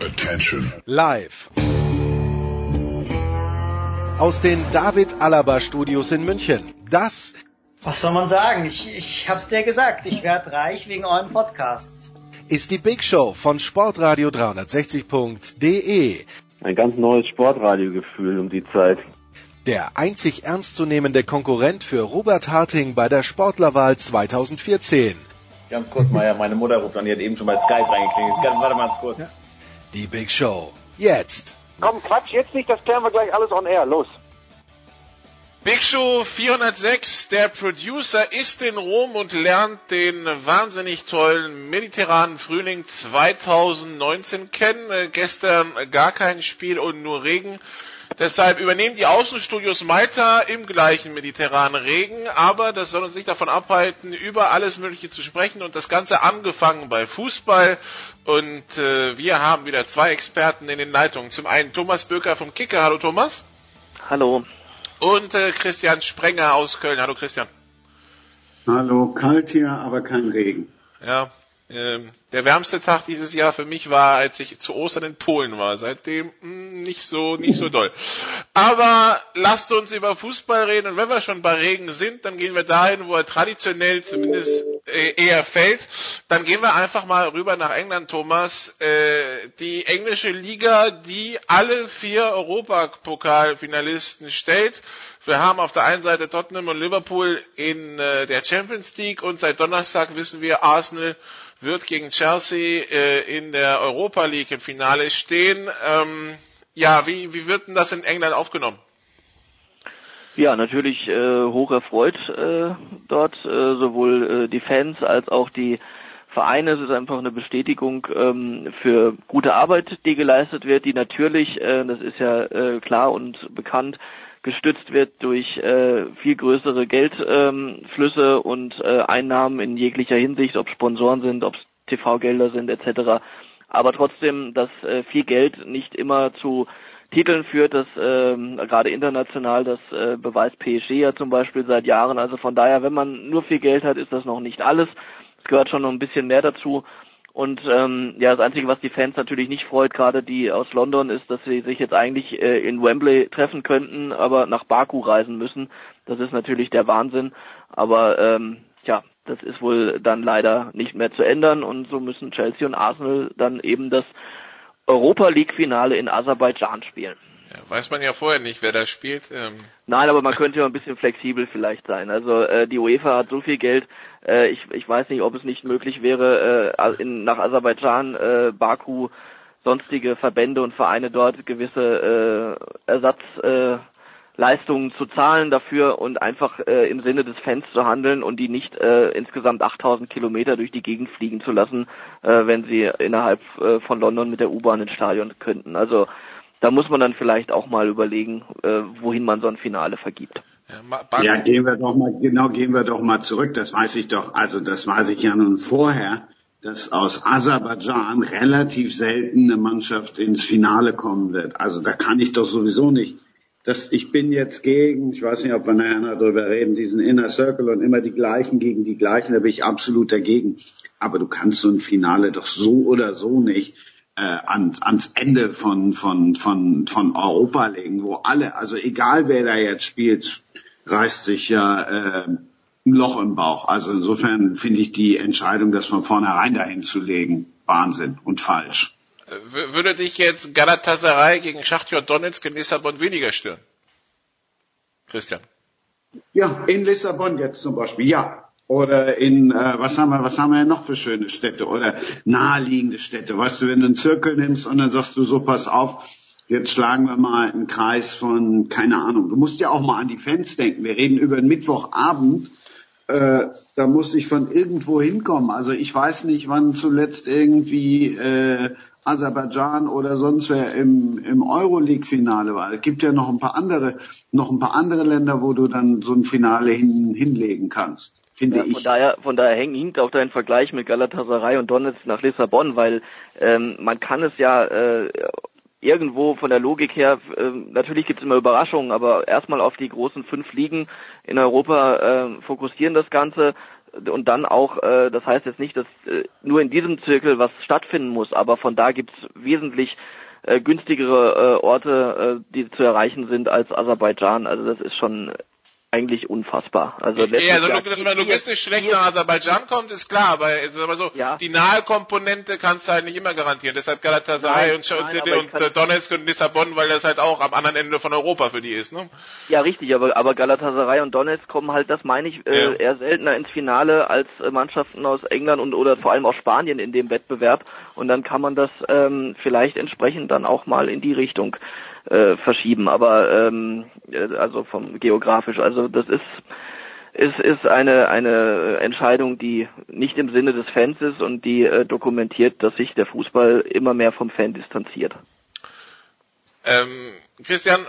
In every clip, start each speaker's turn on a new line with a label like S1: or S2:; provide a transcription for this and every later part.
S1: Attention.
S2: Live. Aus den David Alaba Studios in München. Das
S3: Was soll man sagen? Ich, ich hab's dir gesagt. Ich werd reich wegen euren Podcasts.
S2: ist die Big Show von Sportradio 360.de.
S4: Ein ganz neues Sportradiogefühl um die Zeit.
S2: Der einzig ernstzunehmende Konkurrent für Robert Harting bei der Sportlerwahl 2014.
S5: Ganz kurz, Meier, meine Mutter ruft an, die hat eben schon bei Skype reingeklingelt. Ganz- Warte mal ganz kurz.
S2: Die Big Show. Jetzt.
S6: Komm, Quatsch, jetzt nicht, das klären wir gleich alles on air. Los.
S7: Big Show 406, der Producer ist in Rom und lernt den wahnsinnig tollen mediterranen Frühling 2019 kennen. Äh, gestern gar kein Spiel und nur Regen. Deshalb übernehmen die Außenstudios Malta im gleichen mediterranen Regen, aber das soll uns nicht davon abhalten, über alles Mögliche zu sprechen und das Ganze angefangen bei Fußball. Und äh, wir haben wieder zwei Experten in den Leitungen. Zum einen Thomas Böker vom Kicker. Hallo Thomas.
S4: Hallo.
S7: Und äh, Christian Sprenger aus Köln. Hallo Christian.
S8: Hallo, kalt hier, aber kein Regen.
S7: Ja, der wärmste Tag dieses Jahr für mich war, als ich zu Ostern in Polen war. Seitdem mh, nicht so nicht so doll. Aber lasst uns über Fußball reden und wenn wir schon bei Regen sind, dann gehen wir dahin, wo er traditionell zumindest äh, eher fällt. Dann gehen wir einfach mal rüber nach England, Thomas. Äh, die englische Liga, die alle vier Europapokalfinalisten stellt. Wir haben auf der einen Seite Tottenham und Liverpool in äh, der Champions League und seit Donnerstag wissen wir, Arsenal wird gegen Chelsea äh, in der Europa League im Finale stehen. Ähm, ja, wie, wie wird denn das in England aufgenommen?
S4: Ja, natürlich äh, hoch erfreut äh, dort, äh, sowohl äh, die Fans als auch die Vereine. Es ist einfach eine Bestätigung ähm, für gute Arbeit, die geleistet wird, die natürlich, äh, das ist ja äh, klar und bekannt, gestützt wird durch äh, viel größere Geldflüsse ähm, und äh, Einnahmen in jeglicher Hinsicht, ob Sponsoren sind, ob TV-Gelder sind etc. Aber trotzdem, dass äh, viel Geld nicht immer zu Titeln führt, das ähm, gerade international, das äh, beweist PSG ja zum Beispiel seit Jahren. Also von daher, wenn man nur viel Geld hat, ist das noch nicht alles. Es gehört schon noch ein bisschen mehr dazu. Und ähm, ja, das Einzige, was die Fans natürlich nicht freut, gerade die aus London, ist, dass sie sich jetzt eigentlich äh, in Wembley treffen könnten, aber nach Baku reisen müssen. Das ist natürlich der Wahnsinn. Aber ähm, ja, das ist wohl dann leider nicht mehr zu ändern und so müssen Chelsea und Arsenal dann eben das Europa League Finale in Aserbaidschan spielen.
S7: Ja, weiß man ja vorher nicht, wer da spielt. Ähm,
S4: Nein, aber man könnte ja ein bisschen flexibel vielleicht sein. Also äh, die UEFA hat so viel Geld. Äh, ich, ich weiß nicht, ob es nicht möglich wäre, äh, in, nach Aserbaidschan, äh, Baku, sonstige Verbände und Vereine dort gewisse äh, Ersatz äh, zu zahlen dafür und einfach äh, im Sinne des Fans zu handeln und die nicht äh, insgesamt 8000 Kilometer durch die Gegend fliegen zu lassen, äh, wenn sie innerhalb äh, von London mit der U-Bahn ins Stadion könnten. Also da muss man dann vielleicht auch mal überlegen, äh, wohin man so ein Finale vergibt.
S7: Ja,
S8: gehen wir doch mal, genau, gehen wir doch mal zurück. Das weiß ich doch, also das weiß ich ja nun vorher, dass aus Aserbaidschan relativ selten eine Mannschaft ins Finale kommen wird. Also da kann ich doch sowieso nicht. Das, ich bin jetzt gegen, ich weiß nicht, ob wir nachher noch darüber reden, diesen Inner Circle und immer die gleichen gegen die gleichen, da bin ich absolut dagegen. Aber du kannst so ein Finale doch so oder so nicht äh, ans, ans Ende von, von, von, von Europa legen, wo alle, also egal wer da jetzt spielt, reißt sich ja äh, ein Loch im Bauch. Also insofern finde ich die Entscheidung, das von vornherein dahin zu legen, Wahnsinn und falsch.
S7: würde dich jetzt Galatasaray gegen Schachtjor Donetsk in Lissabon weniger stören? Christian.
S8: Ja, in Lissabon jetzt zum Beispiel, ja. Oder in, äh, was haben wir, was haben wir noch für schöne Städte oder naheliegende Städte. Weißt du, wenn du einen Zirkel nimmst und dann sagst du so, pass auf, jetzt schlagen wir mal einen Kreis von, keine Ahnung, du musst ja auch mal an die Fans denken. Wir reden über einen Mittwochabend, äh, da muss ich von irgendwo hinkommen. Also ich weiß nicht, wann zuletzt irgendwie äh, Aserbaidschan oder sonst wer im, im Euroleague-Finale war. Es gibt ja noch ein paar andere, noch ein paar andere Länder, wo du dann so ein Finale hin, hinlegen kannst, finde
S4: Ja, von
S8: ich.
S4: daher, von daher hängt hinkt auch dein Vergleich mit Galatasaray und Donetsk nach Lissabon, weil ähm, man kann es ja äh, irgendwo von der Logik her, äh, natürlich gibt es immer Überraschungen, aber erstmal auf die großen fünf Ligen in Europa äh, fokussieren das Ganze. und dann auch, äh, das heißt jetzt nicht, dass äh, nur in diesem Zirkel was stattfinden muss, aber von da gibt's wesentlich äh, günstigere äh, Orte, äh, die zu erreichen sind als Aserbaidschan. Also das ist schon eigentlich unfassbar. Also
S7: ja, also, dass man logistisch schlecht nach Aserbaidschan kommt, ist klar, aber, aber so, ja. die nahe Komponente kannst du halt nicht immer garantieren. Deshalb Galatasaray nein, und, nein, und, und Donetsk und Lissabon, weil das halt auch am anderen Ende von Europa für die ist, ne?
S4: Ja, richtig, aber, aber Galatasaray und Donetsk kommen halt, das meine ich, äh, ja. eher seltener ins Finale als äh, Mannschaften aus England und oder vor allem aus Spanien in dem Wettbewerb. Und dann kann man das ähm, vielleicht entsprechend dann auch mal in die Richtung äh, verschieben, aber ähm, äh, also vom geografisch, also das ist ist, ist eine, eine Entscheidung, die nicht im Sinne des Fans ist und die äh, dokumentiert, dass sich der Fußball immer mehr vom Fan distanziert.
S7: Ähm, Christian,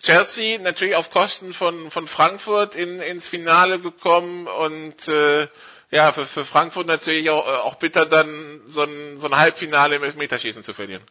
S7: Chelsea natürlich auf Kosten von, von Frankfurt in, ins Finale gekommen und äh, ja, für, für Frankfurt natürlich auch, auch bitter dann so ein, so ein Halbfinale im Elfmeterschießen zu verlieren.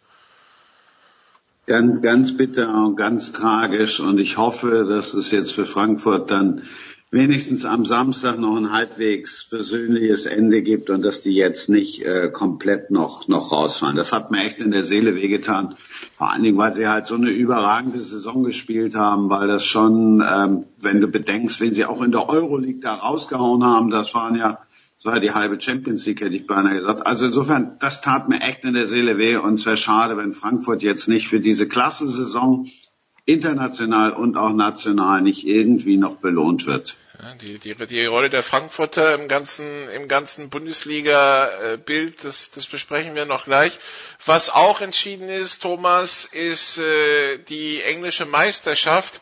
S8: Ganz, ganz bitter und ganz tragisch. Und ich hoffe, dass es jetzt für Frankfurt dann wenigstens am Samstag noch ein halbwegs persönliches Ende gibt und dass die jetzt nicht äh, komplett noch noch rausfahren. Das hat mir echt in der Seele wehgetan. Vor allen Dingen, weil sie halt so eine überragende Saison gespielt haben, weil das schon, ähm, wenn du bedenkst, wenn sie auch in der Euroleague da rausgehauen haben, das waren ja so die halbe Champions League, hätte ich beinahe gesagt. Also insofern, das tat mir echt in der Seele weh und es wäre schade, wenn Frankfurt jetzt nicht für diese klasse Saison international und auch national nicht irgendwie noch belohnt wird.
S7: Die, die, die Rolle der Frankfurter im ganzen, im ganzen Bundesliga-Bild, das, das besprechen wir noch gleich. Was auch entschieden ist, Thomas, ist äh, die englische Meisterschaft.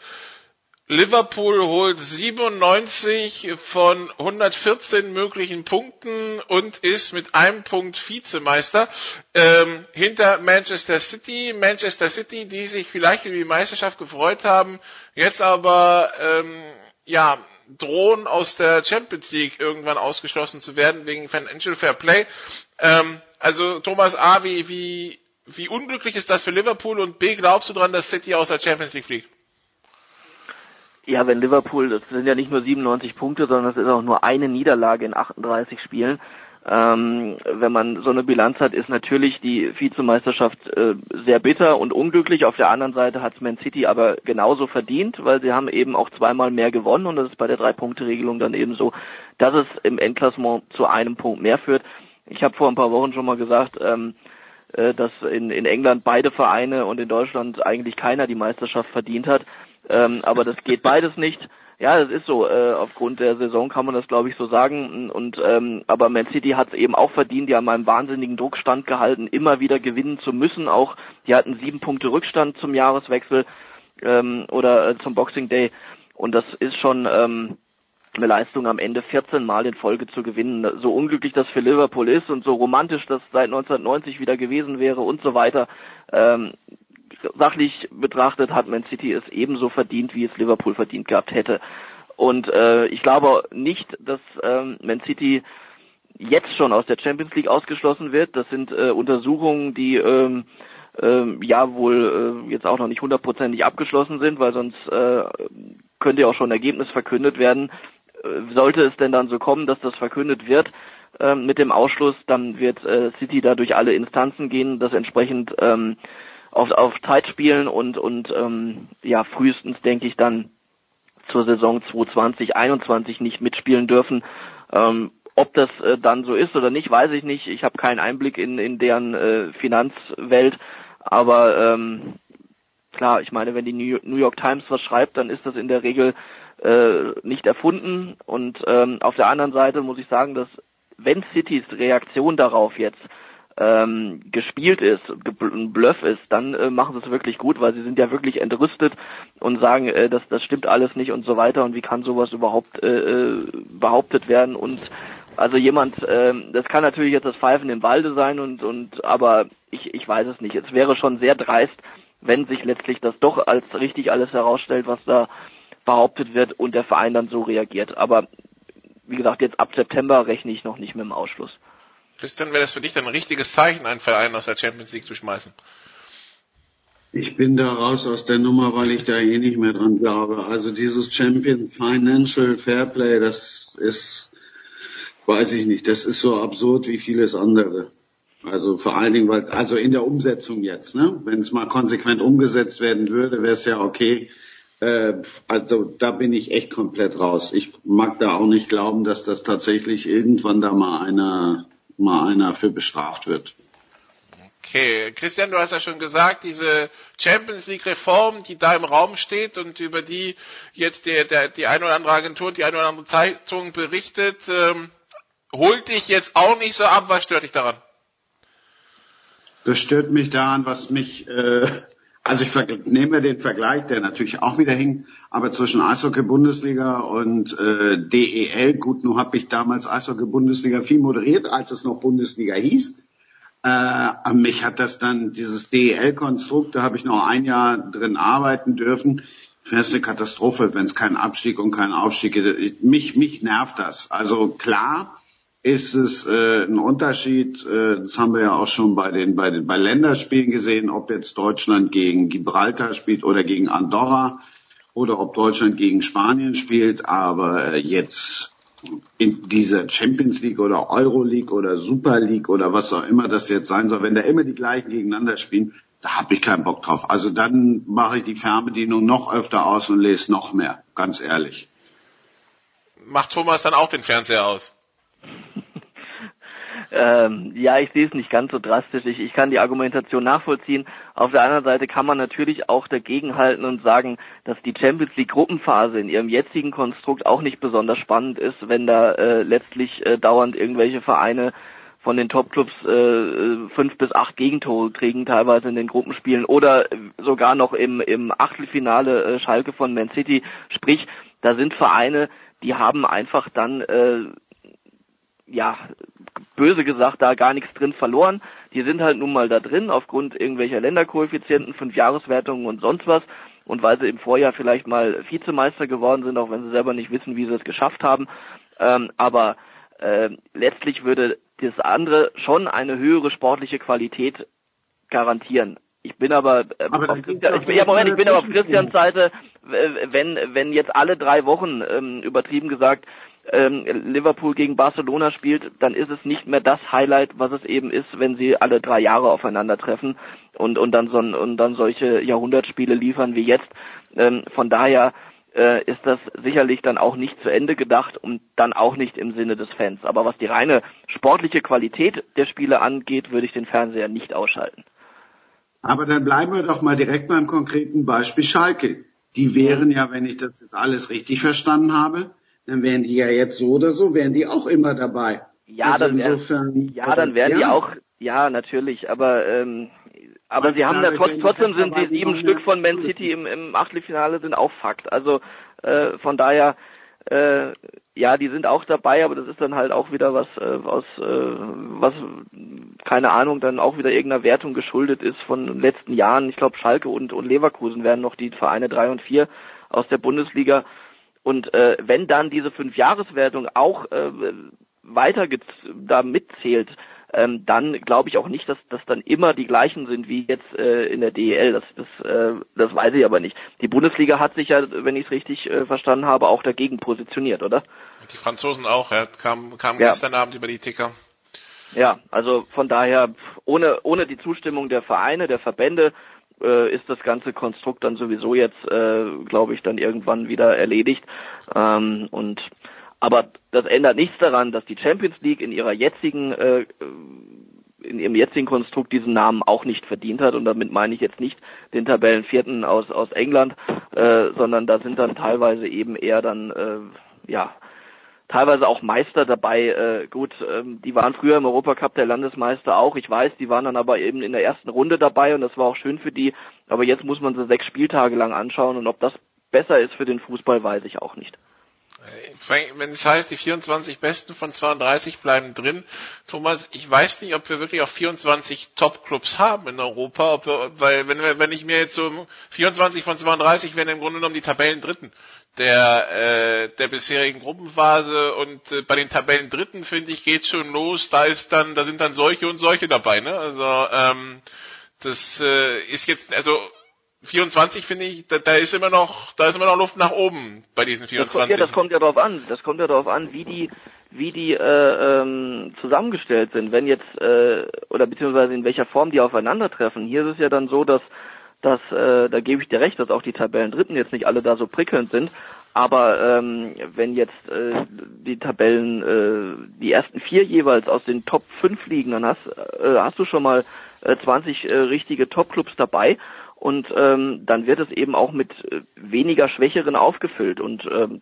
S7: Liverpool holt 97 von 114 möglichen Punkten und ist mit einem Punkt Vizemeister ähm, hinter Manchester City. Manchester City, die sich vielleicht über die Meisterschaft gefreut haben, jetzt aber ähm, ja drohen aus der Champions League irgendwann ausgeschlossen zu werden wegen Financial Fair Play. Ähm, also Thomas A, wie, wie, wie unglücklich ist das für Liverpool und B, glaubst du dran, dass City aus der Champions League fliegt?
S4: Ja, wenn Liverpool, das sind ja nicht nur 97 Punkte, sondern das ist auch nur eine Niederlage in 38 Spielen. Ähm, wenn man so eine Bilanz hat, ist natürlich die Vizemeisterschaft äh, sehr bitter und unglücklich. Auf der anderen Seite hat Man City aber genauso verdient, weil sie haben eben auch zweimal mehr gewonnen und das ist bei der Drei-Punkte-Regelung dann eben so, dass es im Endklassement zu einem Punkt mehr führt. Ich habe vor ein paar Wochen schon mal gesagt, ähm, äh, dass in, in England beide Vereine und in Deutschland eigentlich keiner die Meisterschaft verdient hat. Ähm, aber das geht beides nicht. Ja, das ist so. Äh, aufgrund der Saison kann man das, glaube ich, so sagen. Und ähm, aber Man City hat es eben auch verdient. Die haben einen wahnsinnigen Druck standgehalten, immer wieder gewinnen zu müssen. Auch die hatten sieben Punkte Rückstand zum Jahreswechsel ähm, oder äh, zum Boxing Day. Und das ist schon ähm, eine Leistung am Ende 14 Mal in Folge zu gewinnen. So unglücklich das für Liverpool ist und so romantisch das seit 1990 wieder gewesen wäre und so weiter. Ähm, sachlich betrachtet hat Man City es ebenso verdient, wie es Liverpool verdient gehabt hätte. Und äh, ich glaube nicht, dass ähm, Man City jetzt schon aus der Champions League ausgeschlossen wird. Das sind äh, Untersuchungen, die ähm, ähm, ja wohl äh, jetzt auch noch nicht hundertprozentig abgeschlossen sind, weil sonst äh, könnte ja auch schon ein Ergebnis verkündet werden. Äh, sollte es denn dann so kommen, dass das verkündet wird äh, mit dem Ausschluss, dann wird äh, City da durch alle Instanzen gehen, das entsprechend ähm, auf, auf Zeit spielen und, und ähm, ja, frühestens denke ich dann zur Saison 2020, 21 nicht mitspielen dürfen. Ähm, ob das äh, dann so ist oder nicht, weiß ich nicht. Ich habe keinen Einblick in, in deren äh, Finanzwelt. Aber ähm, klar, ich meine, wenn die New York Times was schreibt, dann ist das in der Regel äh, nicht erfunden. Und ähm, auf der anderen Seite muss ich sagen, dass wenn Citys Reaktion darauf jetzt ähm, gespielt ist, ein Bluff ist, dann äh, machen sie es wirklich gut, weil sie sind ja wirklich entrüstet und sagen, äh, das, das stimmt alles nicht und so weiter und wie kann sowas überhaupt äh, äh, behauptet werden und also jemand, äh, das kann natürlich jetzt das Pfeifen im Walde sein und und aber ich, ich weiß es nicht. Es wäre schon sehr dreist, wenn sich letztlich das doch als richtig alles herausstellt, was da behauptet wird und der Verein dann so reagiert. Aber wie gesagt, jetzt ab September rechne ich noch nicht mit dem Ausschluss.
S7: Christian, wäre das für dich dann ein richtiges Zeichen, einen Verein aus der Champions League zu schmeißen?
S8: Ich bin da raus aus der Nummer, weil ich da eh nicht mehr dran glaube. Also dieses Champion Financial Fairplay, das ist, Weiß ich nicht. Das ist so absurd wie vieles andere. Also vor allen Dingen, weil, also in der Umsetzung jetzt, ne? Wenn es mal konsequent umgesetzt werden würde, wäre es ja okay. Äh, also da bin ich echt komplett raus. Ich mag da auch nicht glauben, dass das tatsächlich irgendwann da mal einer, mal einer für bestraft wird.
S7: Okay, Christian, du hast ja schon gesagt, diese Champions League Reform, die da im Raum steht und über die jetzt der, der, die eine oder andere Agentur, die eine oder andere Zeitung berichtet, ähm, holt dich jetzt auch nicht so ab. Was stört dich daran?
S8: Das stört mich daran, was mich, äh, also ich nehme den Vergleich, der natürlich auch wieder hing, aber zwischen Eishockey-Bundesliga und äh, DEL, gut, nun habe ich damals Eishockey-Bundesliga viel moderiert, als es noch Bundesliga hieß. Äh, mich hat das dann, dieses DEL-Konstrukt, da habe ich noch ein Jahr drin arbeiten dürfen. Ich finde es eine Katastrophe, wenn es keinen Abstieg und keinen Aufstieg gibt. Mich, mich nervt das. Also klar, ist es äh, ein Unterschied, äh, das haben wir ja auch schon bei den, bei den bei Länderspielen gesehen, ob jetzt Deutschland gegen Gibraltar spielt oder gegen Andorra oder ob Deutschland gegen Spanien spielt, aber äh, jetzt in dieser Champions League oder Euro League oder Super League oder was auch immer das jetzt sein soll, wenn da immer die gleichen gegeneinander spielen, da habe ich keinen Bock drauf. Also dann mache ich die Fernbedienung noch öfter aus und lese noch mehr, ganz ehrlich.
S7: Macht Thomas dann auch den Fernseher aus?
S4: Ähm, ja, ich sehe es nicht ganz so drastisch. Ich, ich kann die Argumentation nachvollziehen. Auf der anderen Seite kann man natürlich auch dagegenhalten und sagen, dass die Champions League Gruppenphase in ihrem jetzigen Konstrukt auch nicht besonders spannend ist, wenn da äh, letztlich äh, dauernd irgendwelche Vereine von den Topclubs äh, fünf bis acht Gegentore kriegen, teilweise in den Gruppenspielen oder sogar noch im, im Achtelfinale äh, Schalke von Man City. Sprich, da sind Vereine, die haben einfach dann äh, ja böse gesagt, da gar nichts drin verloren. Die sind halt nun mal da drin aufgrund irgendwelcher Länderkoeffizienten, Fünfjahreswertungen und sonst was. Und weil sie im Vorjahr vielleicht mal Vizemeister geworden sind, auch wenn sie selber nicht wissen, wie sie es geschafft haben. Ähm, aber äh, letztlich würde das andere schon eine höhere sportliche Qualität garantieren. Ich bin aber, äh, aber auf Christian, ich bin, ja, Moment, ich bin aber auf Christians Seite, wenn, wenn jetzt alle drei Wochen, ähm, übertrieben gesagt, ähm, Liverpool gegen Barcelona spielt, dann ist es nicht mehr das Highlight, was es eben ist, wenn sie alle drei Jahre aufeinandertreffen und, und, dann, so, und dann solche Jahrhundertspiele liefern wie jetzt. Ähm, von daher äh, ist das sicherlich dann auch nicht zu Ende gedacht und dann auch nicht im Sinne des Fans. Aber was die reine sportliche Qualität der Spiele angeht, würde ich den Fernseher nicht ausschalten.
S8: Aber dann bleiben wir doch mal direkt beim konkreten Beispiel Schalke. Die wären ja, wenn ich das jetzt alles richtig verstanden habe, dann wären die ja jetzt so oder so, wären die auch immer dabei.
S4: Ja, also dann insofern, ja, dann wären ja. die auch, ja, natürlich, aber ähm, aber sie haben ja trotz, trotzdem sind die sieben Stück von Man City im, im Achtelfinale sind auch Fakt. Also äh, von daher äh, ja, die sind auch dabei, aber das ist dann halt auch wieder was äh, aus äh, was keine Ahnung, dann auch wieder irgendeiner Wertung geschuldet ist von den letzten Jahren. Ich glaube Schalke und, und Leverkusen werden noch die Vereine drei und vier aus der Bundesliga und äh, wenn dann diese Fünfjahreswertung auch äh, weiter da mitzählt, ähm, dann glaube ich auch nicht, dass das dann immer die gleichen sind wie jetzt äh, in der DEL. Das, das, äh, das weiß ich aber nicht. Die Bundesliga hat sich ja, wenn ich es richtig äh, verstanden habe, auch dagegen positioniert, oder?
S7: Die Franzosen auch, ja, kam, kam ja. gestern Abend über die Ticker.
S4: Ja, also von daher ohne ohne die Zustimmung der Vereine, der Verbände äh, ist das ganze Konstrukt dann sowieso jetzt, äh, glaube ich, dann irgendwann wieder erledigt. Ähm, und aber das ändert nichts daran, dass die Champions League in ihrer jetzigen äh, in ihrem jetzigen Konstrukt diesen Namen auch nicht verdient hat und damit meine ich jetzt nicht den Tabellenvierten aus aus England, äh, sondern da sind dann teilweise eben eher dann äh, ja teilweise auch Meister dabei. Äh, gut, ähm, die waren früher im Europacup der Landesmeister auch. Ich weiß, die waren dann aber eben in der ersten Runde dabei und das war auch schön für die. Aber jetzt muss man sie sechs Spieltage lang anschauen und ob das besser ist für den Fußball, weiß ich auch nicht.
S7: Wenn es heißt, die 24 Besten von 32 bleiben drin, Thomas, ich weiß nicht, ob wir wirklich auch 24 Top-Clubs haben in Europa, ob wir, weil wenn, wenn ich mir jetzt so 24 von 32 wären im Grunde genommen die Tabellen Dritten der äh, der bisherigen Gruppenphase und äh, bei den Tabellen Dritten finde ich geht schon los. Da ist dann da sind dann solche und solche dabei. Ne? Also ähm, das äh, ist jetzt also 24 finde ich, da, da ist immer noch da ist immer noch Luft nach oben bei diesen 24.
S4: Das kommt, ja, das kommt ja darauf an. Das kommt ja darauf an, wie die wie die äh, ähm, zusammengestellt sind, wenn jetzt äh, oder beziehungsweise in welcher Form die aufeinandertreffen. Hier ist es ja dann so, dass dass äh, da gebe ich dir recht, dass auch die Tabellen Dritten jetzt nicht alle da so prickelnd sind, aber ähm, wenn jetzt äh, die Tabellen, äh, die ersten vier jeweils aus den Top 5 liegen, dann hast, äh, hast du schon mal äh, 20 äh, richtige Top-Clubs dabei und ähm, dann wird es eben auch mit äh, weniger Schwächeren aufgefüllt. Und ähm,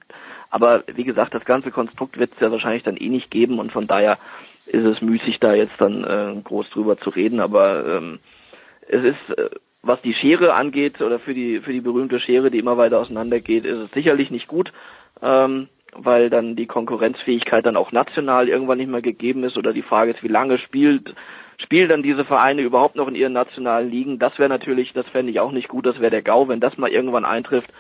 S4: aber wie gesagt, das ganze Konstrukt wird es ja wahrscheinlich dann eh nicht geben und von daher ist es müßig, da jetzt dann äh, groß drüber zu reden. Aber ähm, es ist äh, was die Schere angeht oder für die für die berühmte Schere, die immer weiter auseinandergeht, ist es sicherlich nicht gut, ähm, weil dann die Konkurrenzfähigkeit dann auch national irgendwann nicht mehr gegeben ist oder die Frage ist, wie lange spielt spielen dann diese Vereine überhaupt noch in ihren nationalen Ligen? Das wäre natürlich, das fände ich auch nicht gut, das wäre der GAU, wenn das mal irgendwann eintrifft.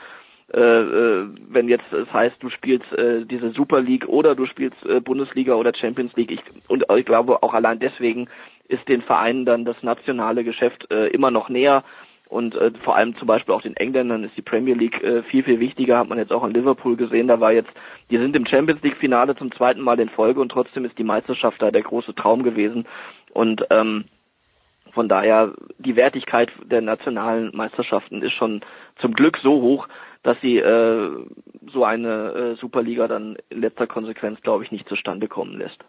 S4: Äh, äh, wenn jetzt es heißt, du spielst äh, diese Super League oder du spielst äh, Bundesliga oder Champions League. Ich, und ich glaube auch allein deswegen ist den Vereinen dann das nationale Geschäft äh, immer noch näher. Und vor allem zum Beispiel auch den Engländern ist die Premier League viel, viel wichtiger, hat man jetzt auch in Liverpool gesehen. Da war jetzt, die sind im Champions League Finale zum zweiten Mal in Folge und trotzdem ist die Meisterschaft da der große Traum gewesen. Und ähm, von daher, die Wertigkeit der nationalen Meisterschaften ist schon zum Glück so hoch, dass sie äh, so eine äh, Superliga dann in letzter Konsequenz, glaube ich, nicht zustande kommen lässt.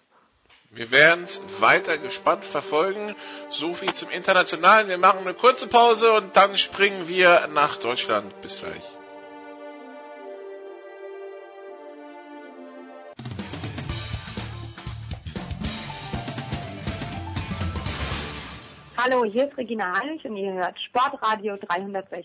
S7: Wir werden es weiter gespannt verfolgen. So viel zum Internationalen. Wir machen eine kurze Pause und dann springen wir nach Deutschland. Bis gleich.
S1: Hallo, hier ist Regina Heinrich und ihr hört Sportradio 360.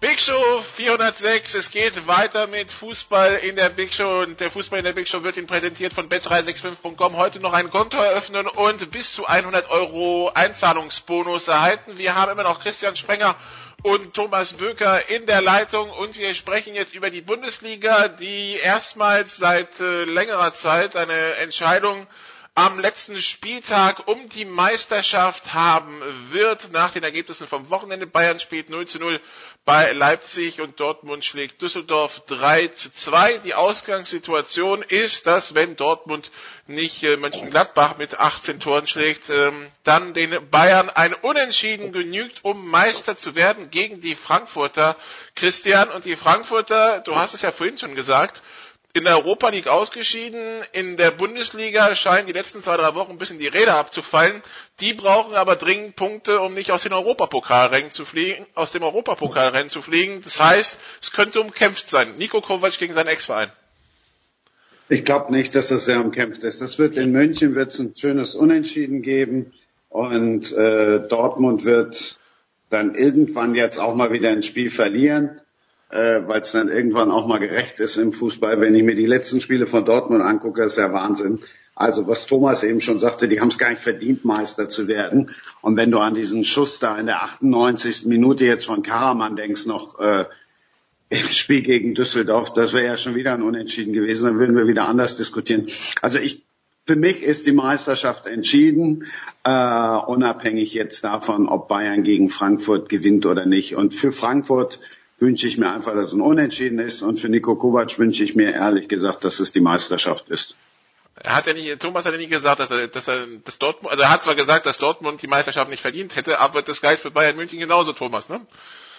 S7: Big Show 406. Es geht weiter mit Fußball in der Big Show und der Fußball in der Big Show wird Ihnen präsentiert von bet365.com. Heute noch ein Konto eröffnen und bis zu 100 Euro Einzahlungsbonus erhalten. Wir haben immer noch Christian Sprenger und Thomas Böker in der Leitung und wir sprechen jetzt über die Bundesliga, die erstmals seit äh, längerer Zeit eine Entscheidung am letzten Spieltag um die Meisterschaft haben wird. Nach den Ergebnissen vom Wochenende Bayern spielt 0 zu 0 bei Leipzig und Dortmund schlägt Düsseldorf 3 zu 2. Die Ausgangssituation ist, dass wenn Dortmund nicht äh, Mönchengladbach mit 18 Toren schlägt, ähm, dann den Bayern ein Unentschieden genügt, um Meister zu werden gegen die Frankfurter. Christian und die Frankfurter, du hast es ja vorhin schon gesagt, in der Europa League ausgeschieden. In der Bundesliga scheinen die letzten zwei, drei Wochen ein bisschen die Räder abzufallen. Die brauchen aber dringend Punkte, um nicht aus den Europapokalrennen zu fliegen, aus dem Europapokalrennen zu fliegen. Das heißt, es könnte umkämpft sein. Nico Kovac gegen seinen Ex-Verein.
S8: Ich glaube nicht, dass das sehr umkämpft ist. Das wird in München wird's ein schönes Unentschieden geben und äh, Dortmund wird dann irgendwann jetzt auch mal wieder ein Spiel verlieren äh, weil es dann irgendwann auch mal gerecht ist im Fußball. Wenn ich mir die letzten Spiele von Dortmund angucke, ist ja Wahnsinn. Also was Thomas eben schon sagte, die haben es gar nicht verdient, Meister zu werden. Und wenn du an diesen Schuss da in der 98. Minute jetzt von Karaman denkst, noch äh, im Spiel gegen Düsseldorf, das wäre ja schon wieder ein Unentschieden gewesen, dann würden wir wieder anders diskutieren. Also ich für mich ist die Meisterschaft entschieden, äh, unabhängig jetzt davon, ob Bayern gegen Frankfurt gewinnt oder nicht. Und für Frankfurt wünsche ich mir einfach, dass es ein Unentschieden ist. Und für Nico Kovac wünsche ich mir ehrlich gesagt, dass es die Meisterschaft ist.
S7: Er hat ja nicht, Thomas hat ja nicht gesagt, dass er, dass er, dass Dortmund, also er hat zwar gesagt, dass Dortmund die Meisterschaft nicht verdient hätte, aber das galt für Bayern München genauso, Thomas, ne?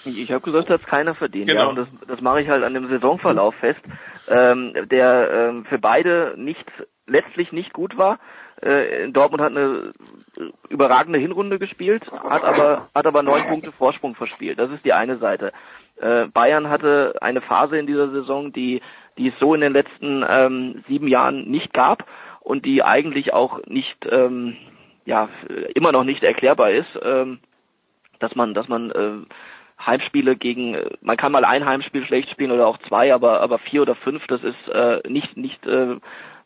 S4: Ich habe gesagt, dass keiner verdient, genau. ja, und das, das mache ich halt an dem Saisonverlauf fest, ähm, der ähm, für beide nicht letztlich nicht gut war. Äh, Dortmund hat eine überragende Hinrunde gespielt, hat aber hat aber neun Punkte Vorsprung verspielt. Das ist die eine Seite. Äh, Bayern hatte eine Phase in dieser Saison, die, die es so in den letzten ähm, sieben Jahren nicht gab und die eigentlich auch nicht, ähm, ja, immer noch nicht erklärbar ist, ähm, dass man, dass man äh, Heimspiele gegen, man kann mal ein Heimspiel schlecht spielen oder auch zwei, aber aber vier oder fünf, das ist äh, nicht nicht äh,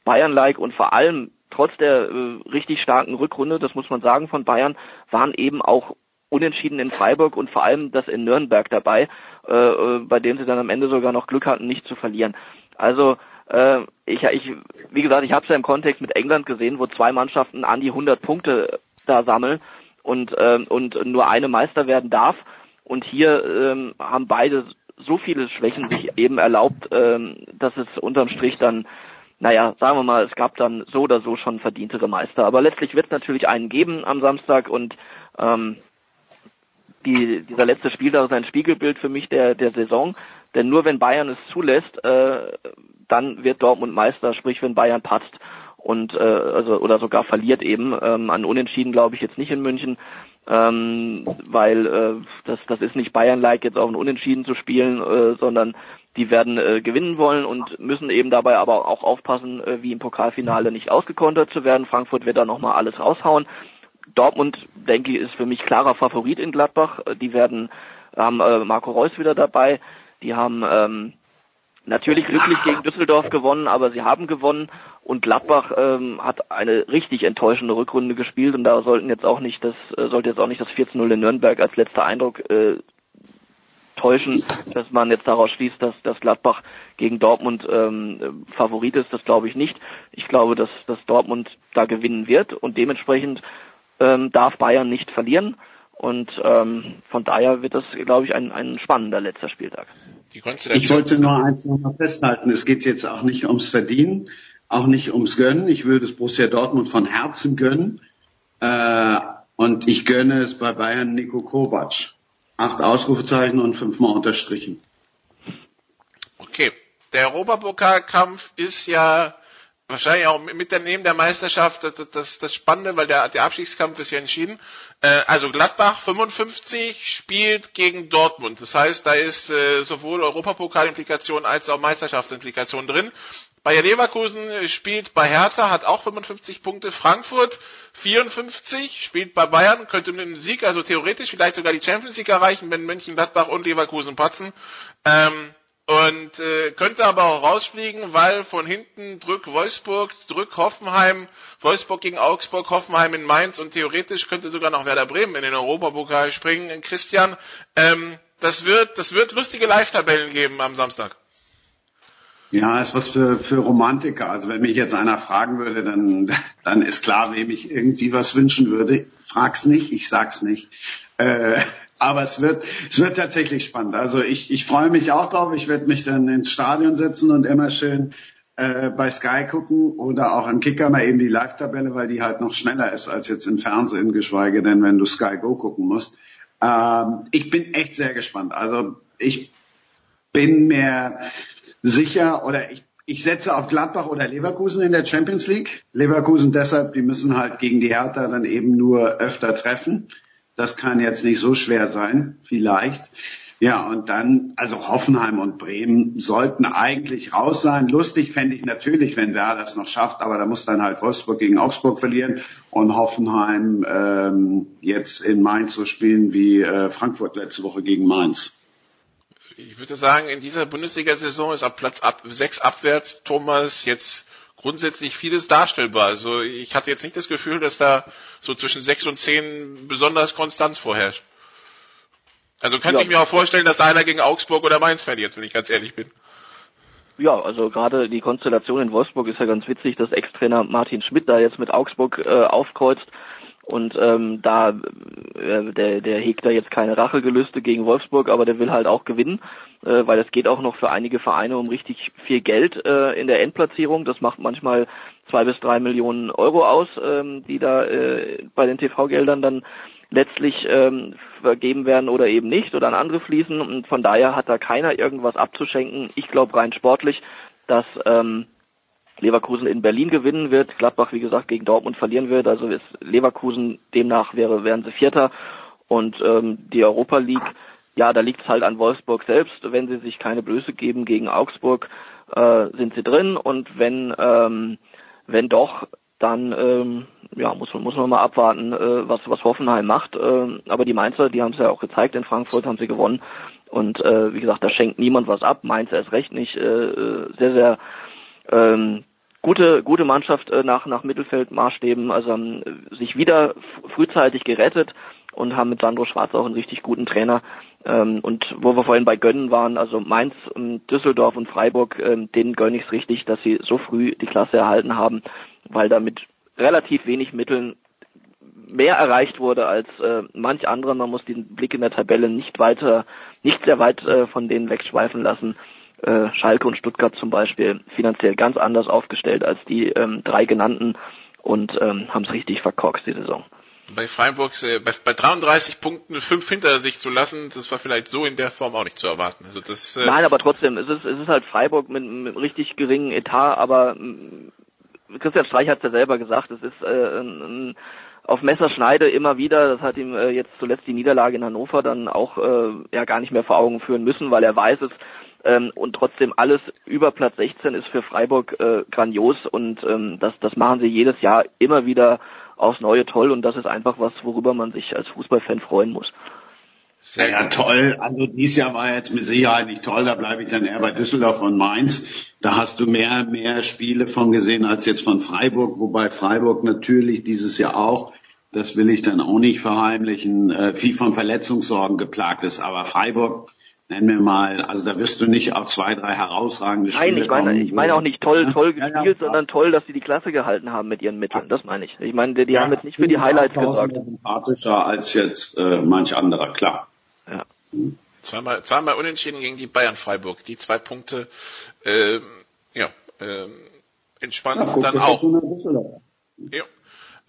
S4: Bayern-like und vor allem trotz der äh, richtig starken Rückrunde, das muss man sagen von Bayern, waren eben auch Unentschieden in Freiburg und vor allem das in Nürnberg dabei, äh, äh, bei dem sie dann am Ende sogar noch Glück hatten, nicht zu verlieren. Also äh, ich, ich, wie gesagt, ich habe es ja im Kontext mit England gesehen, wo zwei Mannschaften an die 100 Punkte da sammeln und äh, und nur eine Meister werden darf. Und hier ähm, haben beide so viele Schwächen sich eben erlaubt, ähm, dass es unterm Strich dann naja, sagen wir mal, es gab dann so oder so schon verdientere Meister. Aber letztlich wird es natürlich einen geben am Samstag und ähm, die, dieser letzte Spieltag ist ein Spiegelbild für mich der, der Saison. Denn nur wenn Bayern es zulässt, äh, dann wird Dortmund Meister, sprich wenn Bayern patzt und äh, also oder sogar verliert eben. Ähm, an Unentschieden glaube ich jetzt nicht in München, ähm, weil äh, das, das ist nicht Bayern-like, jetzt auch ein Unentschieden zu spielen, äh, sondern die werden äh, gewinnen wollen und müssen eben dabei aber auch aufpassen, äh, wie im Pokalfinale nicht ausgekontert zu werden. Frankfurt wird da nochmal alles raushauen. Dortmund, denke ich, ist für mich klarer Favorit in Gladbach. Äh, die werden, haben äh, Marco Reus wieder dabei. Die haben ähm, natürlich glücklich gegen Düsseldorf gewonnen, aber sie haben gewonnen und Gladbach ähm, hat eine richtig enttäuschende Rückrunde gespielt und da sollten jetzt auch nicht das äh, sollte jetzt auch nicht das 14-0 in Nürnberg als letzter Eindruck äh, täuschen, dass man jetzt daraus schließt, dass, dass Gladbach gegen Dortmund ähm, Favorit ist. Das glaube ich nicht. Ich glaube, dass, dass Dortmund da gewinnen wird und dementsprechend ähm, darf Bayern nicht verlieren. Und ähm, von daher wird das, glaube ich, ein, ein spannender letzter Spieltag.
S8: Ich wollte nur eins nochmal festhalten. Es geht jetzt auch nicht ums Verdienen, auch nicht ums Gönnen. Ich würde es Borussia Dortmund von Herzen gönnen. Äh, und ich gönne es bei Bayern Nico Kovac acht Ausrufezeichen und fünfmal unterstrichen.
S7: Okay. Der Europapokalkampf ist ja wahrscheinlich auch mit der neben der Meisterschaft das, das, das Spannende, weil der, der Abstiegskampf ist ja entschieden. Äh, also Gladbach 55 spielt gegen Dortmund. Das heißt, da ist äh, sowohl Europapokalimplikation als auch Meisterschaftsimplikationen drin. Bayer Leverkusen spielt bei Hertha, hat auch 55 Punkte. Frankfurt 54, spielt bei Bayern, könnte mit dem Sieg, also theoretisch vielleicht sogar die Champions League erreichen, wenn München, Gladbach und Leverkusen patzen. Ähm, und äh, könnte aber auch rausfliegen, weil von hinten drück Wolfsburg, drück Hoffenheim, Wolfsburg gegen Augsburg, Hoffenheim in Mainz und theoretisch könnte sogar noch Werder Bremen in den Europapokal springen. Christian, ähm, das wird, das wird lustige Live-Tabellen geben am Samstag.
S8: Ja, ist was für, für Romantiker. Also wenn mich jetzt einer fragen würde, dann, dann ist klar, wem ich irgendwie was wünschen würde. Frag's nicht, ich sag's nicht. Äh, aber es wird, es wird tatsächlich spannend. Also ich, ich freue mich auch drauf. Ich werde mich dann ins Stadion setzen und immer schön äh, bei Sky gucken oder auch im Kicker mal eben die Live-Tabelle, weil die halt noch schneller ist als jetzt im Fernsehen, geschweige denn, wenn du Sky Go gucken musst. Ähm, ich bin echt sehr gespannt. Also ich bin mir sicher oder ich, ich setze auf Gladbach oder Leverkusen in der Champions League. Leverkusen deshalb, die müssen halt gegen die Hertha dann eben nur öfter treffen. Das kann jetzt nicht so schwer sein, vielleicht. Ja, und dann, also Hoffenheim und Bremen sollten eigentlich raus sein. Lustig fände ich natürlich, wenn Werder das noch schafft, aber da muss dann halt Wolfsburg gegen Augsburg verlieren und Hoffenheim ähm, jetzt in Mainz so spielen wie äh, Frankfurt letzte Woche gegen Mainz
S7: ich würde sagen, in dieser Bundesliga-Saison ist ab Platz ab, sechs abwärts Thomas jetzt grundsätzlich vieles darstellbar. Also ich hatte jetzt nicht das Gefühl, dass da so zwischen sechs und zehn besonders Konstanz vorherrscht. Also könnte ja. ich mir auch vorstellen, dass einer gegen Augsburg oder Mainz verliert, wenn ich ganz ehrlich bin.
S4: Ja, also gerade die Konstellation in Wolfsburg ist ja ganz witzig, dass Ex-Trainer Martin Schmidt da jetzt mit Augsburg äh, aufkreuzt. Und ähm, da äh, der, der hegt da jetzt keine Rachegelüste gegen Wolfsburg, aber der will halt auch gewinnen, äh, weil es geht auch noch für einige Vereine um richtig viel Geld äh, in der Endplatzierung. Das macht manchmal zwei bis drei Millionen Euro aus, ähm, die da äh, bei den TV-Geldern dann letztlich ähm, vergeben werden oder eben nicht oder an andere fließen. Und von daher hat da keiner irgendwas abzuschenken. Ich glaube rein sportlich, dass ähm, Leverkusen in Berlin gewinnen wird, Gladbach wie gesagt gegen Dortmund verlieren wird, also ist Leverkusen demnach wäre wären sie Vierter und ähm, die Europa League, ja, da liegt es halt an Wolfsburg selbst, wenn sie sich keine Blöße geben gegen Augsburg, äh, sind sie drin und wenn ähm, wenn doch, dann ähm, ja muss man muss man mal abwarten, äh, was was Hoffenheim macht. Äh, aber die Mainzer, die haben es ja auch gezeigt in Frankfurt, haben sie gewonnen und äh, wie gesagt, da schenkt niemand was ab. Mainz erst recht nicht. Äh, äh sehr sehr ähm, gute, gute Mannschaft äh, nach, nach Mittelfeldmaßstäben, also haben sich wieder frühzeitig gerettet und haben mit Sandro Schwarz auch einen richtig guten Trainer. Ähm, und wo wir vorhin bei Gönnen waren, also Mainz, ähm, Düsseldorf und Freiburg, ähm, denen gönne ich es richtig, dass sie so früh die Klasse erhalten haben, weil da mit relativ wenig Mitteln mehr erreicht wurde als äh, manch anderer. Man muss den Blick in der Tabelle nicht weiter, nicht sehr weit äh, von denen wegschweifen lassen. Äh, Schalke und Stuttgart zum Beispiel finanziell ganz anders aufgestellt als die ähm, drei genannten und ähm, haben es richtig verkorkst die Saison.
S7: Bei Freiburg äh, bei, bei 33 Punkten fünf hinter sich zu lassen, das war vielleicht so in der Form auch nicht zu erwarten. Also das,
S4: äh Nein, aber trotzdem, es ist, es ist halt Freiburg mit, mit einem richtig geringen Etat, aber äh, Christian Streich hat es ja selber gesagt, es ist äh, ein, ein auf Messerschneide immer wieder, das hat ihm äh, jetzt zuletzt die Niederlage in Hannover dann auch äh, ja gar nicht mehr vor Augen führen müssen, weil er weiß es, ähm, und trotzdem alles über Platz 16 ist für Freiburg äh, grandios und ähm, das, das machen sie jedes Jahr immer wieder aufs Neue toll und das ist einfach was, worüber man sich als Fußballfan freuen muss.
S8: Sehr ja, toll. Also dieses Jahr war jetzt mit Sicherheit nicht toll. Da bleibe ich dann eher bei Düsseldorf und Mainz. Da hast du mehr, mehr Spiele von gesehen als jetzt von Freiburg, wobei Freiburg natürlich dieses Jahr auch, das will ich dann auch nicht verheimlichen, äh, viel von Verletzungssorgen geplagt ist. Aber Freiburg nenn mir mal, also da wirst du nicht auf zwei, drei herausragende Spiele
S4: Nein, ich meine, kommen, ich meine auch nicht toll, toll ja, gespielt, ja, sondern toll, dass sie die Klasse gehalten haben mit ihren Mitteln. Das meine ich. Ich meine, die, die haben jetzt nicht für die Highlights gesorgt.
S8: Sympathischer als jetzt äh, manch anderer, klar.
S7: Ja. Hm. Zweimal, zweimal unentschieden gegen die Bayern Freiburg. Die zwei Punkte, äh, ja, äh, entspannen ja, dann auch. Ja.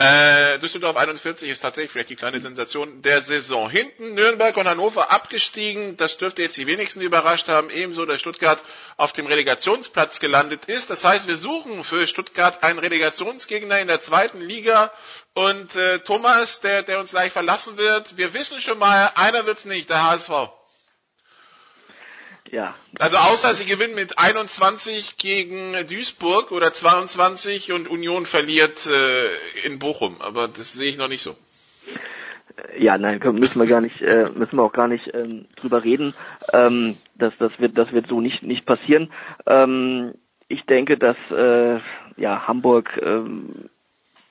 S7: Äh, Düsseldorf 41 ist tatsächlich vielleicht die kleine Sensation der Saison. Hinten Nürnberg und Hannover abgestiegen. Das dürfte jetzt die wenigsten überrascht haben. Ebenso, dass Stuttgart auf dem Relegationsplatz gelandet ist. Das heißt, wir suchen für Stuttgart einen Relegationsgegner in der zweiten Liga. Und äh, Thomas, der, der uns gleich verlassen wird, wir wissen schon mal, einer wird's nicht, der HSV. Ja. Also außer sie gewinnen mit 21 gegen Duisburg oder 22 und Union verliert äh, in Bochum, aber das sehe ich noch nicht so.
S4: Ja, nein, müssen wir gar nicht, äh, müssen wir auch gar nicht ähm, drüber reden. Ähm, das, das wird, das wird so nicht nicht passieren. Ähm, ich denke, dass äh, ja Hamburg ähm,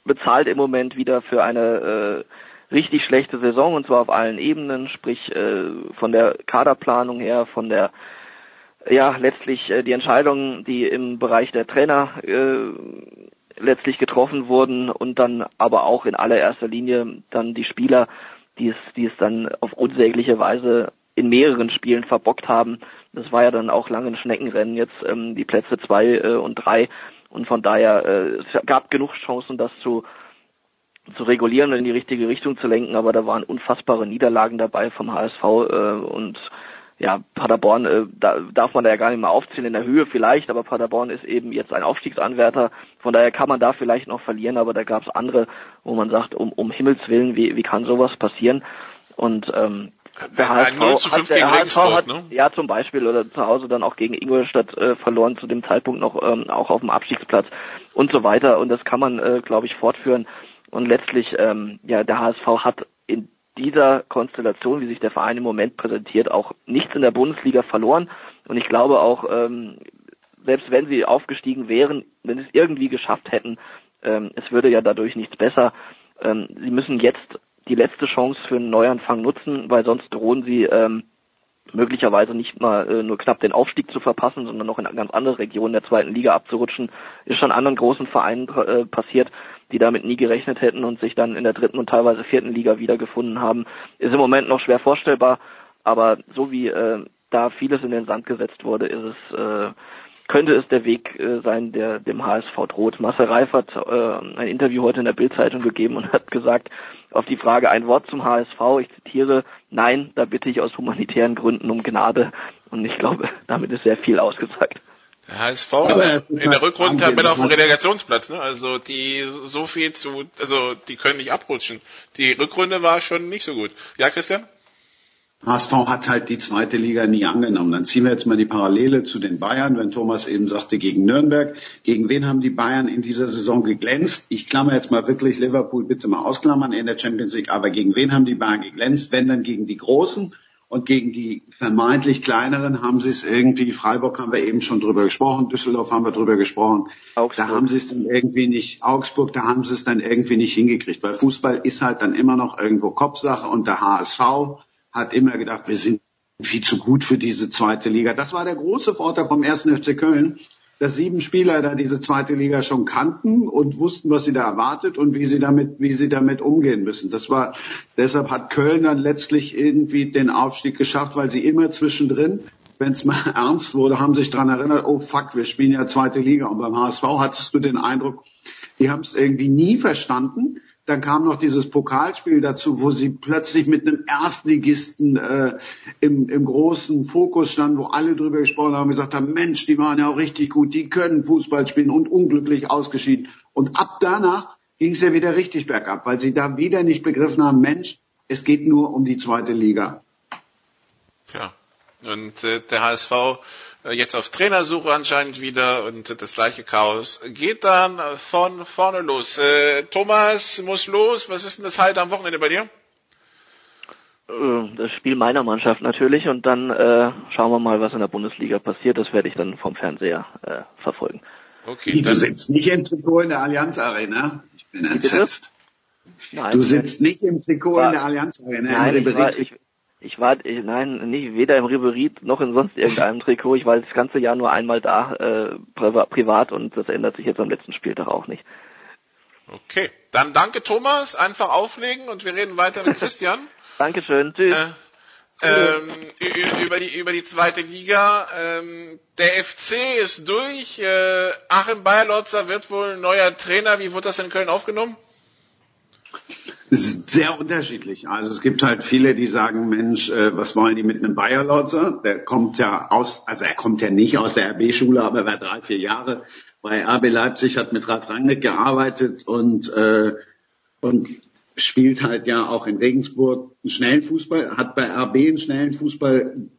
S4: bezahlt im Moment wieder für eine äh, richtig schlechte Saison und zwar auf allen Ebenen, sprich äh, von der Kaderplanung her, von der ja letztlich äh, die Entscheidungen, die im Bereich der Trainer äh, letztlich getroffen wurden und dann aber auch in allererster Linie dann die Spieler, die es, die es dann auf unsägliche Weise in mehreren Spielen verbockt haben. Das war ja dann auch lange ein Schneckenrennen jetzt ähm, die Plätze zwei äh, und drei und von daher äh, es gab genug Chancen, das zu zu regulieren und in die richtige Richtung zu lenken, aber da waren unfassbare Niederlagen dabei vom HSV äh, und ja, Paderborn, äh, da darf man da ja gar nicht mehr aufzählen, in der Höhe vielleicht, aber Paderborn ist eben jetzt ein Aufstiegsanwärter, von daher kann man da vielleicht noch verlieren, aber da gab es andere, wo man sagt, um, um Himmels Willen, wie, wie kann sowas passieren? Und ähm, der HSV, hat, der HSV hat, ne? ja zum Beispiel oder zu Hause dann auch gegen Ingolstadt äh, verloren zu dem Zeitpunkt noch ähm, auch auf dem Abstiegsplatz und so weiter und das kann man äh, glaube ich fortführen und letztlich ähm, ja der HSV hat in dieser Konstellation, wie sich der Verein im Moment präsentiert, auch nichts in der Bundesliga verloren. Und ich glaube auch, ähm, selbst wenn sie aufgestiegen wären, wenn sie es irgendwie geschafft hätten, ähm, es würde ja dadurch nichts besser. Ähm, sie müssen jetzt die letzte Chance für einen Neuanfang nutzen, weil sonst drohen sie ähm, möglicherweise nicht mal äh, nur knapp den Aufstieg zu verpassen, sondern noch in ganz andere Regionen der zweiten Liga abzurutschen. Ist schon anderen großen Vereinen äh, passiert die damit nie gerechnet hätten und sich dann in der dritten und teilweise vierten Liga wiedergefunden haben, ist im Moment noch schwer vorstellbar. Aber so wie äh, da vieles in den Sand gesetzt wurde, ist es äh, könnte es der Weg äh, sein, der dem HSV droht. Marcel Reif hat äh, ein Interview heute in der Bildzeitung gegeben und hat gesagt, auf die Frage ein Wort zum HSV, ich zitiere, nein, da bitte ich aus humanitären Gründen um Gnade. Und ich glaube, damit ist sehr viel ausgesagt.
S7: Der HSV in der halt Rückrundentabelle auf dem Relegationsplatz, ne? Also die so viel zu, also die können nicht abrutschen. Die Rückrunde war schon nicht so gut. Ja, Christian?
S8: HSV hat halt die zweite Liga nie angenommen. Dann ziehen wir jetzt mal die Parallele zu den Bayern, wenn Thomas eben sagte, gegen Nürnberg. Gegen wen haben die Bayern in dieser Saison geglänzt? Ich klammer jetzt mal wirklich Liverpool bitte mal ausklammern in der Champions League, aber gegen wen haben die Bayern geglänzt? Wenn dann gegen die Großen. Und gegen die vermeintlich kleineren haben sie es irgendwie, Freiburg haben wir eben schon drüber gesprochen, Düsseldorf haben wir drüber gesprochen, Augsburg. da haben sie es dann irgendwie nicht, Augsburg, da haben sie es dann irgendwie nicht hingekriegt, weil Fußball ist halt dann immer noch irgendwo Kopfsache und der HSV hat immer gedacht, wir sind viel zu gut für diese zweite Liga. Das war der große Vorteil vom ersten FC Köln. Dass sieben Spieler da diese zweite Liga schon kannten und wussten, was sie da erwartet und wie sie damit, wie sie damit umgehen müssen. Das war, deshalb hat Köln dann letztlich irgendwie den Aufstieg geschafft, weil sie immer zwischendrin, wenn es mal ernst wurde, haben sich dran erinnert, oh fuck, wir spielen ja zweite Liga. Und beim HSV hattest du den Eindruck, die haben es irgendwie nie verstanden, dann kam noch dieses Pokalspiel dazu, wo sie plötzlich mit einem Erstligisten äh, im, im großen Fokus standen, wo alle drüber gesprochen haben, gesagt haben, Mensch, die waren ja auch richtig gut, die können Fußball spielen und unglücklich ausgeschieden. Und ab danach ging es ja wieder richtig bergab, weil sie da wieder nicht begriffen haben, Mensch, es geht nur um die zweite Liga.
S7: Tja, und äh, der HSV jetzt auf Trainersuche anscheinend wieder und das gleiche Chaos geht dann von vorne los. Äh, Thomas muss los. Was ist denn das halt am Wochenende bei dir?
S4: Äh, das Spiel meiner Mannschaft natürlich und dann äh, schauen wir mal, was in der Bundesliga passiert. Das werde ich dann vom Fernseher äh, verfolgen.
S8: Okay, du sitzt nicht im Trikot in der Allianz Arena. Ich bin entsetzt. Nein, du sitzt nicht im Trikot war, in der Allianz Arena.
S4: Nein, ich war, ich, ich war, ich, nein, nicht weder im Riberit noch in sonst irgendeinem Trikot. Ich war das ganze Jahr nur einmal da, äh, privat und das ändert sich jetzt am letzten Spieltag auch nicht.
S7: Okay, dann danke Thomas, einfach auflegen und wir reden weiter mit Christian.
S4: Dankeschön, tschüss.
S7: Äh, ähm, über die über die zweite Liga. Ähm, der FC ist durch. Äh, Achim Bayerlotzer wird wohl neuer Trainer. Wie wurde das in Köln aufgenommen?
S8: Sehr unterschiedlich. Also es gibt halt viele, die sagen, Mensch, äh, was wollen die mit einem Bayerlotzer? Der kommt ja aus, also er kommt ja nicht aus der RB-Schule, aber er war drei, vier Jahre bei RB Leipzig, hat mit Ralf Rangnick gearbeitet und, äh, und spielt halt ja auch in Regensburg einen schnellen Fußball, hat bei RB einen schnellen Fußball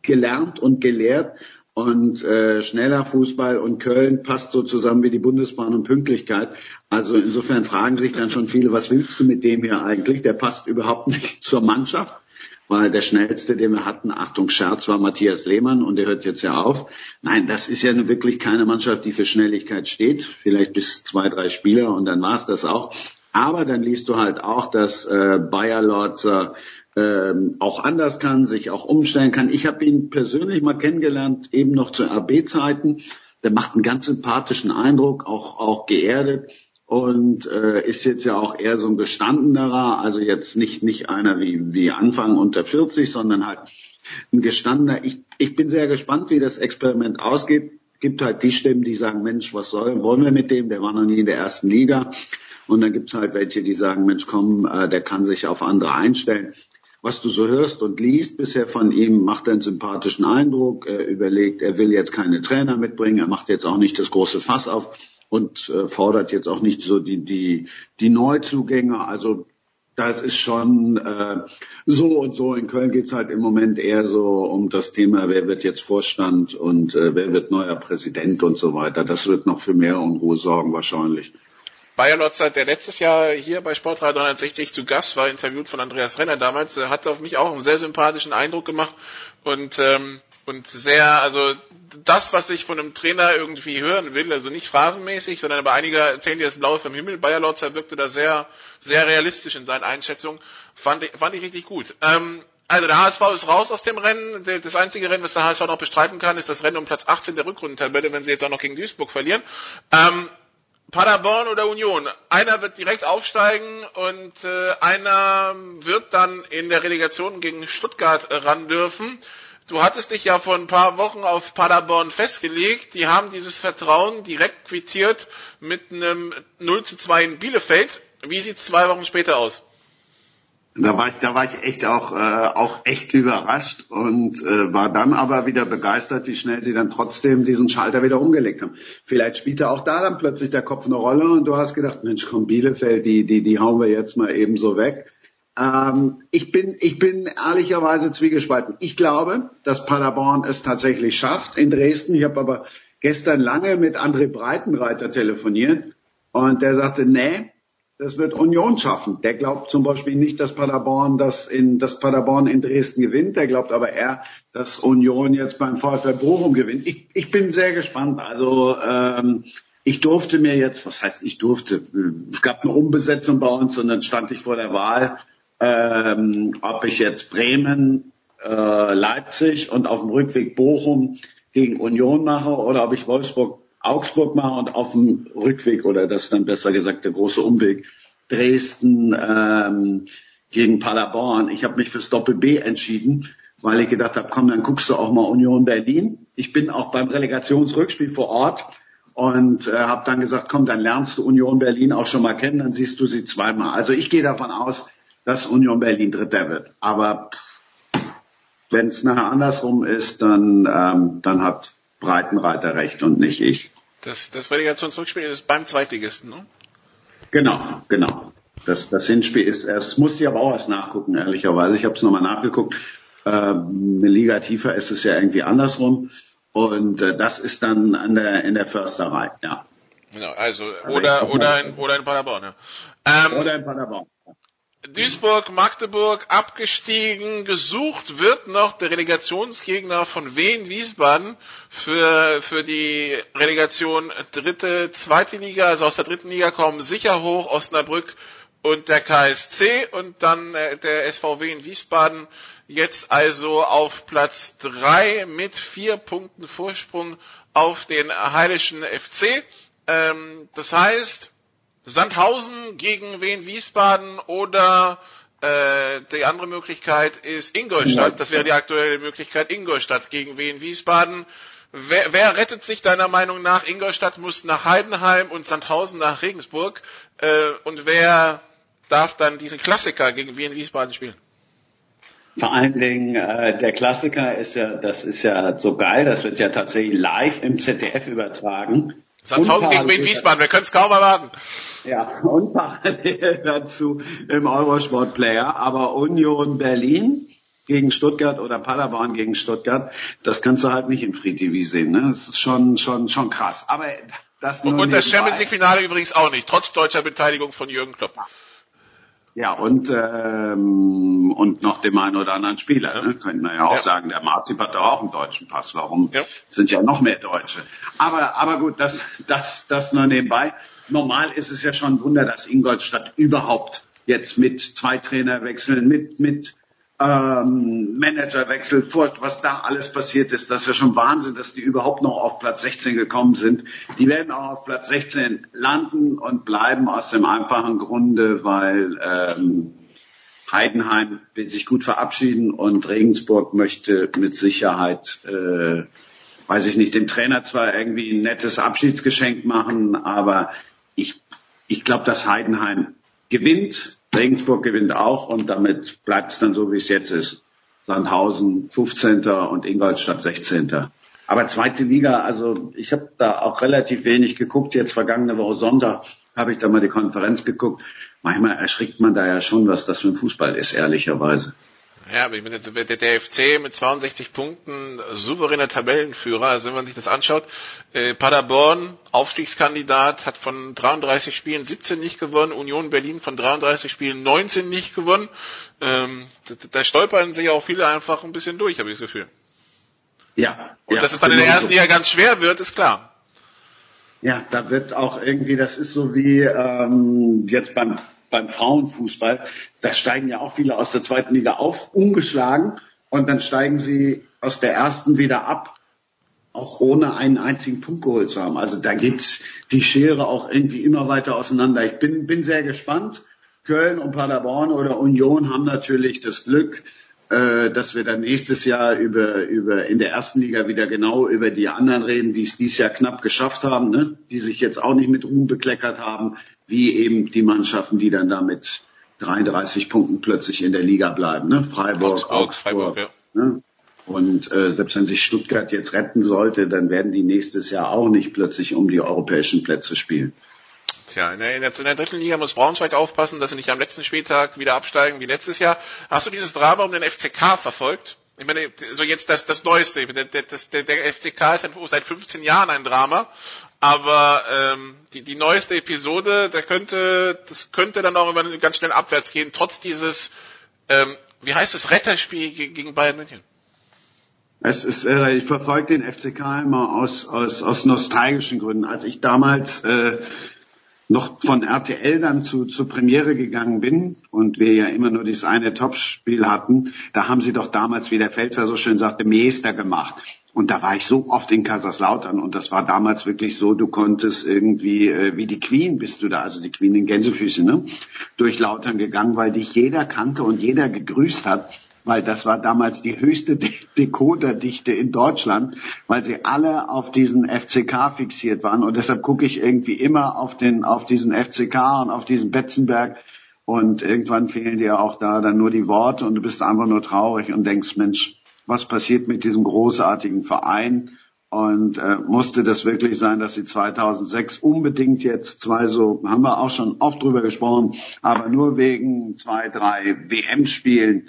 S8: gelernt und gelehrt und äh, schneller Fußball und Köln passt so zusammen wie die Bundesbahn und Pünktlichkeit. Also insofern fragen sich dann schon viele, was willst du mit dem hier eigentlich? Der passt überhaupt nicht zur Mannschaft, weil der schnellste, den wir hatten, Achtung Scherz, war Matthias Lehmann und der hört jetzt ja auf. Nein, das ist ja nun wirklich keine Mannschaft, die für Schnelligkeit steht. Vielleicht bis zwei, drei Spieler und dann war's das auch. Aber dann liest du halt auch, dass äh, Bayer Lorzer ähm, auch anders kann, sich auch umstellen kann. Ich habe ihn persönlich mal kennengelernt, eben noch zu RB-Zeiten. Der macht einen ganz sympathischen Eindruck, auch, auch geerdet und äh, ist jetzt ja auch eher so ein gestandenerer, also jetzt nicht, nicht einer wie, wie Anfang unter 40, sondern halt ein gestandener. Ich, ich bin sehr gespannt, wie das Experiment ausgeht. Gibt halt die Stimmen, die sagen, Mensch, was soll, wollen wir mit dem? Der war noch nie in der ersten Liga. Und dann gibt's halt welche, die sagen, Mensch, komm, äh, der kann sich auf andere einstellen was du so hörst und liest bisher von ihm, macht einen sympathischen Eindruck. Er überlegt, er will jetzt keine Trainer mitbringen, er macht jetzt auch nicht das große Fass auf und äh, fordert jetzt auch nicht so die, die, die Neuzugänge. Also das ist schon äh, so und so. In Köln geht's halt im Moment eher so um das Thema, wer wird jetzt Vorstand und äh, wer wird neuer Präsident und so weiter. Das wird noch für mehr Unruhe sorgen wahrscheinlich.
S7: Bayer Lotzer, der letztes Jahr hier bei Sportradio 360 zu Gast war, interviewt von Andreas Renner damals, äh, hat auf mich auch einen sehr sympathischen Eindruck gemacht und ähm, und sehr, also das, was ich von einem Trainer irgendwie hören will, also nicht phasenmäßig, sondern aber einige erzählen dir das Blaue vom Himmel. Bayer Lotzer wirkte da sehr, sehr realistisch in seinen Einschätzungen. Fand ich, fand ich richtig gut. Ähm, also der HSV ist raus aus dem Rennen. Das einzige Rennen, was der HSV noch bestreiten kann, ist das Rennen um Platz 18 der Rückrundentabelle, wenn sie jetzt auch noch gegen Duisburg verlieren. Ähm, Paderborn oder Union. Einer wird direkt aufsteigen und äh, einer wird dann in der Relegation gegen Stuttgart äh, ran dürfen. Du hattest dich ja vor ein paar Wochen auf Paderborn festgelegt. Die haben dieses Vertrauen direkt quittiert mit einem 0 zu 2 in Bielefeld. Wie sieht's zwei Wochen später aus?
S8: Da war ich, da war ich echt auch, äh, auch echt überrascht und äh, war dann aber wieder begeistert, wie schnell sie dann trotzdem diesen Schalter wieder umgelegt haben. Vielleicht spielte auch da dann plötzlich der Kopf eine Rolle und du hast gedacht, Mensch, komm Bielefeld, die, die, die hauen wir jetzt mal eben so weg. Ähm, ich bin, ich bin ehrlicherweise zwiegespalten. Ich glaube, dass Paderborn es tatsächlich schafft in Dresden. Ich habe aber gestern lange mit André Breitenreiter telefoniert und der sagte, nee, das wird Union schaffen. Der glaubt zum Beispiel nicht, dass Paderborn das in, dass Paderborn in Dresden gewinnt. Der glaubt aber eher, dass Union jetzt beim VfL Bochum gewinnt. Ich, ich bin sehr gespannt. Also ähm, ich durfte mir jetzt, was heißt ich durfte? Es gab eine Umbesetzung bei uns und dann stand ich vor der Wahl, ähm, ob ich jetzt Bremen, äh, Leipzig und auf dem Rückweg Bochum gegen Union mache oder ob ich Wolfsburg Augsburg mal und auf dem Rückweg oder das ist dann besser gesagt der große Umweg Dresden ähm, gegen Paderborn. Ich habe mich fürs Doppel B entschieden, weil ich gedacht habe, komm, dann guckst du auch mal Union Berlin. Ich bin auch beim Relegationsrückspiel vor Ort und äh, habe dann gesagt, komm, dann lernst du Union Berlin auch schon mal kennen, dann siehst du sie zweimal. Also ich gehe davon aus, dass Union Berlin Dritter wird. Aber wenn es nachher andersrum ist, dann, ähm, dann hat Breitenreiter recht und nicht ich.
S7: Das, das Relegationsrückspiel ist beim Zweitligisten, ne?
S8: Genau, genau. Das, das Hinspiel ist erst, musste ich aber auch erst nachgucken, ehrlicherweise. Ich habe es nochmal nachgeguckt. Ähm, eine Liga tiefer ist es ja irgendwie andersrum. Und äh, das ist dann an der, in der Försterei, ja.
S7: Genau, also, oder, oder, in, oder in Paderborn, ja.
S8: Ähm, oder in Paderborn.
S7: Duisburg, Magdeburg abgestiegen. Gesucht wird noch der Relegationsgegner von Wien Wiesbaden für, für die Relegation dritte, zweite Liga. Also aus der dritten Liga kommen sicher hoch Osnabrück und der KSC und dann äh, der SVW in Wiesbaden jetzt also auf Platz drei mit vier Punkten Vorsprung auf den Heidischen FC. Ähm, das heißt, Sandhausen gegen Wien Wiesbaden oder äh, die andere Möglichkeit ist Ingolstadt. Das wäre die aktuelle Möglichkeit Ingolstadt gegen Wien Wiesbaden. Wer, wer rettet sich deiner Meinung nach? Ingolstadt muss nach Heidenheim und Sandhausen nach Regensburg. Äh, und wer darf dann diesen Klassiker gegen Wien Wiesbaden spielen?
S8: Vor allen Dingen äh, der Klassiker ist ja, das ist ja so geil, das wird ja tatsächlich live im ZDF übertragen.
S7: Sandhausen gegen Wien Wiesbaden, wir können es kaum erwarten.
S8: Ja, und parallel dazu im Eurosport Player, aber Union Berlin gegen Stuttgart oder Paderborn gegen Stuttgart, das kannst du halt nicht im Free TV sehen, ne? Das ist schon schon schon krass. Aber das
S7: nur und das Champions League Finale übrigens auch nicht, trotz deutscher Beteiligung von Jürgen Klopp.
S8: Ja, und, ähm, und noch dem einen oder anderen Spieler. Ja. Ne? Könnte man ja auch ja. sagen, der Martip hat doch auch einen deutschen Pass. Warum ja. sind ja noch mehr Deutsche? Aber, aber gut, das, das, das nur nebenbei. Normal ist es ja schon ein Wunder, dass Ingolstadt überhaupt jetzt mit zwei Trainerwechseln, mit, mit ähm, Managerwechsel, was da alles passiert ist, das ist ja schon Wahnsinn, dass die überhaupt noch auf Platz 16 gekommen sind. Die werden auch auf Platz 16 landen und bleiben aus dem einfachen Grunde, weil ähm, Heidenheim will sich gut verabschieden und Regensburg möchte mit Sicherheit, äh, weiß ich nicht, dem Trainer zwar irgendwie ein nettes Abschiedsgeschenk machen, aber ich, glaube, dass Heidenheim gewinnt Regensburg gewinnt auch und damit bleibt es dann so, wie es jetzt ist. Sandhausen 15. und Ingolstadt 16. Aber zweite Liga, also ich habe da auch relativ wenig geguckt. Jetzt vergangene Woche Sonntag habe ich da mal die Konferenz geguckt. Manchmal erschrickt man da ja schon, was das für ein Fußball ist, ehrlicherweise.
S7: Ja, aber ich meine, der, der FC mit 62 Punkten, souveräner Tabellenführer, also wenn man sich das anschaut, äh, Paderborn, Aufstiegskandidat, hat von 33 Spielen 17 nicht gewonnen, Union Berlin von 33 Spielen 19 nicht gewonnen. Ähm, da, da stolpern sich auch viele einfach ein bisschen durch, habe ich das Gefühl.
S8: Ja.
S7: Und
S8: ja,
S7: dass es dann in der ersten Liga ganz schwer wird, ist klar.
S8: Ja, da wird auch irgendwie, das ist so wie ähm, jetzt beim beim Frauenfußball, da steigen ja auch viele aus der zweiten Liga auf, ungeschlagen, und dann steigen sie aus der ersten wieder ab, auch ohne einen einzigen Punkt geholt zu haben. Also da gibt's die Schere auch irgendwie immer weiter auseinander. Ich bin, bin sehr gespannt. Köln und Paderborn oder Union haben natürlich das Glück, äh, dass wir dann nächstes Jahr über, über in der ersten Liga wieder genau über die anderen reden, die es dieses Jahr knapp geschafft haben, ne? die sich jetzt auch nicht mit Ruhm bekleckert haben, wie eben die Mannschaften, die dann da mit 33 Punkten plötzlich in der Liga bleiben. Ne? Freiburg, Augsburg, Augsburg Freiburg, ja. ne? Und äh, selbst wenn sich Stuttgart jetzt retten sollte, dann werden die nächstes Jahr auch nicht plötzlich um die europäischen Plätze spielen.
S7: Tja, in der, in der dritten Liga muss Braunschweig aufpassen, dass sie nicht am letzten Spieltag wieder absteigen wie letztes Jahr. Hast du dieses Drama um den FCK verfolgt? Ich meine, so jetzt das, das Neueste. Der, der, der, der FCK ist seit 15 Jahren ein Drama, aber ähm, die, die neueste Episode, da könnte, das könnte dann auch immer ganz schnell abwärts gehen, trotz dieses, ähm, wie heißt es, Retterspiel gegen Bayern München.
S8: Es ist, äh, ich verfolge den FCK immer aus, aus, aus nostalgischen Gründen. Als ich damals äh, noch von RTL dann zu, zur Premiere gegangen bin und wir ja immer nur dieses eine Topspiel hatten, da haben sie doch damals, wie der Pfälzer so schön sagte, Meister gemacht. Und da war ich so oft in Kaiserslautern und das war damals wirklich so, du konntest irgendwie, äh, wie die Queen bist du da, also die Queen in Gänsefüßchen, ne? durch Lautern gegangen, weil dich jeder kannte und jeder gegrüßt hat, weil das war damals die höchste De Decoderdichte in Deutschland, weil sie alle auf diesen FCK fixiert waren und deshalb gucke ich irgendwie immer auf den, auf diesen FCK und auf diesen Betzenberg und irgendwann fehlen dir auch da dann nur die Worte und du bist einfach nur traurig und denkst, Mensch, was passiert mit diesem großartigen Verein? Und äh, musste das wirklich sein, dass sie 2006 unbedingt jetzt zwei so, haben wir auch schon oft drüber gesprochen, aber nur wegen zwei, drei WM-Spielen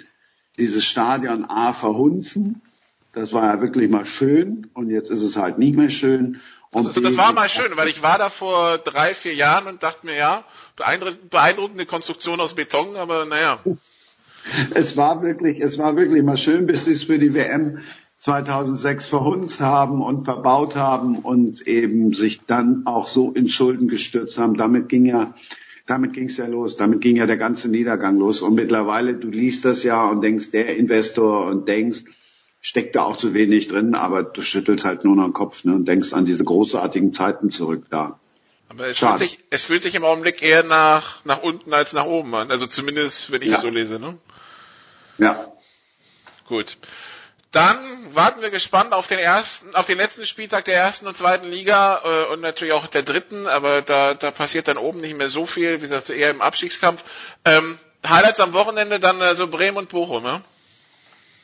S8: dieses Stadion A verhunzen. Das war ja wirklich mal schön und jetzt ist es halt nicht mehr schön.
S7: Und also, das war mal schön, weil ich war da vor drei, vier Jahren und dachte mir, ja, beeindruckende Konstruktion aus Beton, aber naja
S8: es war wirklich, es war wirklich mal schön, bis sie es für die WM 2006 verhunzt haben und verbaut haben und eben sich dann auch so in Schulden gestürzt haben. Damit ging ja, damit ging es ja los. Damit ging ja der ganze Niedergang los. Und mittlerweile, du liest das ja und denkst, der Investor und denkst, steckt da auch zu wenig drin, aber du schüttelst halt nur noch den Kopf ne, und denkst an diese großartigen Zeiten zurück da.
S7: Aber es fühlt, sich, es fühlt sich im Augenblick eher nach, nach unten als nach oben an. Also zumindest, wenn ich ja. so lese, ne?
S8: Ja.
S7: Gut. Dann warten wir gespannt auf den ersten, auf den letzten Spieltag der ersten und zweiten Liga äh, und natürlich auch der dritten, aber da, da passiert dann oben nicht mehr so viel, wie gesagt, eher im Abstiegskampf. Ähm, Highlights am Wochenende dann also Bremen und Bochum, ja?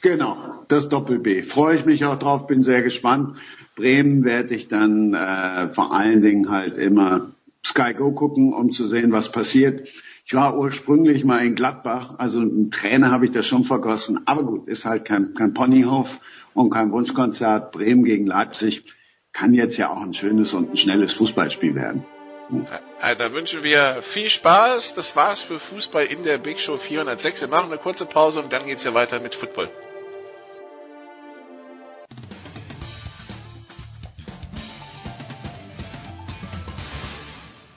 S8: Genau, das Doppel B. Freue ich mich auch drauf, bin sehr gespannt. Bremen werde ich dann äh, vor allen Dingen halt immer Sky Go gucken, um zu sehen, was passiert. Ich war ursprünglich mal in Gladbach, also einen Trainer habe ich da schon vergossen. Aber gut, ist halt kein, kein Ponyhof und kein Wunschkonzert. Bremen gegen Leipzig kann jetzt ja auch ein schönes und ein schnelles Fußballspiel werden.
S7: Hm. Da wünschen wir viel Spaß. Das war's für Fußball in der Big Show 406. Wir machen eine kurze Pause und dann geht's ja weiter mit Football.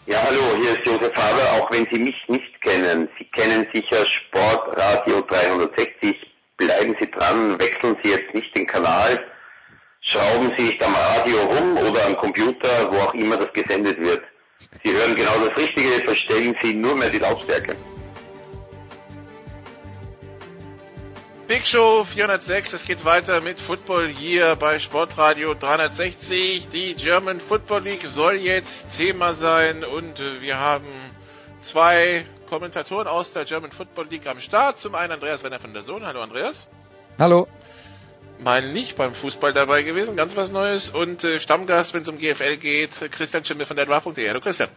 S9: Ja, hallo, hier ist Josef Haber, auch wenn Sie mich nicht kennen. Sie kennen sicher Sportradio 360. Bleiben Sie dran, wechseln Sie jetzt nicht den Kanal, schrauben Sie nicht am Radio rum oder am Computer, wo auch immer das gesendet wird. Sie hören genau das Richtige, verstellen Sie nur mehr die Lautstärke.
S7: Big Show 406, es geht weiter mit Football hier bei Sportradio 360. Die German Football League soll jetzt Thema sein und äh, wir haben zwei Kommentatoren aus der German Football League am Start. Zum einen Andreas Renner von der Sohn. Hallo Andreas.
S10: Hallo.
S7: Mal nicht beim Fußball dabei gewesen, ganz was Neues. Und äh, Stammgast, wenn es um GFL geht, Christian Schimmel von der Advar.de. Hallo Christian.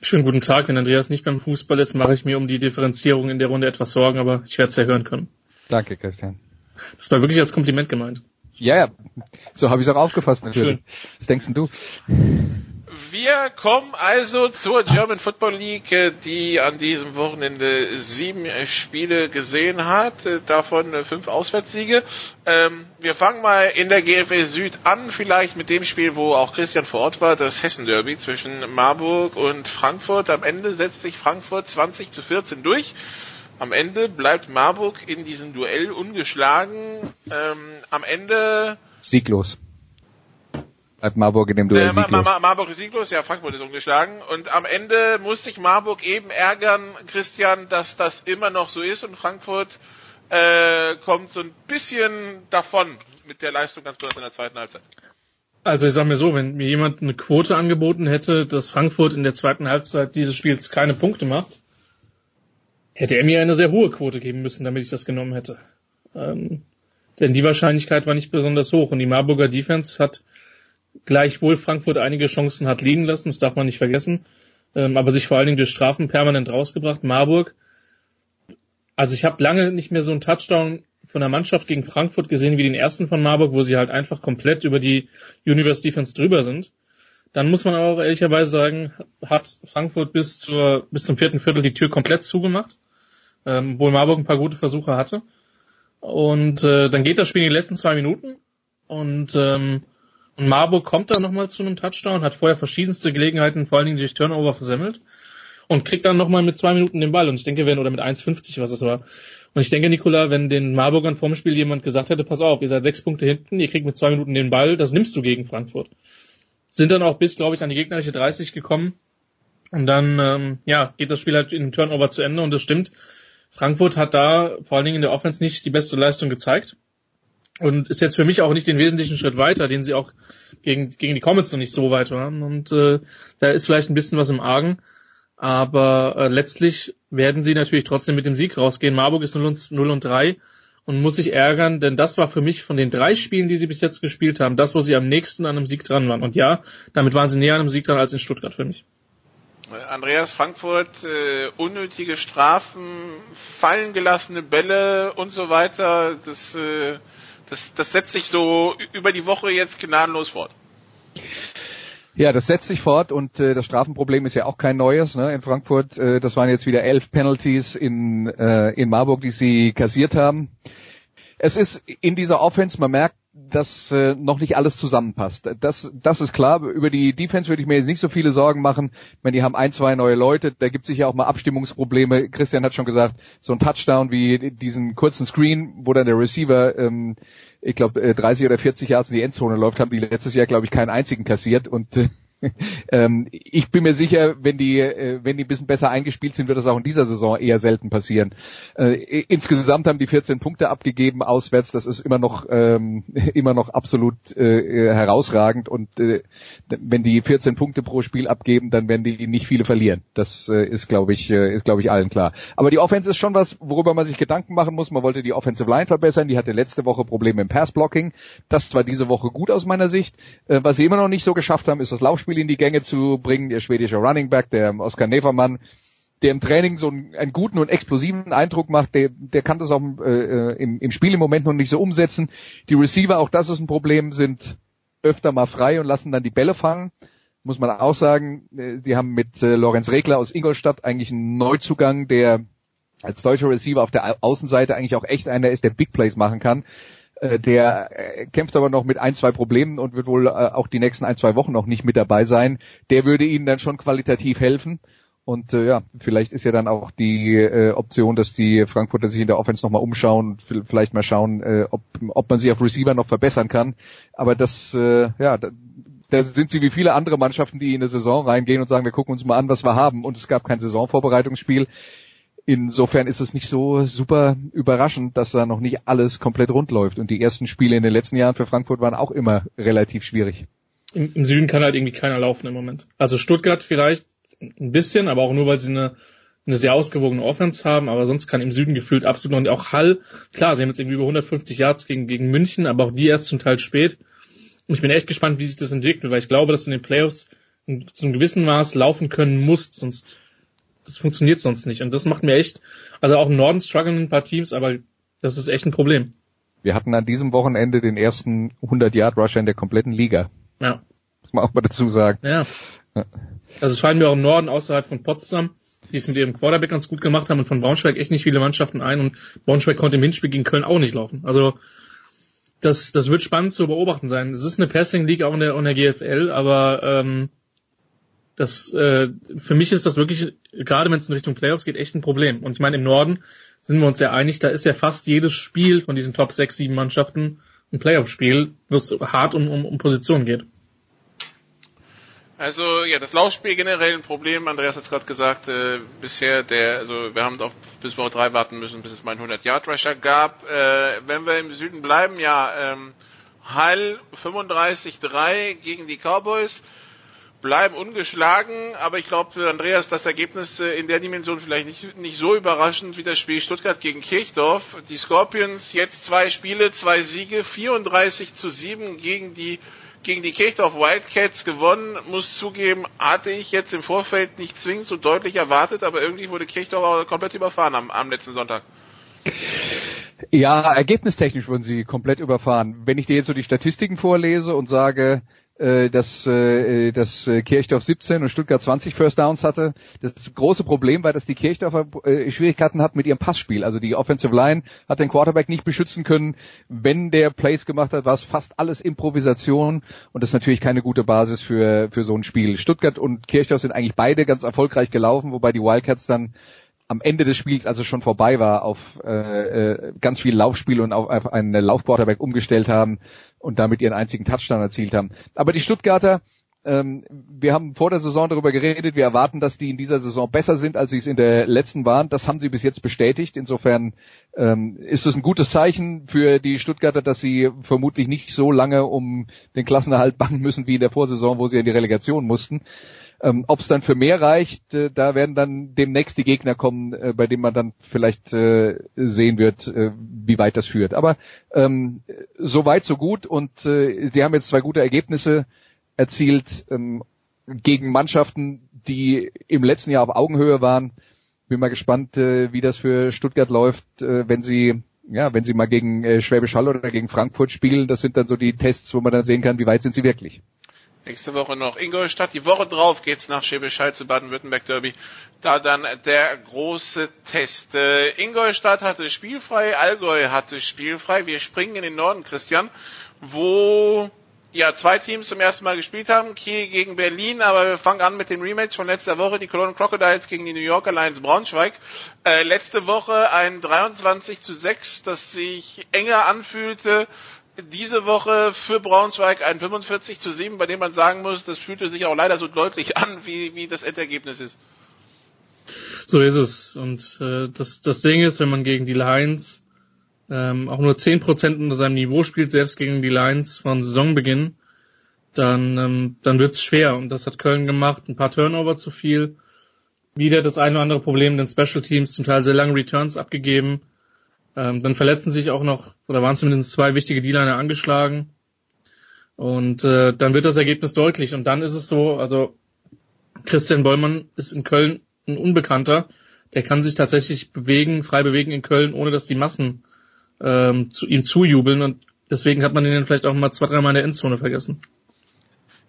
S10: Schönen guten Tag. Wenn Andreas nicht beim Fußball ist, mache ich mir um die Differenzierung in der Runde etwas Sorgen, aber ich werde es ja hören können.
S11: Danke, Christian.
S10: Das war wirklich als Kompliment gemeint.
S11: Ja, ja. So habe ich es auch aufgefasst natürlich. Schön. Was denkst denn du?
S7: Wir kommen also zur German Football League, die an diesem Wochenende sieben Spiele gesehen hat, davon fünf Auswärtssiege. Ähm, wir fangen mal in der GFL Süd an, vielleicht mit dem Spiel, wo auch Christian vor Ort war, das Hessen Derby zwischen Marburg und Frankfurt. Am Ende setzt sich Frankfurt 20 zu 14 durch. Am Ende bleibt Marburg in diesem Duell ungeschlagen. Ähm, am Ende
S11: sieglos. Bleibt Marburg in dem Duell äh, sieglos.
S7: Mar Marburg ist sieglos, ja, Frankfurt ist ungeschlagen. Und am Ende muss sich Marburg eben ärgern, Christian, dass das immer noch so ist und Frankfurt äh, kommt so ein bisschen davon mit der Leistung ganz besonders in der zweiten Halbzeit.
S10: Also ich sag mir so, wenn mir jemand eine Quote angeboten hätte, dass Frankfurt in der zweiten Halbzeit dieses Spiels keine Punkte macht, hätte er mir eine sehr hohe Quote geben müssen, damit ich das genommen hätte. Ähm, denn die Wahrscheinlichkeit war nicht besonders hoch und die Marburger Defense hat gleichwohl Frankfurt einige Chancen hat liegen lassen, das darf man nicht vergessen, ähm, aber sich vor allen Dingen durch Strafen permanent rausgebracht. Marburg, also ich habe lange nicht mehr so einen Touchdown von der Mannschaft gegen Frankfurt gesehen wie den ersten von Marburg, wo sie halt einfach komplett über die Universe Defense drüber sind. Dann muss man auch ehrlicherweise sagen, hat Frankfurt bis zur bis zum vierten Viertel die Tür komplett zugemacht ähm, obwohl Marburg ein paar gute Versuche hatte. Und äh, dann geht das Spiel in die letzten zwei Minuten und, ähm, und Marburg kommt dann nochmal zu einem Touchdown, hat vorher verschiedenste Gelegenheiten, vor allen Dingen durch Turnover versemmelt und kriegt dann nochmal mit zwei Minuten den Ball und ich denke, wenn oder mit 1,50 was es war Und ich denke, Nikola, wenn den Marburgern vorm Spiel jemand gesagt hätte, pass auf, ihr seid sechs Punkte hinten, ihr kriegt mit zwei Minuten den Ball, das nimmst du gegen Frankfurt. Sind dann auch bis, glaube ich, an die gegnerische 30 gekommen. Und dann, ähm, ja, geht das Spiel halt in Turnover zu Ende und das stimmt. Frankfurt hat da vor allen Dingen in der Offense nicht die beste Leistung gezeigt und ist jetzt für mich auch nicht den wesentlichen Schritt weiter, den sie auch gegen, gegen die Comets noch nicht so weit waren. Und äh, da ist vielleicht ein bisschen was im Argen. Aber äh, letztlich werden sie natürlich trotzdem mit dem Sieg rausgehen. Marburg ist 0 und, 0 und 3 und muss sich ärgern, denn das war für mich von den drei Spielen, die sie bis jetzt gespielt haben, das, wo sie am nächsten an einem Sieg dran waren. Und ja, damit waren sie näher an einem Sieg dran als in Stuttgart für mich.
S7: Andreas Frankfurt, äh, unnötige Strafen, fallen gelassene Bälle und so weiter, das, äh, das, das setzt sich so über die Woche jetzt gnadenlos fort.
S11: Ja, das setzt sich fort und äh, das Strafenproblem ist ja auch kein neues. Ne? In Frankfurt, äh, das waren jetzt wieder elf Penalties in, äh, in Marburg, die sie kassiert haben. Es ist in dieser Offense, man merkt, dass äh, noch nicht alles zusammenpasst. Das, das ist klar. Über die Defense würde ich mir jetzt nicht so viele Sorgen machen. Wenn die haben ein, zwei neue Leute, da gibt es sicher auch mal Abstimmungsprobleme. Christian hat schon gesagt, so ein Touchdown wie diesen kurzen Screen, wo dann der Receiver, ähm, ich glaube, 30 oder 40 Yards in die Endzone läuft, haben die letztes Jahr, glaube ich, keinen einzigen kassiert. Und äh, ähm, ich bin mir sicher, wenn die, äh, wenn die ein bisschen besser eingespielt sind, wird das auch in dieser Saison eher selten passieren. Äh, insgesamt haben die 14 Punkte abgegeben auswärts. Das ist immer noch, ähm, immer noch absolut äh, herausragend. Und äh, wenn die 14 Punkte pro Spiel abgeben, dann werden die nicht viele verlieren. Das äh, ist, glaube ich, äh, ist, glaube ich, allen klar. Aber die Offense ist schon was, worüber man sich Gedanken machen muss. Man wollte die Offensive Line verbessern. Die hatte letzte Woche Probleme im Passblocking. Das war diese Woche gut aus meiner Sicht. Äh, was sie immer noch nicht so geschafft haben, ist das Laufspiel Spiel in die Gänge zu bringen. Der schwedische Running Back, der Oskar Nevermann, der im Training so einen, einen, guten und explosiven Eindruck macht, der, der kann das auch äh, im, im Spiel im Moment noch nicht so umsetzen. Die Receiver, auch das ist ein Problem, sind öfter mal frei und lassen dann die Bälle fangen. Muss man auch sagen, äh, die haben mit äh, Lorenz Regler aus Ingolstadt eigentlich einen Neuzugang, der als deutscher Receiver auf der Außenseite eigentlich auch echt einer ist, der Big Plays machen kann. Äh, der äh, kämpft aber noch mit ein, zwei Problemen und wird wohl äh, auch die nächsten ein, zwei Wochen noch nicht mit dabei sein. Der würde ihnen dann schon qualitativ helfen. Und äh, ja, vielleicht ist ja dann auch die äh, Option, dass die Frankfurter sich in der Offense nochmal umschauen, vielleicht mal schauen, äh, ob, ob man sich auf Receiver noch verbessern kann. Aber das, äh, ja, da, da sind sie wie viele andere Mannschaften, die in eine Saison reingehen und sagen, wir gucken uns mal an, was wir haben. Und es gab kein Saisonvorbereitungsspiel. Insofern ist es nicht so super überraschend, dass da noch nicht alles komplett rund läuft. Und die ersten Spiele in den letzten Jahren für Frankfurt waren auch immer relativ schwierig.
S10: Im, Im, Süden kann halt irgendwie keiner laufen im Moment. Also Stuttgart vielleicht ein bisschen, aber auch nur, weil sie eine, eine sehr ausgewogene Offense haben, aber sonst kann im Süden gefühlt absolut noch nicht. Auch Hall, klar, sie haben jetzt irgendwie über 150 Yards gegen, gegen München, aber auch die erst zum Teil spät. Und ich bin echt gespannt, wie sich das entwickelt, weil ich glaube, dass du in den Playoffs zu einem gewissen Maß laufen können musst, sonst das funktioniert sonst nicht. Und das macht mir echt, also auch im Norden strugglen ein paar Teams, aber das ist echt ein Problem.
S11: Wir hatten an diesem Wochenende den ersten 100 Yard Rusher in der kompletten Liga.
S10: Ja.
S11: Muss man auch mal dazu sagen.
S10: Ja. ja. Also es fallen mir auch im Norden außerhalb von Potsdam, die es mit ihrem Quarterback ganz gut gemacht haben und von Braunschweig echt nicht viele Mannschaften ein und Braunschweig konnte im Hinspiel gegen Köln auch nicht laufen. Also das, das wird spannend zu beobachten sein. Es ist eine Passing League auch in der, in der GFL, aber ähm, das äh, für mich ist das wirklich, gerade wenn es in Richtung Playoffs geht, echt ein Problem. Und ich meine, im Norden sind wir uns ja einig, da ist ja fast jedes Spiel von diesen Top 6, 7 Mannschaften ein Playoff-Spiel, wo es hart um, um, um Position geht.
S7: Also ja, das Laufspiel generell ein Problem. Andreas hat es gerade gesagt, äh, bisher der, also wir haben auf bis Woche 3 warten müssen, bis es mal einen 100 Yard Rusher gab. Äh, wenn wir im Süden bleiben, ja, ähm, Hall 35-3 gegen die Cowboys bleiben ungeschlagen, aber ich glaube für Andreas das Ergebnis äh, in der Dimension vielleicht nicht, nicht so überraschend wie das Spiel Stuttgart gegen Kirchdorf. Die Scorpions jetzt zwei Spiele, zwei Siege, 34 zu 7 gegen die gegen die Kirchdorf Wildcats gewonnen, muss zugeben, hatte ich jetzt im Vorfeld nicht zwingend so deutlich erwartet, aber irgendwie wurde Kirchdorf komplett überfahren am, am letzten Sonntag.
S11: Ja, ergebnistechnisch wurden sie komplett überfahren. Wenn ich dir jetzt so die Statistiken vorlese und sage, äh, dass, äh, dass äh, Kirchdorf 17 und Stuttgart 20 First Downs hatte. Das große Problem war, dass die Kirchdorfer Schwierigkeiten hatten mit ihrem Passspiel. Also die Offensive Line hat den Quarterback nicht beschützen können. Wenn der Plays gemacht hat, war es fast alles Improvisation und das ist natürlich keine gute Basis für, für so ein Spiel. Stuttgart und Kirchdorf sind eigentlich beide ganz erfolgreich gelaufen, wobei die Wildcats dann am Ende des Spiels, als es schon vorbei war, auf äh, ganz viel Laufspiel und auf, auf einen Laufquarterback umgestellt haben und damit ihren einzigen Touchdown erzielt haben. Aber die Stuttgarter, ähm, wir haben vor der Saison darüber geredet, wir erwarten, dass die in dieser Saison besser sind, als sie es in der letzten waren. Das haben sie bis jetzt bestätigt. Insofern ähm, ist es ein gutes Zeichen für die Stuttgarter, dass sie vermutlich nicht so lange um den Klassenerhalt bangen müssen wie in der Vorsaison, wo sie in die Relegation mussten. Ähm, Ob es dann für mehr reicht, äh, da werden dann demnächst die Gegner kommen, äh, bei denen man dann vielleicht äh, sehen wird, äh, wie weit das führt. Aber ähm, so weit, so gut und äh, sie haben jetzt zwei gute Ergebnisse erzielt ähm, gegen Mannschaften, die im letzten Jahr auf Augenhöhe waren. Bin mal gespannt, äh, wie das für Stuttgart läuft, äh, wenn sie ja, wenn sie mal gegen äh, Schwäbisch Hall oder gegen Frankfurt spielen. Das sind dann so die Tests, wo man dann sehen kann, wie weit sind sie wirklich.
S7: Nächste Woche noch Ingolstadt. Die Woche drauf geht's nach Schwäbisch Hall zu Baden-Württemberg Derby. Da dann der große Test. Äh, Ingolstadt hatte spielfrei, Allgäu hatte spielfrei. Wir springen in den Norden, Christian, wo ja, zwei Teams zum ersten Mal gespielt haben, Kiel gegen Berlin, aber wir fangen an mit dem Rematch von letzter Woche, die Cologne Crocodiles gegen die New York Alliance Braunschweig. Äh, letzte Woche ein 23 zu 6, das sich enger anfühlte. Diese Woche für Braunschweig ein 45 zu 7, bei dem man sagen muss, das fühlte sich auch leider so deutlich an, wie, wie das Endergebnis ist.
S10: So ist es. Und äh, das, das Ding ist, wenn man gegen die Lions ähm, auch nur 10% unter seinem Niveau spielt, selbst gegen die Lions von Saisonbeginn, dann, ähm, dann wird's schwer. Und das hat Köln gemacht. Ein paar Turnover zu viel. Wieder das eine oder andere Problem, den Special Teams zum Teil sehr lange Returns abgegeben. Ähm, dann verletzen sich auch noch, oder waren zumindest zwei wichtige D-Liner angeschlagen. Und äh, dann wird das Ergebnis deutlich. Und dann ist es so, also Christian Bollmann ist in Köln ein Unbekannter. Der kann sich tatsächlich bewegen, frei bewegen in Köln, ohne dass die Massen ähm, zu ihm zujubeln und deswegen hat man ihn dann vielleicht auch mal zwei, dreimal in der Endzone vergessen.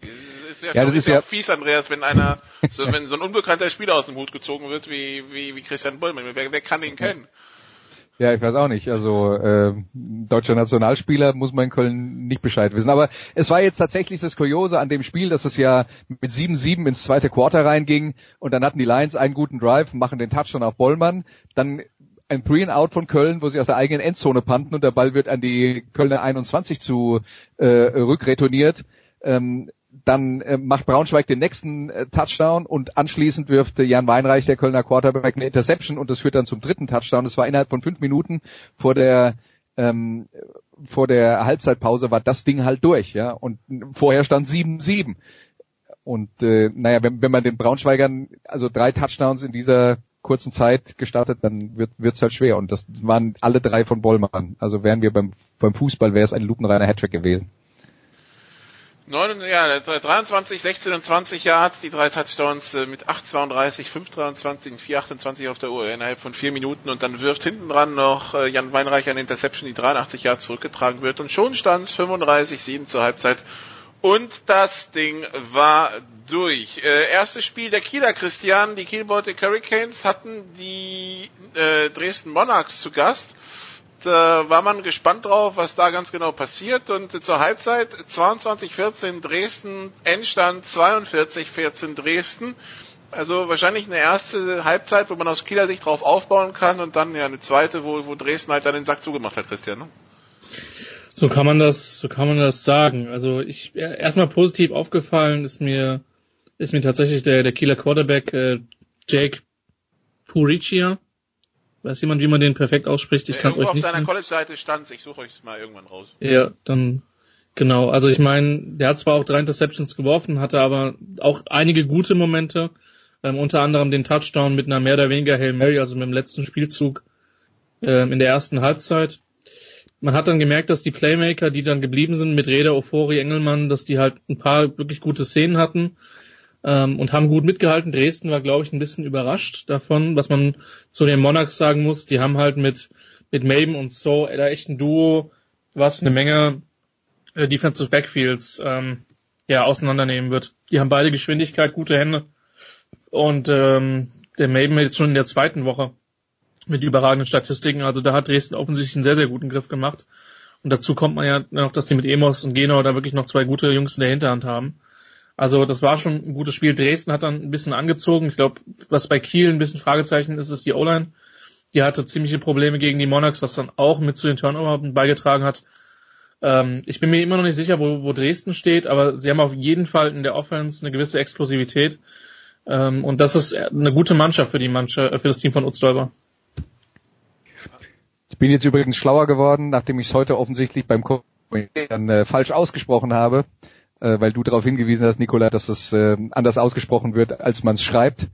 S7: Das ist ja, ja das ist ja fies, Andreas, wenn einer, so, wenn so ein unbekannter Spieler aus dem Hut gezogen wird wie, wie, wie Christian Bollmann. Wer, wer kann ihn kennen?
S11: Ja, ich weiß auch nicht. Also äh, deutscher Nationalspieler muss man in Köln nicht Bescheid wissen. Aber es war jetzt tatsächlich das Kuriose an dem Spiel, dass es ja mit 7-7 ins zweite Quarter reinging und dann hatten die Lions einen guten Drive, machen den Touchdown auf Bollmann. Dann ein Three and Out von Köln, wo sie aus der eigenen Endzone panten und der Ball wird an die Kölner 21 zu äh, rückretourniert. Ähm, dann äh, macht Braunschweig den nächsten äh, Touchdown und anschließend wirft äh, Jan Weinreich, der Kölner Quarterback, eine Interception und das führt dann zum dritten Touchdown. Das war innerhalb von fünf Minuten vor der ähm, vor der Halbzeitpause war das Ding halt durch, ja. Und vorher stand 7-7. Und äh, naja, wenn, wenn man den Braunschweigern also drei Touchdowns in dieser kurzen Zeit gestartet, dann wird es halt schwer. Und das waren alle drei von Bollmann. Also wären wir beim, beim Fußball, wäre es ein lupenreiner Hattrick gewesen.
S7: 9, ja, 23, 16 und 20 Yards, die drei Touchdowns äh, mit 8,32, 5,23 und 4,28 auf der Uhr innerhalb von vier Minuten und dann wirft hinten dran noch äh, Jan Weinreich eine Interception, die 83 Yards zurückgetragen wird und schon stand 35, 7 zur Halbzeit und das Ding war durch. Äh, erstes Spiel der Kieler Christian. Die Kiel Baltic Hurricanes hatten die äh, Dresden Monarchs zu Gast. Da war man gespannt drauf, was da ganz genau passiert. Und äh, zur Halbzeit 22-14 Dresden, Endstand 42-14 Dresden. Also wahrscheinlich eine erste Halbzeit, wo man aus Kieler Sicht drauf aufbauen kann und dann ja eine zweite, wo, wo Dresden halt dann den Sack zugemacht hat, Christian. Ne?
S10: So kann man das, so kann man das sagen. Also ich erstmal positiv aufgefallen ist mir ist mir tatsächlich der der Kieler Quarterback äh, Jake Puricia. Weiß jemand, wie man den perfekt ausspricht? Ich kann es euch nicht.
S7: Auf deiner College-Seite stand ich suche euch mal irgendwann raus.
S10: Ja, dann genau. Also ich meine, der hat zwar auch drei Interceptions geworfen, hatte aber auch einige gute Momente. Ähm, unter anderem den Touchdown mit einer mehr oder weniger Hail Mary, also mit dem letzten Spielzug ähm, in der ersten Halbzeit man hat dann gemerkt, dass die Playmaker, die dann geblieben sind mit Reda, Ofori, Engelmann, dass die halt ein paar wirklich gute Szenen hatten ähm, und haben gut mitgehalten. Dresden war, glaube ich, ein bisschen überrascht davon, was man zu den Monarchs sagen muss. Die haben halt mit mit Maben und So da echt ein Duo, was eine Menge äh, Defensive Backfields ähm, ja auseinandernehmen wird. Die haben beide Geschwindigkeit, gute Hände und ähm, der Maben jetzt schon in der zweiten Woche mit überragenden Statistiken. Also da hat Dresden offensichtlich einen sehr, sehr guten Griff gemacht. Und dazu kommt man ja noch, dass sie mit Emos und Genau da wirklich noch zwei gute Jungs in der Hinterhand haben. Also das war schon ein gutes Spiel. Dresden hat dann ein bisschen angezogen. Ich glaube, was bei Kiel ein bisschen Fragezeichen ist, ist die O-Line. Die hatte ziemliche Probleme gegen die Monarchs, was dann auch mit zu den Turnover beigetragen hat. Ähm, ich bin mir immer noch nicht sicher, wo, wo Dresden steht, aber sie haben auf jeden Fall in der Offense eine gewisse Explosivität. Ähm, und das ist eine gute Mannschaft für die Mannschaft, für das Team von Utzdolber.
S11: Ich bin jetzt übrigens schlauer geworden, nachdem ich es heute offensichtlich beim dann äh, falsch ausgesprochen habe, äh, weil du darauf hingewiesen hast, Nikola, dass das äh, anders ausgesprochen wird, als man es schreibt.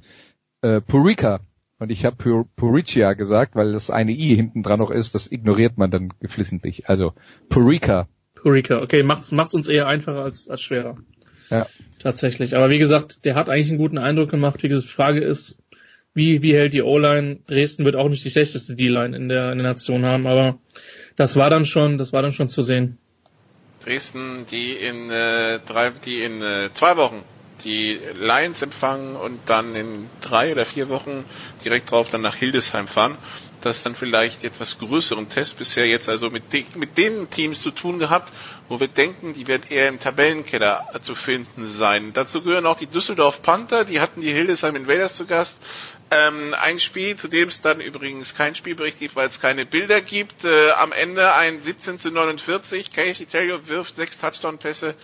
S11: Äh, Purica. Und ich habe Pur Puricia gesagt, weil das eine I hinten dran noch ist, das ignoriert man dann geflissentlich. Also Purica.
S10: Purica, okay, macht's, macht's uns eher einfacher als, als schwerer.
S11: Ja.
S10: Tatsächlich. Aber wie gesagt, der hat eigentlich einen guten Eindruck gemacht. Wie gesagt, die Frage ist, wie, wie hält die O-Line? Dresden wird auch nicht die schlechteste D-Line in der, in der Nation haben, aber das war dann schon, das war dann schon zu sehen.
S7: Dresden, die in äh, drei, die in äh, zwei Wochen die Lions empfangen und dann in drei oder vier Wochen direkt drauf dann nach Hildesheim fahren. Das ist dann vielleicht etwas größeren Test bisher jetzt also mit, de mit den Teams zu tun gehabt, wo wir denken, die werden eher im Tabellenkeller zu finden sein. Dazu gehören auch die Düsseldorf Panther, die hatten die Hildesheim Invaders zu Gast. Ähm, ein Spiel, zu dem es dann übrigens kein Spielbericht gibt, weil es keine Bilder gibt. Äh, am Ende ein 17 zu 49. Casey Terrio wirft sechs Touchdown-Pässe.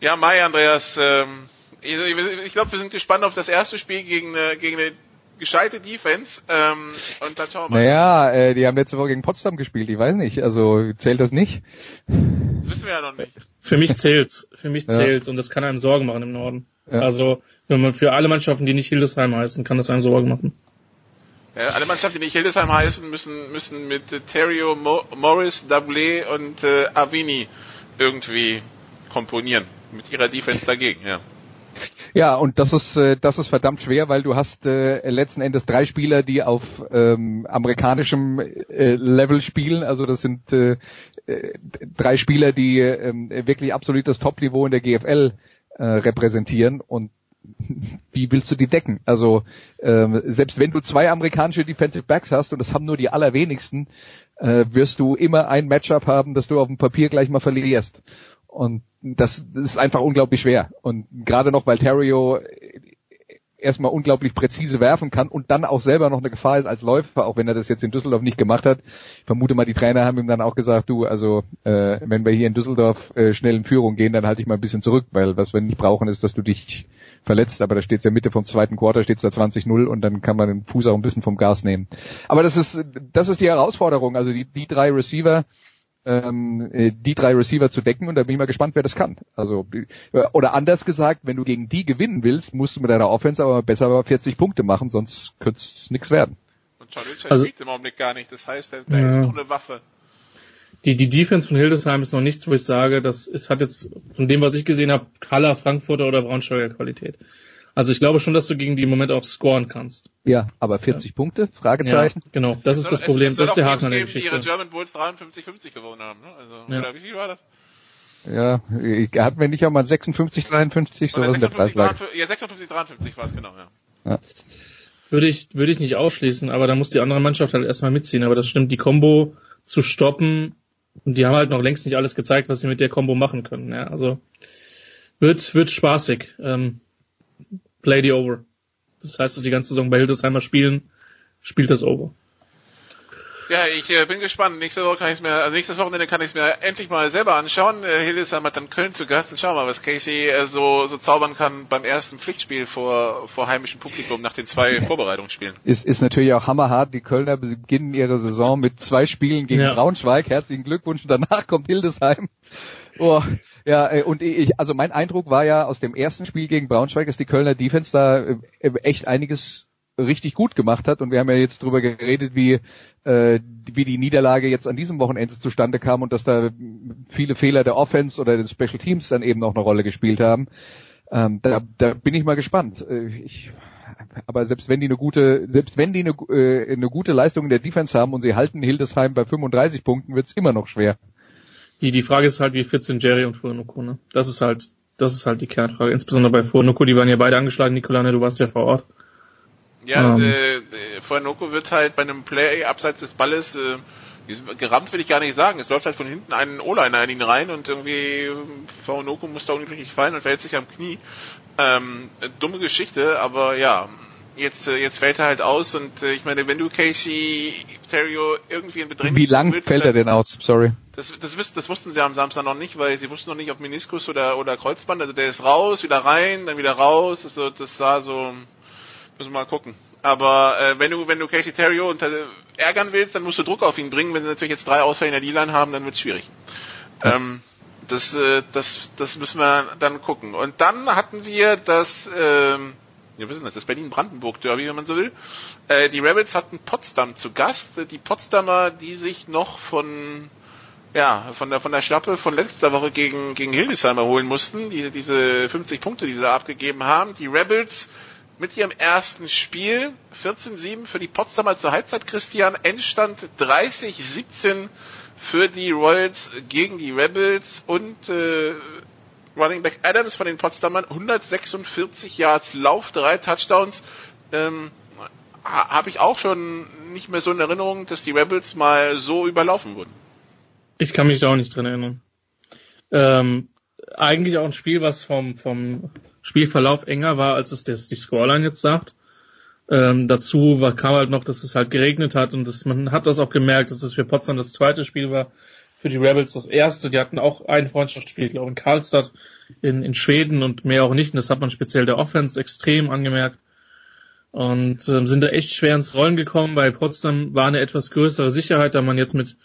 S7: Ja, Mai, Andreas, ähm, ich, ich glaube, wir sind gespannt auf das erste Spiel gegen, äh, gegen eine gescheite Defense. Ähm, und dann schauen wir
S11: mal. Naja, äh, die haben letzte Woche gegen Potsdam gespielt, ich weiß nicht. Also zählt das nicht?
S7: Das wissen wir ja noch nicht.
S10: Für mich zählt's. Für mich zählt's ja. und das kann einem Sorgen machen im Norden. Ja. Also wenn man für alle Mannschaften, die nicht Hildesheim heißen, kann das einem Sorgen machen.
S7: Ja, alle Mannschaften, die nicht Hildesheim heißen, müssen müssen mit äh, Terrio, Mo Morris, Dablé und äh, Avini irgendwie komponieren mit ihrer Defense dagegen. Ja.
S11: Ja, und das ist äh, das ist verdammt schwer, weil du hast äh, letzten Endes drei Spieler, die auf ähm, amerikanischem äh, Level spielen. Also das sind äh, äh drei Spieler, die äh, wirklich absolutes Top-Niveau in der GFL äh, repräsentieren und wie willst du die decken? Also ähm, selbst wenn du zwei amerikanische Defensive Backs hast und das haben nur die allerwenigsten, äh, wirst du immer ein Matchup haben, das du auf dem Papier gleich mal verlierst. Und das, das ist einfach unglaublich schwer. Und gerade noch, weil Terrio erstmal unglaublich präzise werfen kann und dann auch selber noch eine Gefahr ist als Läufer, auch wenn er das jetzt in Düsseldorf nicht gemacht hat. Ich vermute mal, die Trainer haben ihm dann auch gesagt, du, also äh, wenn wir hier in Düsseldorf äh, schnell in Führung gehen, dann halte ich mal ein bisschen zurück, weil was wir nicht brauchen, ist, dass du dich verletzt, aber da steht ja Mitte vom zweiten Quarter, steht da 20-0 und dann kann man den Fuß auch ein bisschen vom Gas nehmen. Aber das ist, das ist die Herausforderung. Also die, die drei Receiver, ähm, äh, die drei Receiver zu decken und da bin ich mal gespannt, wer das kann. Also äh, oder anders gesagt, wenn du gegen die gewinnen willst, musst du mit deiner Offense aber besser 40 Punkte machen, sonst könnte es nichts werden.
S7: Und John Richard also, spielt im Augenblick gar nicht, das heißt, da ja. ist noch eine Waffe.
S10: Die, die Defense von Hildesheim ist noch nichts, wo ich sage, das ist, hat jetzt von dem, was ich gesehen habe, Haller, Frankfurter oder Braunschweiger Qualität. Also ich glaube schon, dass du gegen die im Moment auch scoren kannst.
S11: Ja, aber 40 ja. Punkte? Fragezeichen? Ja,
S10: genau, das ist das Problem. das ist der Haken an der
S7: Geschichte. Die ihre German Bulls 53-50 gewonnen haben, ne? Also, ja. oder wie viel war das?
S11: Ja, hatten wir nicht auch mal 56, 53, so was in der Preislage.
S7: Ja, 56, 53 war es genau, ja. ja.
S10: Würde ich, würde ich nicht ausschließen, aber da muss die andere Mannschaft halt erstmal mitziehen. Aber das stimmt, die Combo zu stoppen, und die haben halt noch längst nicht alles gezeigt, was sie mit der Combo machen können. Ja, also wird, wird spaßig. Ähm, play the over. Das heißt, dass die ganze Saison bei Hildesheimer spielen, spielt das over.
S7: Ja, ich äh, bin gespannt. Nächste Woche kann ich mir, also nächstes Wochenende kann ich es mir endlich mal selber anschauen. Äh, Hildesheim hat dann Köln zu Gast und schauen wir mal, was Casey äh, so, so zaubern kann beim ersten Pflichtspiel vor, vor heimischem Publikum nach den zwei Vorbereitungsspielen.
S11: Ist, ist natürlich auch hammerhart. Die Kölner beginnen ihre Saison mit zwei Spielen gegen ja. Braunschweig. Herzlichen Glückwunsch. Danach kommt Hildesheim. Oh, ja, äh, und ich, also mein Eindruck war ja aus dem ersten Spiel gegen Braunschweig, dass die Kölner Defense da äh, echt einiges richtig gut gemacht hat. Und wir haben ja jetzt drüber geredet, wie, äh, wie die Niederlage jetzt an diesem Wochenende zustande kam und dass da viele Fehler der Offense oder des Special Teams dann eben auch eine Rolle gespielt haben. Ähm, da, da bin ich mal gespannt. Äh, ich, aber selbst wenn die eine gute, selbst wenn die eine, äh, eine gute Leistung in der Defense haben und sie halten Hildesheim bei 35 Punkten, wird's immer noch schwer.
S10: Die, die Frage ist halt, wie fit sind Jerry und Furunoku, ne? Das ist halt, das ist halt die Kernfrage. Insbesondere bei Furunoku, die waren ja beide angeschlagen, Nikolane, du warst ja vor Ort.
S7: Ja, ähm. äh, Furunoku wird halt bei einem Play abseits des Balles, äh, gerammt will ich gar nicht sagen. Es läuft halt von hinten ein O-Liner in ihn rein und irgendwie Faunoko muss da unglücklich fallen und verhält sich am Knie. Ähm, dumme Geschichte, aber ja, jetzt, äh, jetzt fällt er halt aus und äh, ich meine, wenn du Casey Terrio irgendwie in Bedrängnis
S11: Wie lang
S7: willst,
S11: fällt er denn aus? Sorry.
S7: Das, das, wiss, das wussten sie am Samstag noch nicht, weil sie wussten noch nicht, ob Meniskus oder, oder Kreuzband. Also der ist raus, wieder rein, dann wieder raus. Also das sah so, müssen wir mal gucken. Aber äh, wenn du wenn du Casey Terrio unter, ärgern willst, dann musst du Druck auf ihn bringen. Wenn sie natürlich jetzt drei Ausfälle in der D-Line haben, dann wird's schwierig. Ja. Ähm, das, äh, das, das müssen wir dann gucken. Und dann hatten wir das, ähm, wir wissen das, das Berlin-Brandenburg-Derby, wenn man so will. Äh, die Rebels hatten Potsdam zu Gast. Die Potsdamer, die sich noch von ja, von der, von der Schlappe von letzter Woche gegen, gegen Hildesheimer holen mussten, diese, diese 50 Punkte, die sie da abgegeben haben. Die Rebels mit ihrem ersten Spiel 14-7 für die Potsdamer zur Halbzeit, Christian. Endstand 30-17 für die Royals gegen die Rebels und äh, Running Back Adams von den Potsdamern 146 Yards Lauf, drei Touchdowns. Ähm, Habe ich auch schon nicht mehr so in Erinnerung, dass die Rebels mal so überlaufen wurden.
S10: Ich kann mich da auch nicht dran erinnern. Ähm, eigentlich auch ein Spiel, was vom, vom Spielverlauf enger war, als es das, die Scoreline jetzt sagt. Ähm, dazu war, kam halt noch, dass es halt geregnet hat und das, man hat das auch gemerkt, dass es für Potsdam das zweite Spiel war, für die Rebels das erste. Die hatten auch ein Freundschaftsspiel, ich glaube in Karlstad in, in Schweden und mehr auch nicht. Und das hat man speziell der Offense extrem angemerkt. Und ähm, sind da echt schwer ins Rollen gekommen. Bei Potsdam war eine etwas größere Sicherheit, da man jetzt mit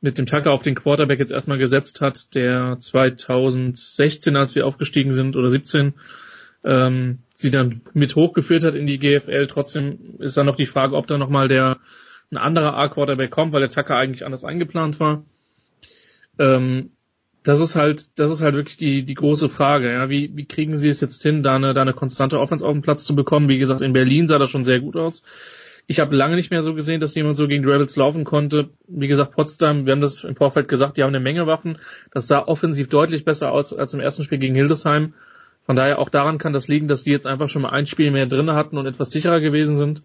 S10: mit dem Tucker auf den Quarterback jetzt erstmal gesetzt hat, der 2016, als sie aufgestiegen sind, oder 17, ähm, sie dann mit hochgeführt hat in die GFL. Trotzdem ist dann noch die Frage, ob da nochmal der ein anderer A-Quarterback kommt, weil der Tucker eigentlich anders eingeplant war. Ähm, das ist halt, das ist halt wirklich die, die große Frage, ja. Wie, wie kriegen sie es jetzt hin, da eine, da eine konstante Offense auf den Platz zu bekommen? Wie gesagt, in Berlin sah das schon sehr gut aus. Ich habe lange nicht mehr so gesehen, dass jemand so gegen die Rebels laufen konnte. Wie gesagt, Potsdam, wir haben das im Vorfeld gesagt, die haben eine Menge Waffen. Das sah offensiv deutlich besser aus als im ersten Spiel gegen Hildesheim. Von daher auch daran kann das liegen, dass die jetzt einfach schon mal ein Spiel mehr drinne hatten und etwas sicherer gewesen sind.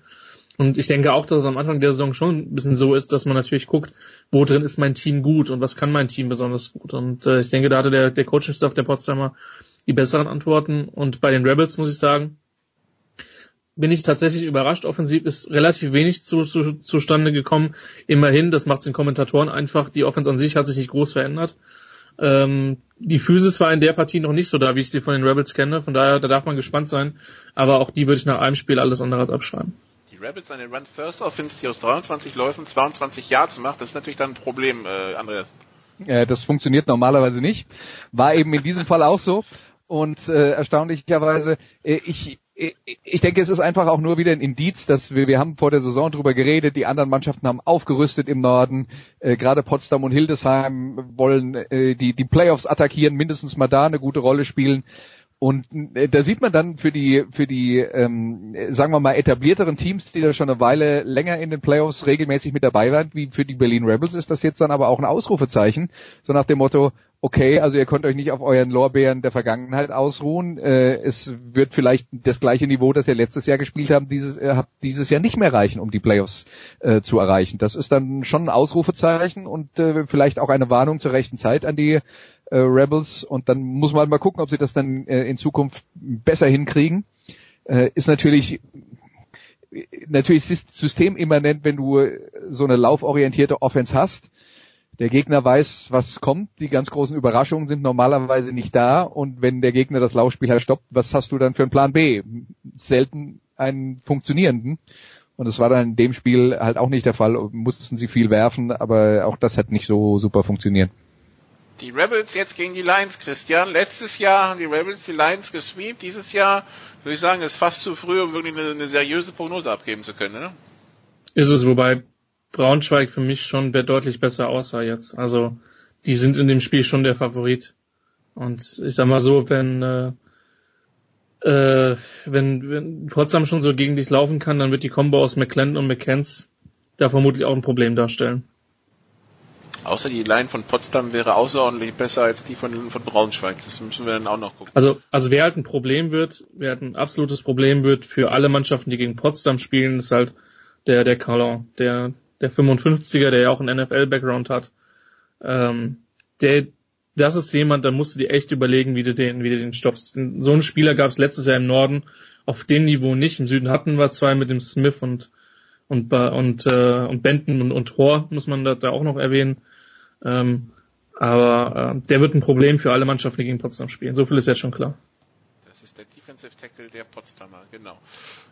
S10: Und ich denke auch, dass es am Anfang der Saison schon ein bisschen so ist, dass man natürlich guckt, wo drin ist mein Team gut und was kann mein Team besonders gut. Und äh, ich denke, da hatte der, der Coaching-Staff der Potsdamer die besseren Antworten. Und bei den Rebels muss ich sagen, bin ich tatsächlich überrascht. Offensiv ist relativ wenig zu, zu, zustande gekommen. Immerhin, das macht den Kommentatoren einfach. Die Offense an sich hat sich nicht groß verändert. Ähm, die Physis war in der Partie noch nicht so da, wie ich sie von den Rebels kenne. Von daher, da darf man gespannt sein. Aber auch die würde ich nach einem Spiel alles andere abschreiben.
S7: Die Rebels eine Run First Offense, die aus 23 Läufen 22 Yards macht, das ist natürlich dann ein Problem, äh, Andreas.
S11: Äh, das funktioniert normalerweise nicht. War eben in diesem Fall auch so. Und äh, erstaunlicherweise, äh, ich ich denke, es ist einfach auch nur wieder ein Indiz, dass wir, wir haben vor der Saison drüber geredet, die anderen Mannschaften haben aufgerüstet im Norden, äh, gerade Potsdam und Hildesheim wollen äh, die, die Playoffs attackieren, mindestens mal da eine gute Rolle spielen. Und äh, da sieht man dann für die, für die, ähm, sagen wir mal, etablierteren Teams, die da schon eine Weile länger in den Playoffs regelmäßig mit dabei waren, wie für die Berlin Rebels, ist das jetzt dann aber auch ein Ausrufezeichen. So nach dem Motto, okay, also ihr könnt euch nicht auf euren Lorbeeren der Vergangenheit ausruhen. Äh, es wird vielleicht das gleiche Niveau, das ihr letztes Jahr gespielt habt, dieses, äh, habt dieses Jahr nicht mehr reichen, um die Playoffs äh, zu erreichen. Das ist dann schon ein Ausrufezeichen und äh, vielleicht auch eine Warnung zur rechten Zeit an die äh, Rebels. Und dann muss man halt mal gucken, ob sie das dann äh, in Zukunft besser hinkriegen. Äh, ist natürlich natürlich systemimmanent, wenn du so eine lauforientierte Offense hast der Gegner weiß, was kommt. Die ganz großen Überraschungen sind normalerweise nicht da. Und wenn der Gegner das Laufspiel halt stoppt, was hast du dann für einen Plan B? Selten einen funktionierenden. Und es war dann in dem Spiel halt auch nicht der Fall. Mussten sie viel werfen, aber auch das hat nicht so super funktioniert.
S7: Die Rebels jetzt gegen die Lions, Christian. Letztes Jahr haben die Rebels die Lions gesweept. Dieses Jahr würde ich sagen, ist fast zu früh, um wirklich eine, eine seriöse Prognose abgeben zu können, ne?
S10: Ist es, wobei Braunschweig für mich schon deutlich besser aussah jetzt. Also die sind in dem Spiel schon der Favorit. Und ich sag mal so, wenn äh, äh, wenn, wenn Potsdam schon so gegen dich laufen kann, dann wird die Combo aus McClendon und McKenz da vermutlich auch ein Problem darstellen.
S7: Außer die Line von Potsdam wäre außerordentlich besser als die von, von Braunschweig. Das müssen wir dann auch noch gucken.
S10: Also, also wer halt ein Problem wird, wer halt ein absolutes Problem wird für alle Mannschaften, die gegen Potsdam spielen, ist halt der, der Callon. Der, der 55er, der ja auch einen NFL-Background hat, ähm, der, das ist jemand, da musst du dir echt überlegen, wie du den, wie du den stoppst. So einen Spieler gab es letztes Jahr im Norden, auf dem Niveau nicht. Im Süden hatten wir zwei mit dem Smith und und und äh, und Benton und, und Hoare muss man da, da auch noch erwähnen. Ähm, aber äh, der wird ein Problem für alle Mannschaften, die gegen Potsdam spielen. So viel ist jetzt schon klar.
S7: Das ist der Defensive Tackle der Potsdamer, genau.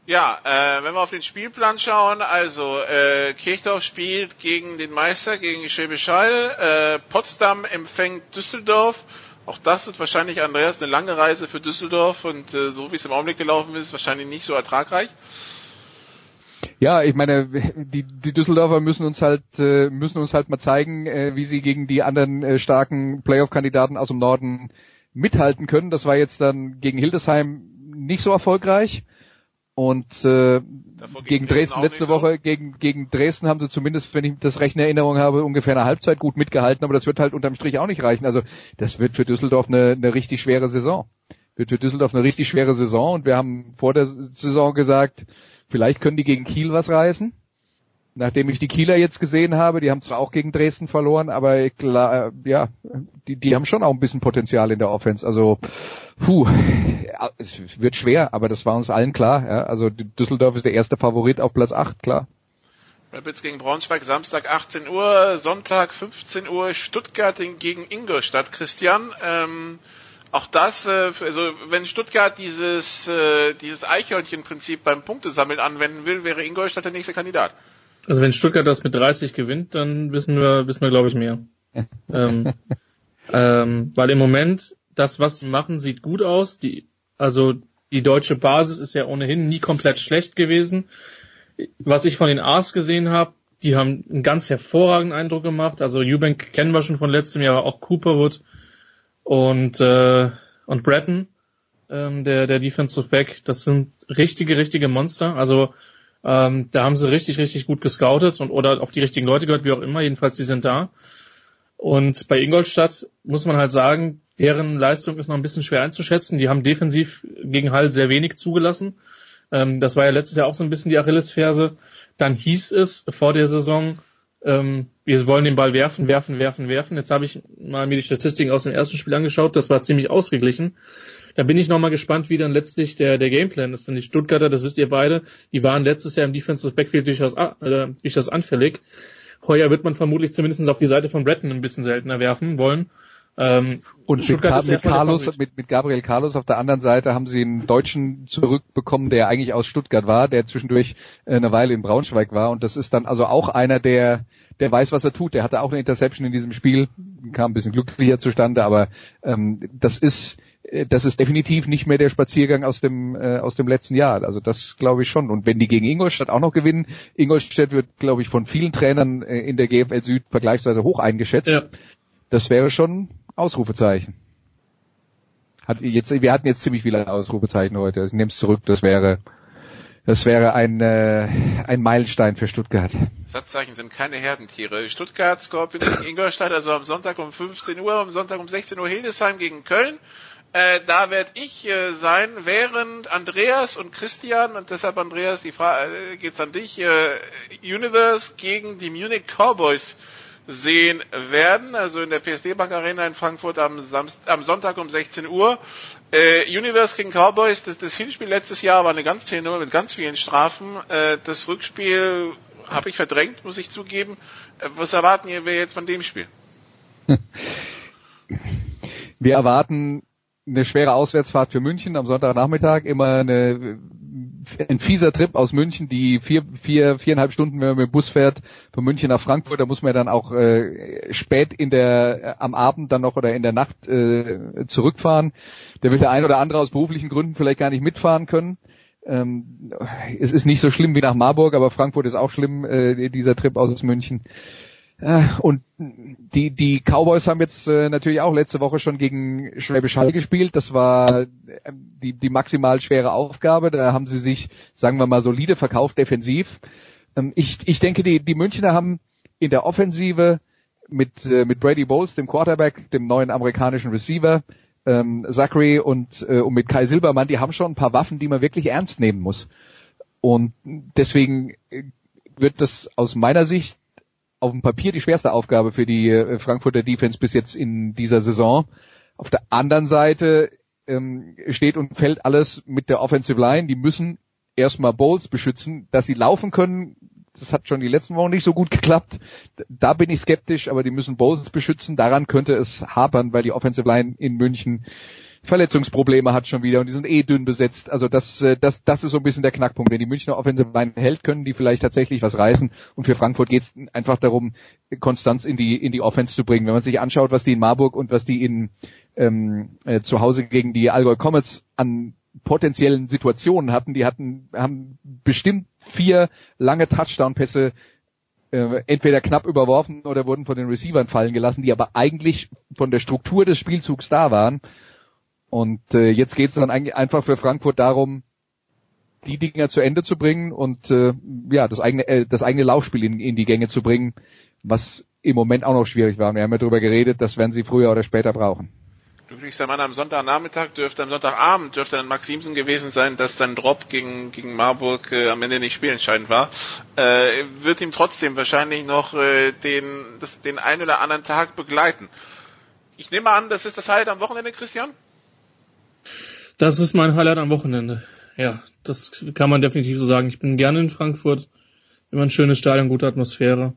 S7: Ja, äh, wenn wir auf den Spielplan schauen, also äh, Kirchdorf spielt gegen den Meister, gegen Schwäbisch Hall, äh, Potsdam empfängt Düsseldorf. Auch das wird wahrscheinlich, Andreas, eine lange Reise für Düsseldorf und äh, so wie es im Augenblick gelaufen ist, wahrscheinlich nicht so ertragreich.
S11: Ja, ich meine, die, die Düsseldorfer müssen uns halt äh, müssen uns halt mal zeigen, äh, wie sie gegen die anderen äh, starken Playoff-Kandidaten aus dem Norden mithalten können. Das war jetzt dann gegen Hildesheim nicht so erfolgreich. Und äh, gegen Dresden letzte Woche, so. gegen, gegen Dresden haben sie zumindest, wenn ich das recht in Erinnerung habe, ungefähr eine Halbzeit gut mitgehalten, aber das wird halt unterm Strich auch nicht reichen. Also das wird für Düsseldorf eine, eine richtig schwere Saison. Wird für Düsseldorf eine richtig schwere Saison und wir haben vor der Saison gesagt, Vielleicht können die gegen Kiel was reißen. Nachdem ich die Kieler jetzt gesehen habe, die haben zwar auch gegen Dresden verloren, aber klar, ja, die, die haben schon auch ein bisschen Potenzial in der Offense. Also, puh, es wird schwer, aber das war uns allen klar. Ja. Also Düsseldorf ist der erste Favorit auf Platz 8, klar.
S7: Rapids gegen Braunschweig, Samstag 18 Uhr, Sonntag 15 Uhr, Stuttgart gegen Ingolstadt. Christian, ähm, auch das, äh, also wenn Stuttgart dieses, äh, dieses Eichhörnchen-Prinzip beim Punktesammeln anwenden will, wäre Ingolstadt der nächste Kandidat.
S10: Also wenn Stuttgart das mit 30 gewinnt, dann wissen wir, wissen wir glaube ich mehr. ähm, ähm, weil im Moment das, was sie machen, sieht gut aus. Die, also die deutsche Basis ist ja ohnehin nie komplett schlecht gewesen. Was ich von den Ars gesehen habe, die haben einen ganz hervorragenden Eindruck gemacht. Also Eubank kennen wir schon von letztem Jahr, aber auch Cooperwood und, äh, und Breton, ähm, der, der Defensive Back, das sind richtige, richtige Monster. Also ähm, da haben sie richtig, richtig gut gescoutet und oder auf die richtigen Leute gehört, wie auch immer. Jedenfalls, die sind da. Und bei Ingolstadt muss man halt sagen, deren Leistung ist noch ein bisschen schwer einzuschätzen. Die haben defensiv gegen Hall sehr wenig zugelassen. Ähm, das war ja letztes Jahr auch so ein bisschen die Achillesferse. Dann hieß es vor der Saison, ähm, wir wollen den Ball werfen, werfen, werfen, werfen. Jetzt habe ich mal mir die Statistiken aus dem ersten Spiel angeschaut, das war ziemlich ausgeglichen. Da bin ich nochmal gespannt, wie dann letztlich der, der Gameplan ist. Denn die Stuttgarter, das wisst ihr beide, die waren letztes Jahr im Defensive Backfield durchaus, äh, durchaus anfällig. Heuer wird man vermutlich zumindest auf die Seite von Breton ein bisschen seltener werfen wollen.
S11: Ähm, und mit, Ka mit Carlos, mit, mit Gabriel Carlos auf der anderen Seite haben sie einen Deutschen zurückbekommen, der eigentlich aus Stuttgart war, der zwischendurch äh, eine Weile in Braunschweig war. Und das ist dann also auch einer, der, der weiß, was er tut. Der hatte auch eine Interception in diesem Spiel, kam ein bisschen glücklicher zustande, aber ähm, das ist äh, das ist definitiv nicht mehr der Spaziergang aus dem äh, aus dem letzten Jahr. Also das glaube ich schon. Und wenn die gegen Ingolstadt auch noch gewinnen, Ingolstadt wird, glaube ich, von vielen Trainern äh, in der GFL Süd vergleichsweise hoch eingeschätzt. Ja. Das wäre schon Ausrufezeichen. Hat jetzt, wir hatten jetzt ziemlich viele Ausrufezeichen heute. Also ich nehme es zurück, das wäre, das wäre ein, äh, ein Meilenstein für Stuttgart.
S7: Satzzeichen sind keine Herdentiere. Stuttgart, Scorpions gegen Ingolstadt, also am Sonntag um 15 Uhr, am Sonntag um 16 Uhr Hildesheim gegen Köln. Äh, da werde ich äh, sein, während Andreas und Christian, und deshalb Andreas, die Frage äh, geht's an dich, äh, Universe gegen die Munich Cowboys sehen werden, also in der PSD Bank Arena in Frankfurt am, Samst am Sonntag um 16 Uhr. Äh, Universe gegen Cowboys, das, das Hinspiel letztes Jahr war eine ganz Nummer mit ganz vielen Strafen. Äh, das Rückspiel habe ich verdrängt, muss ich zugeben. Äh, was erwarten wir jetzt von dem Spiel?
S11: Wir erwarten eine schwere Auswärtsfahrt für München am Sonntagnachmittag, immer eine, ein fieser Trip aus München, die vier, vier, viereinhalb Stunden, wenn man mit dem Bus fährt, von München nach Frankfurt, da muss man dann auch äh, spät in der, äh, am Abend dann noch oder in der Nacht äh, zurückfahren. Da wird der ein oder andere aus beruflichen Gründen vielleicht gar nicht mitfahren können. Ähm, es ist nicht so schlimm wie nach Marburg, aber Frankfurt ist auch schlimm, äh, dieser Trip aus München. Äh, und die, die Cowboys haben jetzt äh, natürlich auch letzte Woche schon gegen Schwäbisch Hall gespielt. Das war äh, die, die maximal schwere Aufgabe. Da haben sie sich, sagen wir mal, solide verkauft defensiv. Ähm, ich, ich denke, die, die Münchner haben in der Offensive mit, äh, mit Brady Bowles, dem Quarterback, dem neuen amerikanischen Receiver, ähm, Zachary und, äh, und mit Kai Silbermann, die haben schon ein paar Waffen, die man wirklich ernst nehmen muss. Und deswegen äh, wird das aus meiner Sicht auf dem Papier die schwerste Aufgabe für die äh, Frankfurter Defense bis jetzt in dieser Saison. Auf der anderen Seite ähm, steht und fällt alles mit der Offensive Line. Die müssen erstmal Bowls beschützen, dass sie laufen können. Das hat schon die letzten Wochen nicht so gut geklappt. Da bin ich skeptisch, aber die müssen Bowls beschützen. Daran könnte es hapern, weil die Offensive Line in München Verletzungsprobleme hat schon wieder und die sind eh dünn besetzt. Also das, äh, das, das ist so ein bisschen der Knackpunkt. Wenn die Münchner Offensive Line hält, können die vielleicht tatsächlich was reißen. Und für Frankfurt geht es einfach darum, Konstanz in die, in die Offense zu bringen. Wenn man sich anschaut, was die in Marburg und was die in ähm, äh, zu Hause gegen die Allgäu Comets an potenziellen Situationen hatten. Die hatten, haben bestimmt vier lange Touchdown-Pässe äh, entweder knapp überworfen oder wurden von den Receivern fallen gelassen, die aber eigentlich von der Struktur des Spielzugs da waren. Und äh, jetzt geht es dann einfach für Frankfurt darum, die Dinger zu Ende zu bringen und äh, ja das eigene äh, das eigene Laufspiel in, in die Gänge zu bringen, was im Moment auch noch schwierig war. Wir haben ja darüber geredet, das werden sie früher oder später brauchen.
S7: Du kriegst der Mann am Sonntagnachmittag, dürfte am Sonntagabend, dürfte dann Maximsen gewesen sein, dass sein Drop gegen, gegen Marburg äh, am Ende nicht spielentscheidend war. Äh, wird ihm trotzdem wahrscheinlich noch äh, den, das, den einen oder anderen Tag begleiten. Ich nehme an, das ist das Highlight am Wochenende, Christian?
S10: Das ist mein Highlight am Wochenende. Ja, das kann man definitiv so sagen. Ich bin gerne in Frankfurt. Immer ein schönes Stadion, gute Atmosphäre.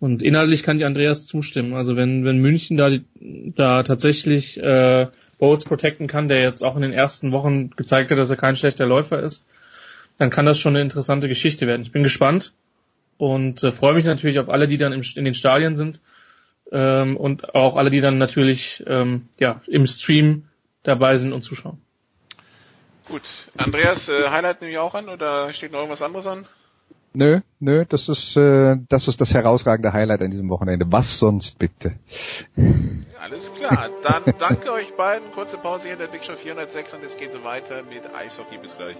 S10: Und inhaltlich kann ich Andreas zustimmen. Also wenn, wenn München da, da tatsächlich äh, Bowles protecten kann, der jetzt auch in den ersten Wochen gezeigt hat, dass er kein schlechter Läufer ist, dann kann das schon eine interessante Geschichte werden. Ich bin gespannt und äh, freue mich natürlich auf alle, die dann im, in den Stadien sind ähm, und auch alle, die dann natürlich ähm, ja, im Stream dabei sind und zuschauen.
S7: Gut. Andreas, äh, Highlight nehme ich auch an oder steht noch irgendwas anderes an?
S11: Nö, nö, das ist, äh, das ist das herausragende Highlight an diesem Wochenende. Was sonst bitte?
S7: Alles klar. Dann danke euch beiden. Kurze Pause hier in der Big Show 406 und es geht weiter mit Eishockey. Bis gleich.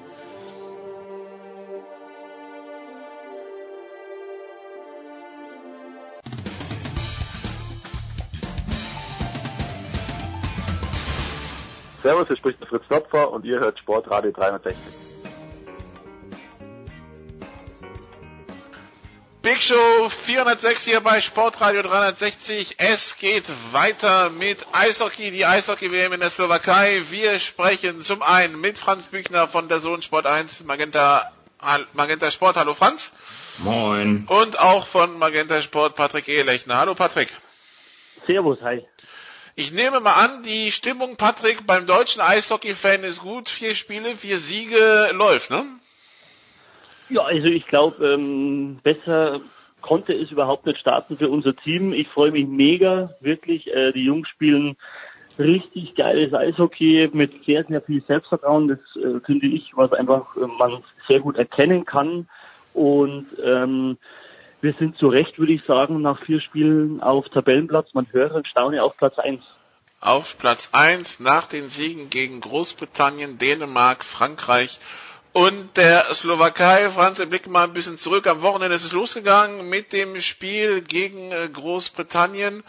S6: Servus, hier spricht der Fritz Topfer und ihr hört Sportradio 360.
S7: Big Show 406 hier bei Sportradio 360. Es geht weiter mit Eishockey, die Eishockey-WM in der Slowakei. Wir sprechen zum einen mit Franz Büchner von der Sohn Sport 1 Magenta, Magenta Sport. Hallo Franz.
S12: Moin.
S7: Und auch von Magenta Sport Patrick Ehlechner. Hallo Patrick.
S12: Servus, hi.
S7: Ich nehme mal an, die Stimmung, Patrick, beim deutschen Eishockey-Fan ist gut. Vier Spiele, vier Siege läuft, ne?
S12: Ja, also ich glaube, ähm, besser konnte es überhaupt nicht starten für unser Team. Ich freue mich mega, wirklich. Äh, die Jungs spielen richtig geiles Eishockey mit sehr, sehr viel Selbstvertrauen. Das äh, finde ich, was einfach äh, man sehr gut erkennen kann. Und ähm, wir sind zu Recht, würde ich sagen, nach vier Spielen auf Tabellenplatz. Man höre und staune auf Platz eins.
S7: Auf Platz eins nach den Siegen gegen Großbritannien, Dänemark, Frankreich und der Slowakei. Franz, wir blicken mal ein bisschen zurück. Am Wochenende ist es losgegangen mit dem Spiel gegen äh, Großbritannien.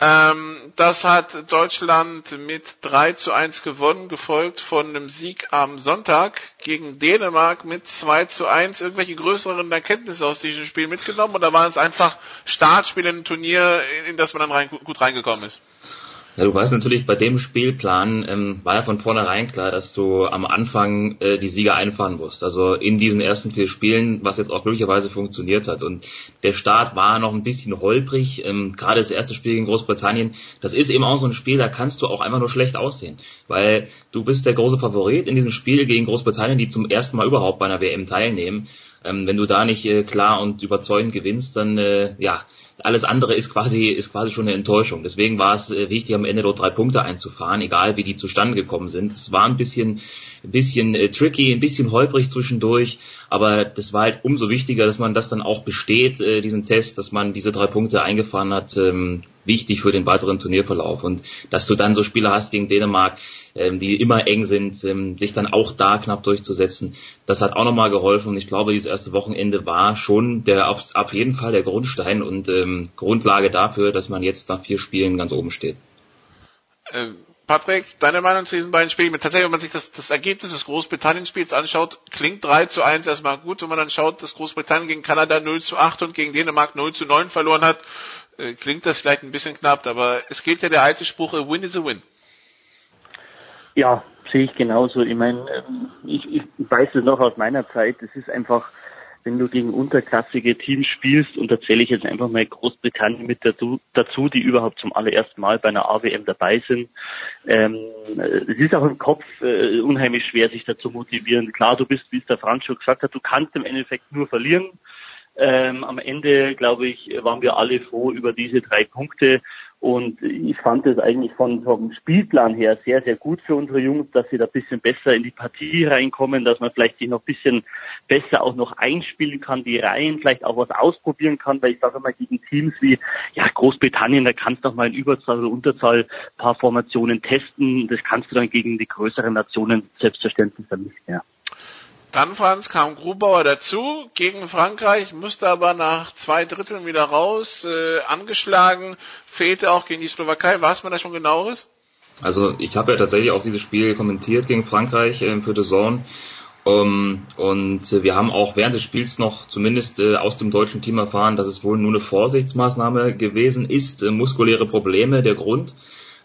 S7: Ähm, das hat Deutschland mit 3 zu 1 gewonnen, gefolgt von einem Sieg am Sonntag gegen Dänemark mit 2 zu 1. Irgendwelche größeren Erkenntnisse aus diesem Spiel mitgenommen oder waren es einfach Startspiele in ein Turnier, in das man dann rein, gut reingekommen ist?
S13: Ja, du weißt natürlich, bei dem Spielplan ähm, war ja von vornherein klar, dass du am Anfang äh, die Sieger einfahren musst. Also in diesen ersten vier Spielen, was jetzt auch glücklicherweise funktioniert hat. Und der Start war noch ein bisschen holprig. Ähm, Gerade das erste Spiel gegen Großbritannien, das ist eben auch so ein Spiel, da kannst du auch einfach nur schlecht aussehen. Weil du bist der große Favorit in diesem Spiel gegen Großbritannien, die zum ersten Mal überhaupt bei einer WM teilnehmen. Ähm, wenn du da nicht äh, klar und überzeugend gewinnst, dann äh, ja, alles andere ist quasi, ist quasi schon eine Enttäuschung. Deswegen war es äh, wichtig, am Ende dort drei Punkte einzufahren, egal wie die zustande gekommen sind. Es war ein bisschen, ein bisschen äh, tricky, ein bisschen holprig zwischendurch, aber das war halt umso wichtiger, dass man das dann auch besteht, äh, diesen Test, dass man diese drei Punkte eingefahren hat, ähm, wichtig für den weiteren Turnierverlauf. Und dass du dann so Spieler hast gegen Dänemark, die immer eng sind, ähm, sich dann auch da knapp durchzusetzen, das hat auch nochmal geholfen. Und ich glaube, dieses erste Wochenende war schon der auf jeden Fall der Grundstein und ähm, Grundlage dafür, dass man jetzt nach vier Spielen ganz oben steht.
S7: Ähm Patrick, deine Meinung zu diesen beiden Spielen? Tatsächlich, wenn man sich das, das Ergebnis des Großbritannien-Spiels anschaut, klingt 3 zu 1 erstmal gut. Wenn man dann schaut, dass Großbritannien gegen Kanada 0 zu 8 und gegen Dänemark 0 zu 9 verloren hat, äh, klingt das vielleicht ein bisschen knapp, aber es gilt ja der alte Spruch, a win is a win.
S12: Ja, sehe ich genauso. Ich meine, ähm, ich, ich weiß es noch aus meiner Zeit, es ist einfach wenn du gegen unterklassige Teams spielst, und da zähle ich jetzt einfach mal Großbritannien mit dazu, die überhaupt zum allerersten Mal bei einer AWM dabei sind. Ähm, es ist auch im Kopf äh, unheimlich schwer, sich dazu motivieren. Klar, du bist, wie es der Franz schon gesagt hat, du kannst im Endeffekt nur verlieren. Ähm, am Ende, glaube ich, waren wir alle froh über diese drei Punkte. Und ich fand es eigentlich von, vom Spielplan her sehr, sehr gut für unsere Jungs, dass sie da ein bisschen besser in die Partie reinkommen, dass man vielleicht sich noch ein bisschen besser auch noch einspielen kann, die Reihen, vielleicht auch was ausprobieren kann, weil ich sage immer gegen Teams wie ja, Großbritannien, da kannst du auch mal in Überzahl oder Unterzahl paar Formationen testen. Das kannst du dann gegen die größeren Nationen selbstverständlich dann nicht mehr.
S7: Dann, Franz, kam Grubauer dazu gegen Frankreich, musste aber nach zwei Dritteln wieder raus, äh, angeschlagen, fehlte auch gegen die Slowakei. Weiß man da schon genaueres?
S13: Also ich habe ja tatsächlich auch dieses Spiel kommentiert gegen Frankreich äh, für The Zone. Um, und äh, wir haben auch während des Spiels noch zumindest äh, aus dem deutschen Team erfahren, dass es wohl nur eine Vorsichtsmaßnahme gewesen ist, äh, muskuläre Probleme der Grund,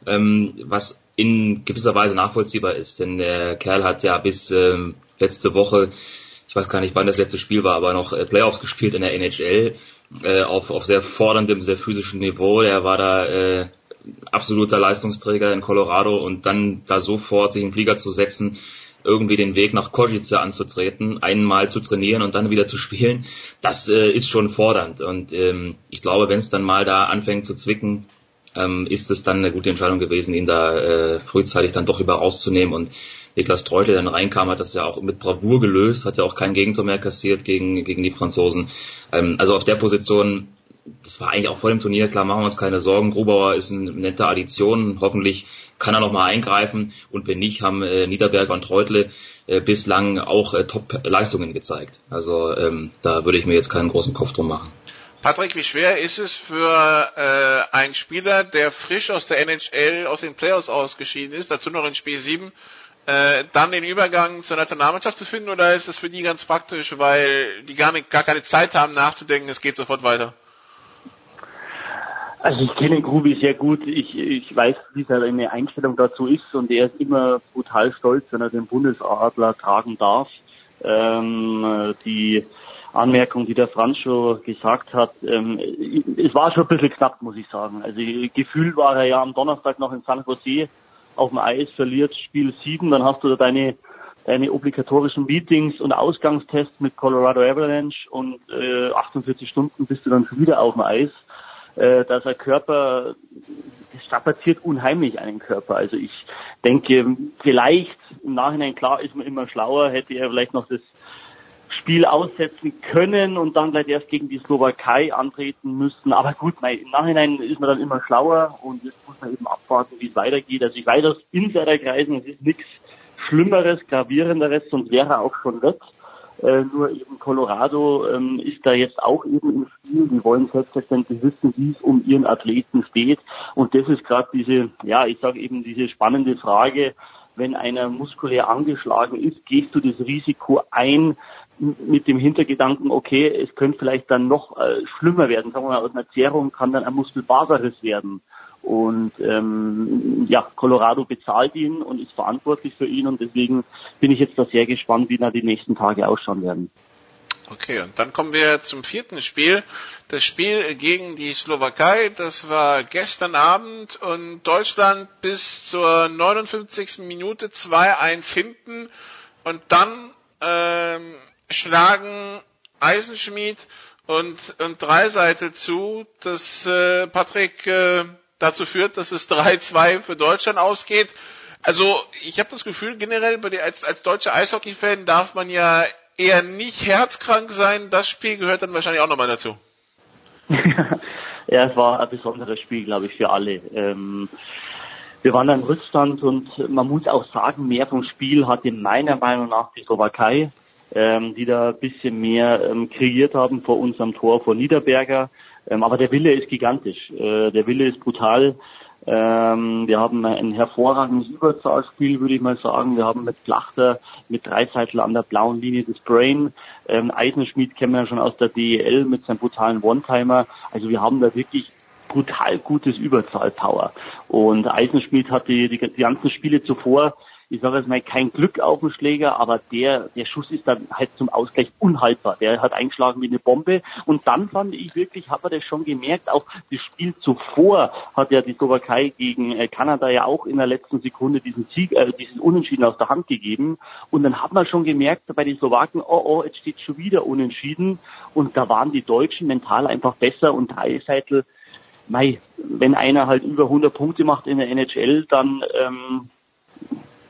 S13: ähm, was in gewisser Weise nachvollziehbar ist, denn der Kerl hat ja bis ähm, letzte Woche, ich weiß gar nicht, wann das letzte Spiel war, aber noch äh, Playoffs gespielt in der NHL äh, auf, auf sehr forderndem, sehr physischen Niveau. Er war da äh, absoluter Leistungsträger in Colorado und dann da sofort sich in den Flieger zu setzen, irgendwie den Weg nach Kozice anzutreten, einmal zu trainieren und dann wieder zu spielen, das äh, ist schon fordernd. Und ähm, ich glaube, wenn es dann mal da anfängt zu zwicken, ähm, ist es dann eine gute Entscheidung gewesen, ihn da äh, frühzeitig dann doch über rauszunehmen. Und Niklas Treutel dann reinkam, hat das ja auch mit Bravour gelöst, hat ja auch kein Gegentor mehr kassiert gegen, gegen die Franzosen. Ähm, also auf der Position, das war eigentlich auch vor dem Turnier, klar, machen wir uns keine Sorgen. Grubauer ist eine nette Addition, hoffentlich kann er nochmal eingreifen und wenn nicht, haben äh, Niederberger und Treutle äh, bislang auch äh, Top-Leistungen gezeigt. Also ähm, da würde ich mir jetzt keinen großen Kopf drum machen.
S7: Patrick, wie schwer ist es für äh, einen Spieler, der frisch aus der NHL, aus den Playoffs ausgeschieden ist, dazu noch in Spiel 7, äh, dann den Übergang zur Nationalmannschaft zu finden oder ist das für die ganz praktisch, weil die gar, nicht, gar keine Zeit haben nachzudenken, es geht sofort weiter?
S12: Also ich kenne Grubi sehr gut. Ich, ich weiß, wie seine Einstellung dazu ist und er ist immer brutal stolz, wenn er den Bundesadler tragen darf. Ähm, die Anmerkung, die der Franz schon gesagt hat, ähm, es war schon ein bisschen knapp, muss ich sagen. Also gefühlt war er ja am Donnerstag noch in San Jose auf dem Eis, verliert Spiel 7, dann hast du da deine, deine obligatorischen Meetings und Ausgangstests mit Colorado Avalanche und äh, 48 Stunden bist du dann schon wieder auf dem Eis. Äh, dass der Körper, das strapaziert unheimlich einen Körper. Also ich denke, vielleicht im Nachhinein, klar ist man immer schlauer, hätte er vielleicht noch das Spiel aussetzen können und dann gleich erst gegen die Slowakei antreten müssten. Aber gut, nein, im Nachhinein ist man dann immer schlauer und jetzt muss man eben abwarten, wie es weitergeht. Also ich weiß aus Insiderkreisen, es ist nichts Schlimmeres, Gravierenderes, sonst wäre er auch schon weg. Äh, nur eben Colorado ähm, ist da jetzt auch eben im Spiel. Die wollen selbstverständlich wissen, wie es um ihren Athleten steht. Und das ist gerade diese, ja, ich sage eben diese spannende Frage, wenn einer muskulär angeschlagen ist, gehst du das Risiko ein, mit dem Hintergedanken, okay, es könnte vielleicht dann noch äh, schlimmer werden. Sagen wir mal, aus einer Zerrung kann dann ein Muskelfaserriss werden. Und ähm, ja, Colorado bezahlt ihn und ist verantwortlich für ihn und deswegen bin ich jetzt da sehr gespannt, wie da die nächsten Tage ausschauen werden.
S7: Okay, und dann kommen wir zum vierten Spiel. Das Spiel gegen die Slowakei, das war gestern Abend und Deutschland bis zur 59. Minute 2-1 hinten und dann ähm, schlagen Eisenschmied und, und Dreiseitel zu, dass äh, Patrick äh, dazu führt, dass es 3-2 für Deutschland ausgeht. Also ich habe das Gefühl, generell bei dir als, als deutscher Eishockey-Fan darf man ja eher nicht herzkrank sein. Das Spiel gehört dann wahrscheinlich auch nochmal dazu.
S12: ja, es war ein besonderes Spiel, glaube ich, für alle. Ähm, wir waren im Rückstand und man muss auch sagen, mehr vom Spiel hatte meiner Meinung nach die Slowakei, ähm, die da ein bisschen mehr ähm, kreiert haben vor unserem Tor, vor Niederberger. Ähm, aber der Wille ist gigantisch. Äh, der Wille ist brutal. Ähm, wir haben ein hervorragendes Überzahlspiel, würde ich mal sagen. Wir haben mit Plachter, mit Dreiseitel an der blauen Linie des Brain. Ähm, Eisenschmied kennen wir ja schon aus der DEL mit seinem brutalen One-Timer. Also wir haben da wirklich brutal gutes Überzahlpower. Und Eisenschmied hat die, die, die ganzen Spiele zuvor ich sage jetzt mal, kein Glück auf dem Schläger, aber der, der Schuss ist dann halt zum Ausgleich unhaltbar. Der hat eingeschlagen wie eine Bombe. Und dann fand ich wirklich, hat man das schon gemerkt, auch das Spiel zuvor hat ja die Slowakei gegen äh, Kanada ja auch in der letzten Sekunde diesen Sieg, äh, diesen Unentschieden aus der Hand gegeben. Und dann hat man schon gemerkt bei den Slowaken, oh oh, jetzt steht schon wieder Unentschieden. Und da waren die Deutschen mental einfach besser und Dreiseitel, mei, wenn einer halt über 100 Punkte macht in der NHL, dann ähm,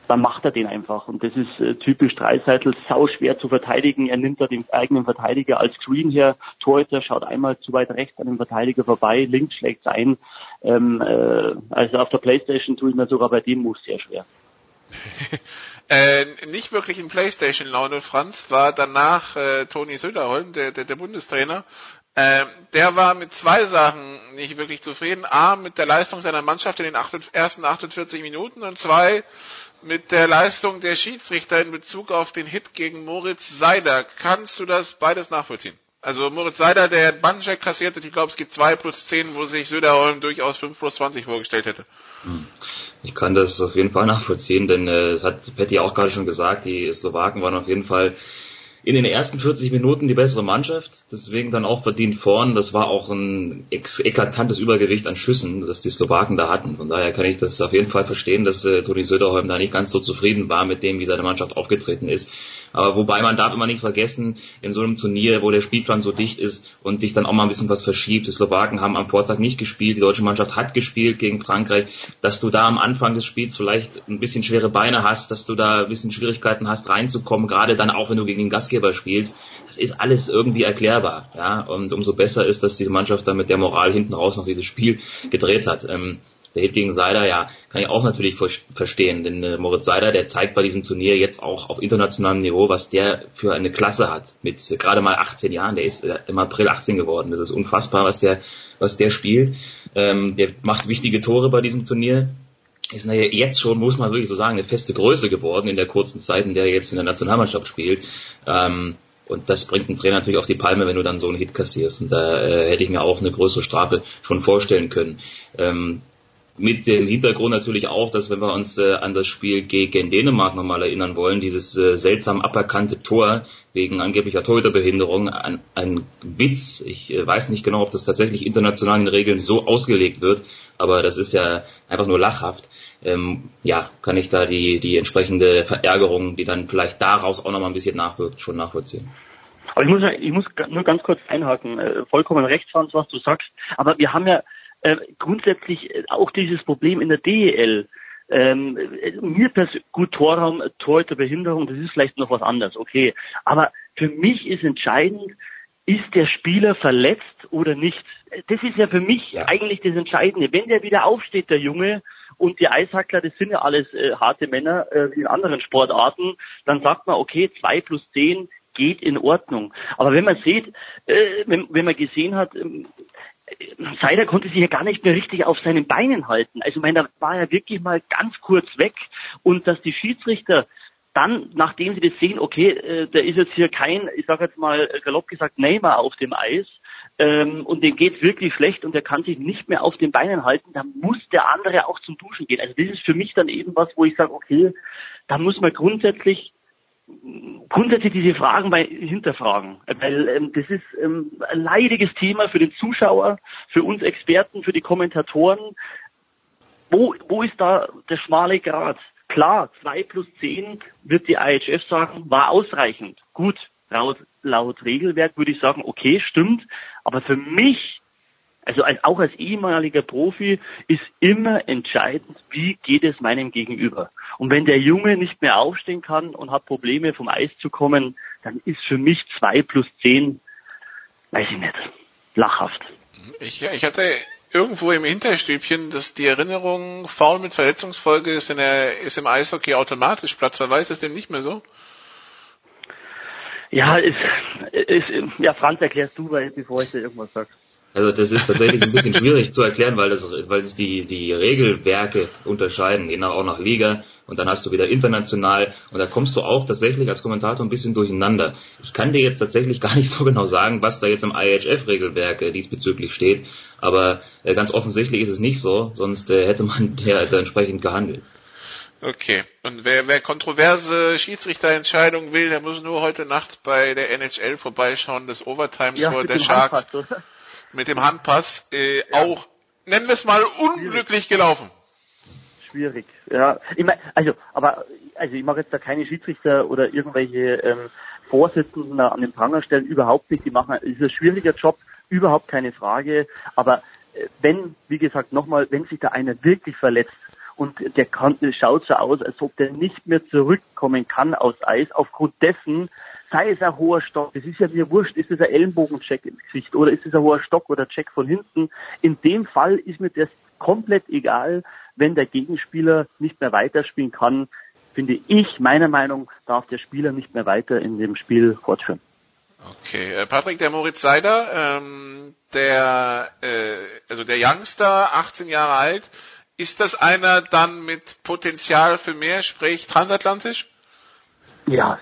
S12: dann macht er den einfach. Und das ist äh, typisch Dreiseitel, sau schwer zu verteidigen. Er nimmt da den eigenen Verteidiger als Screen her. Torhüter schaut einmal zu weit rechts an dem Verteidiger vorbei, links schlägt ein. Ähm, äh, also auf der Playstation tue ich mir sogar bei dem Move sehr schwer.
S7: äh, nicht wirklich in Playstation-Laune, Franz, war danach äh, Toni Söderholm, der, der, der Bundestrainer. Äh, der war mit zwei Sachen nicht wirklich zufrieden. A, mit der Leistung seiner Mannschaft in den 8, ersten 48 Minuten und zwei, mit der Leistung der Schiedsrichter in Bezug auf den Hit gegen Moritz Seider. Kannst du das beides nachvollziehen? Also Moritz Seider, der Bandcheck kassierte, ich glaube es gibt zwei plus zehn, wo sich Söderholm durchaus fünf plus zwanzig vorgestellt hätte.
S13: Hm. Ich kann das auf jeden Fall nachvollziehen, denn äh, hat Petty auch gerade schon gesagt, die Slowaken waren auf jeden Fall in den ersten 40 Minuten die bessere Mannschaft, deswegen dann auch verdient vorn. Das war auch ein eklatantes Übergewicht an Schüssen, das die Slowaken da hatten. Von daher kann ich das auf jeden Fall verstehen, dass äh, Toni Söderholm da nicht ganz so zufrieden war mit dem, wie seine Mannschaft aufgetreten ist. Aber wobei man darf immer nicht vergessen, in so einem Turnier, wo der Spielplan so dicht ist und sich dann auch mal ein bisschen was verschiebt. Die Slowaken haben am Vortag nicht gespielt, die deutsche Mannschaft hat gespielt gegen Frankreich, dass du da am Anfang des Spiels vielleicht ein bisschen schwere Beine hast, dass du da ein bisschen Schwierigkeiten hast reinzukommen, gerade dann auch, wenn du gegen den Gastgeber spielst. Das ist alles irgendwie erklärbar, ja. Und umso besser ist, dass diese Mannschaft dann mit der Moral hinten raus noch dieses Spiel gedreht hat. Ähm, der Hit gegen Seider, ja, kann ich auch natürlich verstehen, denn äh, Moritz Seider, der zeigt bei diesem Turnier jetzt auch auf internationalem Niveau, was der für eine Klasse hat. Mit äh, gerade mal 18 Jahren, der ist äh, im April 18 geworden. Das ist unfassbar, was der, was der spielt. Ähm, der macht wichtige Tore bei diesem Turnier. Ist naja, jetzt schon, muss man wirklich so sagen, eine feste Größe geworden in der kurzen Zeit, in der er jetzt in der Nationalmannschaft spielt. Ähm, und das bringt einen Trainer natürlich auf die Palme, wenn du dann so einen Hit kassierst. Und da äh, hätte ich mir auch eine größere Strafe schon vorstellen können. Ähm, mit dem Hintergrund natürlich auch, dass wenn wir uns äh, an das Spiel gegen Dänemark nochmal erinnern wollen, dieses äh, seltsam aberkannte Tor wegen angeblicher Torhüterbehinderung, ein, ein Witz. Ich äh, weiß nicht genau, ob das tatsächlich international in Regeln so ausgelegt wird, aber das ist ja einfach nur lachhaft. Ähm, ja, kann ich da die, die entsprechende Verärgerung, die dann vielleicht daraus auch nochmal ein bisschen nachwirkt, schon nachvollziehen.
S12: Aber ich muss, ich muss nur ganz kurz einhaken. Äh, vollkommen recht, Franz, was du sagst. Aber wir haben ja äh, grundsätzlich äh, auch dieses Problem in der DEL. Ähm, äh, mir persönlich, gut, Torraum, Torhüterbehinderung, das ist vielleicht noch was anderes, okay. Aber für mich ist entscheidend, ist der Spieler verletzt oder nicht? Das ist ja für mich ja. eigentlich das Entscheidende. Wenn der wieder aufsteht, der Junge, und die Eishackler, das sind ja alles äh, harte Männer äh, wie in anderen Sportarten, dann sagt man, okay, zwei plus zehn geht in Ordnung. Aber wenn man sieht, äh, wenn, wenn man gesehen hat, ähm, Seider konnte sich ja gar nicht mehr richtig auf seinen Beinen halten. Also ich meine, da war er wirklich mal ganz kurz weg und dass die Schiedsrichter dann, nachdem sie das sehen, okay, äh, da ist jetzt hier kein, ich sage jetzt mal galopp gesagt, Neymar auf dem Eis ähm, und dem geht wirklich schlecht und der kann sich nicht mehr auf den Beinen halten, dann muss der andere auch zum Duschen gehen. Also das ist für mich dann eben was, wo ich sage, okay, da muss man grundsätzlich grundsätzlich diese Fragen bei hinterfragen, weil ähm, das ist ähm, ein leidiges Thema für den Zuschauer, für uns Experten, für die Kommentatoren. Wo, wo ist da der schmale Grad? Klar, zwei plus zehn wird die IHF sagen, war ausreichend. Gut, laut, laut Regelwerk würde ich sagen, okay, stimmt. Aber für mich also als, auch als ehemaliger Profi ist immer entscheidend, wie geht es meinem Gegenüber. Und wenn der Junge nicht mehr aufstehen kann und hat Probleme vom Eis zu kommen, dann ist für mich zwei plus zehn, weiß ich nicht, lachhaft.
S7: Ich, ich hatte irgendwo im Hinterstübchen, dass die Erinnerung, Foul mit Verletzungsfolge ist, in der, ist im Eishockey automatisch Platzverweis, ist dem nicht mehr so?
S12: Ja, ist, ist, ja, Franz, erklärst du, weil, bevor ich dir irgendwas sage.
S13: Also das ist tatsächlich ein bisschen schwierig zu erklären, weil das, weil sich die, die Regelwerke unterscheiden, genau auch nach Liga und dann hast du wieder international und da kommst du auch tatsächlich als Kommentator ein bisschen durcheinander. Ich kann dir jetzt tatsächlich gar nicht so genau sagen, was da jetzt im IHF-Regelwerk äh, diesbezüglich steht, aber äh, ganz offensichtlich ist es nicht so, sonst äh, hätte man der also entsprechend gehandelt.
S7: Okay. Und wer, wer kontroverse Schiedsrichterentscheidungen will, der muss nur heute Nacht bei der NHL vorbeischauen, das Overtime
S12: Ja,
S7: der Sharks
S12: Handpass, oder?
S7: Mit dem Handpass äh, auch, nennen wir es mal, unglücklich gelaufen.
S12: Schwierig, ja. Ich mein, also, aber also ich mag jetzt da keine Schiedsrichter oder irgendwelche ähm, Vorsitzenden an den Pranger stellen, überhaupt nicht. Die machen, ist ein schwieriger Job, überhaupt keine Frage. Aber äh, wenn, wie gesagt, nochmal, wenn sich da einer wirklich verletzt und der kann, schaut so aus, als ob der nicht mehr zurückkommen kann aus Eis, aufgrund dessen, sei es ein hoher Stock, das ist ja mir wurscht, ist es ein Ellenbogencheck ins Gesicht oder ist es ein hoher Stock oder Check von hinten. In dem Fall ist mir das komplett egal, wenn der Gegenspieler nicht mehr weiterspielen kann, finde ich, meiner Meinung, darf der Spieler nicht mehr weiter in dem Spiel fortführen.
S7: Okay, äh, Patrick, der Moritz Seider, ähm, der, äh, also der Youngster, 18 Jahre alt, ist das einer dann mit Potenzial für mehr, sprich transatlantisch?
S12: Ja,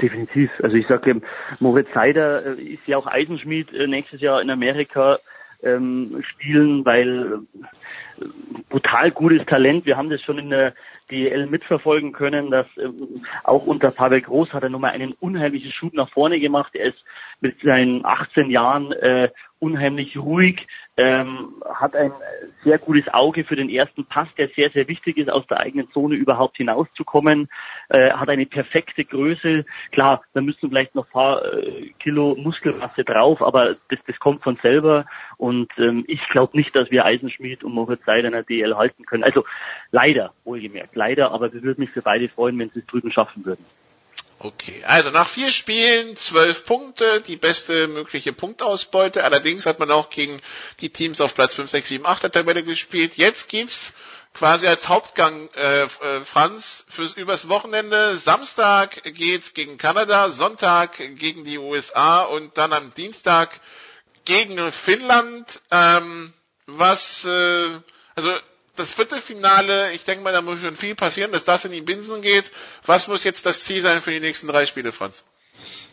S12: definitiv. Also ich sage, Moritz Seider äh, ist ja auch Eisenschmied äh, nächstes Jahr in Amerika ähm, spielen, weil äh, brutal gutes Talent. Wir haben das schon in der DL mitverfolgen können, dass ähm, auch unter Pavel Groß hat er nochmal einen unheimlichen Schub nach vorne gemacht. Er ist mit seinen 18 Jahren äh, unheimlich ruhig, ähm, hat ein sehr gutes Auge für den ersten Pass, der sehr, sehr wichtig ist, aus der eigenen Zone überhaupt hinauszukommen, äh, hat eine perfekte Größe. Klar, da müssen vielleicht noch paar äh, Kilo Muskelmasse drauf, aber das, das kommt von selber und ähm, ich glaube nicht, dass wir Eisenschmied und Moritz Seider in der DL halten können. Also leider, wohlgemerkt, leider, aber es würde mich für beide freuen, wenn sie es drüben schaffen würden.
S7: Okay, also nach vier Spielen zwölf Punkte, die beste mögliche Punktausbeute. Allerdings hat man auch gegen die Teams auf Platz 5, 6, 7, 8 der Tabelle gespielt. Jetzt gibt's quasi als Hauptgang äh, äh, Franz fürs übers Wochenende. Samstag geht's gegen Kanada, Sonntag gegen die USA und dann am Dienstag gegen Finnland. Ähm, was äh, also das Viertelfinale, ich denke mal, da muss schon viel passieren, dass das in die Binsen geht. Was muss jetzt das Ziel sein für die nächsten drei Spiele, Franz?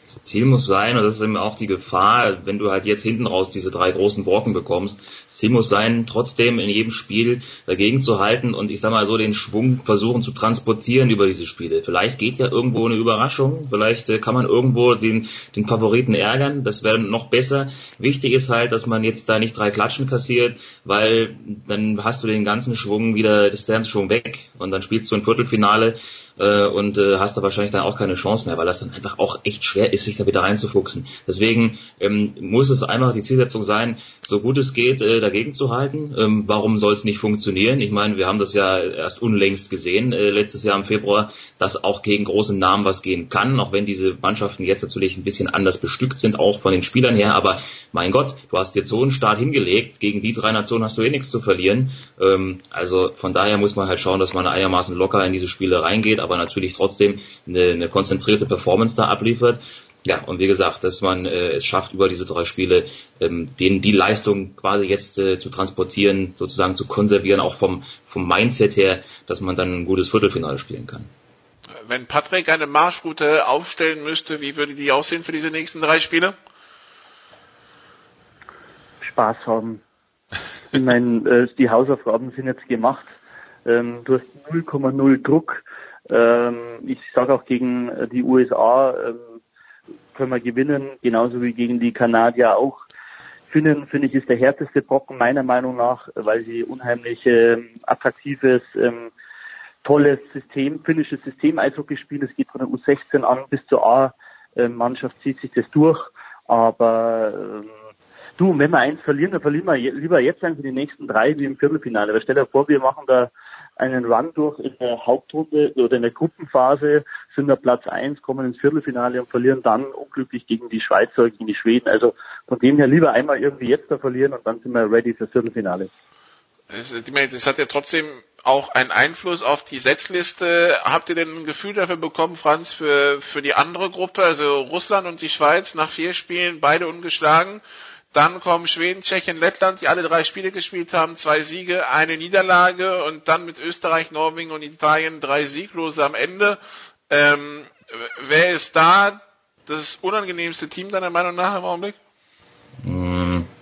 S13: Das Ziel muss sein, und das ist eben auch die Gefahr, wenn du halt jetzt hinten raus diese drei großen Brocken bekommst, das Ziel muss sein, trotzdem in jedem Spiel dagegen zu halten und ich sag mal so den Schwung versuchen zu transportieren über diese Spiele. Vielleicht geht ja irgendwo eine Überraschung, vielleicht äh, kann man irgendwo den, den Favoriten ärgern, das wäre noch besser. Wichtig ist halt, dass man jetzt da nicht drei Klatschen kassiert, weil dann hast du den ganzen Schwung wieder, das ganze Schwung weg und dann spielst du ein Viertelfinale äh, und äh, hast da wahrscheinlich dann auch keine Chance mehr, weil das dann einfach auch echt schwer ist, sich da wieder reinzufuchsen. Deswegen ähm, muss es einfach die Zielsetzung sein, so gut es geht, äh, dagegen zu halten. Ähm, warum soll es nicht funktionieren? Ich meine, wir haben das ja erst unlängst gesehen, äh, letztes Jahr im Februar, dass auch gegen große Namen was gehen kann, auch wenn diese Mannschaften jetzt natürlich ein bisschen anders bestückt sind, auch von den Spielern her. Aber mein Gott, du hast jetzt so einen Start hingelegt, gegen die drei Nationen hast du eh nichts zu verlieren. Ähm, also von daher muss man halt schauen, dass man einigermaßen locker in diese Spiele reingeht, aber natürlich trotzdem eine, eine konzentrierte Performance da abliefert. Ja, und wie gesagt, dass man äh, es schafft, über diese drei Spiele ähm, denen die Leistung quasi jetzt äh, zu transportieren, sozusagen zu konservieren, auch vom, vom Mindset her, dass man dann ein gutes Viertelfinale spielen kann.
S7: Wenn Patrick eine Marschroute aufstellen müsste, wie würde die aussehen für diese nächsten drei Spiele?
S12: Spaß haben. Ich meine, äh, die Hausaufgaben sind jetzt gemacht. Ähm, du hast 0,0 Druck. Ähm, ich sage auch gegen äh, die USA ähm, können wir gewinnen, genauso wie gegen die Kanadier auch. Finnen, finde ich, ist der härteste Brocken meiner Meinung nach, weil sie unheimlich ähm, attraktives, tolles System, finnisches System Eishockey spielen. Es geht von der U16 an bis zur A-Mannschaft zieht sich das durch. Aber du, wenn wir eins verlieren, dann verlieren wir lieber jetzt einfach die nächsten drei wie im Viertelfinale. Weil stell dir vor, wir machen da einen Run durch in der Hauptrunde oder in der Gruppenphase, sind wir Platz eins, kommen ins Viertelfinale und verlieren dann unglücklich gegen die Schweizer, gegen die Schweden. Also von dem her lieber einmal irgendwie jetzt da verlieren und dann sind wir ready fürs Viertelfinale.
S7: Das hat ja trotzdem auch einen Einfluss auf die Setzliste. Habt ihr denn ein Gefühl dafür bekommen, Franz, für, für die andere Gruppe, also Russland und die Schweiz nach vier Spielen, beide ungeschlagen? Dann kommen Schweden, Tschechien, Lettland, die alle drei Spiele gespielt haben, zwei Siege, eine Niederlage und dann mit Österreich, Norwegen und Italien drei Sieglose am Ende. Ähm, wer ist da das unangenehmste Team deiner Meinung nach im Augenblick?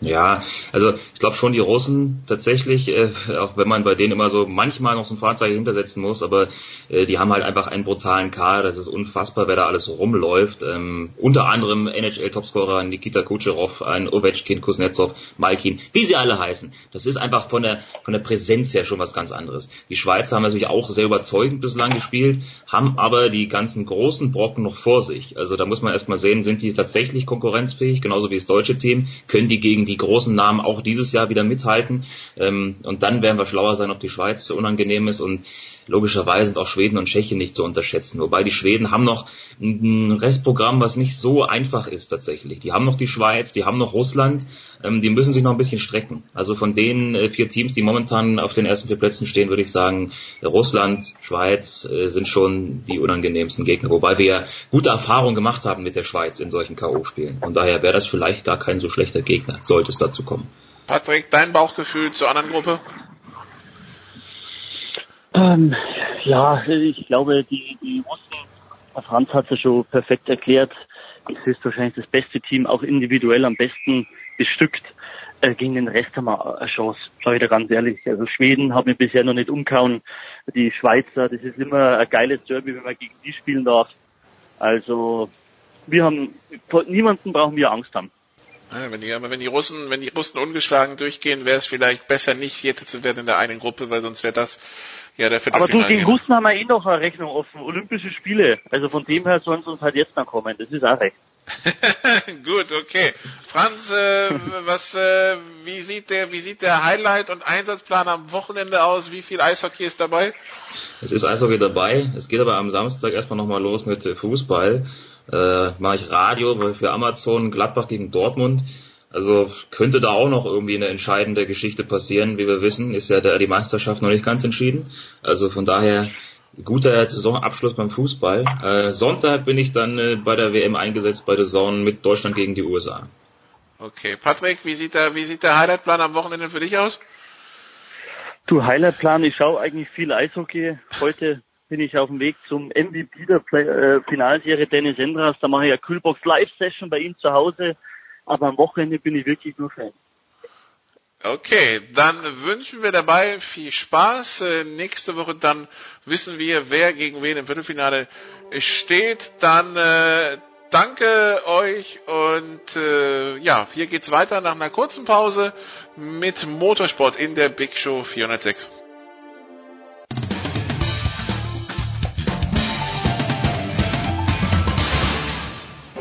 S13: Ja, also ich glaube schon die Russen tatsächlich, äh, auch wenn man bei denen immer so manchmal noch so ein Fahrzeug hintersetzen muss, aber äh, die haben halt einfach einen brutalen Kader, das ist unfassbar, wer da alles rumläuft. Ähm, unter anderem NHL-Topscorer Nikita Kucherov, ein Ovechkin, Kuznetsov, Malkin, wie sie alle heißen. Das ist einfach von der, von der Präsenz her schon was ganz anderes. Die Schweizer haben natürlich auch sehr überzeugend bislang gespielt, haben aber die ganzen großen Brocken noch vor sich. Also da muss man erstmal sehen, sind die tatsächlich konkurrenzfähig, genauso wie das deutsche Team, können die gegen die die großen Namen auch dieses Jahr wieder mithalten. Ähm, und dann werden wir schlauer sein, ob die Schweiz so unangenehm ist. Und logischerweise sind auch Schweden und Tschechien nicht zu unterschätzen. Wobei die Schweden haben noch ein Restprogramm, was nicht so einfach ist tatsächlich. Die haben noch die Schweiz, die haben noch Russland, ähm, die müssen sich noch ein bisschen strecken. Also von den äh, vier Teams, die momentan auf den ersten vier Plätzen stehen, würde ich sagen, Russland, Schweiz äh, sind schon die unangenehmsten Gegner. Wobei wir ja gute Erfahrungen gemacht haben mit der Schweiz in solchen K.O.-Spielen. Von daher wäre das vielleicht gar kein so schlechter Gegner, sollte es dazu kommen.
S7: Patrick, dein Bauchgefühl zur anderen Gruppe?
S12: Ähm, ja, ich glaube, die, die Russen, Franz hat es ja schon perfekt erklärt, es ist wahrscheinlich das beste Team, auch individuell am besten bestückt. Äh, gegen den Rest haben wir eine Chance, da ganz ehrlich. Also Schweden haben wir bisher noch nicht umkauen. Die Schweizer, das ist immer ein geiles Derby, wenn man gegen die spielen darf. Also wir haben, niemanden brauchen wir Angst haben.
S7: Wenn, die, wenn die Russen, wenn die Russen ungeschlagen durchgehen, wäre es vielleicht besser, nicht Vierte zu werden in der einen Gruppe, weil sonst wäre das ja der
S12: Aber du, gegen Russen haben wir eh noch eine Rechnung offen. Olympische Spiele. Also von dem her sollen sie uns halt jetzt noch kommen. Das ist auch recht.
S7: Gut, okay. Franz, äh, was, äh, wie sieht der, wie sieht der Highlight und Einsatzplan am Wochenende aus? Wie viel Eishockey ist dabei?
S13: Es ist Eishockey dabei. Es geht aber am Samstag erstmal nochmal los mit Fußball. Äh, mache ich Radio für Amazon Gladbach gegen Dortmund. Also könnte da auch noch irgendwie eine entscheidende Geschichte passieren. Wie wir wissen, ist ja der, die Meisterschaft noch nicht ganz entschieden. Also von daher guter Saisonabschluss beim Fußball. Äh, Sonntag bin ich dann äh, bei der WM eingesetzt bei der Saison mit Deutschland gegen die USA.
S7: Okay, Patrick, wie sieht der, wie sieht der Highlightplan am Wochenende für dich aus?
S12: Du Highlightplan, ich schaue eigentlich viel Eishockey. Heute bin ich auf dem Weg zum MVP der Play äh, Finalserie Dennis Endras. Da mache ich eine Kühlbox Live Session bei ihm zu Hause aber am Wochenende bin ich wirklich nur Fan.
S7: Okay, dann wünschen wir dabei viel Spaß. Äh, nächste Woche dann wissen wir, wer gegen wen im Viertelfinale steht. Dann äh, danke euch und äh, ja, hier geht's weiter nach einer kurzen Pause mit Motorsport in der Big Show 406.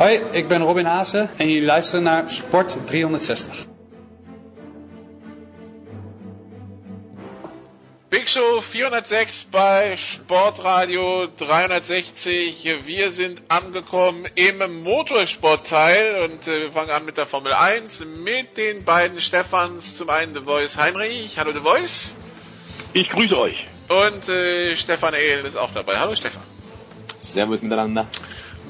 S14: Hoi, ik ben Robin Haase en jullie luisteren naar Sport 360.
S7: Big Show 406 bei Sportradio 360. Wir sind angekommen im Motorsportteil und äh, wir fangen an mit der Formel 1 mit den beiden Stefans. Zum einen The Voice Heinrich. Hallo The Voice.
S15: Ich grüße euch.
S7: Und äh, Stefan Ehlen ist auch dabei. Hallo Stefan.
S15: Servus miteinander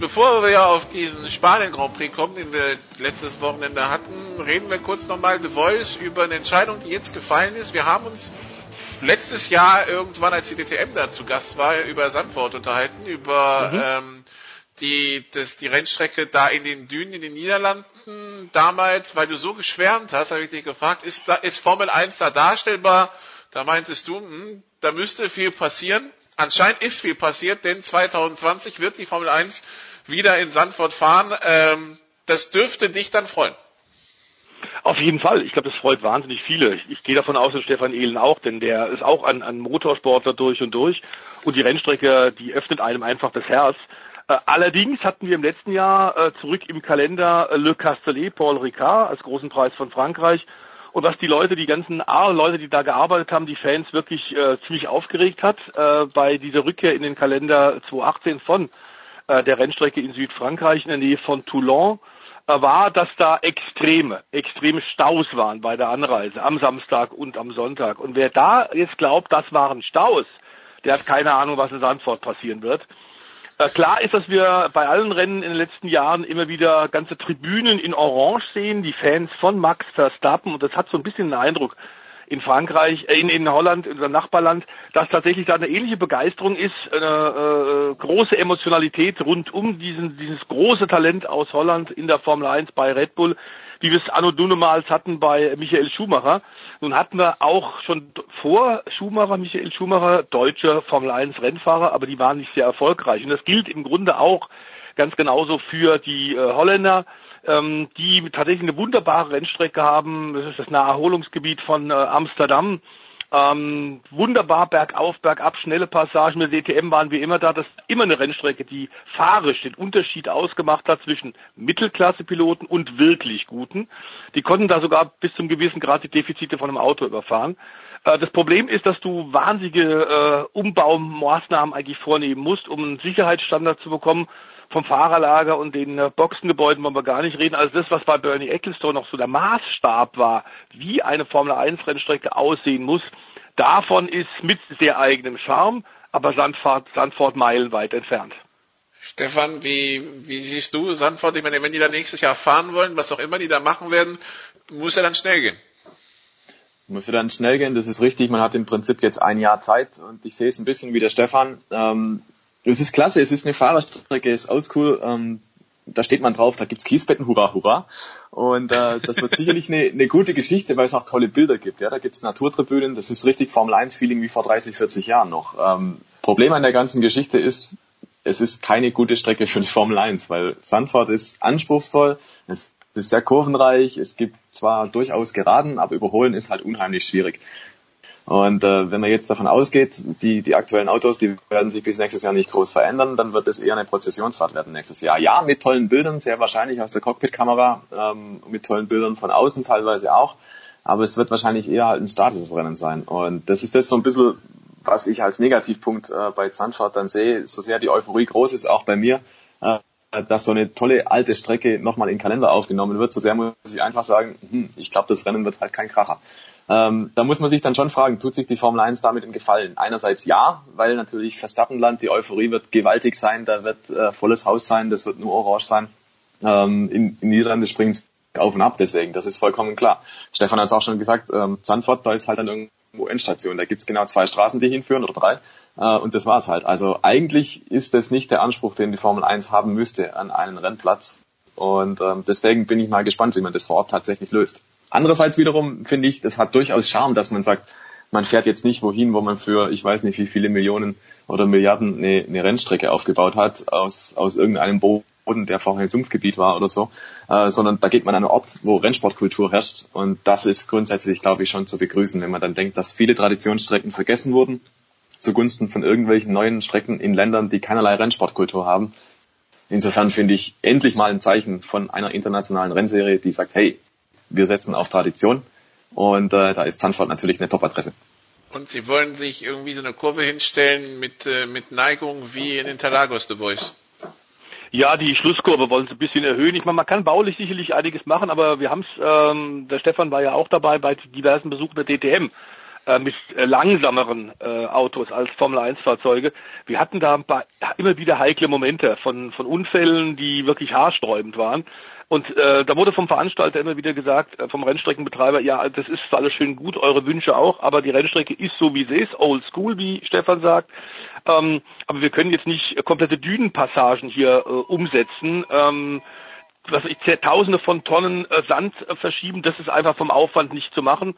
S7: bevor wir auf diesen Spanien Grand Prix kommen, den wir letztes Wochenende hatten, reden wir kurz nochmal The Voice über eine Entscheidung, die jetzt gefallen ist. Wir haben uns letztes Jahr irgendwann, als die DTM da zu Gast war, über Sandford unterhalten, über mhm. ähm, die, das, die Rennstrecke da in den Dünen in den Niederlanden. Damals, weil du so geschwärmt hast, habe ich dich gefragt, ist, da, ist Formel 1 da darstellbar? Da meintest du, hm, da müsste viel passieren. Anscheinend ist viel passiert, denn 2020 wird die Formel 1 wieder in Sandford fahren. Ähm, das dürfte dich dann freuen.
S15: Auf jeden Fall. Ich glaube, das freut wahnsinnig viele. Ich, ich gehe davon aus, dass Stefan Ehlen auch, denn der ist auch ein, ein Motorsportler durch und durch. Und die Rennstrecke, die öffnet einem einfach das Herz. Äh, allerdings hatten wir im letzten Jahr äh, zurück im Kalender äh, Le Castellet, Paul Ricard als großen Preis von Frankreich. Und was die Leute, die ganzen A-Leute, die da gearbeitet haben, die Fans wirklich äh, ziemlich aufgeregt hat äh, bei dieser Rückkehr in den Kalender 2018 von äh, der Rennstrecke in Südfrankreich in der Nähe von Toulon äh, war, dass da extreme, extreme Staus waren bei der Anreise am Samstag und am Sonntag. Und wer da jetzt glaubt, das waren Staus, der hat keine Ahnung, was in Sandford passieren wird. Äh, klar ist, dass wir bei allen Rennen in den letzten Jahren immer wieder ganze Tribünen in Orange sehen, die Fans von Max Verstappen. Und das hat so ein bisschen den Eindruck in Frankreich, äh, in, in Holland, in unserem Nachbarland, dass tatsächlich da eine ähnliche Begeisterung ist, eine äh, große Emotionalität rund um diesen, dieses große Talent aus Holland in der Formel 1 bei Red Bull wie wir es anno dunnemals hatten bei Michael Schumacher. Nun hatten wir auch schon vor Schumacher, Michael Schumacher, deutsche Formel 1 Rennfahrer, aber die waren nicht sehr erfolgreich. Und das gilt im Grunde auch ganz genauso für die äh, Holländer, ähm, die tatsächlich eine wunderbare Rennstrecke haben. Das ist das Naherholungsgebiet von äh, Amsterdam ähm, wunderbar bergauf, bergab, schnelle Passagen. Mit DTM waren wir immer da. Das ist immer eine Rennstrecke, die fahrisch den Unterschied ausgemacht hat zwischen Mittelklasse-Piloten und wirklich guten. Die konnten da sogar bis zum gewissen Grad die Defizite von einem Auto überfahren. Äh, das Problem ist, dass du wahnsinnige äh, Umbaumaßnahmen eigentlich vornehmen musst, um einen Sicherheitsstandard zu bekommen vom Fahrerlager und den äh, Boxengebäuden wollen wir gar nicht reden. Also das, was bei Bernie Ecclestone noch so der Maßstab war, wie eine Formel 1 Rennstrecke aussehen muss, davon ist mit sehr eigenem Charme, aber Sandford, Sandford meilenweit entfernt.
S7: Stefan, wie, wie siehst du Sandford? Ich meine, wenn die da nächstes Jahr fahren wollen, was auch immer die da machen werden, muss ja dann schnell gehen.
S16: Muss ja dann schnell gehen, das ist richtig. Man hat im Prinzip jetzt ein Jahr Zeit und ich sehe es ein bisschen wie der Stefan. Ähm, es ist klasse, es ist eine Fahrerstrecke, es ist oldschool. Ähm, da steht man drauf, da gibt's Kiesbetten, hurra, hurra. Und äh, das wird sicherlich eine, eine gute Geschichte, weil es auch tolle Bilder gibt. Ja, da gibt's Naturtribünen, das ist richtig Formel 1 Feeling wie vor 30, 40 Jahren noch. Ähm, Problem an der ganzen Geschichte ist, es ist keine gute Strecke für die Formel 1, weil Sandford ist anspruchsvoll, es ist sehr kurvenreich, es gibt zwar durchaus Geraden, aber überholen ist halt unheimlich schwierig. Und äh, wenn man jetzt davon ausgeht, die, die aktuellen Autos, die werden sich bis nächstes Jahr nicht groß verändern, dann wird es eher eine Prozessionsfahrt werden nächstes Jahr. Ja, mit tollen Bildern, sehr wahrscheinlich aus der Cockpit-Kamera, ähm, mit tollen Bildern von außen teilweise auch. Aber es wird wahrscheinlich eher halt ein statisches Rennen sein. Und das ist das so ein bisschen, was ich als Negativpunkt äh, bei Zandvoort dann sehe, so sehr die Euphorie groß ist, auch bei mir, äh, dass so eine tolle alte Strecke nochmal in den Kalender aufgenommen wird, so sehr muss ich einfach sagen, hm, ich glaube, das Rennen wird halt kein Kracher. Ähm, da muss man sich dann schon fragen, tut sich die Formel 1 damit einen Gefallen? Einerseits ja, weil natürlich Verstappenland, die Euphorie wird gewaltig sein, da wird äh, volles Haus sein, das wird nur orange sein. Ähm, in, in Niederlande springen es auf und ab deswegen, das ist vollkommen klar. Stefan hat es auch schon gesagt, ähm, Zandvoort, da ist halt dann irgendwo Endstation, da gibt's genau zwei Straßen, die hinführen oder drei. Äh, und das war's halt. Also eigentlich ist das nicht der Anspruch, den die Formel 1 haben müsste an einen Rennplatz. Und ähm, deswegen bin ich mal gespannt, wie man das vor Ort tatsächlich löst. Andererseits wiederum finde ich, das hat durchaus Charme, dass man sagt, man fährt jetzt nicht wohin, wo man für, ich weiß nicht, wie viele Millionen oder Milliarden eine, eine Rennstrecke aufgebaut hat, aus, aus irgendeinem Boden, der vorher ein Sumpfgebiet war oder so, äh, sondern da geht man an einen Ort, wo Rennsportkultur herrscht. Und das ist grundsätzlich, glaube ich, schon zu begrüßen, wenn man dann denkt, dass viele Traditionsstrecken vergessen wurden, zugunsten von irgendwelchen neuen Strecken in Ländern, die keinerlei Rennsportkultur haben. Insofern finde ich endlich mal ein Zeichen von einer internationalen Rennserie, die sagt, hey, wir setzen auf Tradition und äh, da ist Zandvoort natürlich eine Top-Adresse.
S7: Und Sie wollen sich irgendwie so eine Kurve hinstellen mit, äh, mit Neigung wie in Interlagos The Voice.
S15: Ja, die Schlusskurve wollen sie ein bisschen erhöhen. Ich meine, man kann baulich sicherlich einiges machen, aber wir haben es, ähm, der Stefan war ja auch dabei bei diversen Besuchen der DTM äh, mit langsameren äh, Autos als Formel 1 Fahrzeuge. Wir hatten da ein paar, immer wieder heikle Momente von, von Unfällen, die wirklich haarsträubend waren. Und äh, da wurde vom Veranstalter immer wieder gesagt, äh, vom Rennstreckenbetreiber, ja, das ist alles schön gut, eure Wünsche auch, aber die Rennstrecke ist so wie sie ist, old school, wie Stefan sagt. Ähm, aber wir können jetzt nicht komplette Dünenpassagen hier äh, umsetzen. Ähm, was ich Tausende von Tonnen äh, Sand äh, verschieben, das ist einfach vom Aufwand nicht zu machen.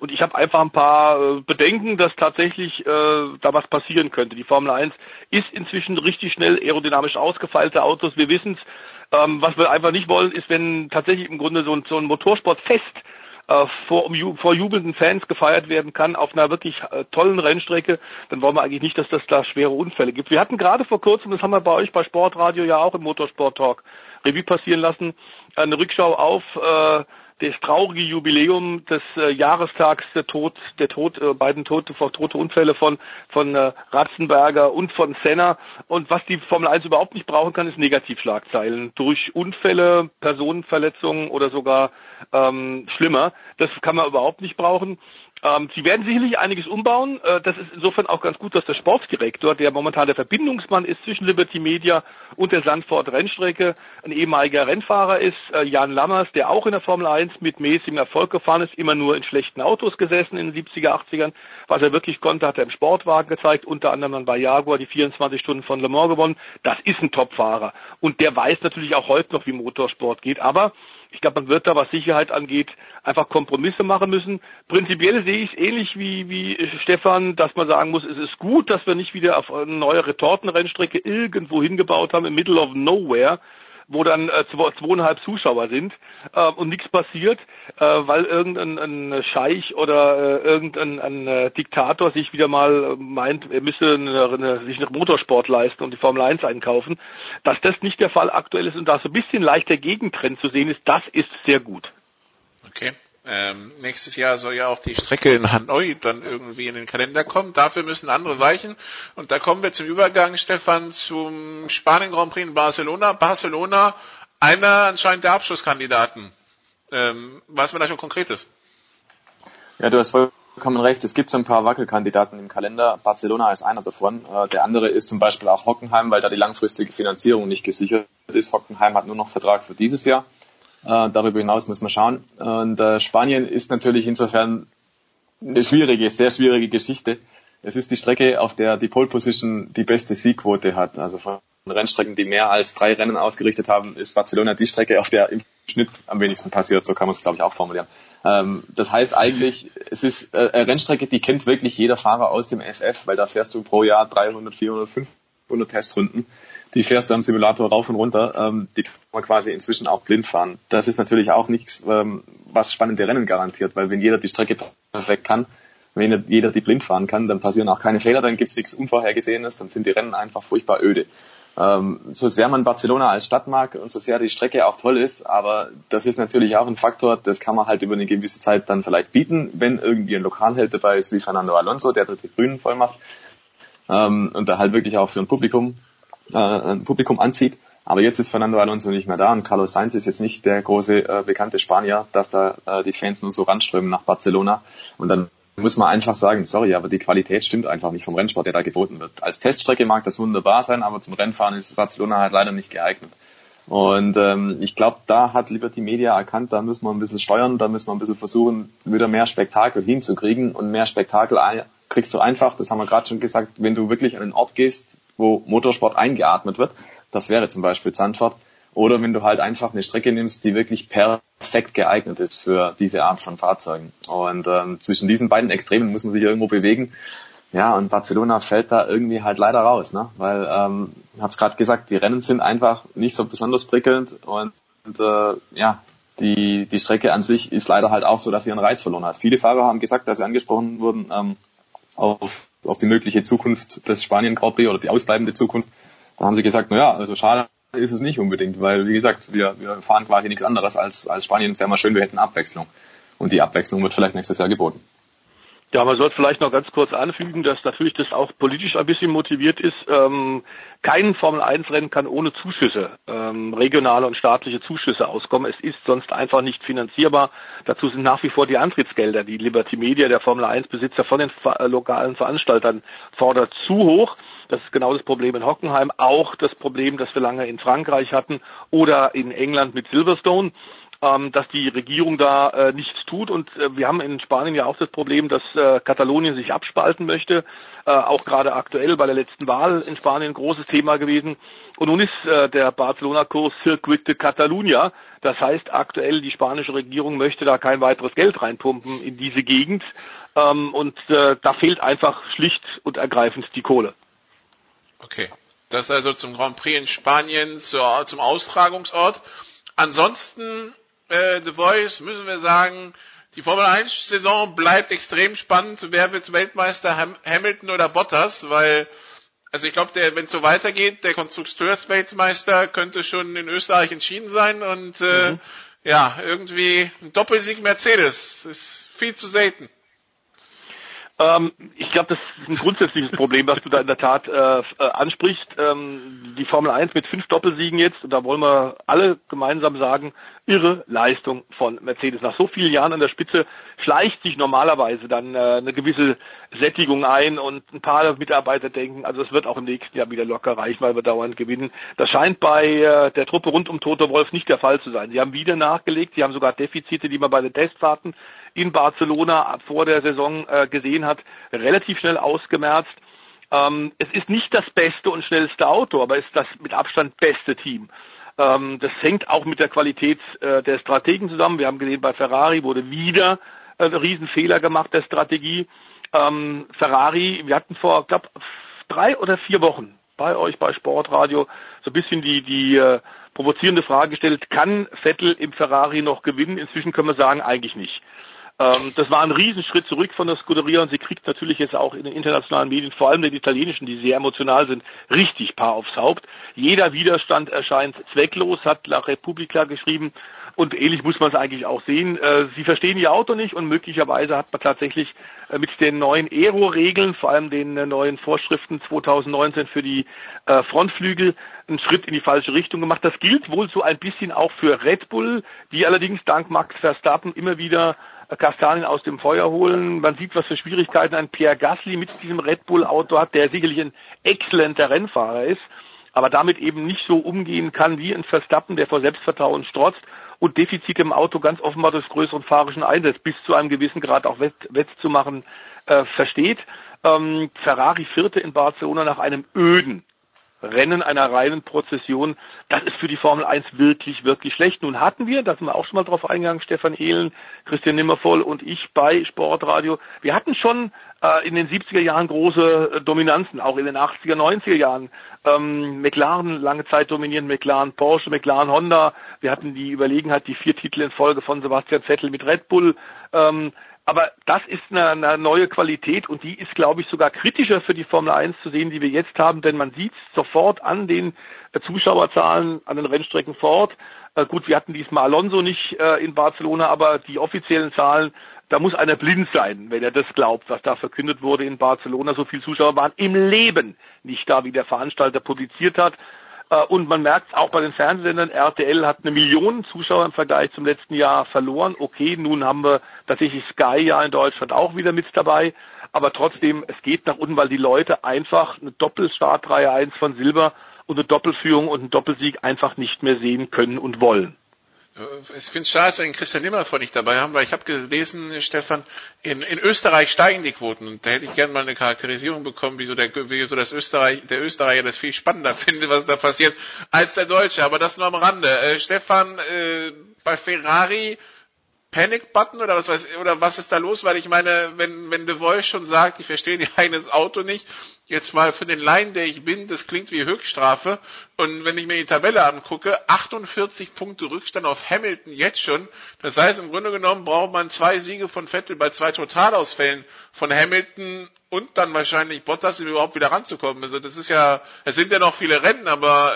S15: Und ich habe einfach ein paar äh, Bedenken, dass tatsächlich äh, da was passieren könnte. Die Formel 1 ist inzwischen richtig schnell aerodynamisch ausgefeilte Autos. Wir wissen es. Ähm, was wir einfach nicht wollen, ist, wenn tatsächlich im Grunde so ein, so ein Motorsportfest äh, vor, um, vor jubelnden Fans gefeiert werden kann auf einer wirklich äh, tollen Rennstrecke, dann wollen wir eigentlich nicht, dass das da schwere Unfälle gibt. Wir hatten gerade vor kurzem, das haben wir bei euch bei Sportradio ja auch im Motorsport Talk Revue passieren lassen, eine Rückschau auf äh, das traurige Jubiläum des äh, Jahrestags der Tod, der Tod, äh, beiden tote, tote Unfälle von, von äh, Ratzenberger und von Senna. Und was die Formel 1 überhaupt nicht brauchen kann, ist Negativschlagzeilen. Durch Unfälle, Personenverletzungen oder sogar ähm, schlimmer. Das kann man überhaupt nicht brauchen. Ähm, sie werden sicherlich einiges umbauen. Äh, das ist insofern auch ganz gut, dass der Sportdirektor, der momentan der Verbindungsmann ist zwischen Liberty Media und der Sandford Rennstrecke, ein ehemaliger Rennfahrer ist, äh, Jan Lammers, der auch in der Formel 1 mit mäßigem Erfolg gefahren ist, immer nur in schlechten Autos gesessen in den 70er, 80ern. Was er wirklich konnte, hat er im Sportwagen gezeigt, unter anderem dann bei Jaguar die 24 Stunden von Le Mans gewonnen. Das ist ein Topfahrer. Und der weiß natürlich auch heute noch, wie Motorsport geht. Aber ich glaube, man wird da, was Sicherheit angeht, einfach Kompromisse machen müssen. Prinzipiell sehe ich es ähnlich wie, wie Stefan, dass man sagen muss, es ist gut, dass wir nicht wieder auf eine neue Retortenrennstrecke irgendwo hingebaut haben, im Middle of Nowhere, wo dann äh, zweieinhalb Zuschauer sind äh, und nichts passiert, äh, weil irgendein ein Scheich oder äh, irgendein ein, äh, Diktator sich wieder mal meint, er müsse eine, eine, sich einen Motorsport leisten und die Formel 1 einkaufen. Dass das nicht der Fall aktuell ist und da so ein bisschen leichter Gegentrend zu sehen ist, das ist sehr gut.
S7: Okay. Ähm, nächstes Jahr soll ja auch die Strecke in Hanoi dann irgendwie in den Kalender kommen. Dafür müssen andere weichen. Und da kommen wir zum Übergang, Stefan, zum Spanien Grand Prix in Barcelona. Barcelona, einer anscheinend der Abschlusskandidaten. Ähm, weiß man da schon Konkretes?
S16: Ja, du hast vollkommen recht. Es gibt so ein paar Wackelkandidaten im Kalender. Barcelona ist einer davon. Äh, der andere ist zum Beispiel auch Hockenheim, weil da die langfristige Finanzierung nicht gesichert ist. Hockenheim hat nur noch Vertrag für dieses Jahr. Äh, darüber hinaus muss man schauen. Und äh, Spanien ist natürlich insofern eine schwierige, sehr schwierige Geschichte. Es ist die Strecke, auf der die Pole Position die beste Siegquote hat. Also von Rennstrecken, die mehr als drei Rennen ausgerichtet haben, ist Barcelona die Strecke, auf der im Schnitt am wenigsten passiert. So kann man es, glaube ich, auch formulieren. Ähm, das heißt eigentlich, es ist äh, eine Rennstrecke, die kennt wirklich jeder Fahrer aus dem FF, weil da fährst du pro Jahr 300, 400, 500 Testrunden die fährst du am Simulator rauf und runter, ähm, die kann man quasi inzwischen auch blind fahren. Das ist natürlich auch nichts, ähm, was spannende Rennen garantiert, weil wenn jeder die Strecke perfekt kann, wenn jeder die blind fahren kann, dann passieren auch keine Fehler, dann gibt's nichts Unvorhergesehenes, dann sind die Rennen einfach furchtbar öde. Ähm, so sehr man Barcelona als Stadt mag und so sehr die Strecke auch toll ist, aber das ist natürlich auch ein Faktor, das kann man halt über eine gewisse Zeit dann vielleicht bieten, wenn irgendwie ein Lokalheld dabei ist wie Fernando Alonso, der die Grünen voll macht ähm, und da halt wirklich auch für ein Publikum äh, ein Publikum anzieht. Aber jetzt ist Fernando Alonso nicht mehr da und Carlos Sainz ist jetzt nicht der große äh, bekannte Spanier, dass da äh, die Fans nur so ranströmen nach Barcelona. Und dann muss man einfach sagen, sorry, aber die Qualität stimmt einfach nicht vom Rennsport, der da geboten wird. Als Teststrecke mag das wunderbar sein, aber zum Rennfahren ist Barcelona halt leider nicht geeignet. Und ähm, ich glaube, da hat Liberty Media erkannt, da müssen wir ein bisschen steuern, da müssen wir ein bisschen versuchen, wieder mehr Spektakel hinzukriegen. Und mehr Spektakel kriegst du einfach, das haben wir gerade schon gesagt, wenn du wirklich an einen Ort gehst, wo Motorsport eingeatmet wird. Das wäre zum Beispiel Zandvoort. Oder wenn du halt einfach eine Strecke nimmst, die wirklich perfekt geeignet ist für diese Art von Fahrzeugen. Und ähm, zwischen diesen beiden Extremen muss man sich irgendwo bewegen. Ja, und Barcelona fällt da irgendwie halt leider raus, ne? Weil, ähm, habe es gerade gesagt, die Rennen sind einfach nicht so besonders prickelnd und, und äh, ja, die, die Strecke an sich ist leider halt auch so, dass sie ihren Reiz verloren hat. Viele Fahrer haben gesagt, dass sie angesprochen wurden ähm, auf auf die mögliche Zukunft des Spanien Grand Prix oder die ausbleibende Zukunft. Da haben sie gesagt, naja, also schade ist es nicht unbedingt, weil wie gesagt, wir, wir fahren quasi nichts anderes als, als Spanien. Es wäre mal schön, wir hätten Abwechslung. Und die Abwechslung wird vielleicht nächstes Jahr geboten.
S15: Ja, man sollte vielleicht noch ganz kurz anfügen, dass natürlich das auch politisch ein bisschen motiviert ist. Ähm, kein Formel-1-Rennen kann ohne Zuschüsse, ähm, regionale und staatliche Zuschüsse auskommen. Es ist sonst einfach nicht finanzierbar. Dazu sind nach wie vor die Antrittsgelder, die Liberty Media, der Formel-1-Besitzer von den äh, lokalen Veranstaltern fordert, zu hoch. Das ist genau das Problem in Hockenheim, auch das Problem, das wir lange in Frankreich hatten oder in England mit Silverstone ähm, dass die Regierung da äh, nichts tut. Und äh, wir haben in Spanien ja auch das Problem, dass äh, Katalonien sich abspalten möchte. Äh, auch gerade aktuell bei der letzten Wahl in Spanien ein großes Thema gewesen. Und nun ist äh, der Barcelona-Kurs Circuit de Catalunya. Das heißt, aktuell die spanische Regierung möchte da kein weiteres Geld reinpumpen in diese Gegend. Ähm, und äh, da fehlt einfach schlicht und ergreifend die Kohle.
S7: Okay. Das also zum Grand Prix in Spanien zur, zum Austragungsort. Ansonsten äh, The Voice müssen wir sagen, die Formel 1 Saison bleibt extrem spannend. Wer wird Weltmeister Ham Hamilton oder Bottas? Weil, also ich glaube, wenn es so weitergeht, der Konstrukteursweltmeister könnte schon in Österreich entschieden sein und äh, mhm. ja, irgendwie ein Doppelsieg Mercedes ist viel zu selten.
S15: Ähm, ich glaube, das ist ein grundsätzliches Problem, was du da in der Tat äh, äh, ansprichst. Ähm, die Formel 1 mit fünf Doppelsiegen jetzt, da wollen wir alle gemeinsam sagen, irre Leistung von Mercedes. Nach so vielen Jahren an der Spitze schleicht sich normalerweise dann äh, eine gewisse Sättigung ein und ein paar Mitarbeiter denken, also es wird auch im nächsten Jahr wieder locker reichen, weil wir dauernd gewinnen. Das scheint bei äh, der Truppe rund um Toto Wolf nicht der Fall zu sein. Sie haben wieder nachgelegt, sie haben sogar Defizite, die man bei den Testfahrten in Barcelona vor der Saison äh, gesehen hat, relativ schnell ausgemerzt. Ähm, es ist nicht das beste und schnellste Auto, aber es ist das mit Abstand beste Team. Ähm, das hängt auch mit der Qualität äh, der Strategen zusammen. Wir haben gesehen, bei Ferrari wurde wieder äh, Riesenfehler gemacht der Strategie. Ähm, Ferrari, wir hatten vor, glaube drei oder vier Wochen bei euch bei Sportradio so ein bisschen die, die äh, provozierende Frage gestellt, kann Vettel im Ferrari noch gewinnen? Inzwischen können wir sagen, eigentlich nicht. Ähm, das war ein Riesenschritt zurück von der Scuderia und sie kriegt natürlich jetzt auch in den internationalen Medien, vor allem den italienischen, die sehr emotional sind, richtig Paar aufs Haupt. Jeder Widerstand erscheint zwecklos, hat La Repubblica geschrieben und ähnlich muss man es eigentlich auch sehen. Äh, sie verstehen ihr Auto nicht und möglicherweise hat man tatsächlich äh, mit den neuen Aero-Regeln, vor allem den äh, neuen Vorschriften 2019 für die Frontflügel, einen Schritt in die falsche Richtung gemacht. Das gilt wohl so ein bisschen auch für Red Bull, die allerdings dank Max Verstappen immer wieder Kastanien aus dem Feuer holen. Man sieht, was für Schwierigkeiten ein Pierre Gasly mit diesem Red Bull Auto hat, der sicherlich ein exzellenter Rennfahrer ist, aber damit eben nicht so umgehen kann wie ein Verstappen, der vor Selbstvertrauen strotzt und Defizite im Auto ganz offenbar des größeren fahrischen Einsatzes bis zu einem gewissen Grad auch wett, wettzumachen äh, versteht. Ähm, Ferrari vierte in Barcelona nach einem öden Rennen einer reinen Prozession, das ist für die Formel 1 wirklich, wirklich schlecht. Nun hatten wir, da sind wir auch schon mal drauf eingegangen, Stefan Ehlen, Christian Nimmervoll und ich bei Sportradio, wir hatten schon äh, in den 70er Jahren große äh, Dominanzen, auch in den 80er, 90er Jahren. Ähm, McLaren lange Zeit dominieren, McLaren Porsche, McLaren Honda. Wir hatten die Überlegenheit, die vier Titel in Folge von Sebastian Vettel mit Red Bull. Ähm, aber das ist eine, eine neue Qualität und die ist, glaube ich, sogar kritischer für die Formel 1 zu sehen, die wir jetzt haben, denn man sieht sofort an den äh, Zuschauerzahlen, an den Rennstrecken vor Ort. Äh, gut, wir hatten diesmal Alonso nicht äh, in Barcelona, aber die offiziellen Zahlen, da muss einer blind sein, wenn er das glaubt, was da verkündet wurde in Barcelona. So viele Zuschauer waren im Leben nicht da, wie der Veranstalter publiziert hat. Äh, und man merkt auch bei den Fernsehsendern, RTL hat eine Million Zuschauer im Vergleich zum letzten Jahr verloren. Okay, nun haben wir tatsächlich Sky ja in Deutschland auch wieder mit dabei. Aber trotzdem, es geht nach unten, weil die Leute einfach eine Doppelstartreihe 1 von Silber und eine Doppelführung und einen Doppelsieg einfach nicht mehr sehen können und wollen.
S7: Ich finde es schade, dass wir den Christian Nimmervoll nicht dabei haben, weil ich habe gelesen, Stefan, in, in Österreich steigen die Quoten und da hätte ich gerne mal eine Charakterisierung bekommen, wie so, der, wie so das Österreich, der Österreicher das viel spannender findet, was da passiert, als der Deutsche. Aber das nur am Rande. Äh, Stefan, äh, bei Ferrari Panic Button oder was weiß oder was ist da los? Weil ich meine, wenn wenn De Voice schon sagt, ich verstehe ihr eigenes Auto nicht, jetzt mal für den Laien, der ich bin, das klingt wie Höchststrafe. Und wenn ich mir die Tabelle angucke, 48 Punkte Rückstand auf Hamilton jetzt schon. Das heißt, im Grunde genommen braucht man zwei Siege von Vettel bei zwei Totalausfällen von Hamilton und dann wahrscheinlich Bottas, um überhaupt wieder ranzukommen. Also das ist ja, es sind ja noch viele Rennen, aber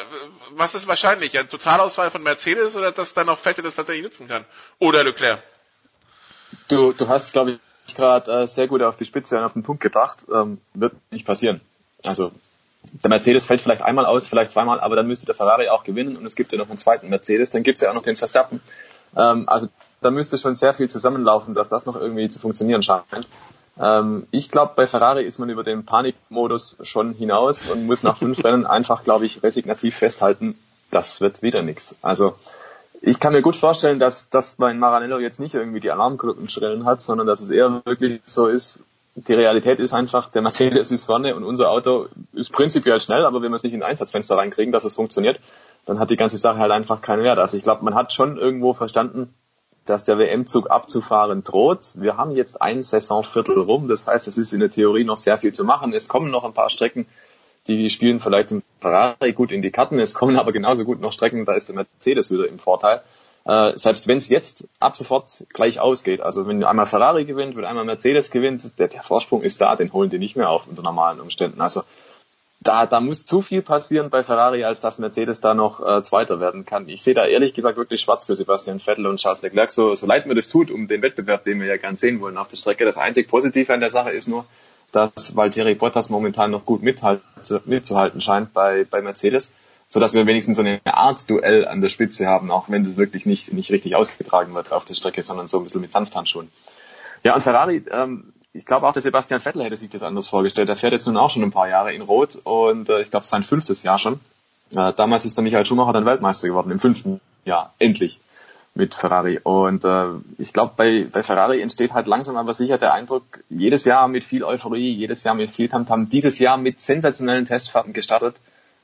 S7: was ist wahrscheinlich? Ein Totalausfall von Mercedes oder dass dann noch Vettel das tatsächlich nutzen kann? Oder Leclerc?
S16: Du, du hast, glaube ich, gerade äh, sehr gut auf die Spitze und auf den Punkt gebracht. Ähm, wird nicht passieren. Also der Mercedes fällt vielleicht einmal aus, vielleicht zweimal, aber dann müsste der Ferrari auch gewinnen und es gibt ja noch einen zweiten Mercedes, dann gibt es ja auch noch den Verstappen. Ähm, also da müsste schon sehr viel zusammenlaufen, dass das noch irgendwie zu funktionieren scheint. Ähm, ich glaube, bei Ferrari ist man über den Panikmodus schon hinaus und muss nach fünf Rennen einfach, glaube ich, resignativ festhalten, das wird wieder nichts. Also ich kann mir gut vorstellen, dass, dass mein Maranello jetzt nicht irgendwie die Alarmglocken schrillen hat, sondern dass es eher wirklich so ist, die Realität ist einfach, der Mercedes ist vorne und unser Auto ist prinzipiell schnell, aber wenn wir es nicht in ein Einsatzfenster reinkriegen, dass es funktioniert, dann hat die ganze Sache halt einfach keinen Wert. Also ich glaube, man hat schon irgendwo verstanden, dass der WM-Zug abzufahren droht. Wir haben jetzt ein Saisonviertel rum, das heißt, es ist in der Theorie noch sehr viel zu machen. Es kommen noch ein paar Strecken, die spielen vielleicht im Ferrari gut in die Karten. Es kommen aber genauso gut noch Strecken, da ist der Mercedes wieder im Vorteil. Äh, selbst wenn es jetzt ab sofort gleich ausgeht, also wenn einmal Ferrari gewinnt, wenn einmal Mercedes gewinnt, der, der Vorsprung ist da, den holen die nicht mehr auf unter normalen Umständen. Also da, da muss zu viel passieren bei Ferrari, als dass Mercedes da noch äh, Zweiter werden kann. Ich sehe da ehrlich gesagt wirklich schwarz für Sebastian Vettel und Charles Leclerc, so, so leid mir das tut, um den Wettbewerb, den wir ja gern sehen wollen auf der Strecke. Das einzig Positive an der Sache ist nur, dass Valtteri Bottas momentan noch gut mitzuhalten scheint bei, bei Mercedes, so dass wir wenigstens so eine Art Duell an der Spitze haben, auch wenn das wirklich nicht, nicht richtig ausgetragen wird auf der Strecke, sondern so ein bisschen mit Sanfthandschuhen. Ja, und Ferrari, ähm, ich glaube auch, der Sebastian Vettel hätte sich das anders vorgestellt. Der fährt jetzt nun auch schon ein paar Jahre in Rot und äh, ich glaube, sein fünftes Jahr schon. Äh, damals ist der Michael Schumacher dann Weltmeister geworden, im fünften Jahr, endlich mit Ferrari. Und äh, ich glaube, bei, bei Ferrari entsteht halt langsam aber sicher der Eindruck, jedes Jahr mit viel Euphorie, jedes Jahr mit viel Tamtam, dieses Jahr mit sensationellen Testfahrten gestartet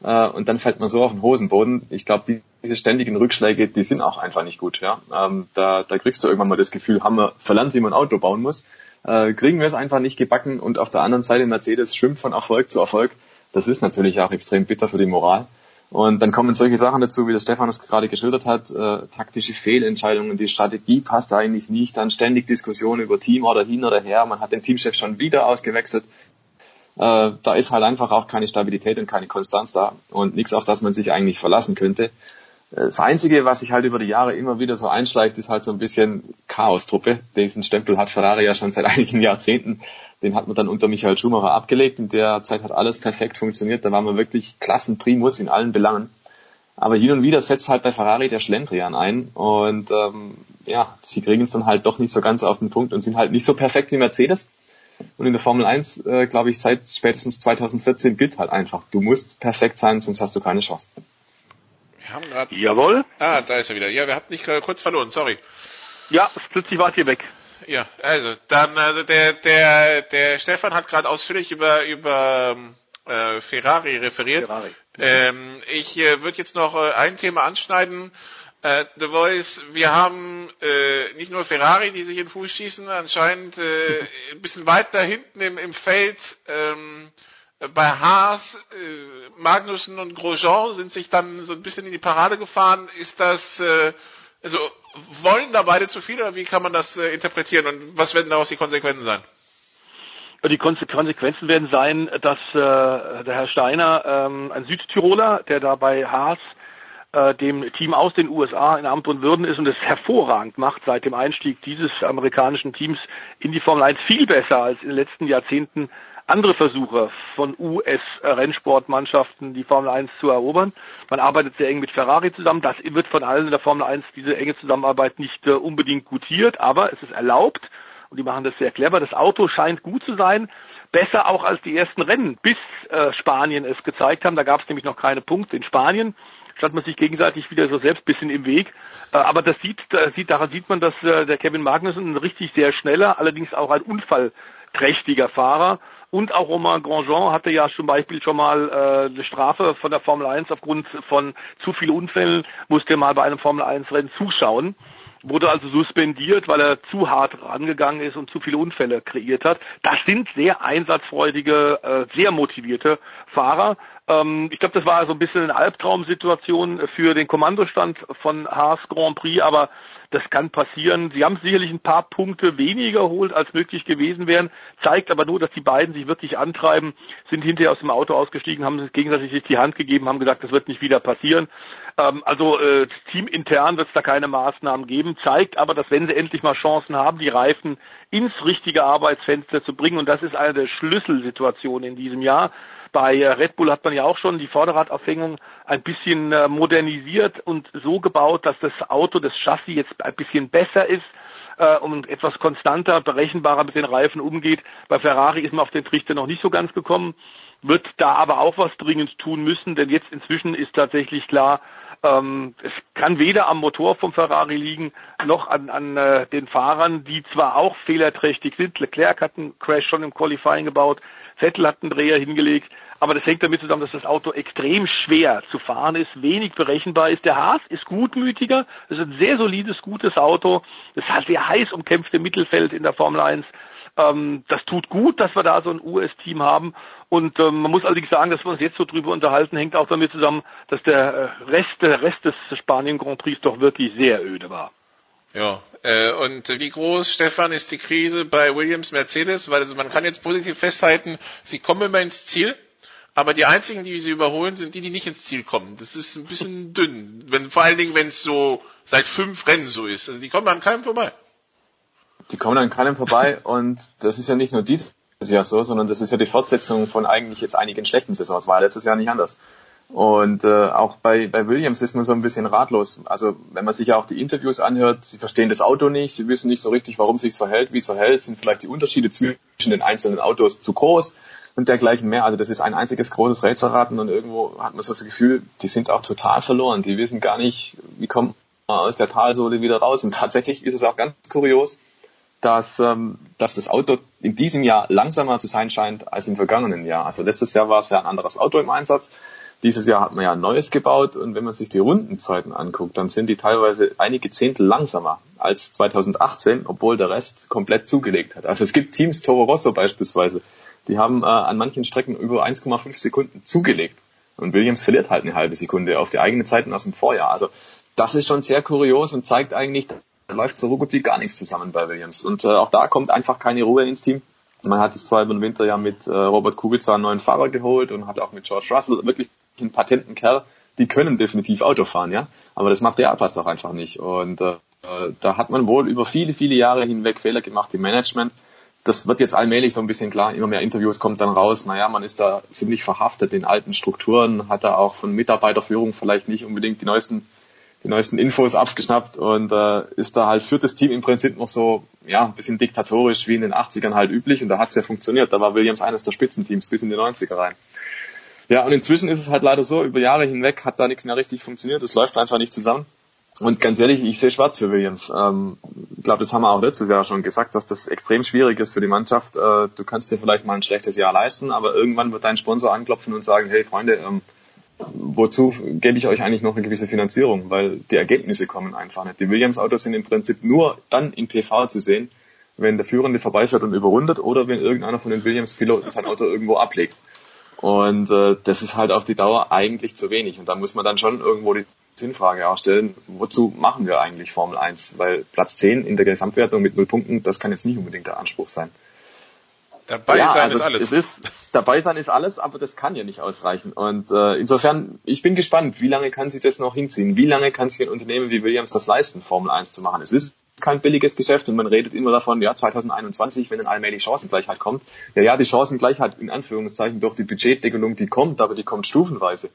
S16: äh, und dann fällt man so auf den Hosenboden. Ich glaube, die, diese ständigen Rückschläge, die sind auch einfach nicht gut. Ja? Ähm, da, da kriegst du irgendwann mal das Gefühl, haben wir verlernt, wie man ein Auto bauen muss. Äh, kriegen wir es einfach nicht gebacken und auf der anderen Seite Mercedes schwimmt von Erfolg zu Erfolg. Das ist natürlich auch extrem bitter für die Moral. Und dann kommen solche Sachen dazu, wie der Stefan es gerade geschildert hat, äh, taktische Fehlentscheidungen, die Strategie passt eigentlich nicht, dann ständig Diskussionen über Team oder hin oder her, man hat den Teamchef schon wieder ausgewechselt. Äh, da ist halt einfach auch keine Stabilität und keine Konstanz da und nichts, auf das man sich eigentlich verlassen könnte. Das Einzige, was sich halt über die Jahre immer wieder so einschleicht, ist halt so ein bisschen Chaos-Truppe. Diesen Stempel hat Ferrari ja schon seit einigen Jahrzehnten. Den hat man dann unter Michael Schumacher abgelegt. In der Zeit hat alles perfekt funktioniert. Da waren wir wirklich Klassenprimus in allen Belangen. Aber hin und wieder setzt halt bei Ferrari der Schlendrian ein. Und ähm, ja, sie kriegen es dann halt doch nicht so ganz auf den Punkt und sind halt nicht so perfekt wie Mercedes. Und in der Formel 1, äh, glaube ich, seit spätestens 2014 gilt halt einfach, du musst perfekt sein, sonst hast du keine Chance.
S7: Wir haben grad,
S15: Jawohl.
S7: Ah, da ist er wieder. Ja, wir hatten dich gerade kurz verloren, sorry.
S15: Ja, plötzlich wart ihr weg.
S7: Ja, also dann, also der der der Stefan hat gerade ausführlich über über äh, Ferrari referiert.
S15: Ferrari.
S7: Ähm, ich äh, würde jetzt noch äh, ein Thema anschneiden. Äh, The Voice, wir haben äh, nicht nur Ferrari, die sich in den Fuß schießen, anscheinend äh, ein bisschen weiter hinten im, im Feld ähm, bei Haas, äh, Magnussen und Grosjean sind sich dann so ein bisschen in die Parade gefahren. Ist das, äh, also wollen da beide zu viel oder wie kann man das äh, interpretieren und was werden daraus die Konsequenzen sein?
S15: Die Konsequenzen werden sein, dass äh, der Herr Steiner, ähm, ein Südtiroler, der da bei Haas äh, dem Team aus den USA in Amt und Würden ist und es hervorragend macht seit dem Einstieg dieses amerikanischen Teams in die Formel 1 viel besser als in den letzten Jahrzehnten andere Versuche von US-Rennsportmannschaften, die Formel 1 zu erobern. Man arbeitet sehr eng mit Ferrari zusammen. Das wird von allen in der Formel 1 diese enge Zusammenarbeit nicht äh, unbedingt gutiert, aber es ist erlaubt und die machen das sehr clever. Das Auto scheint gut zu sein. Besser auch als die ersten Rennen, bis äh, Spanien es gezeigt haben. Da gab es nämlich noch keine Punkte in Spanien stand man sich gegenseitig wieder so selbst bisschen im Weg. Äh, aber das sieht, da sieht, daran sieht man, dass äh, der Kevin Magnussen ein richtig sehr schneller, allerdings auch ein unfallträchtiger Fahrer und auch Romain Grandjean hatte ja zum Beispiel schon mal äh, eine Strafe von der Formel 1 aufgrund von zu vielen Unfällen, musste mal bei einem Formel 1 Rennen zuschauen wurde also suspendiert, weil er zu hart rangegangen ist und zu viele Unfälle kreiert hat. Das sind sehr einsatzfreudige, äh, sehr motivierte Fahrer. Ähm, ich glaube, das war so ein bisschen eine Albtraumsituation für den Kommandostand von Haas Grand Prix, aber das kann passieren. Sie haben sicherlich ein paar Punkte weniger geholt, als möglich gewesen wären, zeigt aber nur, dass die beiden sich wirklich antreiben, sind hinterher aus dem Auto ausgestiegen, haben sich gegenseitig die Hand gegeben, haben gesagt, das wird nicht wieder passieren. Ähm, also äh, teamintern wird es da keine Maßnahmen geben, zeigt aber, dass wenn sie endlich mal Chancen haben, die Reifen ins richtige Arbeitsfenster zu bringen, und das ist eine der Schlüsselsituationen in diesem Jahr, bei äh, Red Bull hat man ja auch schon die Vorderradaufhängung ein bisschen äh, modernisiert und so gebaut, dass das Auto, das Chassis jetzt ein bisschen besser ist äh, und etwas konstanter, berechenbarer mit den Reifen umgeht. Bei Ferrari ist man auf den Trichter noch nicht so ganz gekommen, wird da aber auch was dringend tun müssen, denn jetzt inzwischen ist tatsächlich klar, ähm, es kann weder am Motor vom Ferrari liegen, noch an, an den Fahrern, die zwar auch fehlerträchtig sind. Leclerc hat einen Crash schon im Qualifying gebaut, Vettel hat einen Dreher hingelegt, aber das hängt damit zusammen, dass das Auto extrem schwer zu fahren ist, wenig berechenbar ist. Der Haas ist gutmütiger, es ist ein sehr solides, gutes Auto. Das hat sehr heiß umkämpfte Mittelfeld in der Formel 1. Ähm, das tut gut, dass wir da so ein US-Team haben. Und ähm, man muss allerdings sagen, dass wir uns jetzt so drüber unterhalten, hängt auch damit zusammen, dass der äh, Rest, der Rest des Spanien Grand Prix doch wirklich sehr öde war.
S7: Ja, und wie groß, Stefan, ist die Krise bei Williams Mercedes? Weil also man kann jetzt positiv festhalten, sie kommen immer ins Ziel, aber die einzigen, die sie überholen, sind die, die nicht ins Ziel kommen. Das ist ein bisschen dünn, wenn, vor allen Dingen, wenn es so seit fünf Rennen so ist. Also die kommen an keinem vorbei.
S16: Die kommen an keinem vorbei und das ist ja nicht nur dieses Jahr so, sondern das ist ja die Fortsetzung von eigentlich jetzt einigen schlechten Saisons, war letztes Jahr nicht anders. Und äh, auch bei, bei Williams ist man so ein bisschen ratlos. Also wenn man sich ja auch die Interviews anhört, sie verstehen das Auto nicht, sie wissen nicht so richtig, warum sich verhält, wie es verhält, sind vielleicht die Unterschiede zwischen den einzelnen Autos zu groß und dergleichen mehr. Also das ist ein einziges großes Rätselraten und irgendwo hat man so das Gefühl, die sind auch total verloren. Die wissen gar nicht, wie kommt man aus der Talsohle wieder raus. Und tatsächlich ist es auch ganz kurios, dass, ähm, dass das Auto in diesem Jahr langsamer zu sein scheint als im vergangenen Jahr. Also letztes Jahr war es ja ein anderes Auto im Einsatz. Dieses Jahr hat man ja ein neues gebaut und wenn man sich die Rundenzeiten anguckt, dann sind die teilweise einige Zehntel langsamer als 2018, obwohl der Rest komplett zugelegt hat. Also es gibt Teams, Toro Rosso beispielsweise, die haben äh, an manchen Strecken über 1,5 Sekunden zugelegt. Und Williams verliert halt eine halbe Sekunde auf die eigenen Zeiten aus dem Vorjahr. Also das ist schon sehr kurios und zeigt eigentlich, da läuft so gut wie gar nichts zusammen bei Williams. Und äh, auch da kommt einfach keine Ruhe ins Team. Man hat es zwar über den Winter ja mit äh, Robert Kubica einen neuen Fahrer geholt und hat auch mit George Russell wirklich einen patenten Kerl. Die können definitiv Auto fahren, ja. Aber das Material passt auch einfach nicht. Und äh, da hat man wohl über viele, viele Jahre hinweg Fehler gemacht im Management. Das wird jetzt allmählich so ein bisschen klar. Immer mehr Interviews kommt dann raus. Naja, man ist da ziemlich verhaftet in alten Strukturen, hat da auch von Mitarbeiterführung vielleicht nicht unbedingt die neuesten die neuesten Infos abgeschnappt und äh, ist da halt führt das Team im Prinzip noch so ja ein bisschen diktatorisch wie in den 80ern halt üblich und da hat's ja funktioniert. Da war Williams eines der Spitzenteams bis in die 90er rein. Ja, und inzwischen ist es halt leider so, über Jahre hinweg hat da nichts mehr richtig funktioniert, es läuft einfach nicht zusammen. Und ganz ehrlich, ich sehe schwarz für Williams. Ähm, ich glaube, das haben wir auch letztes Jahr schon gesagt, dass das extrem schwierig ist für die Mannschaft. Äh, du kannst dir vielleicht mal ein schlechtes Jahr leisten, aber irgendwann wird dein Sponsor anklopfen und sagen, hey Freunde, ähm, wozu gebe ich euch eigentlich noch eine gewisse Finanzierung? Weil die Ergebnisse kommen einfach nicht. Die Williams-Autos sind im Prinzip nur dann im TV zu sehen, wenn der Führende vorbeifährt und überrundet oder wenn irgendeiner von den Williams-Piloten sein Auto irgendwo ablegt. Und äh, das ist halt auf die Dauer eigentlich zu wenig. Und da muss man dann schon irgendwo die Sinnfrage auch stellen, wozu machen wir eigentlich Formel 1? Weil Platz 10 in der Gesamtwertung mit null Punkten, das kann jetzt nicht unbedingt der Anspruch sein.
S7: Dabei ja, sein also ist alles.
S16: Es ist, dabei sein ist alles, aber das kann ja nicht ausreichen. Und äh, insofern, ich bin gespannt, wie lange kann sich das noch hinziehen? Wie lange kann sich ein Unternehmen wie Williams das leisten, Formel 1 zu machen? Es ist kein billiges Geschäft und man redet immer davon, ja, 2021, wenn dann allmählich Chancengleichheit kommt. Ja, ja, die Chancengleichheit in Anführungszeichen durch die Budgetdeckelung, die kommt, aber die kommt stufenweise.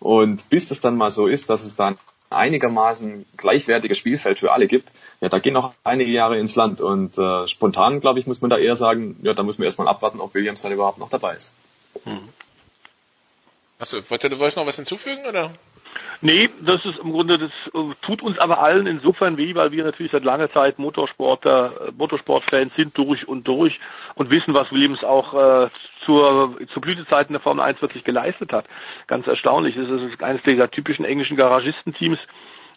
S16: Und bis das dann mal so ist, dass es dann einigermaßen gleichwertiges Spielfeld für alle gibt, ja, da gehen noch einige Jahre ins Land. Und äh, spontan, glaube ich, muss man da eher sagen, ja, da muss man erstmal abwarten, ob Williams dann überhaupt noch dabei ist. Hm.
S7: Achso, wollte du wolltest noch was hinzufügen, oder?
S15: Nee, das ist im Grunde, das äh, tut uns aber allen insofern weh, weil wir natürlich seit langer Zeit Motorsporter, äh, Motorsportfans sind durch und durch und wissen, was Williams auch äh, zur, zur Blütezeiten der Formel 1 wirklich geleistet hat. Ganz erstaunlich. Es ist eines dieser typischen englischen Garagistenteams.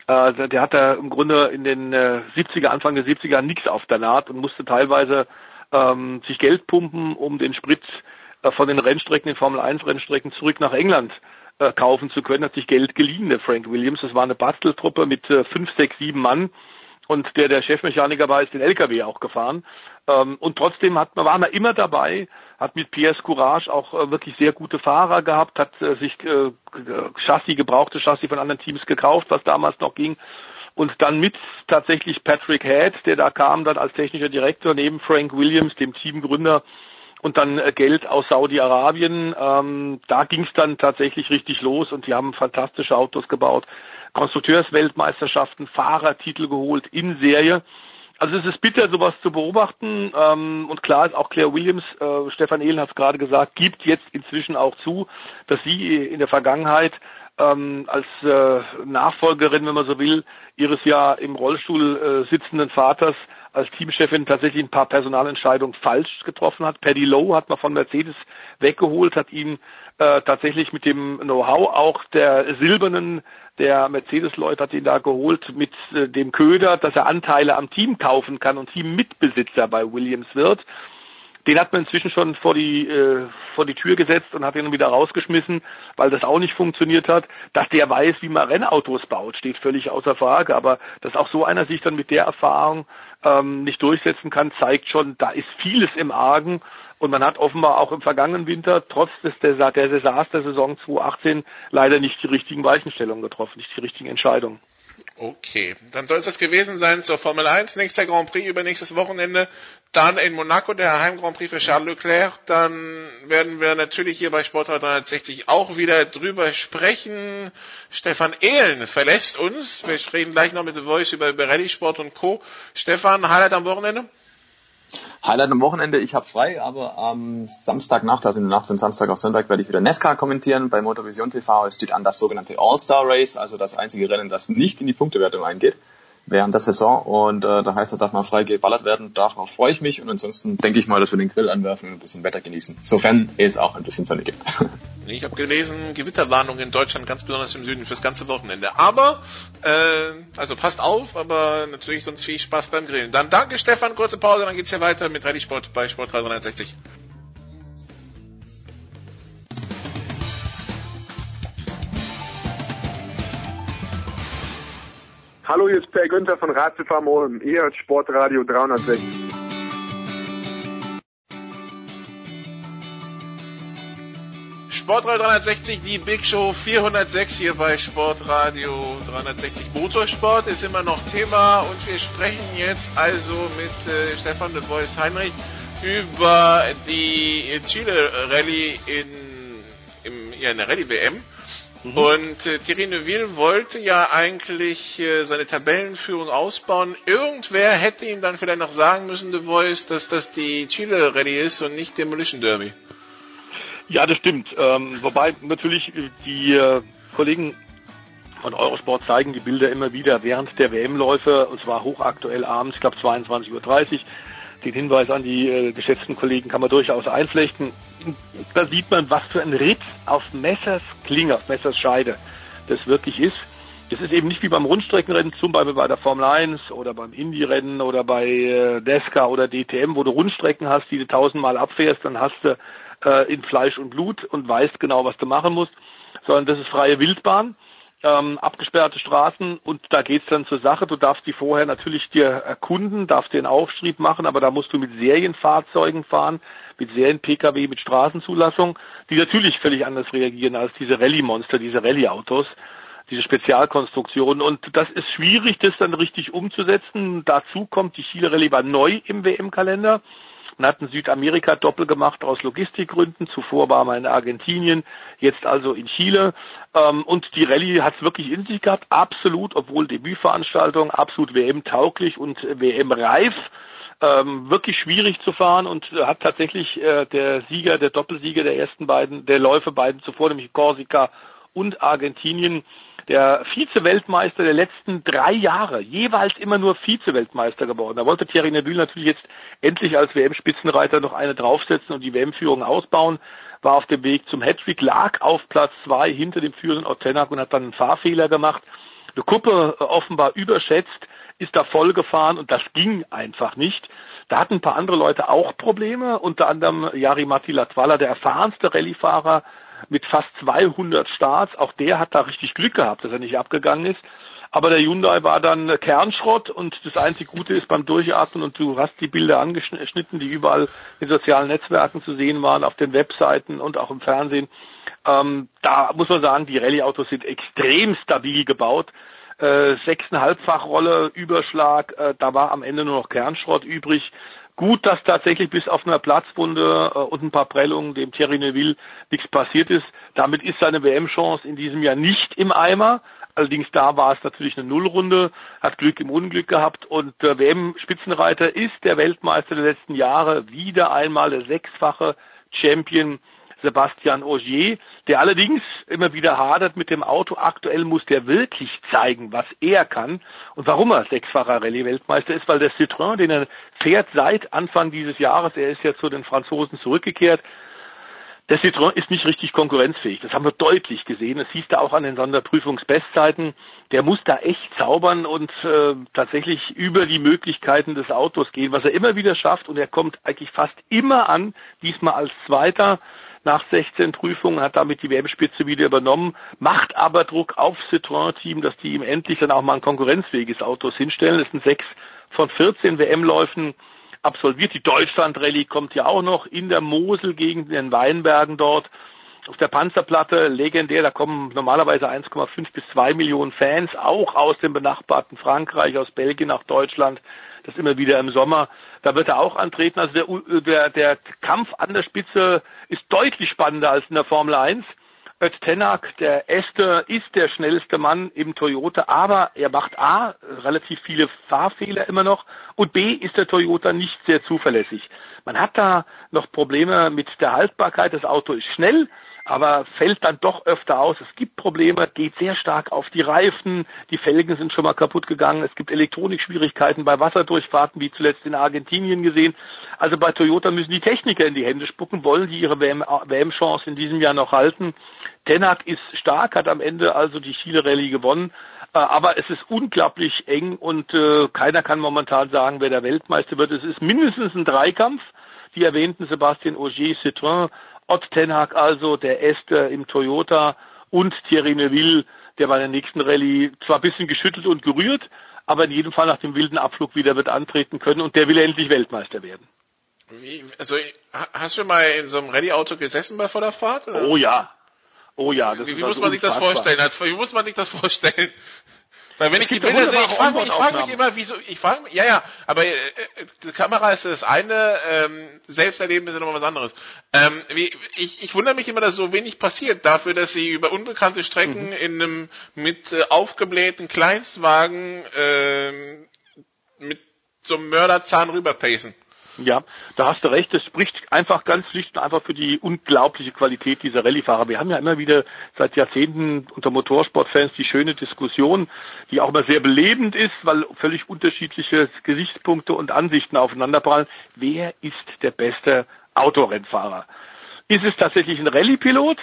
S15: Äh, der hat da im Grunde in den äh, 70er, Anfang der 70er nichts auf der Naht und musste teilweise ähm, sich Geld pumpen, um den Sprit äh, von den Rennstrecken, den Formel 1 Rennstrecken zurück nach England äh, kaufen zu können, hat sich Geld geliehen, der Frank Williams. Das war eine Basteltruppe mit äh, fünf, sechs, sieben Mann und der der Chefmechaniker war, ist den LKW auch gefahren. Ähm, und trotzdem hat war man immer dabei, hat mit Pierre Courage auch äh, wirklich sehr gute Fahrer gehabt, hat äh, sich äh, Chassis, gebrauchte Chassis von anderen Teams gekauft, was damals noch ging. Und dann mit tatsächlich Patrick Head, der da kam, dann als technischer Direktor neben Frank Williams, dem Teamgründer, und dann äh, Geld aus Saudi-Arabien. Ähm, da ging es dann tatsächlich richtig los und die haben fantastische Autos gebaut. Konstrukteursweltmeisterschaften, Fahrertitel geholt in Serie. Also es ist bitter, sowas zu beobachten. Ähm, und klar ist auch Claire Williams, äh, Stefan Ehlen hat es gerade gesagt, gibt jetzt inzwischen auch zu, dass sie in der Vergangenheit ähm, als äh, Nachfolgerin, wenn man so will, ihres ja im Rollstuhl äh, sitzenden Vaters als Teamchefin tatsächlich ein paar Personalentscheidungen falsch getroffen hat. Paddy Lowe hat man von Mercedes weggeholt, hat ihn äh, tatsächlich mit dem Know-how auch der silbernen der Mercedes-Leute hat ihn da geholt mit äh, dem Köder, dass er Anteile am Team kaufen kann und Teammitbesitzer bei Williams wird. Den hat man inzwischen schon vor die, äh, vor die Tür gesetzt und hat ihn wieder rausgeschmissen, weil das auch nicht funktioniert hat. Dass der weiß, wie man Rennautos baut, steht völlig außer Frage. Aber dass auch so einer sich dann mit der Erfahrung ähm, nicht durchsetzen kann, zeigt schon, da ist vieles im Argen. Und man hat offenbar auch im vergangenen Winter, trotz des, der, der Desaster Saison 2018, leider nicht die richtigen Weichenstellungen getroffen, nicht die richtigen Entscheidungen.
S7: Okay, dann soll es das gewesen sein zur Formel 1. Nächster Grand Prix übernächstes Wochenende. dann in Monaco der Heim Grand Prix für Charles Leclerc. Dann werden wir natürlich hier bei Sportrat 360 auch wieder drüber sprechen. Stefan Ehlen verlässt uns. Wir sprechen gleich noch mit The Voice über, über Rallye Sport und Co. Stefan, Highlight am Wochenende?
S17: Highlight am Wochenende, ich habe frei, aber am Samstagnacht, also in der Nacht von Samstag auf Sonntag, werde ich wieder Nesca kommentieren bei Motorvision TV. Es steht an das sogenannte All-Star Race, also das einzige Rennen, das nicht in die Punktewertung eingeht während der Saison und äh, da heißt, da darf man frei geballert werden, darauf freue ich mich und ansonsten denke ich mal, dass wir den Grill anwerfen und ein bisschen Wetter genießen, sofern es auch ein bisschen Sonne gibt.
S7: Ich habe gelesen, Gewitterwarnung in Deutschland, ganz besonders im Süden, fürs ganze Wochenende. Aber, äh, also passt auf, aber natürlich sonst viel Spaß beim Grillen. Dann danke Stefan, kurze Pause, dann geht's hier weiter mit Rallye Sport bei Sport 360.
S6: Hallo, hier ist Per Günther von Ratzefarm Ulm. Ihr hört Sportradio 360.
S7: Sportradio 360, die Big Show 406 hier bei Sportradio 360. Motorsport ist immer noch Thema und wir sprechen jetzt also mit äh, Stefan de Voice Heinrich über die Chile Rallye in, im, ja, in der Rallye WM. Mhm. Und äh, Thierry Neuville wollte ja eigentlich äh, seine Tabellenführung ausbauen. Irgendwer hätte ihm dann vielleicht noch sagen müssen, The Voice, dass das die Chile Rallye ist und nicht Demolition Derby.
S15: Ja, das stimmt. Ähm, wobei natürlich die äh, Kollegen von Eurosport zeigen die Bilder immer wieder während der WM-Läufe, und zwar hochaktuell abends, ich glaube 22.30 Uhr. Den Hinweis an die äh, geschätzten Kollegen kann man durchaus einflechten da sieht man, was für ein Ritt auf Messers Klinge, auf Messers Scheide das wirklich ist. Das ist eben nicht wie beim Rundstreckenrennen, zum Beispiel bei der Formel 1 oder beim Indie-Rennen oder bei äh, Desca oder DTM, wo du Rundstrecken hast, die du tausendmal abfährst, dann hast du äh, in Fleisch und Blut und weißt genau, was du machen musst, sondern das ist freie Wildbahn ähm, abgesperrte Straßen und da geht's dann zur Sache. Du darfst die vorher natürlich dir erkunden, darfst den Aufschrieb machen, aber da musst du mit Serienfahrzeugen fahren, mit Serien-Pkw, mit Straßenzulassung, die natürlich völlig anders reagieren als diese Rallye-Monster, diese Rallye-Autos, diese Spezialkonstruktionen. Und das ist schwierig, das dann richtig umzusetzen. Dazu kommt, die Chile Rallye war neu im WM-Kalender. Man hat in Südamerika doppelt gemacht aus Logistikgründen. Zuvor war man in Argentinien, jetzt also in Chile. Ähm, und die Rallye hat es wirklich in sich gehabt, absolut, obwohl Debütveranstaltung, absolut WM-tauglich und WM-reif. Ähm, wirklich schwierig zu fahren und hat tatsächlich äh, der Sieger, der Doppelsieger der ersten beiden, der Läufe beiden zuvor, nämlich Korsika und Argentinien, der Vize-Weltmeister der letzten drei Jahre, jeweils immer nur Vize-Weltmeister geworden. Da wollte Thierry Neville natürlich jetzt endlich als WM-Spitzenreiter noch eine draufsetzen und die WM-Führung ausbauen war auf dem Weg zum Hattrick, lag auf Platz zwei hinter dem führenden Ottenak und hat dann einen Fahrfehler gemacht. Eine Kuppe äh, offenbar überschätzt, ist da voll gefahren und das ging einfach nicht. Da hatten ein paar andere Leute auch Probleme, unter anderem Jari Matti Latvala, der erfahrenste Rallyefahrer mit fast 200 Starts. Auch der hat da richtig Glück gehabt, dass er nicht abgegangen ist. Aber der Hyundai war dann Kernschrott und das einzige Gute ist beim Durchatmen und du hast die Bilder angeschnitten, die überall in sozialen Netzwerken zu sehen waren, auf den Webseiten und auch im Fernsehen. Ähm, da muss man sagen, die Rallye-Autos sind extrem stabil gebaut. Äh, sechseinhalbfach Überschlag, äh, da war am Ende nur noch Kernschrott übrig. Gut, dass tatsächlich bis auf eine Platzwunde äh, und ein paar Prellungen dem Thierry Neville nichts passiert ist. Damit ist seine WM-Chance in diesem Jahr nicht im Eimer. Allerdings da war es natürlich eine Nullrunde, hat Glück im Unglück gehabt und der WM-Spitzenreiter ist der Weltmeister der letzten Jahre, wieder einmal der sechsfache Champion Sebastian Ogier, der allerdings immer wieder hadert mit dem Auto. Aktuell muss der wirklich zeigen, was er kann und warum er sechsfacher Rallye-Weltmeister ist, weil der Citroën, den er fährt seit Anfang dieses Jahres, er ist ja zu den Franzosen zurückgekehrt, der Citroën ist nicht richtig konkurrenzfähig. Das haben wir deutlich gesehen. Das hieß da auch an den Sonderprüfungsbestzeiten. Der muss da echt zaubern und äh, tatsächlich über die Möglichkeiten des Autos gehen, was er immer wieder schafft. Und er kommt eigentlich fast immer an, diesmal als Zweiter nach 16 Prüfungen, hat damit die WM-Spitze wieder übernommen, macht aber Druck auf Citroën-Team, dass die ihm endlich dann auch mal ein konkurrenzfähiges Autos hinstellen. Das sind sechs von 14 WM-Läufen absolviert. Die Deutschland-Rallye kommt ja auch noch in der Mosel gegen den Weinbergen dort. Auf der Panzerplatte legendär, da kommen normalerweise 1,5 bis 2 Millionen Fans, auch aus dem benachbarten Frankreich, aus Belgien nach Deutschland. Das immer wieder im Sommer Da wird er auch antreten. Also der, der, der Kampf an der Spitze ist deutlich spannender als in der Formel 1. Ed Tenak, der Erste, ist der schnellste Mann im Toyota, aber er macht A, relativ viele Fahrfehler immer noch und B, ist der Toyota nicht sehr zuverlässig. Man hat da noch Probleme mit der Haltbarkeit. Das Auto ist schnell, aber fällt dann doch öfter aus. Es gibt Probleme, geht sehr stark auf die Reifen, die Felgen sind schon mal kaputt gegangen, es gibt Elektronikschwierigkeiten bei Wasserdurchfahrten, wie zuletzt in Argentinien gesehen. Also bei Toyota müssen die Techniker in die Hände spucken, wollen die ihre WM-Chance in diesem Jahr noch halten. Tenak ist stark, hat am Ende also die Chile Rallye gewonnen. Äh, aber es ist unglaublich eng und äh, keiner kann momentan sagen, wer der Weltmeister wird. Es ist mindestens ein Dreikampf. Die erwähnten Sebastian Ogier, Citroën, Ott Tenhag also, der Este im Toyota und Thierry Neuville, der bei der nächsten Rallye zwar ein bisschen geschüttelt und gerührt, aber in jedem Fall nach dem wilden Abflug wieder wird antreten können und der will endlich Weltmeister werden.
S7: Wie, also hast du mal in so einem Rallye-Auto gesessen bei voller Fahrt? Oder?
S15: Oh ja. Oh ja.
S7: Das wie, wie muss also man sich das vorstellen? Als, wie muss man sich das vorstellen? Weil wenn ich die Bilder sehe, ich frage mich, ich frag mich immer, wieso, ich frage mich, ja, ja, aber äh, die Kamera ist das eine, ähm, Selbsterleben ist ja nochmal was anderes. Ähm, wie, ich, ich wundere mich immer, dass so wenig passiert, dafür, dass sie über unbekannte Strecken mhm. in einem mit äh, aufgeblähten Kleinstwagen äh, mit so einem Mörderzahn rüberpacen.
S15: Ja, da hast du recht. Das spricht einfach ganz schlicht und einfach für die unglaubliche Qualität dieser Rallyefahrer. Wir haben ja immer wieder seit Jahrzehnten unter Motorsportfans die schöne Diskussion, die auch immer sehr belebend ist, weil völlig unterschiedliche Gesichtspunkte und Ansichten aufeinanderprallen. Wer ist der beste Autorennfahrer? Ist es tatsächlich ein Rallye-Pilot?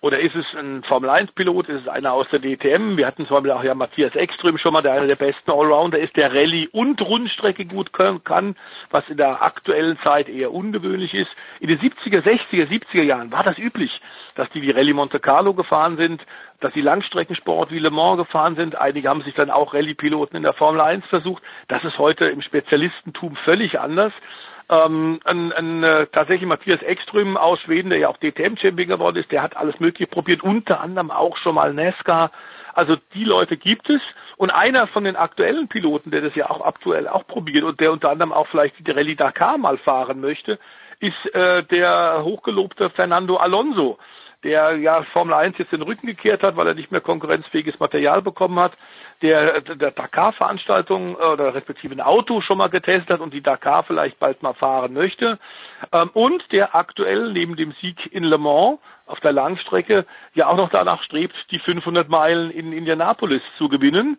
S15: Oder ist es ein Formel-1-Pilot? Ist es einer aus der DTM? Wir hatten zum Beispiel auch ja Matthias Ekström schon mal, der einer der besten Allrounder ist, der Rallye und Rundstrecke gut kann, was in der aktuellen Zeit eher ungewöhnlich ist. In den 70er, 60er, 70er Jahren war das üblich, dass die wie Rallye Monte Carlo gefahren sind, dass die Langstreckensport wie Le Mans gefahren sind. Einige haben sich dann auch Rallye-Piloten in der Formel 1 versucht. Das ist heute im Spezialistentum völlig anders ähm, ein, ein, äh, tatsächlich Matthias Ekström aus Schweden, der ja auch DTM-Champion geworden ist, der hat alles Mögliche probiert, unter anderem auch schon mal NASCAR. Also die Leute gibt es. Und einer von den aktuellen Piloten, der das ja auch aktuell auch probiert und der unter anderem auch vielleicht die Rallye Dakar mal fahren möchte, ist äh, der hochgelobte Fernando Alonso der ja Formel 1 jetzt den Rücken gekehrt hat, weil er nicht mehr konkurrenzfähiges Material bekommen hat, der der Dakar-Veranstaltung äh, oder respektive ein Auto schon mal getestet hat und die Dakar vielleicht bald mal fahren möchte ähm, und der aktuell neben dem Sieg in Le Mans auf der Langstrecke ja auch noch danach strebt, die 500 Meilen in Indianapolis zu gewinnen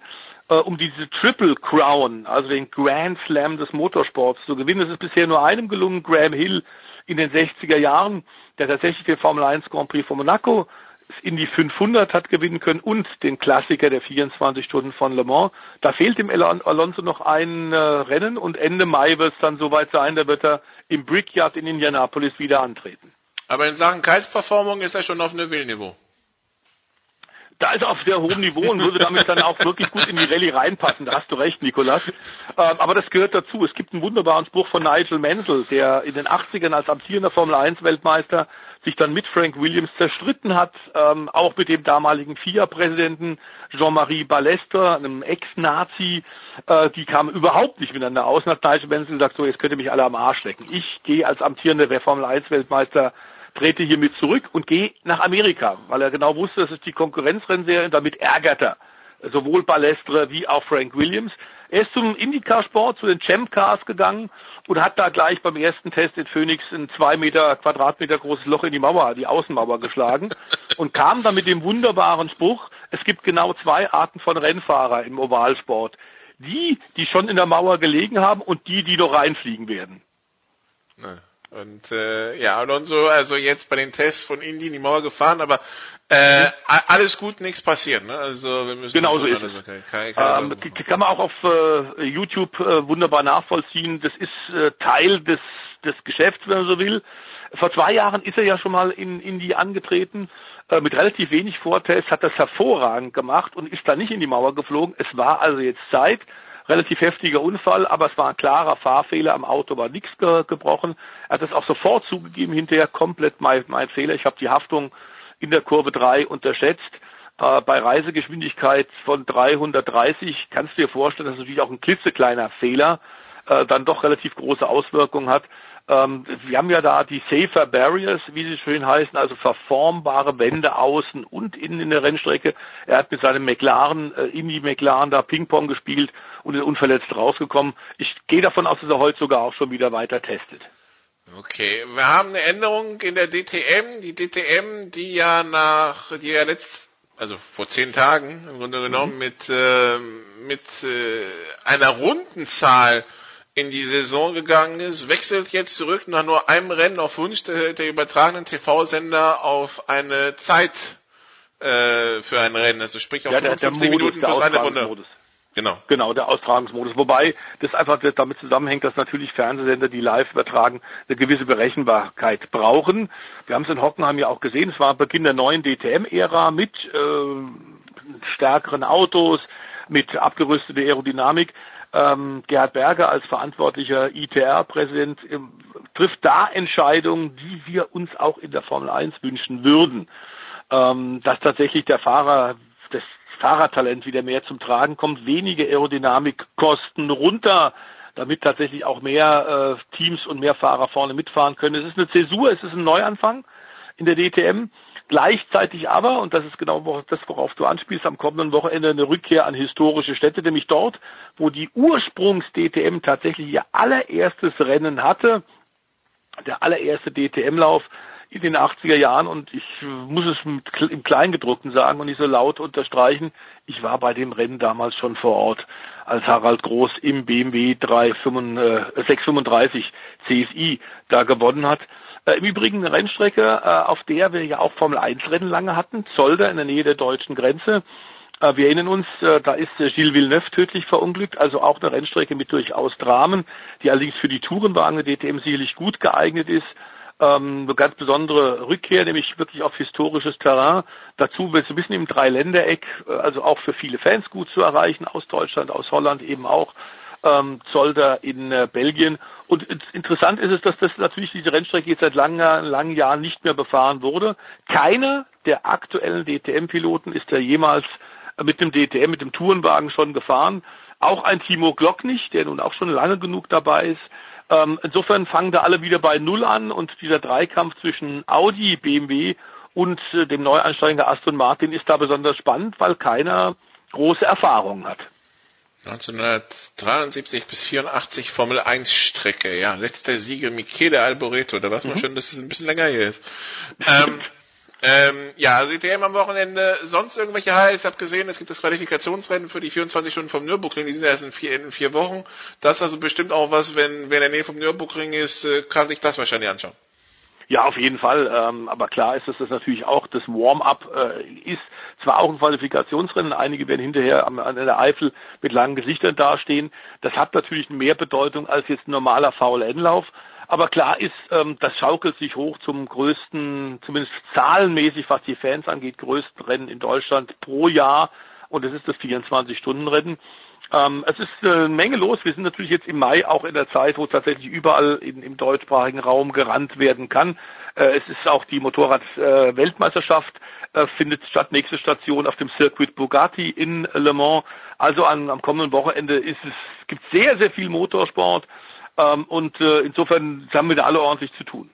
S15: äh, um diese Triple Crown, also den Grand Slam des Motorsports zu gewinnen. Es ist bisher nur einem gelungen, Graham Hill in den 60er Jahren der tatsächlich den Formel 1 Grand Prix von Monaco in die 500 hat gewinnen können und den Klassiker der 24 Stunden von Le Mans. Da fehlt dem Alonso noch ein äh, Rennen und Ende Mai wird es dann soweit sein, da wird er im Brickyard in Indianapolis wieder antreten.
S7: Aber in Sachen Kaltverformung ist er schon auf Neville-Niveau
S15: da ist er auf sehr hohem Niveau und würde damit dann auch wirklich gut in die Rallye reinpassen. Da hast du recht, Nikolas. Ähm, aber das gehört dazu. Es gibt einen wunderbaren Spruch von Nigel Mansell, der in den 80ern als amtierender Formel 1 Weltmeister sich dann mit Frank Williams zerstritten hat, ähm, auch mit dem damaligen FIA-Präsidenten Jean-Marie Ballester, einem Ex-Nazi, äh, die kamen überhaupt nicht miteinander aus. Und hat Nigel Mansell gesagt, so, jetzt könnt ihr mich alle am Arsch lecken. Ich gehe als amtierender Formel 1 Trete hiermit zurück und gehe nach Amerika, weil er genau wusste, das ist die Konkurrenzrennserie. Damit ärgert er sowohl Balestre wie auch Frank Williams. Er ist zum IndyCar-Sport, zu den Champ Cars gegangen und hat da gleich beim ersten Test in Phoenix ein zwei Meter Quadratmeter großes Loch in die Mauer, die Außenmauer geschlagen und kam dann mit dem wunderbaren Spruch, es gibt genau zwei Arten von Rennfahrer im Ovalsport. Die, die schon in der Mauer gelegen haben und die, die noch reinfliegen werden.
S7: Nee. Und äh, ja, Alonso, also jetzt bei den Tests von Indy in die Mauer gefahren, aber äh, alles gut, nichts passiert. Ne? Also wir müssen
S15: genau so ist es. Okay. Keine, keine ähm, kann man auch auf äh, YouTube äh, wunderbar nachvollziehen. Das ist äh, Teil des des Geschäfts, wenn man so will. Vor zwei Jahren ist er ja schon mal in Indy angetreten äh, mit relativ wenig Vortests, hat das hervorragend gemacht und ist da nicht in die Mauer geflogen. Es war also jetzt Zeit relativ heftiger Unfall, aber es war ein klarer Fahrfehler. Am Auto war nichts ge gebrochen. Er hat es auch sofort zugegeben, hinterher komplett mein, mein Fehler. Ich habe die Haftung in der Kurve 3 unterschätzt. Äh, bei Reisegeschwindigkeit von 330 kannst du dir vorstellen, das ist natürlich auch ein klitzekleiner Fehler. äh, dann doch relativ große Auswirkungen hat. Ähm, wir haben ja da die Safer Barriers, wie sie schön heißen, also verformbare Wände außen und innen in der Rennstrecke. Er hat mit seinem McLaren, äh, Indy McLaren da Ping-Pong gespielt und ist unverletzt rausgekommen. Ich gehe davon aus, dass er heute sogar auch schon wieder weiter testet.
S7: Okay, wir haben eine Änderung in der DTM. Die DTM, die ja nach, die ja letzt, also vor zehn Tagen im Grunde genommen mhm. mit äh, mit äh, einer runden Zahl in die Saison gegangen ist, wechselt jetzt zurück nach nur einem Rennen auf Wunsch der, der übertragenen TV-Sender auf eine Zeit äh, für ein Rennen, also sprich auf
S15: ja, der,
S7: 15
S15: der
S7: Modus, Minuten plus eine Runde. Genau.
S15: Genau, der Austragungsmodus. Wobei das einfach damit zusammenhängt, dass natürlich Fernsehsender, die live übertragen, eine gewisse Berechenbarkeit brauchen. Wir haben es in Hockenheim ja auch gesehen. Es war Beginn der neuen DTM-Ära mit äh, stärkeren Autos, mit abgerüsteter Aerodynamik. Ähm, Gerhard Berger als verantwortlicher ITR-Präsident ähm, trifft da Entscheidungen, die wir uns auch in der Formel 1 wünschen würden. Ähm, dass tatsächlich der Fahrer, das Fahrertalent wieder mehr zum Tragen kommt, wenige Aerodynamikkosten runter, damit tatsächlich auch mehr äh, Teams und mehr Fahrer vorne mitfahren können. Es ist eine Zäsur, es ist ein Neuanfang in der DTM. Gleichzeitig aber, und das ist genau das, worauf du anspielst, am kommenden Wochenende eine Rückkehr an historische Städte, nämlich dort, wo die Ursprungs-DTM tatsächlich ihr allererstes Rennen hatte, der allererste DTM-Lauf in den 80er Jahren. Und ich muss es im Kleingedruckten sagen und nicht so laut unterstreichen, ich war bei dem Rennen damals schon vor Ort, als Harald Groß im BMW 635 CSI da gewonnen hat. Äh, Im Übrigen eine Rennstrecke, äh, auf der wir ja auch Formel 1 Rennen lange hatten, Zolder in der Nähe der deutschen Grenze. Äh, wir erinnern uns, da ist Gilles Villeneuve tödlich verunglückt, also auch eine Rennstrecke mit durchaus Dramen, die allerdings für die Tourenwagen der DTM sicherlich gut geeignet ist. Ähm, eine ganz besondere Rückkehr, nämlich wirklich auf historisches Terrain. Dazu wird es ein bisschen im Dreiländereck, also auch für viele Fans gut zu erreichen, aus Deutschland, aus Holland eben auch ähm, Zolder in äh, Belgien. Und interessant ist es, dass das natürlich diese Rennstrecke jetzt seit langen, langen Jahren nicht mehr befahren wurde. Keiner der aktuellen DTM-Piloten ist ja jemals mit dem DTM, mit dem Tourenwagen schon gefahren. Auch ein Timo Glock nicht, der nun auch schon lange genug dabei ist. Ähm, insofern fangen da alle wieder bei Null an und dieser Dreikampf zwischen Audi, BMW und äh, dem Neueinsteiger Aston Martin ist da besonders spannend, weil keiner große Erfahrungen hat.
S7: 1973 bis 84 Formel 1 Strecke, ja, letzter Sieger Michele Alboreto, da weiß man mhm. schon, dass es ein bisschen länger hier ist. ähm, ähm, ja, also die DM am Wochenende, sonst irgendwelche Highlights, habe gesehen, es gibt das Qualifikationsrennen für die 24 Stunden vom Nürburgring, die sind erst in vier, in vier Wochen. Das ist also bestimmt auch was, wenn wer in der Nähe vom Nürburgring ist, äh, kann sich das wahrscheinlich anschauen.
S15: Ja, auf jeden Fall. Ähm, aber klar ist, dass das natürlich auch das Warm-up äh, ist. Zwar auch ein Qualifikationsrennen, einige werden hinterher am, an der Eifel mit langen Gesichtern dastehen. Das hat natürlich mehr Bedeutung als jetzt ein normaler VLN-Lauf. Aber klar ist, ähm, das schaukelt sich hoch zum größten, zumindest zahlenmäßig, was die Fans angeht, größten Rennen in Deutschland pro Jahr. Und es ist das 24-Stunden-Rennen. Ähm, es ist eine Menge los. Wir sind natürlich jetzt im Mai auch in der Zeit, wo tatsächlich überall in, im deutschsprachigen Raum gerannt werden kann. Äh, es ist auch die Motorrad-Weltmeisterschaft äh, findet statt. Nächste Station auf dem Circuit Bugatti in Le Mans. Also an, am kommenden Wochenende ist es gibt sehr sehr viel Motorsport ähm, und äh, insofern haben wir da alle ordentlich zu tun.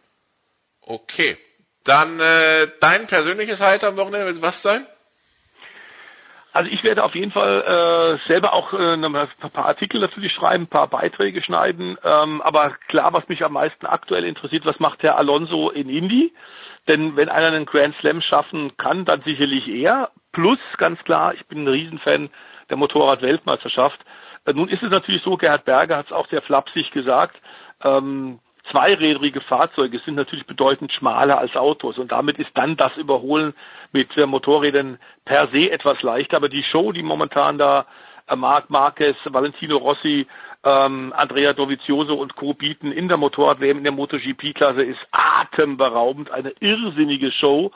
S7: Okay, dann äh, dein persönliches Highlight am Wochenende wird was sein?
S15: Also ich werde auf jeden Fall äh, selber auch äh, ein paar Artikel natürlich schreiben, ein paar Beiträge schneiden. Ähm, aber klar, was mich am meisten aktuell interessiert, was macht Herr Alonso in Indy? Denn wenn einer einen Grand Slam schaffen kann, dann sicherlich er. Plus, ganz klar, ich bin ein Riesenfan der Motorrad-Weltmeisterschaft. Äh, nun ist es natürlich so, Gerhard Berger hat es auch sehr flapsig gesagt, ähm, zweirädrige Fahrzeuge sind natürlich bedeutend schmaler als Autos und damit ist dann das Überholen mit äh, Motorrädern per se etwas leichter. Aber die Show, die momentan da äh, Marc Marquez, Valentino Rossi, ähm, Andrea Dovizioso und Co. bieten in der Motorrad-WM, in der MotoGP-Klasse ist atemberaubend, eine irrsinnige Show.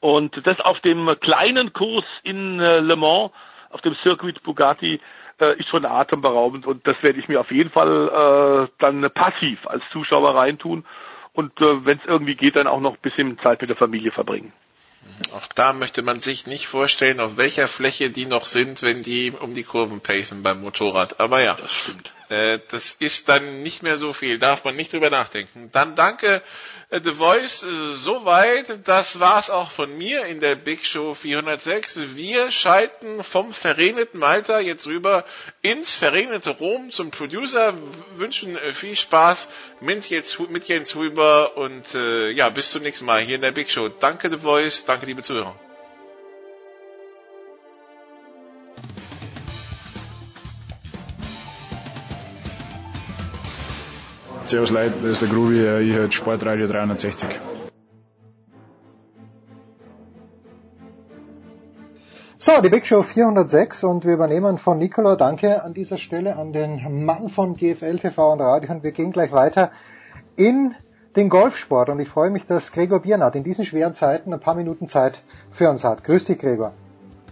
S15: Und das auf dem kleinen Kurs in äh, Le Mans, auf dem Circuit Bugatti, äh, ist schon atemberaubend und das werde ich mir auf jeden Fall äh, dann passiv als Zuschauer reintun und äh, wenn es irgendwie geht, dann auch noch ein bisschen Zeit mit der Familie verbringen.
S7: Auch da möchte man sich nicht vorstellen, auf welcher Fläche die noch sind, wenn die um die Kurven pacen beim Motorrad. Aber ja.
S15: Das stimmt.
S7: Äh, das ist dann nicht mehr so viel, darf man nicht drüber nachdenken. Dann danke äh, The Voice äh, soweit. Das war's auch von mir in der Big Show 406. Wir schalten vom verregneten Malta jetzt rüber ins verregnete Rom zum Producer. Wünschen viel Spaß mit Jens, mit Jens Huber und äh, ja, bis zum nächsten Mal hier in der Big Show. Danke The Voice, danke liebe Zuhörer.
S18: Servus Leute, das ist der Grubi, ich höre Sportradio 360.
S19: So, die Big Show 406 und wir übernehmen von Nicola, danke an dieser Stelle an den Mann von GFL TV und Radio und wir gehen gleich weiter in den Golfsport und ich freue mich, dass Gregor Biernat in diesen schweren Zeiten ein paar Minuten Zeit für uns hat. Grüß dich, Gregor.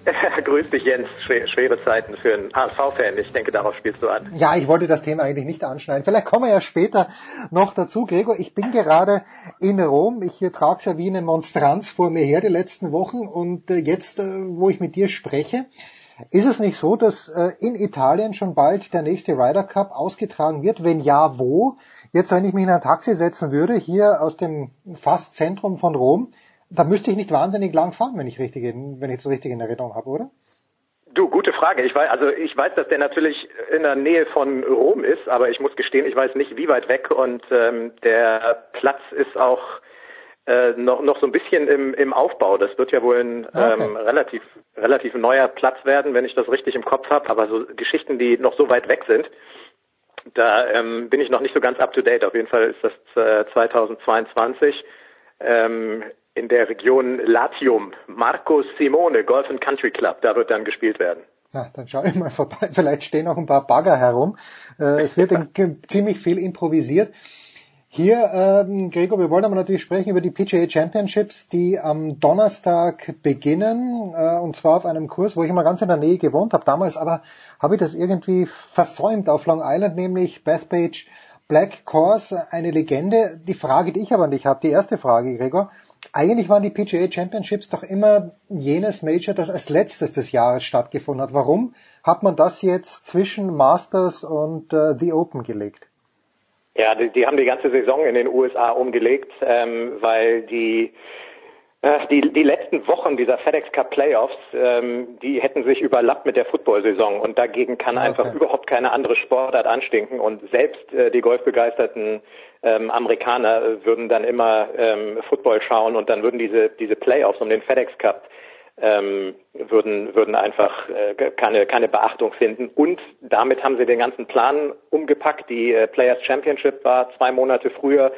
S20: Grüß dich, Jens. Schwere Zeiten für einen HSV-Fan. Ich denke, darauf spielst du an.
S19: Ja, ich wollte das Thema eigentlich nicht anschneiden. Vielleicht kommen wir ja später noch dazu. Gregor, ich bin gerade in Rom. Ich trage es ja wie eine Monstranz vor mir her die letzten Wochen. Und äh, jetzt, äh, wo ich mit dir spreche, ist es nicht so, dass äh, in Italien schon bald der nächste Ryder Cup ausgetragen wird? Wenn ja, wo? Jetzt, wenn ich mich in ein Taxi setzen würde, hier aus dem fast Zentrum von Rom, da müsste ich nicht wahnsinnig lang fahren, wenn ich richtig, wenn ich das richtig in Erinnerung habe, oder?
S20: Du, gute Frage. Ich weiß, also ich weiß, dass der natürlich in der Nähe von Rom ist, aber ich muss gestehen, ich weiß nicht, wie weit weg und ähm, der Platz ist auch äh, noch noch so ein bisschen im, im Aufbau. Das wird ja wohl ein ah, okay. ähm, relativ relativ neuer Platz werden, wenn ich das richtig im Kopf habe. Aber so Geschichten, die noch so weit weg sind, da ähm, bin ich noch nicht so ganz up to date. Auf jeden Fall ist das äh, 2022. Ähm, in der Region Latium, Marco Simone Golf and Country Club, da wird dann gespielt werden.
S19: Na, dann schau ich mal vorbei. Vielleicht stehen auch ein paar Bagger herum. Äh, es wird ziemlich viel improvisiert. Hier, ähm, Gregor, wir wollen aber natürlich sprechen über die PGA Championships, die am Donnerstag beginnen, äh, und zwar auf einem Kurs, wo ich immer ganz in der Nähe gewohnt habe. Damals aber habe ich das irgendwie versäumt auf Long Island, nämlich Bethpage Black Course, eine Legende. Die Frage, die ich aber nicht habe, die erste Frage, Gregor, eigentlich waren die PGA Championships doch immer jenes Major, das als letztes des Jahres stattgefunden hat. Warum hat man das jetzt zwischen Masters und äh, The Open gelegt?
S20: Ja, die, die, haben die ganze Saison in den USA umgelegt, ähm, weil die die, die letzten Wochen dieser FedEx Cup Playoffs, ähm, die hätten sich überlappt mit der Football-Saison. Und dagegen kann okay. einfach überhaupt keine andere Sportart anstinken. Und selbst äh, die golfbegeisterten ähm, Amerikaner äh, würden dann immer ähm, Football schauen. Und dann würden diese diese Playoffs um den FedEx Cup ähm, würden würden einfach äh, keine keine Beachtung finden. Und damit haben sie den ganzen Plan umgepackt. Die äh, Players Championship war zwei Monate früher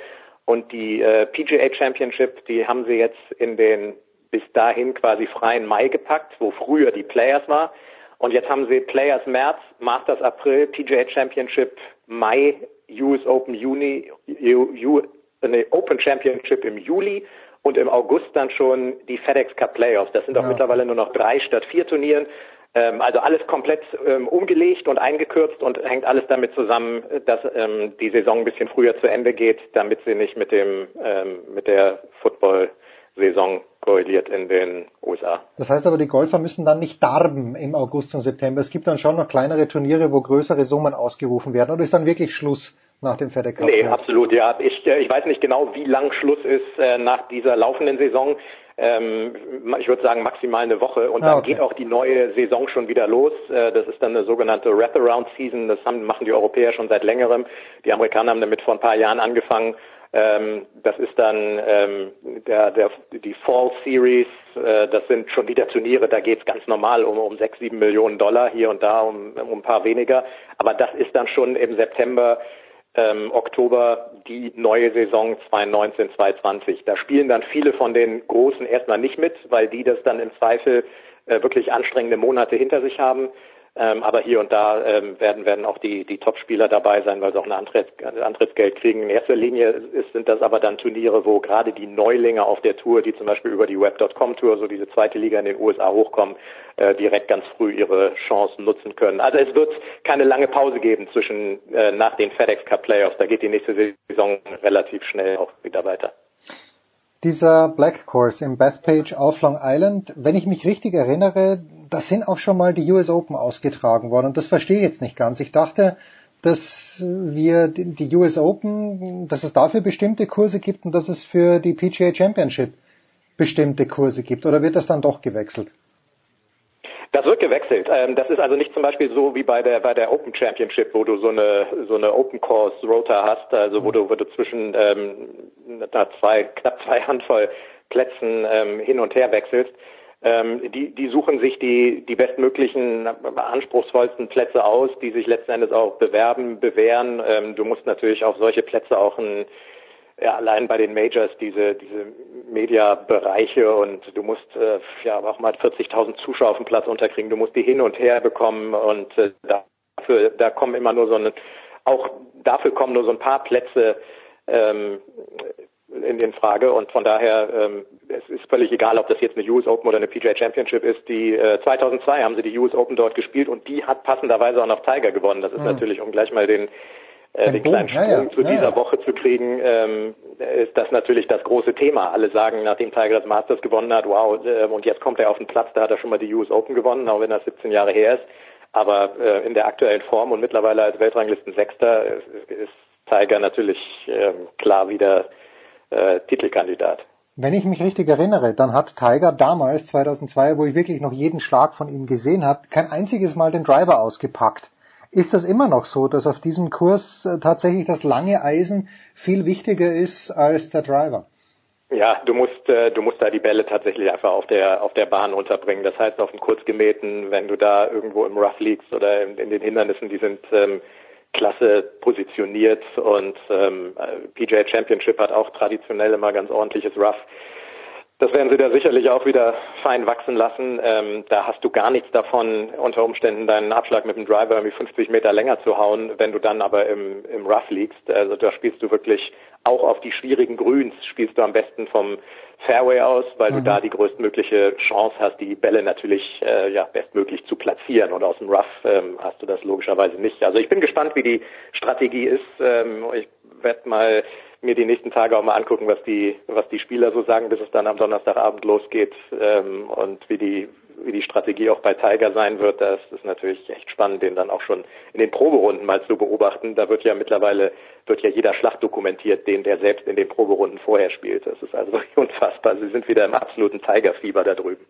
S20: und die äh, PGA Championship, die haben sie jetzt in den bis dahin quasi freien Mai gepackt, wo früher die Players war. Und jetzt haben sie Players März, Masters April, PGA Championship Mai, US Open Juni, U, U, nee, Open Championship im Juli und im August dann schon die FedEx Cup Playoffs. Das sind auch ja. mittlerweile nur noch drei statt vier Turnieren. Ähm, also alles komplett ähm, umgelegt und eingekürzt und hängt alles damit zusammen, dass ähm, die Saison ein bisschen früher zu Ende geht, damit sie nicht mit dem ähm, mit der Football-Saison korreliert in den USA.
S19: Das heißt aber, die Golfer müssen dann nicht darben im August und September. Es gibt dann schon noch kleinere Turniere, wo größere Summen ausgerufen werden. Oder ist dann wirklich Schluss nach dem Cup?
S20: Nee, absolut, ja. Ich, äh, ich weiß nicht genau, wie lang Schluss ist äh, nach dieser laufenden Saison ähm, ich würde sagen maximal eine Woche und dann ah, okay. geht auch die neue Saison schon wieder los. Äh, das ist dann eine sogenannte Wraparound Season. Das haben, machen die Europäer schon seit längerem. Die Amerikaner haben damit vor ein paar Jahren angefangen. Ähm, das ist dann ähm, der, der, die Fall Series. Äh, das sind schon wieder Turniere. Da geht es ganz normal um, um sechs, sieben Millionen Dollar hier und da um, um ein paar weniger. Aber das ist dann schon im September ähm, Oktober die neue Saison 2019, 2020. Da spielen dann viele von den Großen erstmal nicht mit, weil die das dann im Zweifel äh, wirklich anstrengende Monate hinter sich haben. Ähm, aber hier und da ähm, werden, werden auch die, die Top-Spieler dabei sein, weil sie auch ein Antritts, Antrittsgeld kriegen. In erster Linie ist, sind das aber dann Turniere, wo gerade die Neulinge auf der Tour, die zum Beispiel über die Web.com Tour, so diese zweite Liga in den USA hochkommen, äh, direkt ganz früh ihre Chancen nutzen können. Also es wird keine lange Pause geben zwischen äh, nach den FedEx Cup Playoffs. Da geht die nächste Saison relativ schnell auch wieder weiter
S19: dieser Black Course im Bethpage auf Long Island, wenn ich mich richtig erinnere, da sind auch schon mal die US Open ausgetragen worden und das verstehe ich jetzt nicht ganz. Ich dachte, dass wir die US Open, dass es dafür bestimmte Kurse gibt und dass es für die PGA Championship bestimmte Kurse gibt? Oder wird das dann doch gewechselt?
S20: Das wird gewechselt. Ähm, das ist also nicht zum Beispiel so wie bei der bei der Open Championship, wo du so eine so eine Open Course Rota hast, also wo du, wo du zwischen ähm, da zwei knapp zwei Handvoll Plätzen ähm, hin und her wechselst. Ähm, die, die suchen sich die, die bestmöglichen, anspruchsvollsten Plätze aus, die sich letzten Endes auch bewerben, bewähren. Ähm, du musst natürlich auf solche Plätze auch ein, ja, allein bei den Majors diese, diese Mediabereiche und du musst äh, ja auch mal 40.000 Zuschauer auf dem Platz unterkriegen. Du musst die hin und her bekommen und äh, dafür, da kommen immer nur so eine, auch dafür kommen nur so ein paar Plätze ähm, in, in Frage und von daher ähm, es ist völlig egal, ob das jetzt eine US Open oder eine PGA Championship ist. Die äh, 2002 haben sie die US Open dort gespielt und die hat passenderweise auch noch Tiger gewonnen. Das ist mhm. natürlich, um gleich mal den äh, den kleinen Sprung ja, ja. zu dieser ja, Woche zu kriegen, ähm, ist das natürlich das große Thema. Alle sagen, nachdem Tiger das Masters gewonnen hat, wow, äh, und jetzt kommt er auf den Platz, da hat er schon mal die US Open gewonnen, auch wenn das 17 Jahre her ist. Aber äh, in der aktuellen Form und mittlerweile als Weltranglisten Sechster ist, ist Tiger natürlich äh, klar wieder äh, Titelkandidat.
S19: Wenn ich mich richtig erinnere, dann hat Tiger damals, 2002, wo ich wirklich noch jeden Schlag von ihm gesehen habe, kein einziges Mal den Driver ausgepackt. Ist das immer noch so, dass auf diesem Kurs äh, tatsächlich das lange Eisen viel wichtiger ist als der Driver?
S20: Ja, du musst, äh, du musst da die Bälle tatsächlich einfach auf der, auf der Bahn unterbringen. Das heißt, auf dem Kurzgemähten, wenn du da irgendwo im Rough liegst oder in, in den Hindernissen, die sind ähm, klasse positioniert und ähm, PGA Championship hat auch traditionell immer ganz ordentliches Rough. Das werden sie da sicherlich auch wieder fein wachsen lassen. Ähm, da hast du gar nichts davon, unter Umständen deinen Abschlag mit dem Driver irgendwie 50 Meter länger zu hauen, wenn du dann aber im, im Rough liegst. Also da spielst du wirklich auch auf die schwierigen Grüns, spielst du am besten vom Fairway aus, weil mhm. du da die größtmögliche Chance hast, die Bälle natürlich äh, ja bestmöglich zu platzieren. Und aus dem Rough ähm, hast du das logischerweise nicht. Also ich bin gespannt, wie die Strategie ist. Ähm, ich werde mal mir die nächsten Tage auch mal angucken, was die, was die Spieler so sagen, bis es dann am Donnerstagabend losgeht ähm, und wie die, wie die Strategie auch bei Tiger sein wird. Das ist natürlich echt spannend, den dann auch schon in den Proberunden mal zu beobachten. Da wird ja mittlerweile wird ja jeder Schlag dokumentiert, den der selbst in den Proberunden vorher spielt. Das ist also unfassbar. Sie sind wieder im absoluten Tigerfieber da drüben.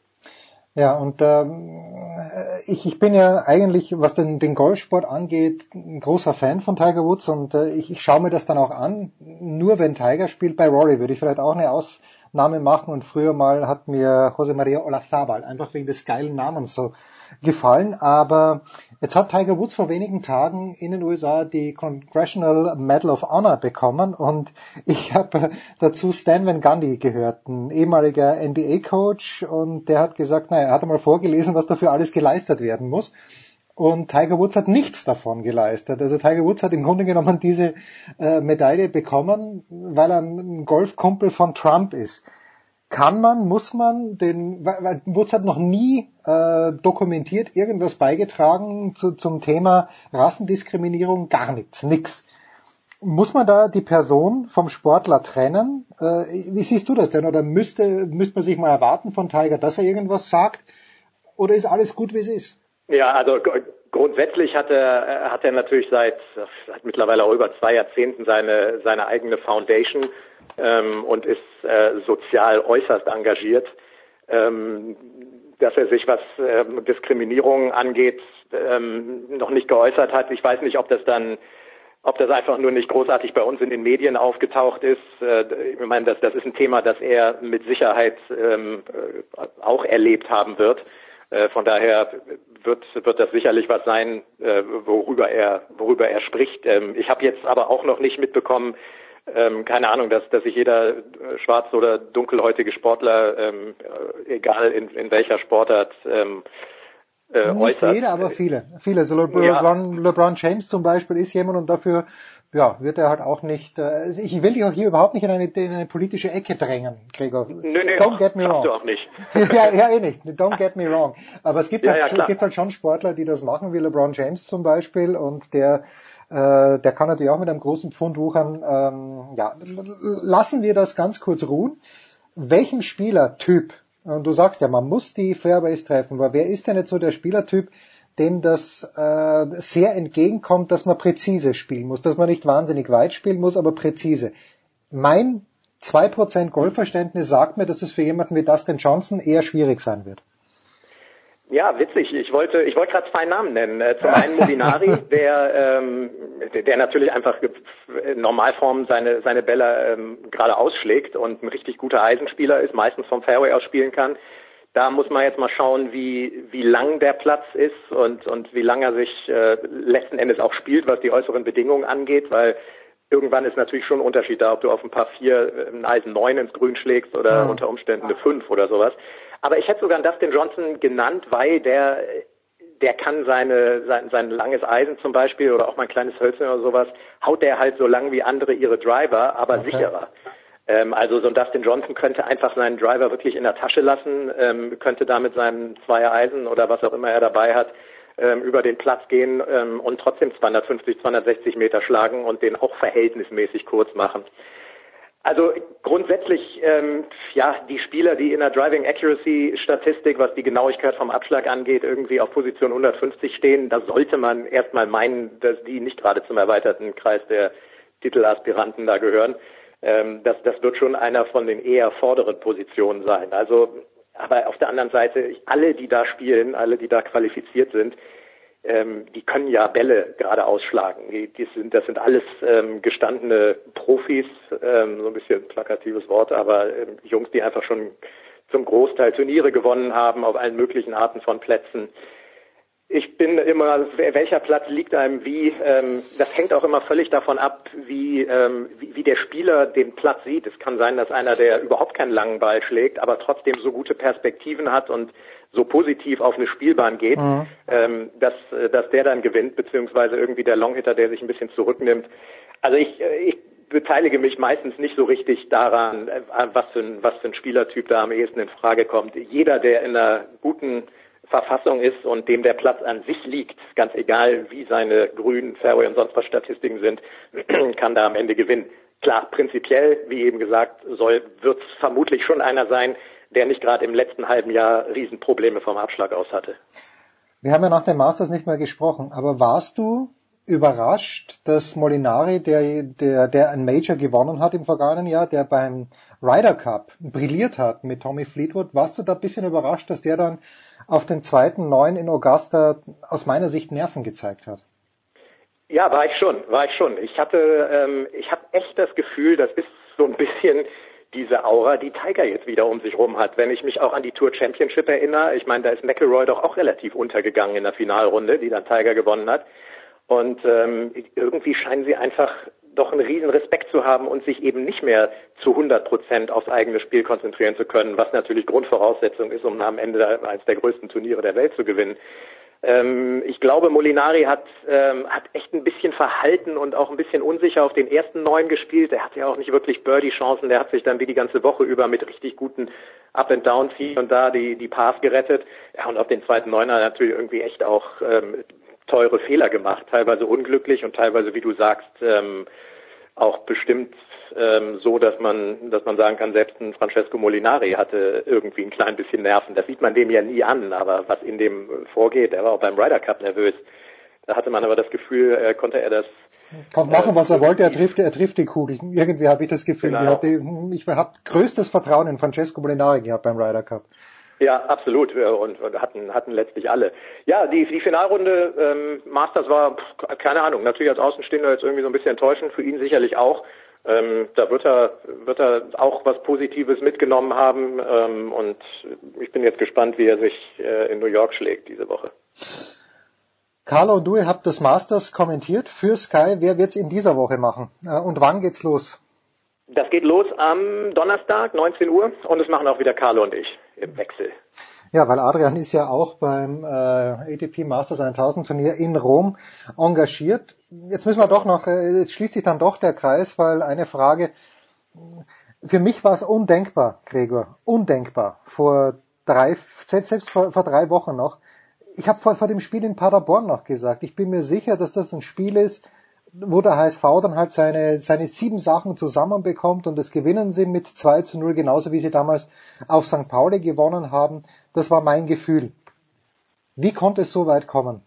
S19: Ja, und ähm, ich, ich bin ja eigentlich, was den, den Golfsport angeht, ein großer Fan von Tiger Woods und äh, ich, ich schaue mir das dann auch an. Nur wenn Tiger spielt bei Rory, würde ich vielleicht auch eine Ausnahme machen. Und früher mal hat mir Jose Maria Olazabal einfach wegen des geilen Namens so gefallen. Aber jetzt hat Tiger Woods vor wenigen Tagen in den USA die Congressional Medal of Honor bekommen und ich habe dazu Stan Van Gundy gehört, ein ehemaliger NBA-Coach und der hat gesagt, naja, er hat einmal vorgelesen, was dafür alles geleistet werden muss. Und Tiger Woods hat nichts davon geleistet. Also Tiger Woods hat im Grunde genommen diese äh, Medaille bekommen, weil er ein Golfkumpel von Trump ist kann man, muss man, den, weil Woods hat noch nie äh, dokumentiert irgendwas beigetragen zu, zum Thema Rassendiskriminierung, gar nichts, nix. Muss man da die Person vom Sportler trennen? Äh, wie siehst du das denn? Oder müsste, müsste man sich mal erwarten von Tiger, dass er irgendwas sagt? Oder ist alles gut, wie es ist?
S20: Ja, also grundsätzlich hat er, hat er natürlich seit, seit mittlerweile auch über zwei Jahrzehnten seine, seine eigene Foundation ähm, und ist äh, sozial äußerst engagiert. Ähm, dass er sich, was äh, Diskriminierung angeht, ähm, noch nicht geäußert hat. Ich weiß nicht, ob das dann ob das einfach nur nicht großartig bei uns in den Medien aufgetaucht ist. Äh, ich meine, das, das ist ein Thema, das er mit Sicherheit ähm, äh, auch erlebt haben wird. Äh, von daher wird, wird das sicherlich was sein, äh, worüber er, worüber er spricht. Ähm, ich habe jetzt aber auch noch nicht mitbekommen, ähm, keine Ahnung, dass, dass sich jeder schwarz- oder dunkelhäutige Sportler, ähm, äh, egal in, in welcher Sportart, ähm,
S19: äh, Nicht äußert. jeder, aber viele. Viele. So LeBron, ja. LeBron James zum Beispiel ist jemand und dafür ja, wird er halt auch nicht, äh, ich will dich auch hier überhaupt nicht in eine, in eine politische Ecke drängen, Gregor.
S20: Nö, nö,
S19: Don't get me wrong.
S20: Du auch nicht.
S19: ja, ja, eh nicht. Don't get me wrong. Aber es gibt, ja, halt, ja, gibt halt schon Sportler, die das machen, wie LeBron James zum Beispiel und der äh, der kann natürlich auch mit einem großen Pfund wuchern. Ähm, ja, lassen wir das ganz kurz ruhen. Welchem Spielertyp, und du sagst ja, man muss die Fairways treffen, aber wer ist denn jetzt so der Spielertyp, dem das äh, sehr entgegenkommt, dass man präzise spielen muss, dass man nicht wahnsinnig weit spielen muss, aber präzise. Mein 2% Golfverständnis sagt mir, dass es für jemanden wie Dustin Johnson eher schwierig sein wird.
S20: Ja, witzig. Ich wollte, ich wollte gerade zwei Namen nennen. Äh, zum einen Molinari, der, ähm, der natürlich einfach in Normalform seine seine Bälle ähm, gerade ausschlägt und ein richtig guter Eisenspieler ist, meistens vom Fairway aus spielen kann. Da muss man jetzt mal schauen, wie wie lang der Platz ist und und wie lang er sich äh, letzten Endes auch spielt, was die äußeren Bedingungen angeht, weil irgendwann ist natürlich schon ein Unterschied da, ob du auf ein paar vier äh, ein Eisen neun ins Grün schlägst oder ja. unter Umständen eine fünf oder sowas. Aber ich hätte sogar Dustin Johnson genannt, weil der, der kann seine, sein, sein langes Eisen zum Beispiel oder auch mal ein kleines Hölzchen oder sowas, haut der halt so lang wie andere ihre Driver, aber okay. sicherer. Ähm, also so ein Dustin Johnson könnte einfach seinen Driver wirklich in der Tasche lassen, ähm, könnte da mit seinem Zweier Eisen oder was auch immer er dabei hat, ähm, über den Platz gehen ähm, und trotzdem 250, 260 Meter schlagen und den auch verhältnismäßig kurz machen. Also grundsätzlich, ähm, ja, die Spieler, die in der Driving Accuracy Statistik, was die Genauigkeit vom Abschlag angeht, irgendwie auf Position 150 stehen, da sollte man erstmal meinen, dass die nicht gerade zum erweiterten Kreis der Titelaspiranten da gehören. Ähm, das, das wird schon einer von den eher vorderen Positionen sein. Also, aber auf der anderen Seite, alle, die da spielen, alle, die da qualifiziert sind, ähm, die können ja Bälle gerade ausschlagen. Die, die sind, das sind alles ähm, gestandene Profis, ähm, so ein bisschen plakatives Wort, aber ähm, Jungs, die einfach schon zum Großteil Turniere gewonnen haben auf allen möglichen Arten von Plätzen. Ich bin immer, welcher Platz liegt einem wie, ähm, das hängt auch immer völlig davon ab, wie, ähm, wie, wie der Spieler den Platz sieht. Es kann sein, dass einer, der überhaupt keinen langen Ball schlägt, aber trotzdem so gute Perspektiven hat und so positiv auf eine Spielbahn geht, mhm. ähm, dass, äh, dass der dann gewinnt, beziehungsweise irgendwie der Longhitter, der sich ein bisschen zurücknimmt. Also ich, äh, ich beteilige mich meistens nicht so richtig daran, äh, was für ein, was für ein Spielertyp da am ehesten in Frage kommt. Jeder, der in einer guten Verfassung ist und dem der Platz an sich liegt, ganz egal wie seine grünen Fairway und sonst was Statistiken sind, kann da am Ende gewinnen. Klar, prinzipiell, wie eben gesagt, soll, wird es vermutlich schon einer sein, der nicht gerade im letzten halben Jahr Riesenprobleme vom Abschlag aus hatte.
S19: Wir haben ja nach dem Masters nicht mehr gesprochen, aber warst du überrascht, dass Molinari, der, der, der ein Major gewonnen hat im vergangenen Jahr, der beim Ryder Cup brilliert hat mit Tommy Fleetwood, warst du da ein bisschen überrascht, dass der dann auf den zweiten Neun in Augusta aus meiner Sicht Nerven gezeigt hat?
S20: Ja, war ich schon, war ich schon. Ich hatte, ähm, ich habe echt das Gefühl, das ist so ein bisschen diese Aura, die Tiger jetzt wieder um sich rum hat. Wenn ich mich auch an die Tour Championship erinnere, ich meine, da ist McElroy doch auch relativ untergegangen in der Finalrunde, die dann Tiger gewonnen hat. Und ähm, irgendwie scheinen sie einfach doch einen riesen Respekt zu haben und sich eben nicht mehr zu 100 Prozent aufs eigene Spiel konzentrieren zu können, was natürlich Grundvoraussetzung ist, um am Ende eines der größten Turniere der Welt zu gewinnen. Ähm, ich glaube, Molinari hat, ähm, hat echt ein bisschen verhalten und auch ein bisschen unsicher auf den ersten neun gespielt. Er hat ja auch nicht wirklich Birdie-Chancen. Der hat sich dann wie die ganze Woche über mit richtig guten Up and Downs hier und da die, die Pass gerettet. Ja, und auf den zweiten Neuner natürlich irgendwie echt auch ähm, teure Fehler gemacht. Teilweise unglücklich und teilweise, wie du sagst, ähm, auch bestimmt ähm, so, dass man, dass man sagen kann, selbst ein Francesco Molinari hatte irgendwie ein klein bisschen Nerven. Das sieht man dem ja nie an, aber was in dem vorgeht, er war auch beim Ryder Cup nervös. Da hatte man aber das Gefühl, äh, konnte er das.
S19: Kann machen, was er wollte, er trifft, er trifft die Kugel. Irgendwie habe ich das Gefühl, genau. hatte, ich habe größtes Vertrauen in Francesco Molinari gehabt beim Ryder Cup.
S20: Ja, absolut. Und, und hatten, hatten letztlich alle. Ja, die, die Finalrunde ähm, Masters war, keine Ahnung, natürlich als Außenstehender jetzt irgendwie so ein bisschen enttäuschend, für ihn sicherlich auch. Ähm, da wird er, wird er auch was Positives mitgenommen haben ähm, und ich bin jetzt gespannt, wie er sich äh, in New York schlägt diese Woche.
S19: Carlo und du, ihr habt das Masters kommentiert für Sky. Wer wird's in dieser Woche machen? Äh, und wann geht's los?
S20: Das geht los am Donnerstag, 19 Uhr und es machen auch wieder Carlo und ich im Wechsel.
S19: Ja, weil Adrian ist ja auch beim äh, ATP Masters 1000 Turnier in Rom engagiert. Jetzt müssen wir doch noch, äh, jetzt schließt sich dann doch der Kreis, weil eine Frage, für mich war es undenkbar, Gregor, undenkbar, vor drei, selbst, selbst vor, vor drei Wochen noch. Ich habe vor, vor dem Spiel in Paderborn noch gesagt, ich bin mir sicher, dass das ein Spiel ist, wo der HSV dann halt seine, seine sieben Sachen zusammenbekommt und das gewinnen sie mit 2 zu 0, genauso wie sie damals auf St. Pauli gewonnen haben. Das war mein Gefühl. Wie konnte es so weit kommen?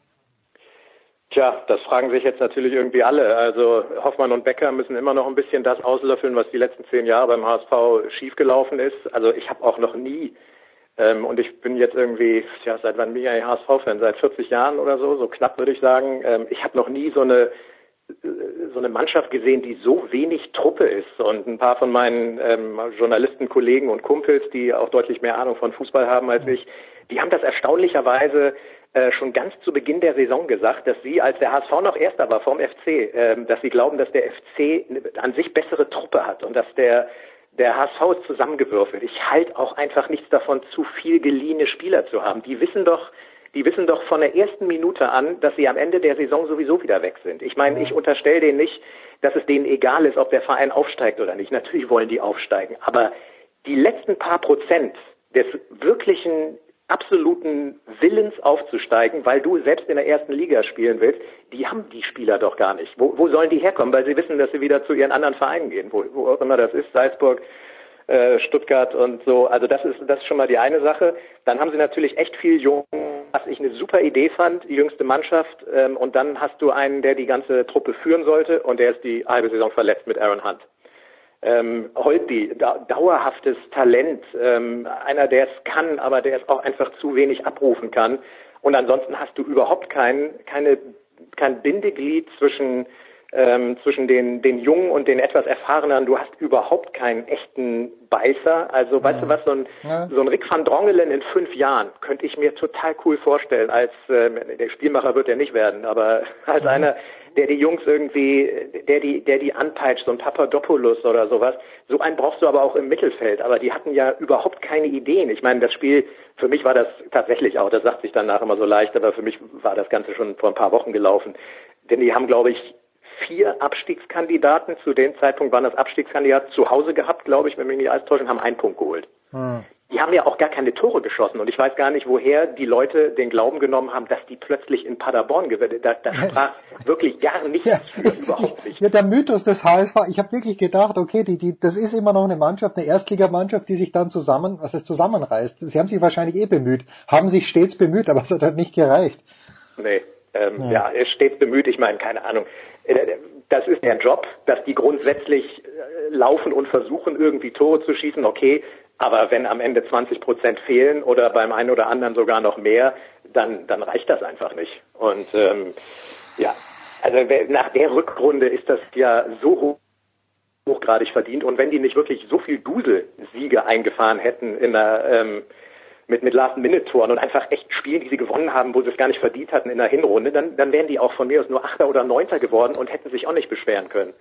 S20: Tja, das fragen sich jetzt natürlich irgendwie alle. Also Hoffmann und Becker müssen immer noch ein bisschen das auslöffeln, was die letzten zehn Jahre beim HSV schiefgelaufen ist. Also ich habe auch noch nie ähm, und ich bin jetzt irgendwie, ja, seit wann bin ich eigentlich HSV-Fan? Seit 40 Jahren oder so, so knapp würde ich sagen. Ähm, ich habe noch nie so eine so eine Mannschaft gesehen, die so wenig Truppe ist. Und ein paar von meinen ähm, Journalistenkollegen und Kumpels, die auch deutlich mehr Ahnung von Fußball haben als ich, die haben das erstaunlicherweise äh, schon ganz zu Beginn der Saison gesagt, dass sie, als der HSV noch Erster war vom FC, äh, dass sie glauben, dass der FC an sich bessere Truppe hat und dass der der HSV ist zusammengewürfelt. Ich halte auch einfach nichts davon, zu viel geliehene Spieler zu haben. Die wissen doch, die wissen doch von der ersten Minute an, dass sie am Ende der Saison sowieso wieder weg sind. Ich meine, ich unterstelle denen nicht, dass es denen egal ist, ob der Verein aufsteigt oder nicht. Natürlich wollen die aufsteigen. Aber die letzten paar Prozent des wirklichen absoluten Willens aufzusteigen, weil du selbst in der ersten Liga spielen willst, die haben die Spieler doch gar nicht. Wo, wo sollen die herkommen? Weil sie wissen, dass sie wieder zu ihren anderen Vereinen gehen, wo, wo auch immer das ist, Salzburg, äh, Stuttgart und so. Also das ist das ist schon mal die eine Sache. Dann haben sie natürlich echt viel Jungen, was ich eine super Idee fand, die jüngste Mannschaft. Ähm, und dann hast du einen, der die ganze Truppe führen sollte und der ist die halbe Saison verletzt mit Aaron Hunt. Ähm, Holtby, da, dauerhaftes Talent, ähm, einer, der es kann, aber der es auch einfach zu wenig abrufen kann. Und ansonsten hast du überhaupt kein, keine, kein Bindeglied zwischen ähm, zwischen den, den Jungen und den etwas Erfahrenen. Du hast überhaupt keinen echten Beißer. Also, weißt du was, so ein, ja. so ein Rick van Drongelen in fünf Jahren könnte ich mir total cool vorstellen. Als äh, der Spielmacher wird er nicht werden, aber als mhm. einer, der die Jungs irgendwie, der die, der die anpeitscht, so ein Papadopoulos oder sowas. So einen brauchst du aber auch im Mittelfeld. Aber die hatten ja überhaupt keine Ideen. Ich meine, das Spiel, für mich war das tatsächlich auch, das sagt sich danach immer so leicht, aber für mich war das Ganze schon vor ein paar Wochen gelaufen. Denn die haben, glaube ich, vier Abstiegskandidaten. Zu dem Zeitpunkt waren das Abstiegskandidaten zu Hause gehabt, glaube ich, wenn mich nicht alles täuscht, und haben einen Punkt geholt. Hm. Die haben ja auch gar keine Tore geschossen und ich weiß gar nicht, woher die Leute den Glauben genommen haben, dass die plötzlich in Paderborn gewinnen. Da, da sprach wirklich gar nichts ja. für, überhaupt nicht.
S19: Ja, der Mythos des HSV, ich habe wirklich gedacht, okay, die, die, das ist immer noch eine Mannschaft, eine Erstligamannschaft, die sich dann zusammen, was es zusammenreißt. Sie haben sich wahrscheinlich eh bemüht, haben sich stets bemüht, aber es hat halt nicht gereicht.
S20: Nee, ähm, ja. ja, stets bemüht. Ich meine, keine Ahnung. Äh, das ist der Job, dass die grundsätzlich äh, laufen und versuchen, irgendwie Tore zu schießen, okay. Aber wenn am Ende 20 Prozent fehlen oder beim einen oder anderen sogar noch mehr, dann, dann reicht das einfach nicht. Und ähm, ja, also nach der Rückrunde ist das ja so hoch hochgradig verdient. Und wenn die nicht wirklich so viel Dusel-Siege eingefahren hätten in der ähm, mit, mit Last-Minute-Toren und einfach echt Spielen, die sie gewonnen haben, wo sie es gar nicht verdient hatten in der Hinrunde, dann, dann wären die auch von mir aus nur Achter oder Neunter geworden und hätten sich auch nicht beschweren können.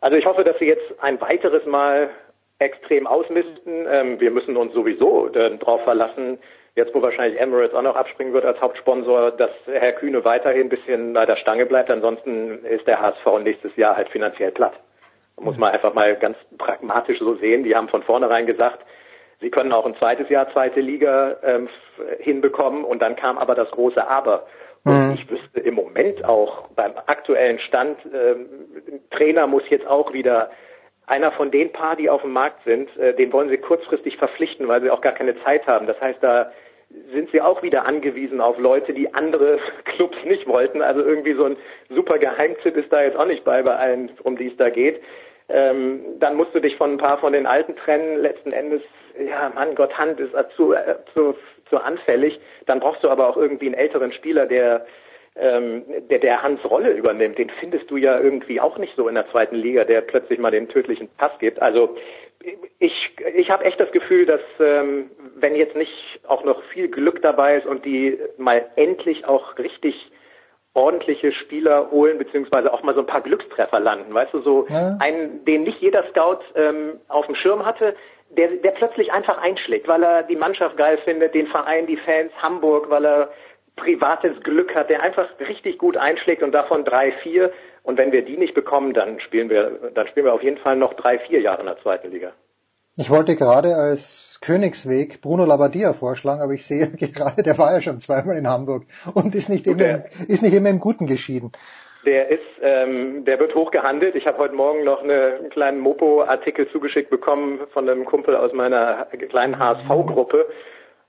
S20: Also ich hoffe, dass sie jetzt ein weiteres Mal extrem ausmisten. Ähm, wir müssen uns sowieso darauf verlassen, jetzt wo wahrscheinlich Emirates auch noch abspringen wird als Hauptsponsor, dass Herr Kühne weiterhin ein bisschen bei der Stange bleibt. Ansonsten ist der HSV nächstes Jahr halt finanziell platt. Muss man einfach mal ganz pragmatisch so sehen. Die haben von vornherein gesagt, Sie können auch ein zweites Jahr zweite Liga ähm, hinbekommen und dann kam aber das große Aber. Und mhm. ich wüsste im Moment auch beim aktuellen Stand, ähm, Trainer muss jetzt auch wieder einer von den paar, die auf dem Markt sind, äh, den wollen sie kurzfristig verpflichten, weil sie auch gar keine Zeit haben. Das heißt, da sind sie auch wieder angewiesen auf Leute, die andere Clubs nicht wollten. Also irgendwie so ein super Geheimtipp ist da jetzt auch nicht bei, bei allen, um die es da geht. Ähm, dann musst du dich von ein paar von den Alten trennen. Letzten Endes ja, Mann, Gott, Hand ist zu, äh, zu, zu anfällig, dann brauchst du aber auch irgendwie einen älteren Spieler, der ähm, der, der Hans Rolle übernimmt, den findest du ja irgendwie auch nicht so in der zweiten Liga, der plötzlich mal den tödlichen Pass gibt. Also ich, ich habe echt das Gefühl, dass ähm, wenn jetzt nicht auch noch viel Glück dabei ist und die mal endlich auch richtig ordentliche Spieler holen, beziehungsweise auch mal so ein paar Glückstreffer landen, weißt du, so ja. einen, den nicht jeder Scout ähm, auf dem Schirm hatte, der, der plötzlich einfach einschlägt, weil er die Mannschaft geil findet, den Verein, die Fans, Hamburg, weil er privates Glück hat, der einfach richtig gut einschlägt und davon drei, vier. Und wenn wir die nicht bekommen, dann spielen wir, dann spielen wir auf jeden Fall noch drei, vier Jahre in der zweiten Liga.
S19: Ich wollte gerade als Königsweg Bruno Labbadia vorschlagen, aber ich sehe gerade, der war ja schon zweimal in Hamburg und ist nicht, immer, ist nicht immer im Guten geschieden.
S20: Der ist, ähm, der wird hochgehandelt. Ich habe heute Morgen noch eine, einen kleinen Mopo-Artikel zugeschickt bekommen von einem Kumpel aus meiner kleinen HSV-Gruppe.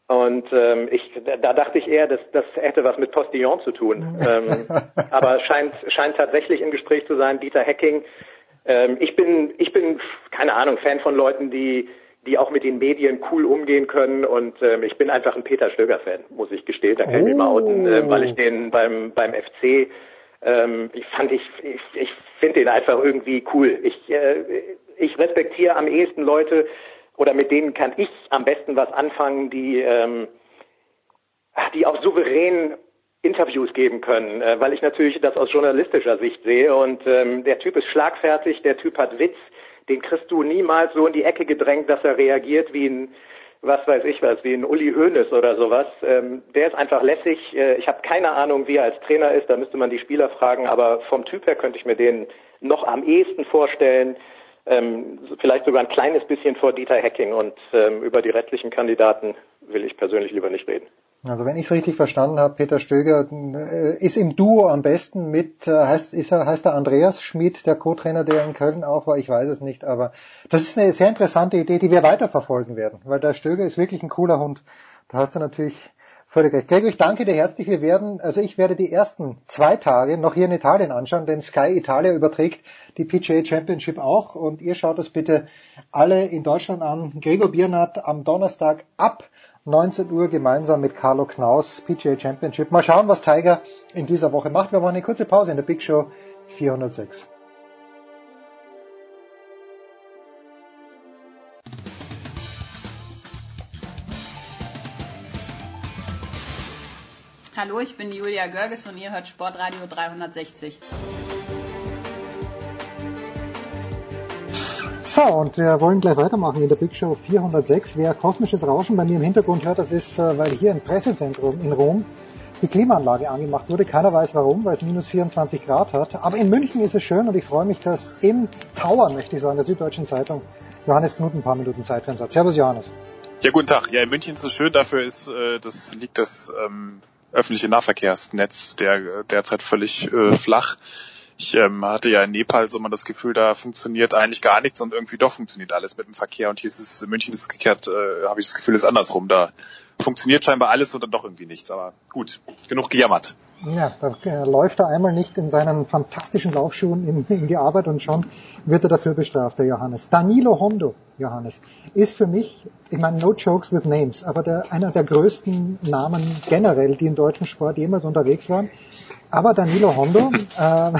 S20: Und ähm, ich, da dachte ich eher, dass das hätte was mit Postillon zu tun. ähm, aber scheint, scheint tatsächlich im Gespräch zu sein, Dieter Hecking. Ähm, ich bin, ich bin, keine Ahnung, Fan von Leuten, die, die auch mit den Medien cool umgehen können. Und ähm, ich bin einfach ein Peter Stöger-Fan, muss ich gestehen. Da kann ich mich mal outen, äh, weil ich den beim, beim FC, ähm, ich fand ich, ich, ich finde den einfach irgendwie cool. Ich, äh, ich respektiere am ehesten Leute, oder mit denen kann ich am besten was anfangen, die, ähm, die auch souverän Interviews geben können, äh, weil ich natürlich das aus journalistischer Sicht sehe und ähm, der Typ ist schlagfertig, der Typ hat Witz, den kriegst du niemals so in die Ecke gedrängt, dass er reagiert wie ein was weiß ich was, wie ein Uli Hoeneß oder sowas. Ähm, der ist einfach lässig. Äh, ich habe keine Ahnung, wie er als Trainer ist, da müsste man die Spieler fragen, aber vom Typ her könnte ich mir den noch am ehesten vorstellen ähm, vielleicht sogar ein kleines bisschen vor Dieter Hecking und ähm, über die restlichen Kandidaten will ich persönlich lieber nicht reden.
S19: Also wenn ich es richtig verstanden habe, Peter Stöger äh, ist im Duo am besten mit, äh, heißt, ist er, heißt er Andreas Schmid, der Co-Trainer, der in Köln auch war, ich weiß es nicht, aber das ist eine sehr interessante Idee, die wir weiterverfolgen werden, weil der Stöger ist wirklich ein cooler Hund. Da hast du natürlich Völlig recht. Gregor, ich danke dir herzlich. Wir werden, also ich werde die ersten zwei Tage noch hier in Italien anschauen, denn Sky Italia überträgt die PGA Championship auch und ihr schaut es bitte alle in Deutschland an. Gregor Biernat am Donnerstag ab 19 Uhr gemeinsam mit Carlo Knaus PGA Championship. Mal schauen, was Tiger in dieser Woche macht. Wir machen eine kurze Pause in der Big Show 406.
S21: Hallo, ich bin Julia Görges und ihr hört Sportradio 360.
S19: So, und wir wollen gleich weitermachen in der Big Show 406. Wer kosmisches Rauschen bei mir im Hintergrund hört, das ist, äh, weil hier im Pressezentrum in Rom die Klimaanlage angemacht wurde. Keiner weiß warum, weil es minus 24 Grad hat. Aber in München ist es schön und ich freue mich, dass im Tower, möchte ich sagen, der Süddeutschen Zeitung, Johannes Knut ein paar Minuten Zeit für einen Satz. Servus Johannes.
S17: Ja, guten Tag. Ja, in München ist es schön, dafür ist, äh, das liegt das ähm, öffentliche Nahverkehrsnetz der derzeit völlig äh, flach. Ich ähm, hatte ja in Nepal so mal das Gefühl, da funktioniert eigentlich gar nichts und irgendwie doch funktioniert alles mit dem Verkehr. Und hier ist es, München ist es gekehrt, äh, habe ich das Gefühl, ist andersrum. Da funktioniert scheinbar alles und dann doch irgendwie nichts. Aber gut, genug gejammert.
S19: Ja, da äh, läuft er einmal nicht in seinen fantastischen Laufschuhen in, in die Arbeit und schon wird er dafür bestraft, der Johannes. Danilo Hondo, Johannes, ist für mich, ich meine, no jokes with names, aber der, einer der größten Namen generell, die im deutschen Sport jemals unterwegs waren. Aber Danilo Hondo äh,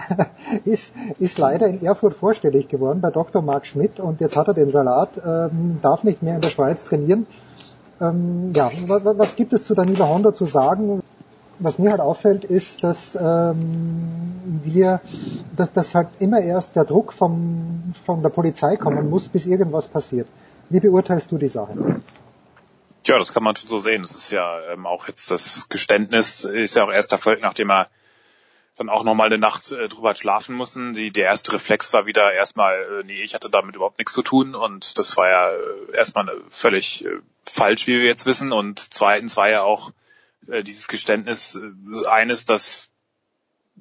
S19: ist, ist leider in Erfurt vorstellig geworden bei Dr. Marc Schmidt und jetzt hat er den Salat, ähm, darf nicht mehr in der Schweiz trainieren. Ähm, ja, was gibt es zu Danilo Hondo zu sagen? was mir halt auffällt, ist, dass ähm, wir, dass, dass halt immer erst der Druck vom, von der Polizei kommen muss, bis irgendwas passiert. Wie beurteilst du die Sache?
S17: Ja, das kann man schon so sehen. Das ist ja ähm, auch jetzt das Geständnis ist ja auch erst erfolgt, nachdem er dann auch nochmal eine Nacht äh, drüber schlafen müssen. Die, der erste Reflex war wieder erstmal, äh, nee, ich hatte damit überhaupt nichts zu tun und das war ja äh, erstmal völlig äh, falsch, wie wir jetzt wissen. Und zweitens war ja auch äh, dieses Geständnis äh, eines, dass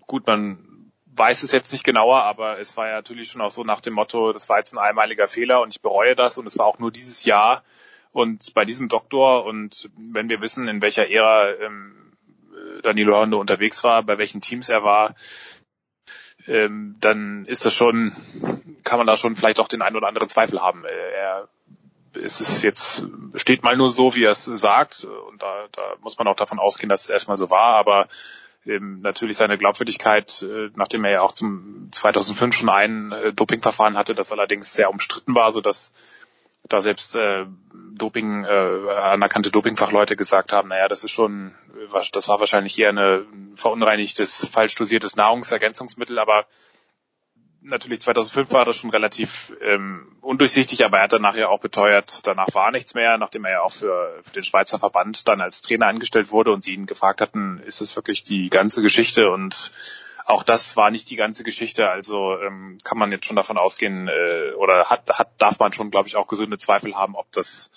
S17: gut, man weiß es jetzt nicht genauer, aber es war ja natürlich schon auch so nach dem Motto, das war jetzt ein einmaliger Fehler und ich bereue das und es war auch nur dieses Jahr und bei diesem Doktor und wenn wir wissen, in welcher Ära ähm, Danilo Hondo unterwegs war, bei welchen Teams er war, ähm, dann ist das schon, kann man da schon vielleicht auch den einen oder anderen Zweifel haben. Äh, er es ist jetzt, steht mal nur so, wie er es sagt. Und da, da muss man auch davon ausgehen, dass es erstmal so war. Aber ähm, natürlich seine Glaubwürdigkeit, äh, nachdem er ja auch zum 2005 schon ein äh, Dopingverfahren hatte, das allerdings sehr umstritten war, so dass da selbst äh, Doping, äh, anerkannte Dopingfachleute gesagt haben, naja, das ist schon, das war wahrscheinlich eher eine verunreinigtes, falsch dosiertes Nahrungsergänzungsmittel, aber natürlich 2005 war das schon relativ ähm, undurchsichtig, aber er hat dann nachher auch beteuert, danach war nichts mehr, nachdem er ja auch für, für den Schweizer Verband dann als Trainer angestellt wurde und sie ihn gefragt hatten, ist es wirklich die ganze Geschichte und auch das war nicht die ganze Geschichte, also ähm, kann man jetzt schon davon ausgehen äh, oder hat, hat darf man schon, glaube ich, auch gesunde Zweifel haben, ob das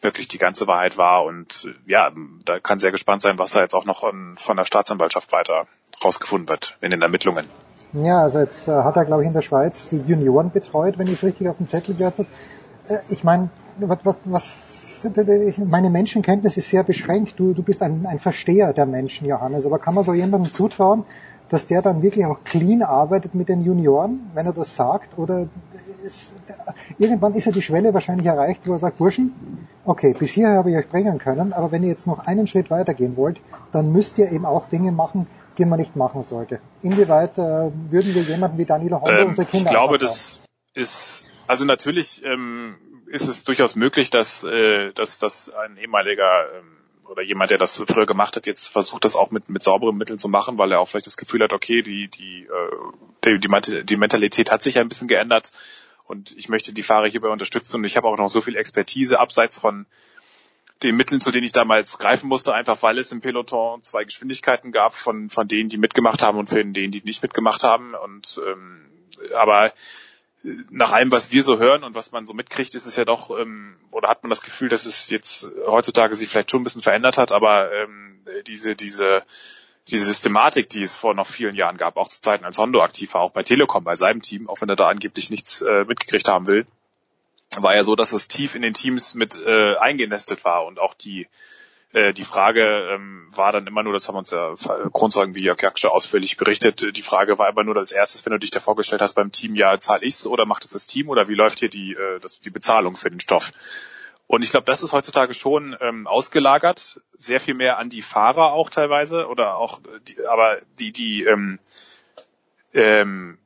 S17: wirklich die ganze Wahrheit war und äh, ja, da kann sehr gespannt sein, was da jetzt auch noch von, von der Staatsanwaltschaft weiter rausgefunden wird in den Ermittlungen.
S19: Ja, also jetzt äh, hat er, glaube ich, in der Schweiz die Junioren betreut, wenn ich es richtig auf dem Zettel gehört habe. Äh, ich meine, was, was, was, meine Menschenkenntnis ist sehr beschränkt. Du, du bist ein, ein Versteher der Menschen, Johannes. Aber kann man so jemandem zutrauen, dass der dann wirklich auch clean arbeitet mit den Junioren, wenn er das sagt? Oder ist, irgendwann ist ja die Schwelle wahrscheinlich erreicht, wo er sagt, Burschen, okay, bis hierher habe ich euch bringen können, aber wenn ihr jetzt noch einen Schritt weitergehen wollt, dann müsst ihr eben auch Dinge machen, die man nicht machen sollte. Inwieweit äh, würden wir jemanden wie Danilo Hondo
S17: Ähm,
S19: unsere Kinder
S17: ich glaube, das ist, also natürlich ähm, ist es durchaus möglich, dass, äh, dass, dass ein ehemaliger ähm, oder jemand, der das früher gemacht hat, jetzt versucht, das auch mit, mit sauberen Mitteln zu machen, weil er auch vielleicht das Gefühl hat, okay, die, die, äh, die, die, Ment- die Mentalität hat sich ein bisschen geändert und ich möchte die Fahrer hierbei unterstützen und ich habe auch noch so viel Expertise abseits von den Mitteln, zu denen ich damals greifen musste, einfach weil es im Peloton zwei Geschwindigkeiten gab von, von denen, die mitgemacht haben und von denen, die nicht mitgemacht haben. Und ähm, aber nach allem, was wir so hören und was man so mitkriegt, ist es ja doch, ähm, oder hat man das Gefühl, dass es jetzt heutzutage sich vielleicht schon ein bisschen verändert hat, aber ähm, diese, diese, diese Systematik, die es vor noch vielen Jahren gab, auch zu Zeiten als Hondo aktiv war, auch bei Telekom, bei seinem Team, auch wenn er da angeblich nichts äh, mitgekriegt haben will, war ja so, dass es tief in den Teams mit äh, eingenestet war und auch die äh, die Frage ähm, war dann immer nur, das haben uns ja Grundzeugen wie Jörg Jaksche ausführlich berichtet, äh, die Frage war immer nur als erstes, wenn du dich da vorgestellt hast beim Team, ja, zahl ich's oder macht es das Team oder wie läuft hier die, äh, das, die Bezahlung für den Stoff? Und ich glaube, das ist heutzutage schon ähm, ausgelagert, sehr viel mehr an die Fahrer auch teilweise oder auch, die, aber die die ähm, ähm,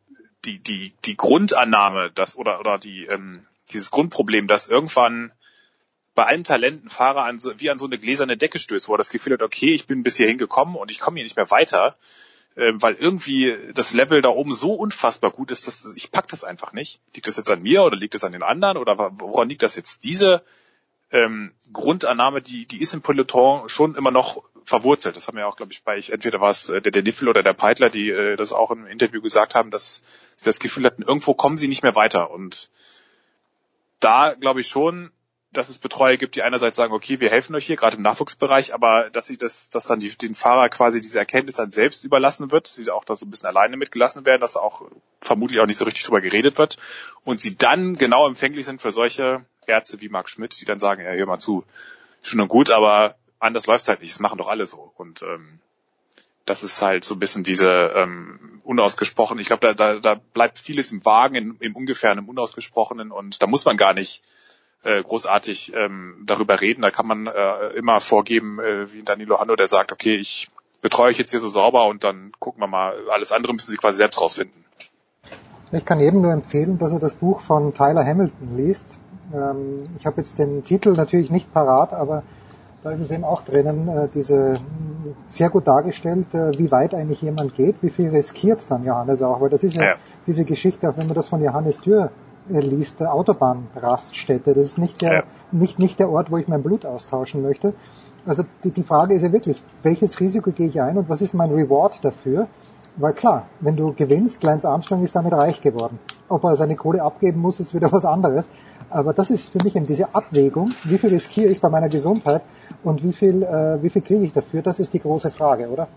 S17: die die die Grundannahme, dass oder oder die ähm, dieses Grundproblem, dass irgendwann bei allen Talenten Fahrer an so, wie an so eine gläserne Decke stößt, wo er das Gefühl hat, okay, ich bin bis hierhin gekommen und ich komme hier nicht mehr weiter, äh, weil irgendwie das Level da oben so unfassbar gut ist, dass ich pack das einfach nicht. Liegt das jetzt an mir oder liegt das an den anderen oder woran liegt das jetzt? Diese ähm, Grundannahme, die, die ist im Peloton schon immer noch verwurzelt. Das haben ja auch, glaube ich, bei ich, entweder war es äh, der, der Niffel oder der Peitler, die äh, das auch im Interview gesagt haben, dass sie das Gefühl hatten, irgendwo kommen sie nicht mehr weiter. Und da glaube ich schon, dass es Betreuer gibt, die einerseits sagen, okay, wir helfen euch hier, gerade im Nachwuchsbereich, aber dass sie das, dass dann die, den Fahrer quasi diese Erkenntnis dann selbst überlassen wird, sie auch da so ein bisschen alleine mitgelassen werden, dass auch vermutlich auch nicht so richtig drüber geredet wird und sie dann genau empfänglich sind für solche Ärzte wie Marc Schmidt, die dann sagen, ja, hör mal zu, schön und gut, aber anders läuft's halt nicht, das machen doch alle so und ähm, das ist halt so ein bisschen diese ähm, unausgesprochen. Ich glaube, da, da, da bleibt vieles im Wagen, im, im Ungefähren, im Unausgesprochenen und da muss man gar nicht äh, großartig ähm, darüber reden. Da kann man äh, immer vorgeben, äh, wie Danilo Hando, der sagt, okay, ich betreue euch jetzt hier so sauber und dann gucken wir mal. Alles andere müssen sie quasi selbst rausfinden.
S19: Ich kann jedem nur empfehlen, dass er das Buch von Tyler Hamilton liest. Ähm, ich habe jetzt den Titel natürlich nicht parat, aber da ist es eben auch drinnen, äh, diese sehr gut dargestellt, äh, wie weit eigentlich jemand geht, wie viel riskiert dann Johannes auch, weil das ist ja,
S17: Ja.
S19: diese Geschichte, auch wenn man das von Johannes Dürr äh, liest, der Autobahnraststätte, das ist nicht der,
S17: Ja.
S19: nicht, nicht der Ort, wo ich mein Blut austauschen möchte. Also die, die Frage ist ja wirklich, welches Risiko gehe ich ein und was ist mein Reward dafür? Weil klar, wenn du gewinnst, Lance Armstrong ist damit reich geworden. Ob er seine Kohle abgeben muss, ist wieder was anderes. Aber das ist für mich eben diese Abwägung, wie viel riskiere ich bei meiner Gesundheit und wie viel, äh, wie viel kriege ich dafür, das ist die große Frage, oder?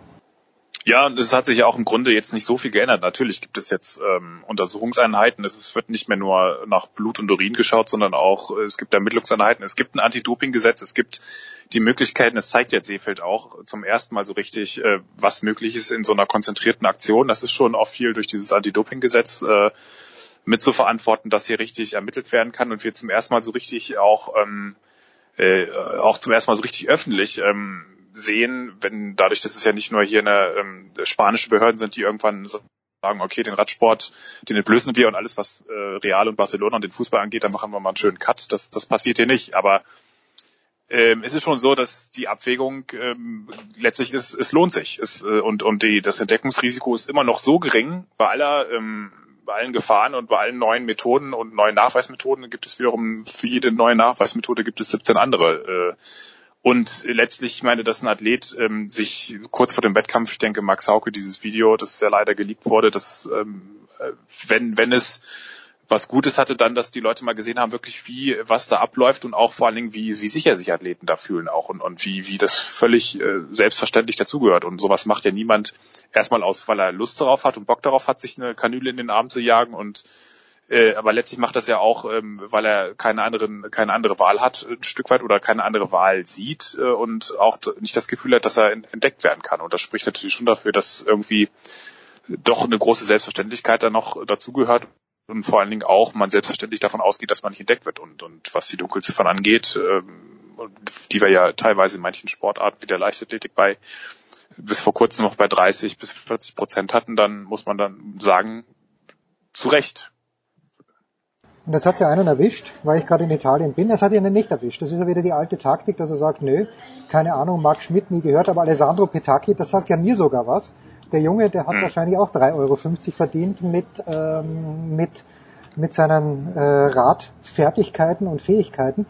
S17: Ja, und es hat sich ja auch im Grunde jetzt nicht so viel geändert. Natürlich gibt es jetzt ähm, Untersuchungseinheiten. Es wird nicht mehr nur nach Blut und Urin geschaut, sondern auch äh, es gibt Ermittlungseinheiten. Es gibt ein Anti-Doping-Gesetz. Es gibt die Möglichkeiten. Es zeigt jetzt Seefeld auch zum ersten Mal so richtig, äh, was möglich ist in so einer konzentrierten Aktion. Das ist schon auch viel durch dieses Anti-Doping-Gesetz äh, mit zu verantworten, dass hier richtig ermittelt werden kann und wir zum ersten Mal so richtig auch ähm, äh, auch zum ersten Mal so richtig öffentlich ähm, sehen, wenn dadurch, dass es ja nicht nur hier eine ähm, spanische Behörden sind, die irgendwann sagen, okay, den Radsport, den entblößen wir und alles, was äh, Real und Barcelona und den Fußball angeht, dann machen wir mal einen schönen Cut. Das, das passiert hier nicht. Aber ähm, es ist schon so, dass die Abwägung ähm, letztlich ist, es lohnt sich. Es, äh, und und die, das Entdeckungsrisiko ist immer noch so gering bei aller ähm, bei allen Gefahren und bei allen neuen Methoden und neuen Nachweismethoden gibt es wiederum für jede neue Nachweismethode gibt es 17 andere. Äh, und letztlich, ich meine, dass ein Athlet ähm, sich kurz vor dem Wettkampf, ich denke, Max Hauke, dieses Video, das ja leider geleakt wurde, dass ähm, äh, wenn, wenn es was Gutes hatte, dann, dass die Leute mal gesehen haben, wirklich wie, was da abläuft und auch vor allen Dingen, wie, wie sicher sich Athleten da fühlen auch und, und wie, wie das völlig äh, selbstverständlich dazugehört. Und sowas macht ja niemand erstmal aus, weil er Lust darauf hat und Bock darauf hat, sich eine Kanüle in den Arm zu jagen und Äh, aber letztlich macht das ja auch, ähm, weil er keine anderen, keine andere Wahl hat, ein Stück weit oder keine andere Wahl sieht äh, und auch nicht das Gefühl hat, dass er entdeckt werden kann. Und das spricht natürlich schon dafür, dass irgendwie doch eine große Selbstverständlichkeit da noch dazugehört und vor allen Dingen auch man selbstverständlich davon ausgeht, dass man nicht entdeckt wird. Und, und was die Dunkelziffern angeht, ähm, die wir ja teilweise in manchen Sportarten wie der Leichtathletik bei bis vor kurzem noch bei 30 bis 40 Prozent hatten, dann muss man dann sagen, zu Recht.
S19: Und jetzt hat sie einen erwischt, weil ich gerade in Italien bin. Es hat ihn nicht erwischt. Das ist ja wieder die alte Taktik, dass er sagt, nö, keine Ahnung, Marc Schmidt nie gehört, aber Alessandro Petacchi, das sagt ja mir sogar was. Der Junge, der hat mhm. wahrscheinlich auch 3,50 Euro verdient mit, ähm, mit, mit seinen äh, Radfertigkeiten und Fähigkeiten.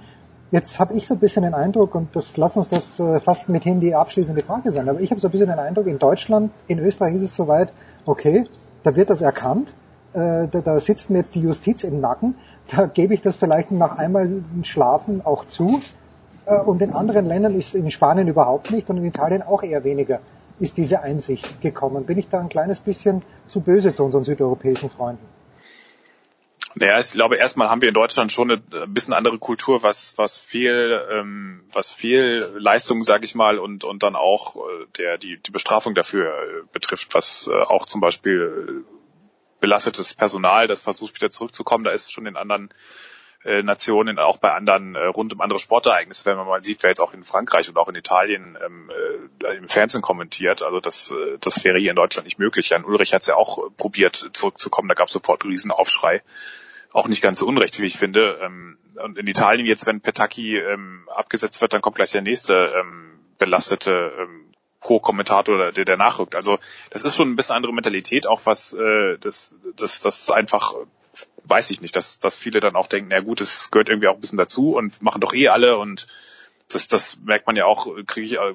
S19: Jetzt habe ich so ein bisschen den Eindruck, und das lass uns das äh, fast mithin die abschließende Frage sein, aber ich habe so ein bisschen den Eindruck, in Deutschland, in Österreich ist es soweit, okay, da wird das erkannt, äh, da, da sitzt mir jetzt die Justiz im Nacken, da gebe ich das vielleicht nach einmal Schlafen auch zu. Äh, und in anderen Ländern ist in Spanien überhaupt nicht und in Italien auch eher weniger ist diese Einsicht gekommen. Bin ich da ein kleines bisschen zu böse zu unseren südeuropäischen Freunden?
S17: Naja, ich glaube, erstmal haben wir in Deutschland schon eine ein bisschen andere Kultur, was was viel ähm, was viel Leistung, sage ich mal, und und dann auch äh, der die die Bestrafung dafür äh, betrifft, was äh, auch zum Beispiel belastetes Personal, das versucht wieder zurückzukommen. Da ist schon in anderen äh, Nationen, auch bei anderen äh, rund um andere Sportereignisse, wenn man mal sieht, wer jetzt auch in Frankreich und auch in Italien ähm, äh, im Fernsehen kommentiert. Also das, äh, das wäre hier in Deutschland nicht möglich. Jan Ulrich hat es ja auch probiert zurückzukommen, da gab es sofort einen riesen Aufschrei. Auch nicht ganz so unrecht, wie ich finde. Ähm, und in Italien jetzt, wenn Petacchi ähm, abgesetzt wird, dann kommt gleich der nächste ähm, belastete ähm, Co-Kommentator, der, der nachrückt. Also das ist schon ein bisschen andere Mentalität, auch was äh, das, das, das einfach weiß ich nicht, dass, dass viele dann auch denken, na gut, es gehört irgendwie auch ein bisschen dazu und machen doch eh alle und das, das merkt man ja auch, kriege ich, äh,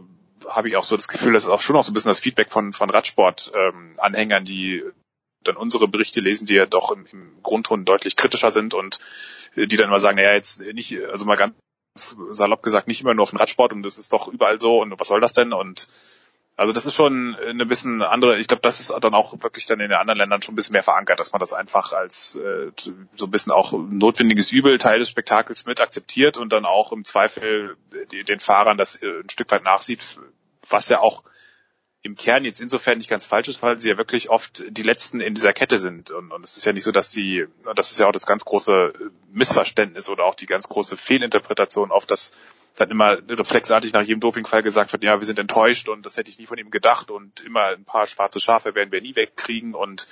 S17: habe ich auch so das Gefühl, das ist auch schon auch so ein bisschen das Feedback von, von Radsport-Anhängern, ähm, die dann unsere Berichte lesen, die ja doch im, im Grundton deutlich kritischer sind und äh, die dann immer sagen, naja, jetzt nicht, also mal ganz salopp gesagt, nicht immer nur auf den Radsport und das ist doch überall so und was soll das denn? Und also das ist schon eine bisschen andere, ich glaube, das ist dann auch wirklich dann in den anderen Ländern schon ein bisschen mehr verankert, dass man das einfach als äh, so ein bisschen auch notwendiges Übel Teil des Spektakels mit akzeptiert und dann auch im Zweifel den Fahrern das äh, ein Stück weit nachsieht, was ja auch im Kern jetzt insofern nicht ganz falsch ist, weil sie ja wirklich oft die Letzten in dieser Kette sind. Und, und es ist ja nicht so, dass sie, das ist ja auch das ganz große Missverständnis oder auch die ganz große Fehlinterpretation auf das dann immer reflexartig nach jedem Dopingfall gesagt wird, ja, wir sind enttäuscht und das hätte ich nie von ihm gedacht und immer ein paar schwarze Schafe werden wir nie wegkriegen und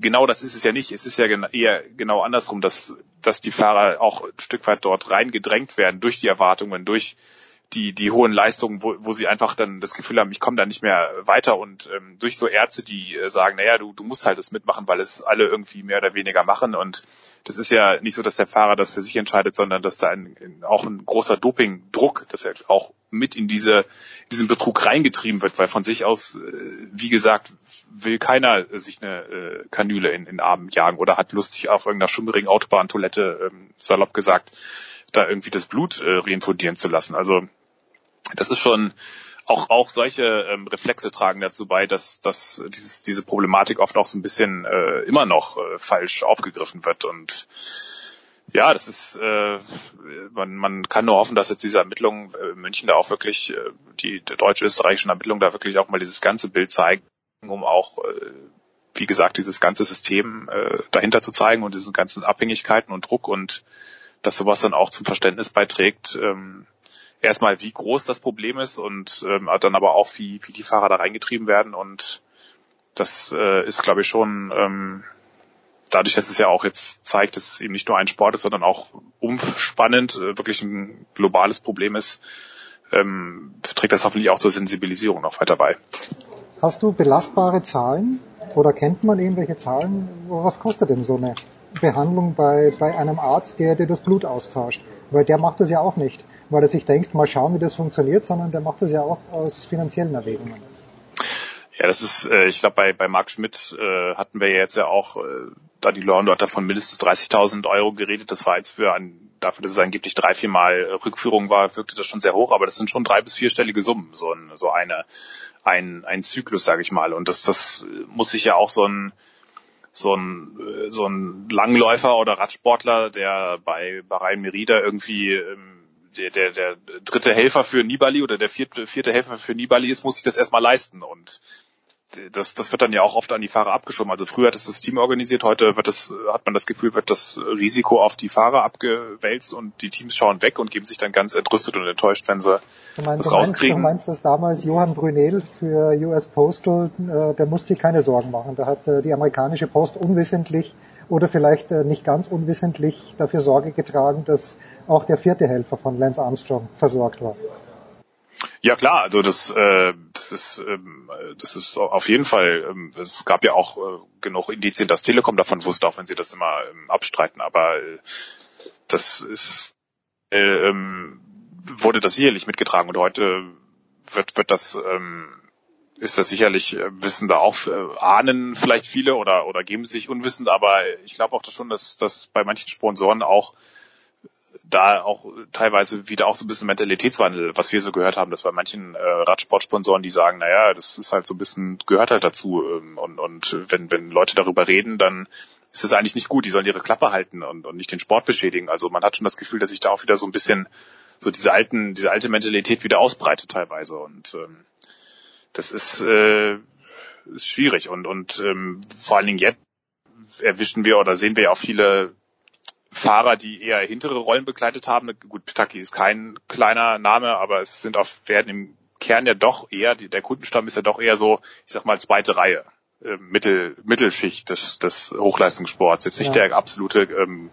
S17: genau das ist es ja nicht. Es ist ja eher genau andersrum, dass, dass die Fahrer auch ein Stück weit dort reingedrängt werden durch die Erwartungen, durch die, die hohen Leistungen, wo, wo sie einfach dann das Gefühl haben, ich komme da nicht mehr weiter. Und ähm, durch so Ärzte, die äh, sagen, naja, du, du musst halt das mitmachen, weil es alle irgendwie mehr oder weniger machen. Und das ist ja nicht so, dass der Fahrer das für sich entscheidet, sondern dass da ein, auch ein großer Dopingdruck, dass er auch mit in diese diesen Betrug reingetrieben wird, weil von sich aus, äh, wie gesagt, will keiner sich eine äh, Kanüle in, in den Arm jagen oder hat Lust, sich auf irgendeiner schummrigen Autobahntoilette, ähm, salopp gesagt, da irgendwie das Blut äh, reinfundieren zu lassen. Also das ist schon auch auch solche ähm, Reflexe tragen dazu bei, dass dass dieses, diese Problematik oft auch so ein bisschen äh, immer noch äh, falsch aufgegriffen wird und ja, das ist äh, man, man kann nur hoffen, dass jetzt diese Ermittlungen äh, München da auch wirklich äh, die der deutsche-österreichischen Ermittlungen da wirklich auch mal dieses ganze Bild zeigen, um auch äh, wie gesagt dieses ganze System äh, dahinter zu zeigen und diese ganzen Abhängigkeiten und Druck und dass sowas dann auch zum Verständnis beiträgt. Ähm, erstmal, wie groß das Problem ist und ähm, dann aber auch, wie, wie die Fahrer da reingetrieben werden. Und das äh, ist, glaube ich, schon ähm, dadurch, dass es ja auch jetzt zeigt, dass es eben nicht nur ein Sport ist, sondern auch umspannend, äh, wirklich ein globales Problem ist, ähm, trägt das hoffentlich auch zur Sensibilisierung noch weiter bei.
S19: Hast du belastbare Zahlen oder kennt man irgendwelche Zahlen? Was kostet denn so eine Behandlung bei, bei einem Arzt, der dir das Blut austauscht? Weil der macht das ja auch nicht weil er sich denkt, mal schauen, wie das funktioniert, sondern der macht das ja auch aus finanziellen Erwägungen.
S17: Ja, das ist, äh, ich glaube, bei, bei Marc Schmidt äh, hatten wir jetzt ja auch, äh, da die Law dort davon mindestens 30.000 Euro geredet. Das war jetzt für ein, dafür, dass es angeblich drei, vier Mal Rückführung war, wirkte das schon sehr hoch, aber das sind schon drei bis vierstellige Summen, so, ein, so eine, ein, ein Zyklus, sage ich mal. Und das, das muss sich ja auch so ein so ein, äh, so ein Langläufer oder Radsportler, der bei Bahrain Merida irgendwie ähm, der, der, der dritte Helfer für Nibali oder der vierte, vierte Helfer für Nibali ist, muss sich das erstmal leisten. Und das, das wird dann ja auch oft an die Fahrer abgeschoben. Also früher hat es das Team organisiert, heute wird das, hat man das Gefühl, wird das Risiko auf die Fahrer abgewälzt und die Teams schauen weg und geben sich dann ganz entrüstet und enttäuscht, wenn sie
S19: Du meinst,
S17: das rauskriegen.
S19: du meinst, dass damals Johann Brunel für US Postal, äh, der musste sich keine Sorgen machen. Da hat äh, die amerikanische Post unwissentlich oder vielleicht äh, nicht ganz unwissentlich dafür Sorge getragen, dass auch der vierte Helfer von Lance Armstrong versorgt war.
S17: Ja klar, also das, äh, das ist, ähm, das ist auf jeden Fall. Ähm, es gab ja auch äh, genug Indizien, dass Telekom davon wusste, auch wenn sie das immer ähm, abstreiten. Aber äh, das ist äh, ähm, wurde das sicherlich mitgetragen und heute wird wird das ähm, ist das sicherlich äh, wissen da auch äh, ahnen vielleicht viele oder oder geben sich unwissend, aber ich glaube auch schon, dass dass bei manchen Sponsoren auch da auch teilweise wieder auch so ein bisschen Mentalitätswandel, was wir so gehört haben, dass bei manchen äh, Radsportsponsoren, die sagen, naja, das ist halt so ein bisschen, gehört halt dazu. Ähm, und, und wenn, wenn Leute darüber reden, dann ist es eigentlich nicht gut, die sollen ihre Klappe halten und, und nicht den Sport beschädigen. Also man hat schon das Gefühl, dass sich da auch wieder so ein bisschen so diese alten, diese alte Mentalität wieder ausbreitet teilweise. Und ähm, das ist, äh, ist schwierig. Und, und ähm, vor allen Dingen jetzt erwischen wir oder sehen wir ja auch viele Fahrer, die eher hintere Rollen begleitet haben. Gut, Pitaki ist kein kleiner Name, aber es sind auch, werden im Kern ja doch eher, der Kundenstamm ist ja doch eher so, ich sag mal, zweite Reihe, äh, Mittel, Mittelschicht des, des Hochleistungssports. Jetzt nicht
S22: Ja.
S17: der absolute ähm,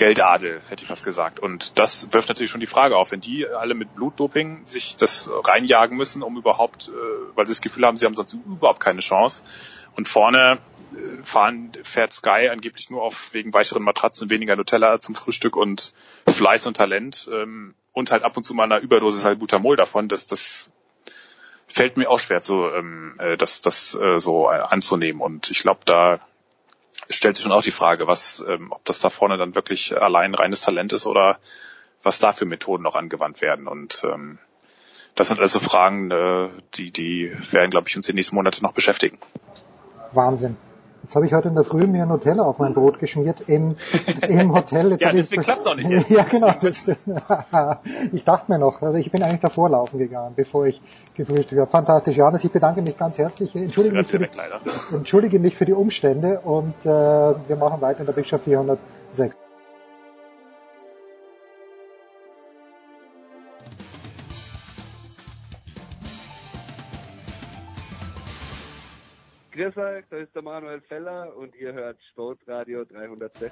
S17: Geldadel, hätte ich fast gesagt. Und das wirft natürlich schon die Frage auf, wenn die alle mit Blutdoping sich das reinjagen müssen, um überhaupt, äh, weil sie das Gefühl haben, sie haben sonst überhaupt keine Chance. Und vorne äh, fahren, fährt Sky angeblich nur auf wegen weicheren Matratzen, weniger Nutella zum Frühstück und Fleiß und Talent ähm, und halt ab und zu mal einer Überdosis Salbutamol davon. Das, das fällt mir auch schwer, so ähm, äh, das, das äh, so äh, anzunehmen. Und ich glaube, da stellt sich schon auch die Frage, was, ähm, ob das da vorne dann wirklich allein reines Talent ist oder was da für Methoden noch angewandt werden. Und ähm, das sind also Fragen, äh, die, die werden, glaube ich, uns die nächsten Monate noch beschäftigen.
S19: Wahnsinn. Jetzt habe ich heute in der Früh mir Nutella auf mein Brot geschmiert im, im Hotel. Jetzt
S17: Ja, deswegen klappt's auch nicht jetzt.
S19: Ja, genau. Das, das, ich dachte mir noch, also ich bin eigentlich davor laufen gegangen, bevor ich gefrühstückt habe. Fantastisch, Johannes. Ich bedanke mich ganz herzlich. Entschuldige mich, für die, entschuldige mich für die Umstände und äh, wir machen weiter in der Big Show 406.
S22: Grüß euch, da ist der Manuel Feller und ihr hört Sportradio 360.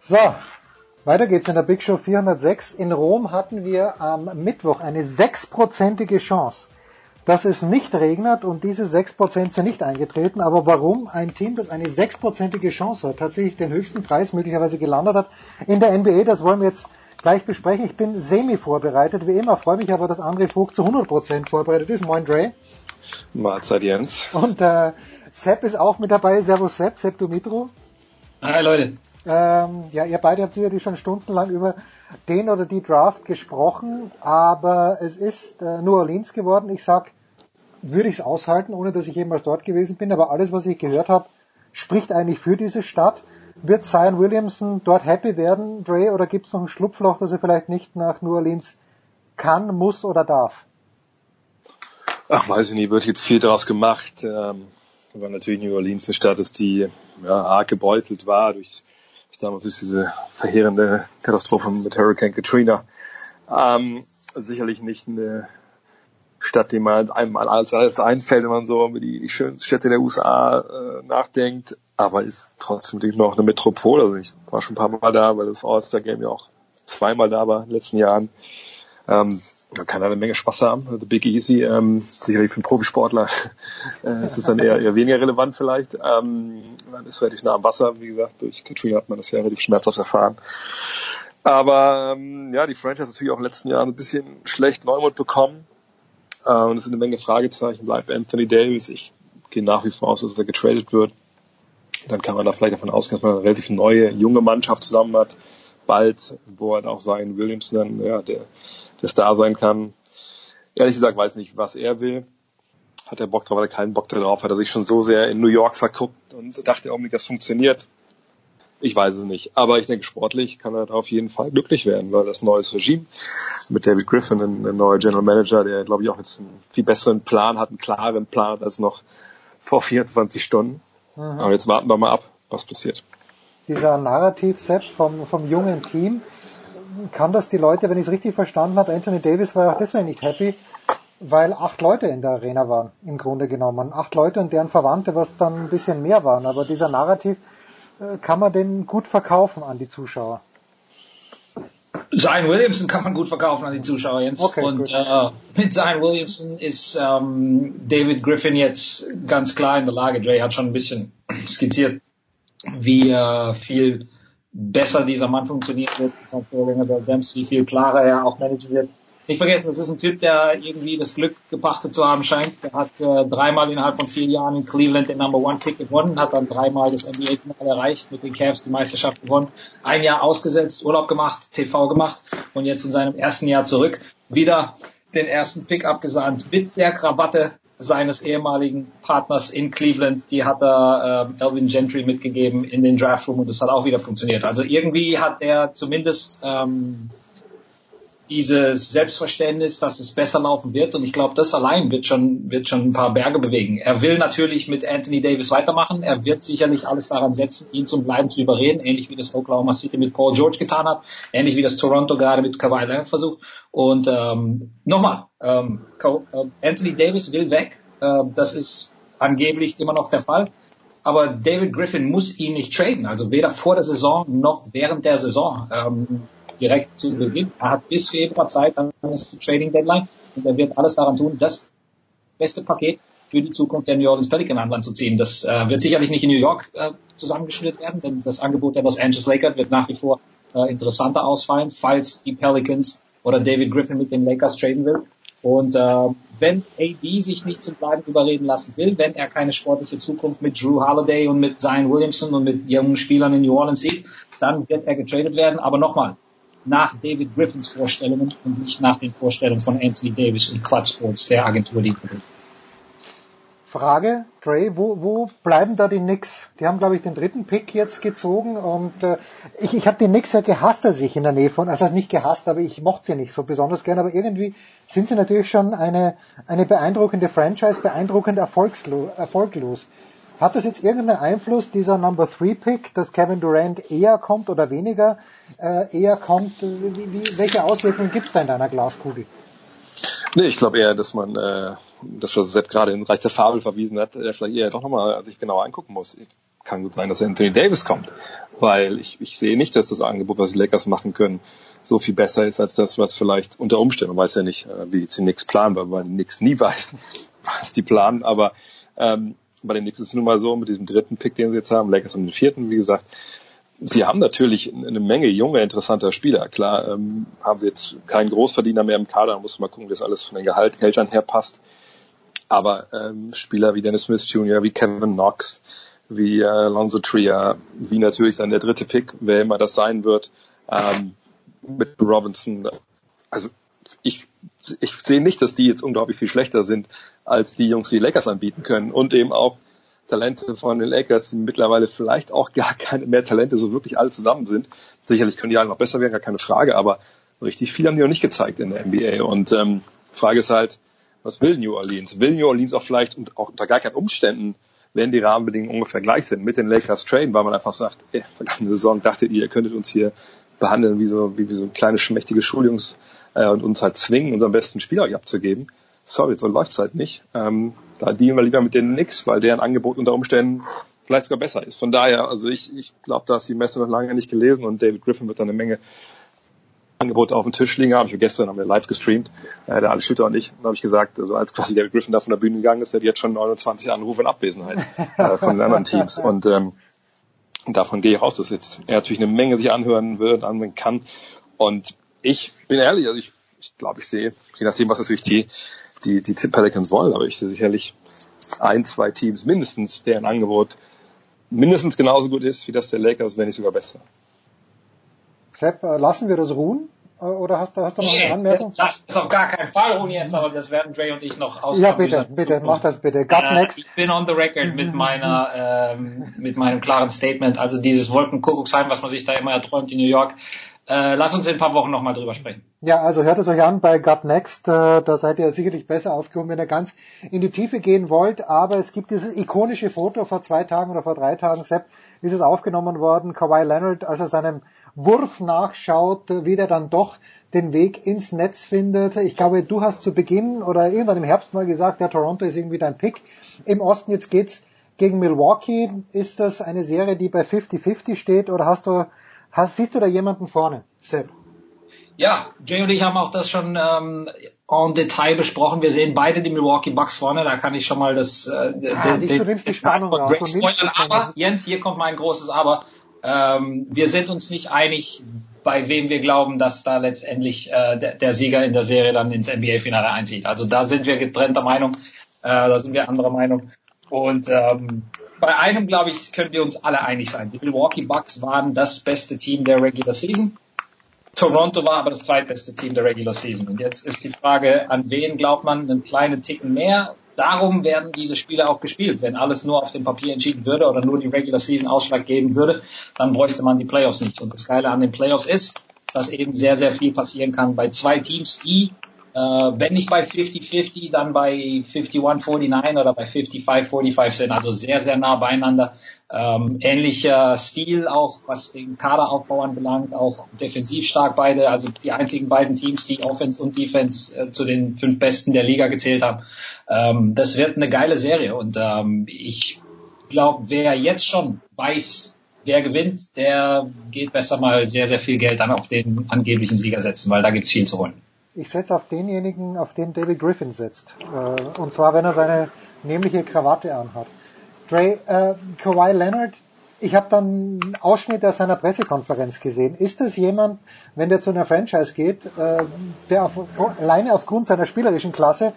S19: So, weiter geht's in der Big Show 406. In Rom hatten wir am Mittwoch eine sechsprozentige Chance, dass es nicht regnet und diese sechs Prozent sind nicht eingetreten. Aber warum ein Team, das eine sechsprozentige Chance hat, tatsächlich den höchsten Preis möglicherweise gelandet hat in der NBA, das wollen wir jetzt gleich besprechen. Ich bin semi vorbereitet, wie immer, freue mich aber, dass André Vogt zu 100 Prozent vorbereitet ist. Moin Dre.
S22: Mahlzeit Jens.
S19: Und äh, Sepp ist auch mit dabei. Servus Sepp, Sepp Dumitru.
S22: Hi Leute.
S19: Ähm, ja, ihr beide habt sicherlich schon stundenlang über den oder die Draft gesprochen, aber es ist äh, New Orleans geworden. Ich sag, würde ich es aushalten, ohne dass ich jemals dort gewesen bin, aber alles, was ich gehört habe, spricht eigentlich für diese Stadt. Wird Zion Williamson dort happy werden, Dre, oder gibt es noch ein Schlupfloch, dass er vielleicht nicht nach New Orleans kann, muss oder darf?
S22: Ach, weiß ich nicht, wird jetzt viel daraus gemacht. Ähm, weil natürlich New Orleans eine Stadt ist, die ja, arg gebeutelt war durch, durch damals ist diese verheerende Katastrophe mit Hurricane Katrina. Ähm, sicherlich nicht eine Stadt, die man einem als alles einfällt, wenn man so über die, schönsten Städte der USA äh, nachdenkt, aber ist trotzdem noch eine Metropole. Also ich war schon ein paar Mal da, weil das All-Star Game ja auch zweimal da war in den letzten Jahren. Ähm, man kann da eine Menge Spaß haben. The Big Easy, ähm, sicherlich für einen Profisportler äh, ist dann eher, eher weniger relevant vielleicht. Ähm, man ist relativ nah am Wasser, wie gesagt, durch Katrina hat man das ja relativ schmerzhaft erfahren. Aber ähm, ja, die Franchise hat natürlich auch in den letzten Jahren ein bisschen schlecht Neumut bekommen. Äh, und es sind eine Menge Fragezeichen. Bleibt Anthony Davis? Ich gehe nach wie vor aus, dass er getradet wird. Dann kann man da vielleicht davon ausgehen, dass man eine relativ neue, junge Mannschaft zusammen hat. Bald, wo halt auch sein Williamson dann, ja, der, der Star sein kann. Ehrlich gesagt weiß nicht, was er will. hat er Bock drauf, hat er keinen Bock darauf, hat er sich schon so sehr in New York verguckt und dachte irgendwie, das funktioniert. Ich weiß es nicht. Aber ich denke, sportlich kann er da auf jeden Fall glücklich werden, weil das neues Regime mit David Griffin, ein, ein neuer General Manager, der, glaube ich, auch jetzt einen viel besseren Plan hat, einen klaren Plan als noch vor 24 Stunden. Mhm. Aber jetzt warten wir mal ab, was passiert.
S19: Dieser Narrativ-Set vom, vom jungen Team, kann das die Leute, wenn ich es richtig verstanden habe, Anthony Davis war auch deswegen nicht happy, weil acht Leute in der Arena waren, im Grunde genommen. Acht Leute und deren Verwandte, was dann ein bisschen mehr waren. Aber dieser Narrativ kann man den gut verkaufen an die Zuschauer.
S23: Zion Williamson kann man gut verkaufen an die Zuschauer jetzt. Okay, und äh, mit Zion Williamson ist ähm, David Griffin jetzt ganz klar in der Lage. Dre hat schon ein bisschen skizziert, wie äh, viel besser dieser Mann funktionieren wird als sein Vorgänger Bill Dempsey, wie viel klarer er auch managen wird nicht vergessen, das ist ein Typ, der irgendwie das Glück gepachtet zu haben scheint. Der hat äh, dreimal innerhalb von vier Jahren in Cleveland den Number One Pick gewonnen, hat dann dreimal das NBA-Finale erreicht, mit den Cavs die Meisterschaft gewonnen, ein Jahr ausgesetzt, Urlaub gemacht, TV gemacht und jetzt in seinem ersten Jahr zurück wieder den ersten Pick abgesandt mit der Krawatte seines ehemaligen Partners in Cleveland, die hat er äh, Elvin Gentry mitgegeben in den Draft Room und das hat auch wieder funktioniert. Also irgendwie hat er zumindest ähm, dieses Selbstverständnis, dass es besser laufen wird. Und ich glaube, das allein wird schon, wird schon ein paar Berge bewegen. Er will natürlich mit Anthony Davis weitermachen. Er wird sicherlich alles daran setzen, ihn zum Bleiben zu überreden, ähnlich wie das Oklahoma City mit Paul George getan hat, ähnlich wie das Toronto gerade mit Kawhi Leonard versucht. Und ähm, nochmal, ähm, äh, Anthony Davis will weg. Äh, das ist angeblich immer noch der Fall. Aber David Griffin muss ihn nicht traden, also weder vor der Saison noch während der Saison. Ähm, direkt zu Beginn. Er hat bis Februar Zeit, dann ist die Trading Deadline und er wird alles daran tun, das beste Paket für die Zukunft der New Orleans Pelican an Land zu ziehen. Das äh, wird sicherlich nicht in New York äh, zusammengeschnürt werden, denn das Angebot der Los Angeles Lakers wird nach wie vor äh, interessanter ausfallen, falls die Pelicans oder David Griffin mit den Lakers traden will. Und äh, wenn AD sich nicht zum Bleiben überreden lassen will, wenn er keine sportliche Zukunft mit Drew Holiday und mit Zion Williamson und mit jungen Spielern in New Orleans sieht, dann wird er getradet werden. Aber nochmal, nach David Griffins Vorstellungen und nicht nach den Vorstellungen von Anthony Davis und Clutch Sports, der Agentur, die
S19: Frage, Dre, wo, wo bleiben da die Knicks? Die haben, glaube ich, den dritten Pick jetzt gezogen und äh, ich, ich habe die Knicks ja gehasst, als ich in der Nähe von, also nicht gehasst, aber ich mochte sie nicht so besonders gern, aber irgendwie sind sie natürlich schon eine, eine beeindruckende Franchise, beeindruckend erfolgslos. erfolglos. Hat das jetzt irgendeinen Einfluss, dieser Number Three Pick, dass Kevin Durant eher kommt oder weniger äh, eher kommt? Wie, wie, welche Auswirkungen gibt es da in deiner Glaskugel?
S22: Nee, ich glaube eher, dass man, äh, das was Sepp gerade in Reich der Fabel verwiesen hat, äh, vielleicht eher doch nochmal sich genauer angucken muss. Kann gut sein, dass Anthony Davis kommt, weil ich, ich sehe nicht, dass das Angebot, was die Lakers machen können, so viel besser ist als das, was vielleicht unter Umständen, man weiß ja nicht, äh, wie sie nichts planen, weil man nichts nie weiß, was die planen, aber ähm, bei den Knicks ist es nun mal so, mit diesem dritten Pick, den sie jetzt haben, Lakers haben den vierten, wie gesagt, sie haben natürlich eine Menge junger, interessanter Spieler. Klar, ähm, haben sie jetzt keinen Großverdiener mehr im Kader, muss man gucken, wie das alles von den Gehalt, Gehältern her passt. Aber ähm, Spieler wie Dennis Smith Jr., wie Kevin Knox, wie äh, Alonso Tria, wie natürlich dann der dritte Pick, wer immer das sein wird, ähm, mit Robinson. Also ich, ich sehe nicht, dass die jetzt unglaublich viel schlechter sind als die Jungs, die Lakers anbieten können und eben auch Talente von den Lakers, die mittlerweile vielleicht auch gar keine mehr Talente so wirklich alle zusammen sind. Sicherlich können die alle noch besser werden, gar keine Frage, aber richtig viel haben die noch nicht gezeigt in der NBA. Und ähm, Frage ist halt, was will New Orleans? Will New Orleans auch vielleicht und auch unter gar keinen Umständen, wenn die Rahmenbedingungen ungefähr gleich sind, mit den Lakers traden, weil man einfach sagt, ey, vergangene Saison dachtet ihr, ihr könntet uns hier behandeln wie so, wie, wie so ein kleines schmächtiges Schuljungs äh, und uns halt zwingen, unseren besten Spieler abzugeben sorry, so läuft's halt nicht. Ähm, da dienen wir lieber mit denen nix, weil deren Angebot unter Umständen vielleicht sogar besser ist. Von daher, also ich, ich glaube, da ist die Messe noch lange nicht gelesen und David Griffin wird da eine Menge Angebote auf dem Tisch liegen haben. Ich gestern haben wir live gestreamt, äh, der Alex Schütter und ich, da habe ich gesagt, also als quasi David Griffin da von der Bühne gegangen ist, der hat jetzt schon 29 Anrufe in Abwesenheit äh, von den anderen Teams. Und ähm, davon gehe ich aus, dass jetzt er natürlich eine Menge sich anhören wird, anhören kann. Und ich bin ehrlich, also ich, ich glaube, ich sehe, je nachdem, was natürlich die die, die Pelicans wollen, aber ich sehe sicherlich ein, zwei Teams mindestens, deren Angebot mindestens genauso gut ist wie das der Lakers, wenn nicht sogar besser.
S19: Sepp, äh, lassen wir das ruhen Oder hast du, hast du noch
S23: Nee,
S19: eine Anmerkung?
S23: Das ist auf gar keinen Fall, Uni jetzt, aber das werden Dre und ich noch aus.
S19: Ja, bitte, bitte, mach das bitte. Gut
S23: Äh,
S19: next.
S23: Ich bin on the record mit meiner, ähm, mit meinem klaren Statement. Also dieses Wolkenkuckucksheim, was man sich da immer erträumt in New York. Äh, lass uns in ein paar Wochen nochmal drüber sprechen.
S19: Ja, also hört es euch an bei Gut Next. Äh, da seid ihr sicherlich besser aufgehoben, wenn ihr ganz in die Tiefe gehen wollt. Aber es gibt dieses ikonische Foto vor zwei Tagen oder vor drei Tagen, Sepp, ist es aufgenommen worden. Kawhi Leonard, als er seinem Wurf nachschaut, wie der dann doch den Weg ins Netz findet. Ich glaube, du hast zu Beginn oder irgendwann im Herbst mal gesagt, der Toronto ist irgendwie dein Pick. Im Osten jetzt geht's gegen Milwaukee. Ist das eine Serie, die bei 50-50 steht oder hast du, hast, siehst du da jemanden vorne? Sepp.
S23: Ja, Jay und ich haben auch das schon ähm, en Detail besprochen. Wir sehen beide die Milwaukee Bucks vorne. Da kann ich schon mal das. Äh,
S19: Ah, nicht, du nimmst die Spannung raus.
S23: Spoilern. Aber Jens, hier kommt mein großes Aber. Ähm, wir sind uns nicht einig, bei wem wir glauben, dass da letztendlich äh, der, der Sieger in der Serie dann ins NBA-Finale einzieht. Also da sind wir getrennter Meinung. Äh, da sind wir anderer Meinung. Und ähm, bei einem, glaube ich, können wir uns alle einig sein. Die Milwaukee Bucks waren das beste Team der Regular Season. Toronto war aber das zweitbeste Team der Regular Season. Und jetzt ist die Frage, an wen glaubt man einen kleinen Ticken mehr? Darum werden diese Spiele auch gespielt. Wenn alles nur auf dem Papier entschieden würde oder nur die Regular Season Ausschlag geben würde, dann bräuchte man die Playoffs nicht. Und das Geile an den Playoffs ist, dass eben sehr, sehr viel passieren kann bei zwei Teams, die, äh, wenn nicht bei 50-50, dann bei 51-49 oder bei 55-45 sind. Also sehr, sehr nah beieinander. Ähm, ähnlicher Stil auch, was den Kaderaufbau anbelangt, auch defensiv stark beide. Also die einzigen beiden Teams, die Offense und Defense äh, zu den fünf Besten der Liga gezählt haben. Ähm, das wird eine geile Serie und ähm, ich glaube, wer jetzt schon weiß, wer gewinnt, der geht besser mal sehr, sehr viel Geld dann auf den angeblichen Sieger setzen, weil da gibt's viel zu holen.
S19: Ich setze auf denjenigen, auf den David Griffin setzt. Äh, und zwar, wenn er seine nämliche Krawatte anhat. Dre, äh, Kawhi Leonard, ich habe dann einen Ausschnitt aus seiner Pressekonferenz gesehen. Ist das jemand, wenn der zu einer Franchise geht, äh, der auf, alleine aufgrund seiner spielerischen Klasse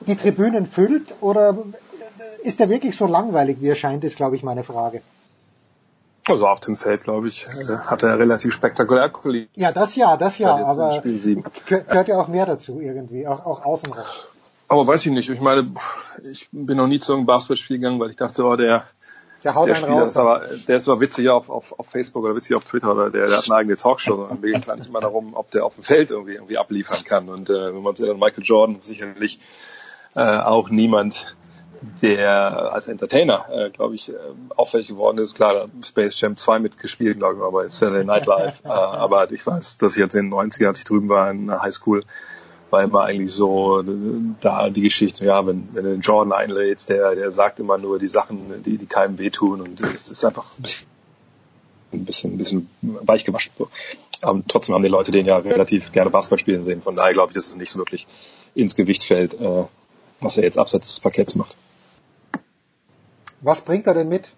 S19: die Tribünen füllt oder ist er wirklich so langweilig, wie er scheint, ist, glaube ich, meine Frage.
S22: Also auf dem Feld, glaube ich, äh, hat er relativ spektakulär kollidiert.
S19: Ja, das ja, das ja, aber gehört ja auch mehr dazu irgendwie, auch, auch außenrum.
S22: Aber weiß ich nicht. Ich meine, ich bin noch nie zu einem Basketballspiel gegangen, weil ich dachte, oh, der,
S19: Der haut
S22: der
S19: einen
S22: Spieler
S19: raus.
S22: ist aber, der ist aber witzig auf, auf, auf Facebook oder witzig auf Twitter oder der, der hat eine eigene Talkshow. Und mir geht es eigentlich immer darum, ob der auf dem Feld irgendwie, irgendwie abliefern kann. Und äh, wenn man sieht, dann Michael Jordan sicherlich äh, auch niemand, der als Entertainer, äh, glaube ich, äh, auffällig geworden ist. Klar, Space Jam 2 mitgespielt, glaube ich, aber jetzt Saturday Night Live. äh, aber ich weiß, dass ich jetzt in den 90ern, als ich drüben war in der Highschool, war immer eigentlich so äh, da die Geschichte, ja, wenn, wenn du den Jordan einlädst, der, der sagt immer nur die Sachen, die, die keinem wehtun und es ist einfach ein bisschen, ein bisschen, ein bisschen weich gewaschen. So. Aber trotzdem haben die Leute den ja relativ gerne Basketball spielen sehen. Von daher glaube ich, dass es nicht so wirklich ins Gewicht fällt, äh, was er jetzt abseits des Parketts macht.
S19: Was bringt er denn mit,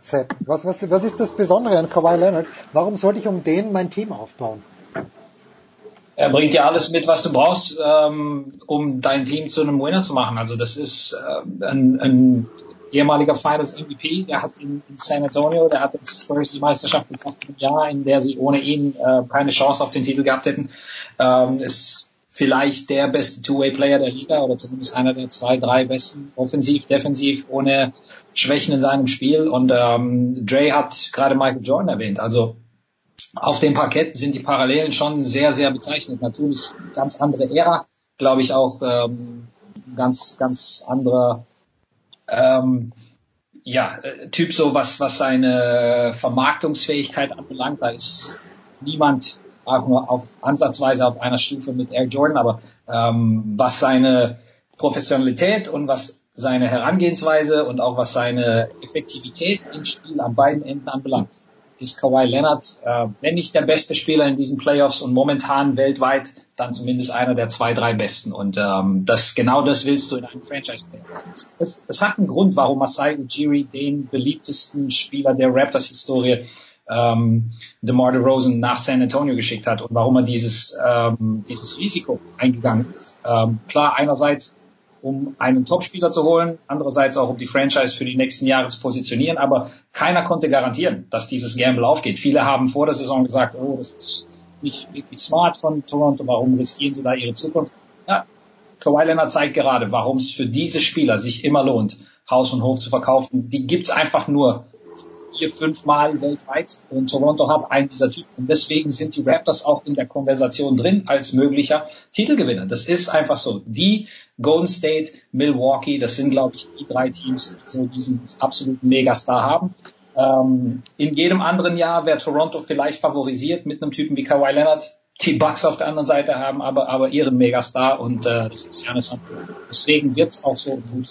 S19: Sepp? Was, was, was ist das Besondere an Kawhi Leonard? Warum sollte ich um den mein Team aufbauen?
S23: Er bringt ja alles mit, was du brauchst, ähm, um dein Team zu einem Winner zu machen. Also das ist äh, ein, ein ehemaliger Finals MVP, der hat in, in San Antonio, der hat jetzt Spurs die Meisterschaft gemacht im Jahr, in der sie ohne ihn äh, keine Chance auf den Titel gehabt hätten. Ähm, ist vielleicht der beste Two-Way-Player der Liga oder zumindest einer der zwei, drei besten, offensiv, defensiv, ohne Schwächen in seinem Spiel. Und ähm, Dre hat gerade Michael Jordan erwähnt. Also auf dem Parkett sind die Parallelen schon sehr, sehr bezeichnet. Natürlich ganz andere Ära, glaube ich auch ähm, ganz, ganz anderer ähm, ja, äh, Typ so, was, was seine Vermarktungsfähigkeit anbelangt. Da ist niemand auch nur auf ansatzweise auf einer Stufe mit Air Jordan, aber ähm, was seine Professionalität und was seine Herangehensweise und auch was seine Effektivität im Spiel an beiden Enden anbelangt, ist Kawhi Leonard, äh, wenn nicht der beste Spieler in diesen Playoffs und momentan weltweit, dann zumindest einer der zwei, drei besten. Und ähm, das genau das willst du in einem Franchise-Player. Es, es hat einen Grund, warum Masai Ujiri den beliebtesten Spieler der Raptors-Historie ähm, DeMar DeRozan nach San Antonio geschickt hat und warum er dieses, ähm, dieses Risiko eingegangen ist. Ähm, klar, einerseits um einen Topspieler zu holen, andererseits auch um die Franchise für die nächsten Jahre zu positionieren, aber keiner konnte garantieren, dass dieses Gamble aufgeht. Viele haben vor der Saison gesagt, oh, das ist nicht wirklich smart von Toronto, warum riskieren sie da ihre Zukunft? Ja, Kawhi Leonard zeigt gerade, warum es für diese Spieler sich immer lohnt, Haus und Hof zu verkaufen. Die gibt's einfach nur vier, fünf Mal weltweit und Toronto hat einen dieser Typen. Und deswegen sind die Raptors auch in der Konversation drin als möglicher Titelgewinner. Das ist einfach so. Die Golden State, Milwaukee, das sind, glaube ich, die drei Teams, die so diesen absoluten Megastar haben. Ähm, in jedem anderen Jahr wäre Toronto vielleicht favorisiert mit einem Typen wie Kawhi Leonard. Die Bucks auf der anderen Seite haben aber, aber ihren Megastar und äh, das ist Janis. Deswegen wird's auch so gut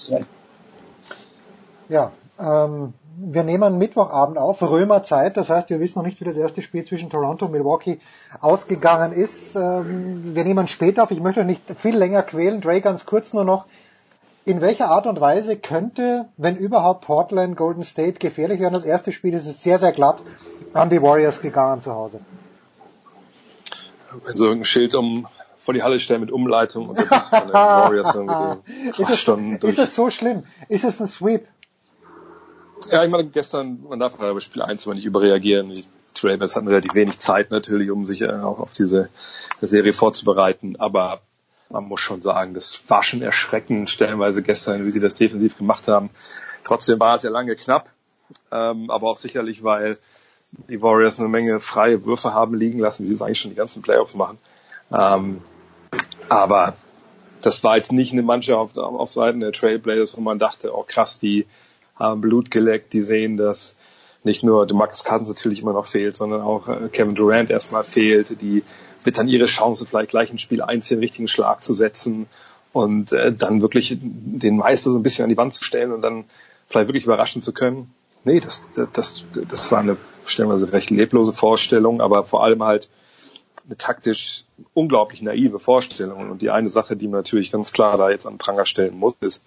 S19: Ja, ähm, wir nehmen Mittwochabend auf, Römerzeit, das heißt, wir wissen noch nicht, wie das erste Spiel zwischen Toronto und Milwaukee ausgegangen ist. Ähm, wir nehmen später auf, ich möchte nicht viel länger quälen, Dre ganz kurz nur noch. In welcher Art und Weise könnte, wenn überhaupt Portland Golden State gefährlich werden? Das erste Spiel ist es sehr, sehr glatt an die Warriors gegangen zu Hause.
S22: Wenn so ein Schild um vor die Halle stellen mit Umleitung und das von den Warriors dann
S19: ist, es, ist es so schlimm? Ist es ein Sweep?
S22: Ja, ich meine, gestern, man darf bei Spiel 1 immer nicht überreagieren. Die Trailers hatten relativ wenig Zeit natürlich, um sich äh, auch auf diese Serie vorzubereiten. Aber man muss schon sagen, das war schon erschreckend, stellenweise gestern, wie sie das defensiv gemacht haben. Trotzdem war es ja lange knapp, ähm, aber auch sicherlich, weil die Warriors eine Menge freie Würfe haben liegen lassen, wie sie es eigentlich schon die ganzen Playoffs machen. Ähm, aber das war jetzt nicht eine Mannschaft auf, auf Seiten der Trailblazers, wo man dachte, oh krass, die haben Blut geleckt, die sehen, dass nicht nur Max Cousins natürlich immer noch fehlt, sondern auch äh, Kevin Durant erstmal fehlt, die wird dann ihre Chance vielleicht gleich in Spiel 1 den richtigen Schlag zu setzen und äh, dann wirklich den Meister so ein bisschen an die Wand zu stellen und dann vielleicht wirklich überraschen zu können. Nee, das, das, das war eine stellenweise recht leblose Vorstellung, aber vor allem halt eine taktisch unglaublich naive Vorstellung. Und die eine Sache, die man natürlich ganz klar da jetzt an Pranger stellen muss, ist,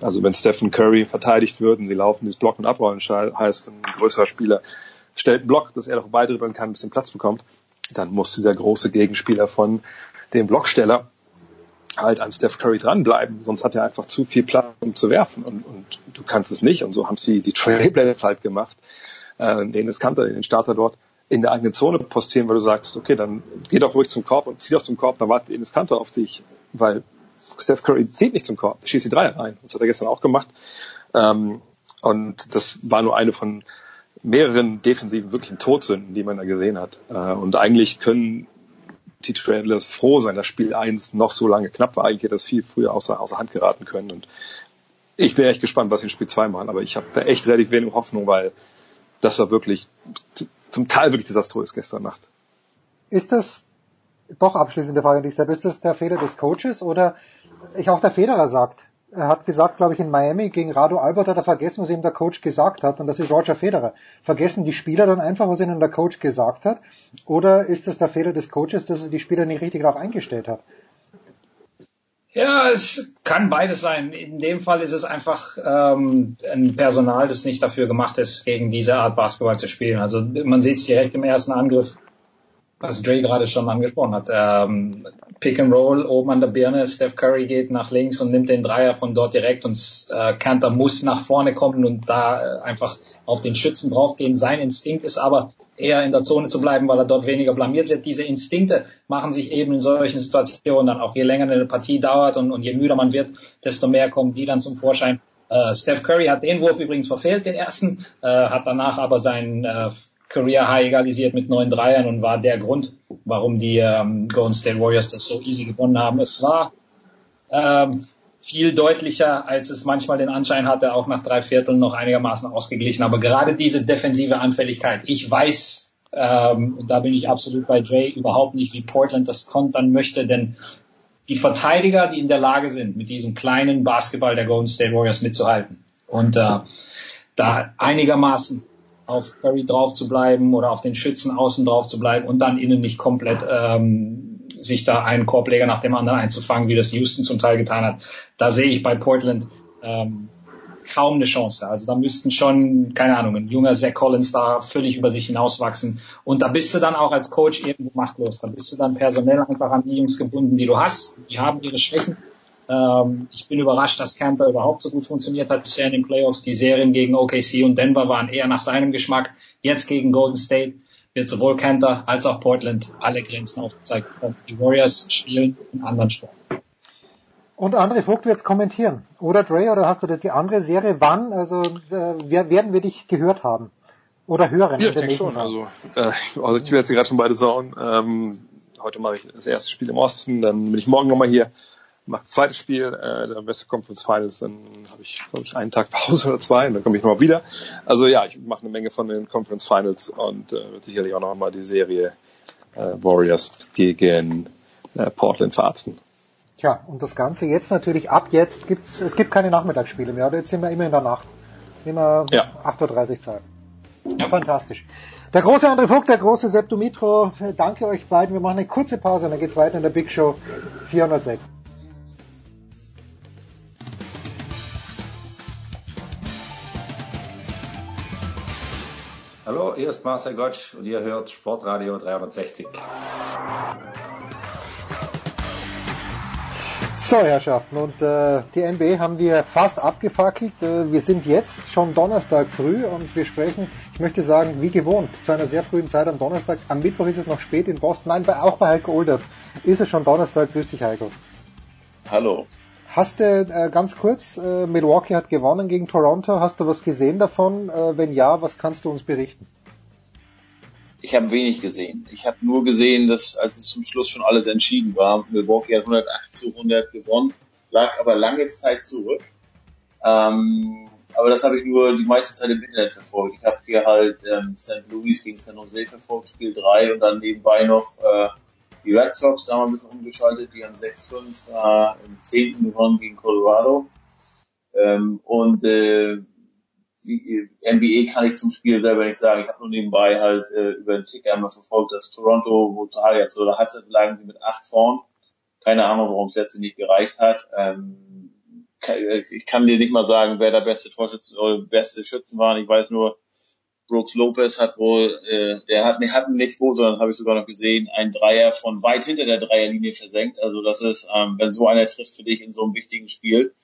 S22: also wenn Stephen Curry verteidigt wird und sie laufen dieses Block und Abrollen heißt, ein größerer Spieler stellt einen Block, dass er noch beidribbeln kann, ein bisschen Platz bekommt, dann muss dieser große Gegenspieler von dem Blocksteller halt an Steph Curry dranbleiben, sonst hat er einfach zu viel Platz, um zu werfen. Und, und du kannst es nicht. Und so haben sie die Trailblazers halt gemacht, äh, den Iskanter, den Starter dort in der eigenen Zone postieren, weil du sagst, okay, dann geh doch ruhig zum Korb und zieh doch zum Korb, dann wartet Enes Kanter auf dich, weil Steph Curry zieht nicht zum Korb, schießt die Dreier rein. Das hat er gestern auch gemacht. Ähm, und das war nur eine von mehreren defensiven wirklichen Todsünden, die man da gesehen hat. Äh, und eigentlich können die Trailers froh sein, dass Spiel 1 noch so lange knapp war. Eigentlich hätte das viel früher außer, außer Hand geraten können. Und ich bin echt gespannt, was sie in Spiel 2 machen. Aber ich habe da echt relativ wenig Hoffnung, weil das war wirklich zum Teil wirklich desaströs gestern Nacht.
S19: Ist das doch abschließende Frage an dich selbst. Ist das der Fehler des Coaches oder ich auch der Federer sagt? Er hat gesagt, glaube ich, in Miami gegen Rado Albert hat er vergessen, was ihm der Coach gesagt hat, und das ist Roger Federer. Vergessen die Spieler dann einfach, was ihnen der Coach gesagt hat? Oder ist das der Fehler des Coaches, dass er die Spieler nicht richtig darauf eingestellt hat?
S23: Ja, es kann beides sein. In dem Fall ist es einfach ähm, ein Personal, das nicht dafür gemacht ist, gegen diese Art Basketball zu spielen. Also man sieht es direkt im ersten Angriff was Dre gerade schon angesprochen hat. Ähm, Pick and Roll oben an der Birne, Steph Curry geht nach links und nimmt den Dreier von dort direkt und äh, Kanter muss nach vorne kommen und da äh, einfach auf den Schützen draufgehen. Sein Instinkt ist aber eher in der Zone zu bleiben, weil er dort weniger blamiert wird. Diese Instinkte machen sich eben in solchen Situationen dann auch je länger eine Partie dauert und, und je müder man wird, desto mehr kommen die dann zum Vorschein. Äh, Steph Curry hat den Wurf übrigens verfehlt, den ersten, äh, hat danach aber seinen äh, Career High egalisiert mit neun Dreiern und war der Grund, warum die ähm, Golden State Warriors das so easy gewonnen haben. Es war ähm, viel deutlicher, als es manchmal den Anschein hatte, auch nach drei Vierteln noch einigermaßen ausgeglichen. Aber gerade diese defensive Anfälligkeit, ich weiß, ähm, da bin ich absolut bei Dre, überhaupt nicht, wie Portland das kontern möchte, denn die Verteidiger, die in der Lage sind, mit diesem kleinen Basketball der Golden State Warriors mitzuhalten und äh, da einigermaßen auf Curry drauf zu bleiben oder auf den Schützen außen drauf zu bleiben und dann innen nicht komplett ähm, sich da einen Korbleger nach dem anderen einzufangen, wie das Houston zum Teil getan hat. Da sehe ich bei Portland ähm, kaum eine Chance. Also da müssten schon, keine Ahnung, ein junger Zach Collins da völlig über sich hinauswachsen. Und da bist du dann auch als Coach irgendwo machtlos. Da bist du dann personell einfach an die Jungs gebunden, die du hast. Die haben ihre Schwächen. Ähm, ich bin überrascht, dass Cantor überhaupt so gut funktioniert hat bisher in den Playoffs. Die Serien gegen OKC und Denver waren eher nach seinem Geschmack. Jetzt gegen Golden State wird sowohl Cantor als auch Portland alle Grenzen aufgezeigt bekommen. Die Warriors spielen einen anderen Sport.
S19: Und André Vogt wird es kommentieren. Oder Dre, oder hast du die andere Serie? Wann? Also äh, werden wir dich gehört haben? Oder hören?
S22: Ja, ich denke schon. Also, äh, also ich will jetzt gerade schon beide sagen. Ähm, heute mache ich das erste Spiel im Osten, dann bin ich morgen nochmal hier, mache das zweite Spiel, äh, der Western Conference Finals, dann habe ich, glaube ich, einen Tag Pause oder zwei und dann komme ich nochmal wieder. Also ja, ich mache eine Menge von den Conference Finals und äh, wird sicherlich auch nochmal die Serie äh, Warriors gegen äh, Portland verarzten.
S19: Tja, und das Ganze jetzt natürlich ab jetzt gibt's, es gibt keine Nachmittagsspiele mehr, jetzt sind wir immer in der Nacht. Immer ja. 8.30 Uhr Zeit. Ja. Fantastisch. Der große André Vogt, der große Sepp Dumitro, danke euch beiden. Wir machen eine kurze Pause und dann geht's weiter in der Big Show 406.
S24: Hallo, hier ist Marcel Gottsch und ihr hört Sportradio 360.
S19: So, Herrschaften, und äh, die NBA haben wir fast abgefackelt. Äh, wir sind jetzt schon Donnerstag früh und wir sprechen, ich möchte sagen, wie gewohnt, zu einer sehr frühen Zeit am Donnerstag. Am Mittwoch ist es noch spät in Boston. Nein, bei, auch bei Heiko Older ist es schon Donnerstag. Grüß dich, Heiko.
S25: Hallo.
S19: Hast du äh, ganz kurz, äh, Milwaukee hat gewonnen gegen Toronto. Hast du was gesehen davon? Äh, wenn ja, was kannst du uns berichten?
S25: ich habe wenig gesehen. Ich habe nur gesehen, dass als es zum Schluss schon alles entschieden war, Milwaukee hat 108 zu 100 gewonnen, lag aber lange Zeit zurück. Ähm, aber das habe ich nur die meiste Zeit im Internet verfolgt. Ich habe hier halt ähm, St. Louis gegen San Jose verfolgt, Spiel 3 und dann nebenbei noch äh, die Red Sox, da wir ein bisschen umgeschaltet, die haben 6-5 äh, im 10. gewonnen gegen Colorado. Ähm, und äh, die NBA kann ich zum Spiel selber nicht sagen. Ich habe nur nebenbei halt äh, über den Ticker einmal verfolgt, dass Toronto, wo zu jetzt oder hatte, lagen sie mit acht vorn. Keine Ahnung, warum es letztlich nicht gereicht hat. Ähm, ich kann dir nicht mal sagen, wer der beste Torschütze oder beste Schützen waren. Ich weiß nur, Brooks Lopez hat wohl, äh, der hat, nee, hat nicht wohl, sondern habe ich sogar noch gesehen, einen Dreier von weit hinter der Dreierlinie versenkt. Also das ist, ähm, wenn so einer trifft für dich in so einem wichtigen Spiel,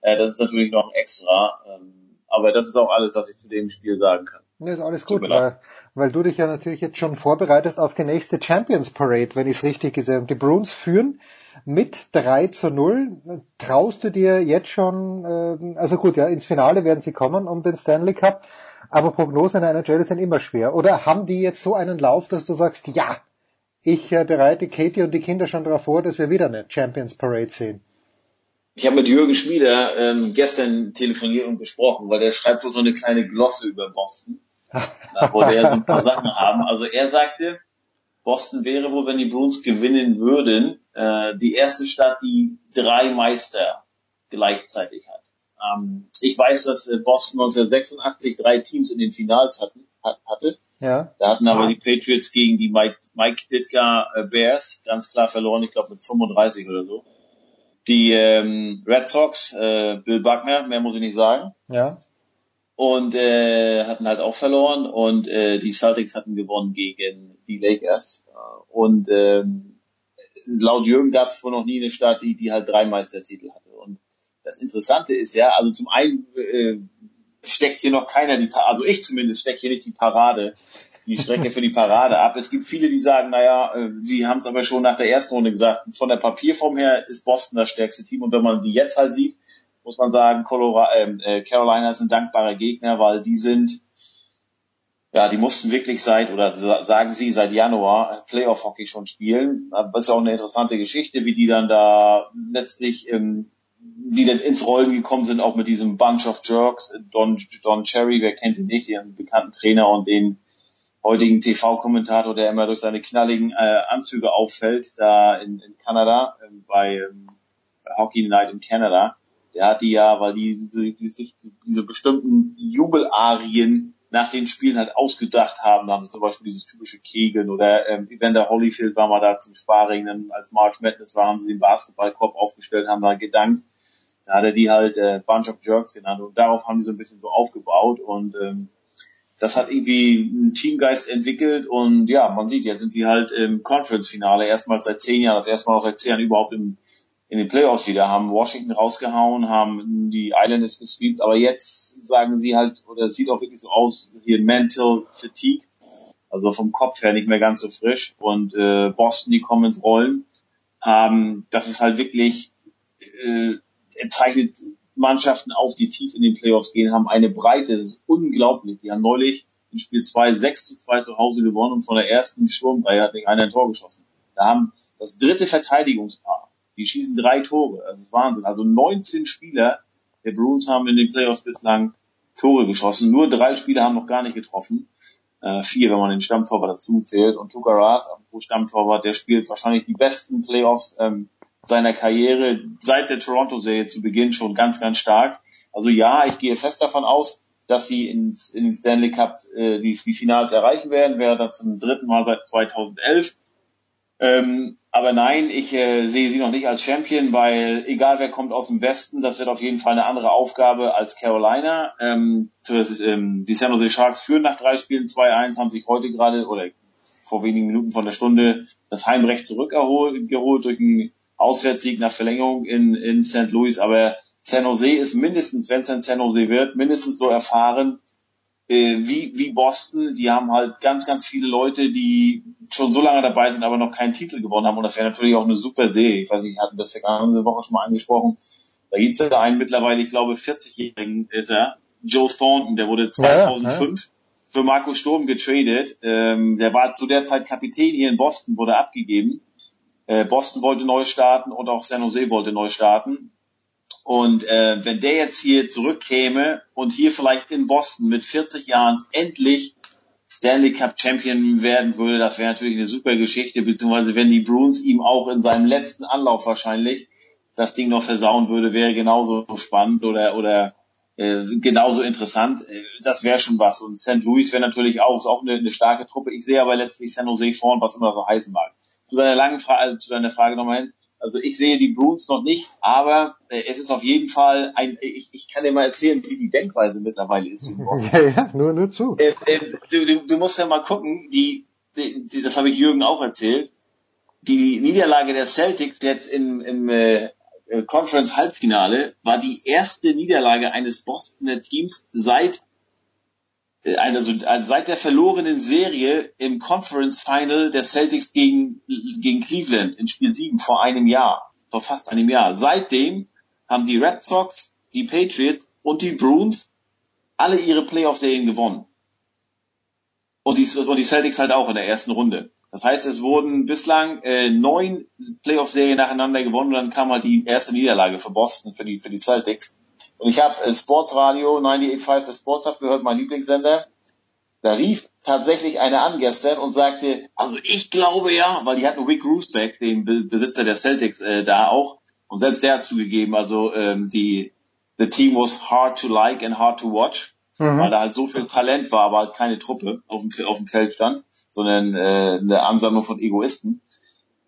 S25: äh, das ist natürlich noch ein extra. Ähm, aber das ist auch alles, was ich zu dem Spiel sagen kann.
S19: Ja, ist alles gut, weil, weil du dich ja natürlich jetzt schon vorbereitest auf die nächste Champions Parade, wenn ich es richtig gesehen habe. Die Bruins führen mit 3 zu 0. Traust du dir jetzt schon, äh, also gut, ja, ins Finale werden sie kommen um den Stanley Cup, aber Prognosen in einer NHL sind immer schwer. Oder haben die jetzt so einen Lauf, dass du sagst, ja, ich äh, bereite Katie und die Kinder schon darauf vor, dass wir wieder eine Champions Parade sehen?
S25: Ich habe mit Jürgen Schmieder ähm, gestern telefoniert und gesprochen, weil der schreibt wohl so eine kleine Glosse über Boston. da wollte er so ein paar Sachen haben. Also er sagte, Boston wäre wohl, wenn die Bruins gewinnen würden, äh, die erste Stadt, die drei Meister gleichzeitig hat. Ähm, ich weiß, dass äh, Boston 1986 drei Teams in den Finals hatten, hat, hatte.
S19: Ja.
S25: Da hatten aber die Patriots gegen die Mike, Mike Ditka äh, Bears ganz klar verloren, ich glaube mit 35 oder so. Die ähm, Red Sox, äh, Bill Buckner, mehr muss ich nicht sagen.
S19: Ja.
S25: Und äh, hatten halt auch verloren und äh, die Celtics hatten gewonnen gegen die Lakers. Und ähm, laut Jürgen gab es wohl noch nie eine Stadt, die, die halt drei Meistertitel hatte. Und das Interessante ist ja, also zum einen äh, steckt hier noch keiner die, also ich zumindest stecke hier nicht die Parade die Strecke für die Parade ab. Es gibt viele, die sagen, naja, äh, die haben es aber schon nach der ersten Runde gesagt. Von der Papierform her ist Boston das stärkste Team und wenn man die jetzt halt sieht, muss man sagen, ähm, äh, Carolina ist ein dankbarer Gegner, weil die sind, ja, die mussten wirklich seit, oder sagen sie, seit Januar Playoff-Hockey schon spielen. Das ist auch eine interessante Geschichte, wie die dann da letztlich, ähm, die dann ins Rollen gekommen sind, auch mit diesem Bunch of Jerks. Don, Don Cherry, wer kennt ihn nicht, den bekannten Trainer und den heutigen TV-Kommentator, der immer durch seine knalligen äh, Anzüge auffällt, da in, in Kanada, äh, bei, ähm, bei Hockey Night in Canada. Der hat die ja, weil die diese, diese, diese bestimmten Jubelarien nach den Spielen halt ausgedacht haben, haben sie zum Beispiel dieses typische Kegeln oder ähm, Evander Holyfield war mal da zum Sparring, dann als March Madness war, haben sie den Basketballkorb aufgestellt, haben da gedankt. Da hat er die halt äh, Bunch of Jerks genannt und darauf haben die so ein bisschen so aufgebaut und ähm, das hat irgendwie einen Teamgeist entwickelt und ja, man sieht, ja sind sie halt im Conference-Finale erstmals seit zehn Jahren, das erste Mal auch seit zehn Jahren überhaupt im, in den Playoffs wieder, haben Washington rausgehauen, haben die Islanders gesweept, aber jetzt sagen sie halt, oder es sieht auch wirklich so aus, hier Mental Fatigue. Also vom Kopf her nicht mehr ganz so frisch. Und äh, Boston, die kommen ins Rollen. Ähm, das ist halt wirklich, äh, er zeichnet Mannschaften auf, die tief in den Playoffs gehen, haben eine Breite, das ist unglaublich. Die haben neulich in Spiel 2 6 zu 2 zu Hause gewonnen und von der ersten Sturmreihe hat einer ein Tor geschossen. Da haben das dritte Verteidigungspaar, die schießen drei Tore, das ist Wahnsinn. Also 19 Spieler der Bruins haben in den Playoffs bislang Tore geschossen, nur drei Spieler haben noch gar nicht getroffen. Äh, vier, wenn man den Stammtorwart dazu zählt. Und Tuka Raas, apropos Stammtorwart, der spielt wahrscheinlich die besten Playoffs ähm, seiner Karriere seit der Toronto-Serie zu Beginn schon ganz, ganz stark. Also ja, ich gehe fest davon aus, dass sie ins, in den Stanley Cup äh, die, die Finals erreichen werden, wäre dann zum dritten Mal seit 2011. Ähm, aber nein, ich äh, sehe sie noch nicht als Champion, weil egal wer kommt aus dem Westen, das wird auf jeden Fall eine andere Aufgabe als Carolina. Ähm, ähm, die San Jose Sharks führen nach drei Spielen 2-1, haben sich heute gerade oder vor wenigen Minuten von der Stunde das Heimrecht zurückgeholt durch einen Auswärtssieg nach Verlängerung in, in St. Louis. Aber San Jose ist mindestens, wenn es ein San Jose wird, mindestens so erfahren äh, wie, wie Boston. Die haben halt ganz, ganz viele Leute, die schon so lange dabei sind, aber noch keinen Titel gewonnen haben. Und das wäre natürlich auch eine super Serie. Ich weiß nicht, wir hatten das vergangene Woche schon mal angesprochen. Da gibt es ja einen mittlerweile, ich glaube, 40-Jährigen ist er, Joe Thornton, der wurde 2005 ja, ja. für Marco Sturm getradet. Ähm, der war zu der Zeit Kapitän hier in Boston, wurde abgegeben. Äh, Boston wollte neu starten und auch San Jose wollte neu starten. Und äh, wenn der jetzt hier zurückkäme und hier vielleicht in Boston mit 40 Jahren endlich Stanley Cup Champion werden würde, das wäre natürlich eine super Geschichte, beziehungsweise wenn die Bruins ihm auch in seinem letzten Anlauf wahrscheinlich das Ding noch versauen würde, wäre genauso spannend oder oder äh, genauso interessant. Äh, das wäre schon was. Und St. Louis wäre natürlich auch, ist auch eine, eine starke Truppe. Ich sehe aber letztlich San Jose vorn, was immer so heißen mag. Zu deiner langen Frage, also zu deiner Frage nochmal hin. Also ich sehe die Bruins noch nicht, aber äh, es ist auf jeden Fall ein, ich, ich kann dir mal erzählen, wie die Denkweise mittlerweile ist.
S19: ja, ja, nur, nur zu.
S25: Äh, äh, du, du, du musst ja mal gucken, die, die das habe ich Jürgen auch erzählt, die Niederlage der Celtics jetzt im, im äh, Conference Halbfinale war die erste Niederlage eines Bostoner Teams seit also, also seit der verlorenen Serie im Conference Final der Celtics gegen, gegen Cleveland in Spiel 7 vor einem Jahr, vor fast einem Jahr. Seitdem haben die Red Sox, die Patriots und die Bruins alle ihre Playoff-Serien gewonnen. Und die, und die Celtics halt auch in der ersten Runde. Das heißt, es wurden bislang äh, neun Playoff-Serien nacheinander gewonnen und dann kam halt die erste Niederlage für Boston, für die, für die Celtics. Und ich habe äh, Sportsradio 98.5 The Sports Hub gehört, mein Lieblingssender. Da rief tatsächlich einer an gestern und sagte, also ich glaube ja, weil die hatten Rick Roosbeck, den Be Besitzer der Celtics, äh, da auch. Und selbst der hat zugegeben, also ähm, die the team was hard to like and hard to watch, mhm. weil da halt so viel Talent war, aber halt keine Truppe auf dem, auf dem Feld stand, sondern äh, eine Ansammlung von Egoisten.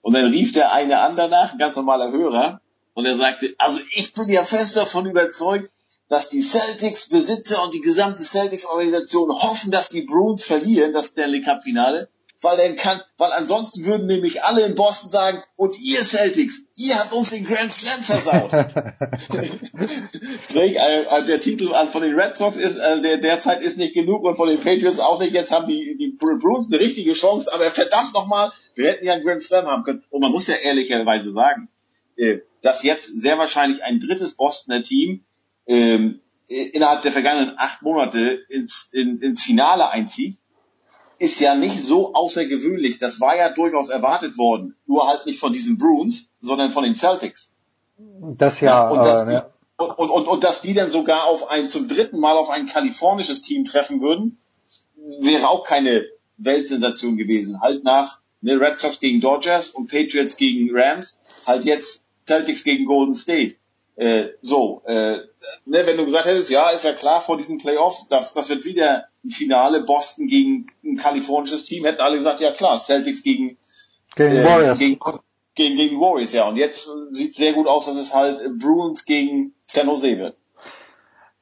S25: Und dann rief der eine an danach, ein ganz normaler Hörer, und er sagte, also ich bin ja fest davon überzeugt, dass die Celtics-Besitzer und die gesamte Celtics-Organisation hoffen, dass die Bruins verlieren, das Stanley Cup-Finale, weil dann kann, weil ansonsten würden nämlich alle in Boston sagen, und ihr Celtics, ihr habt uns den Grand Slam versaut. Sprich, äh, äh, der Titel von den Red Sox ist, äh, der derzeit ist nicht genug und von den Patriots auch nicht. Jetzt haben die, die Bruins eine richtige Chance, aber verdammt nochmal, wir hätten ja einen Grand Slam haben können. Und man muss ja ehrlicherweise sagen, äh, dass jetzt sehr wahrscheinlich ein drittes Bostoner Team ähm, innerhalb der vergangenen acht Monate ins, in, ins Finale einzieht, ist ja nicht so außergewöhnlich. Das war ja durchaus erwartet worden. Nur halt nicht von diesen Bruins, sondern von den Celtics.
S19: Das ja.
S25: Und, dass, äh, ja. Die, und, und, und, dass die dann sogar auf ein, zum dritten Mal auf ein kalifornisches Team treffen würden, wäre auch keine Weltsensation gewesen. Halt nach ne, Red Sox gegen Dodgers und Patriots gegen Rams, halt jetzt Celtics gegen Golden State. Äh, so, äh, ne, wenn du gesagt hättest, ja, ist ja klar vor diesem Playoff, das, das wird wieder ein Finale Boston gegen ein kalifornisches Team, hätten alle gesagt, ja klar, Celtics gegen
S19: gegen äh, Warriors.
S25: Gegen, gegen, gegen Warriors, ja. Und jetzt sieht sehr gut aus, dass es halt Bruins gegen San Jose wird.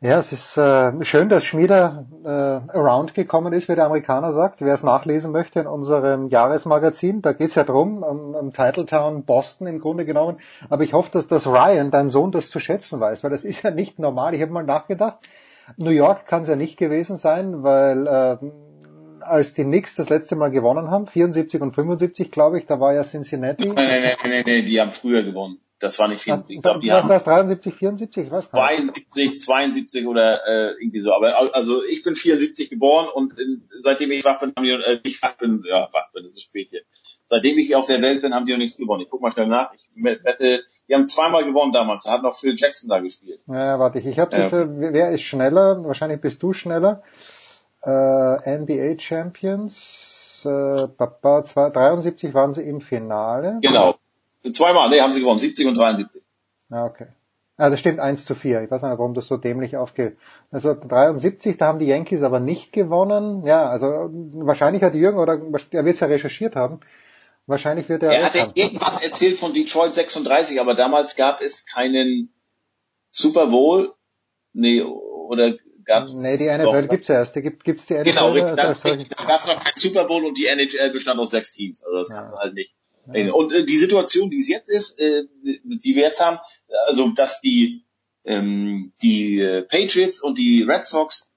S19: Ja, es ist äh, schön, dass Schmieder äh, around gekommen ist, wie der Amerikaner sagt. Wer es nachlesen möchte in unserem Jahresmagazin, da geht's ja drum, um, um Titletown Boston im Grunde genommen. Aber ich hoffe, dass das Ryan, dein Sohn, das zu schätzen weiß, weil das ist ja nicht normal. Ich habe mal nachgedacht, New York kann es ja nicht gewesen sein, weil äh, als die Knicks das letzte Mal gewonnen haben, 74 und 75, glaube ich, da war ja Cincinnati.
S25: Nein, nein, nein, nein, nein, die haben früher gewonnen. Das war nicht 74.
S19: Ich glaube, die was haben das 73, 74, ich weiß
S25: gar nicht. 72, 72 oder äh, irgendwie so. Aber also ich bin 74 geboren und in, seitdem ich wach bin, haben die äh, ich wach bin, ja wach bin, das ist spät hier. Seitdem ich auf der Welt bin, haben die noch nichts gewonnen. Ich guck mal schnell nach. Ich wette, die haben zweimal gewonnen damals. Da hat noch Phil Jackson da gespielt.
S19: Ja, warte ich. Ich habe jetzt, äh, wer ist schneller? Wahrscheinlich bist du schneller. Äh, NBA Champions. Äh, Papa, 73 waren sie im Finale.
S25: Genau. Zweimal, nee, haben sie gewonnen, 70 und 73.
S19: Ah, okay. Das stimmt, 1 zu 4. Ich weiß nicht, warum das so dämlich aufgeht. Also 73, da haben die Yankees aber nicht gewonnen. Ja, also wahrscheinlich hat Jürgen, oder er wird es ja recherchiert haben, wahrscheinlich wird er...
S25: Er hat irgendwas erzählt von Detroit 36, aber damals gab es keinen Super Bowl. Nee, oder gab's...
S19: Nee, die NFL doch, gibt's erst. Die gibt, gibt's die NFL?
S25: Genau, da, da, da gab's noch keinen Super Bowl und die NHL bestand aus sechs Teams. Also das ja. kannst du halt nicht. Und äh, die Situation, die es jetzt ist, äh, die wir jetzt haben, also dass die ähm, die äh, Patriots und die Red Sox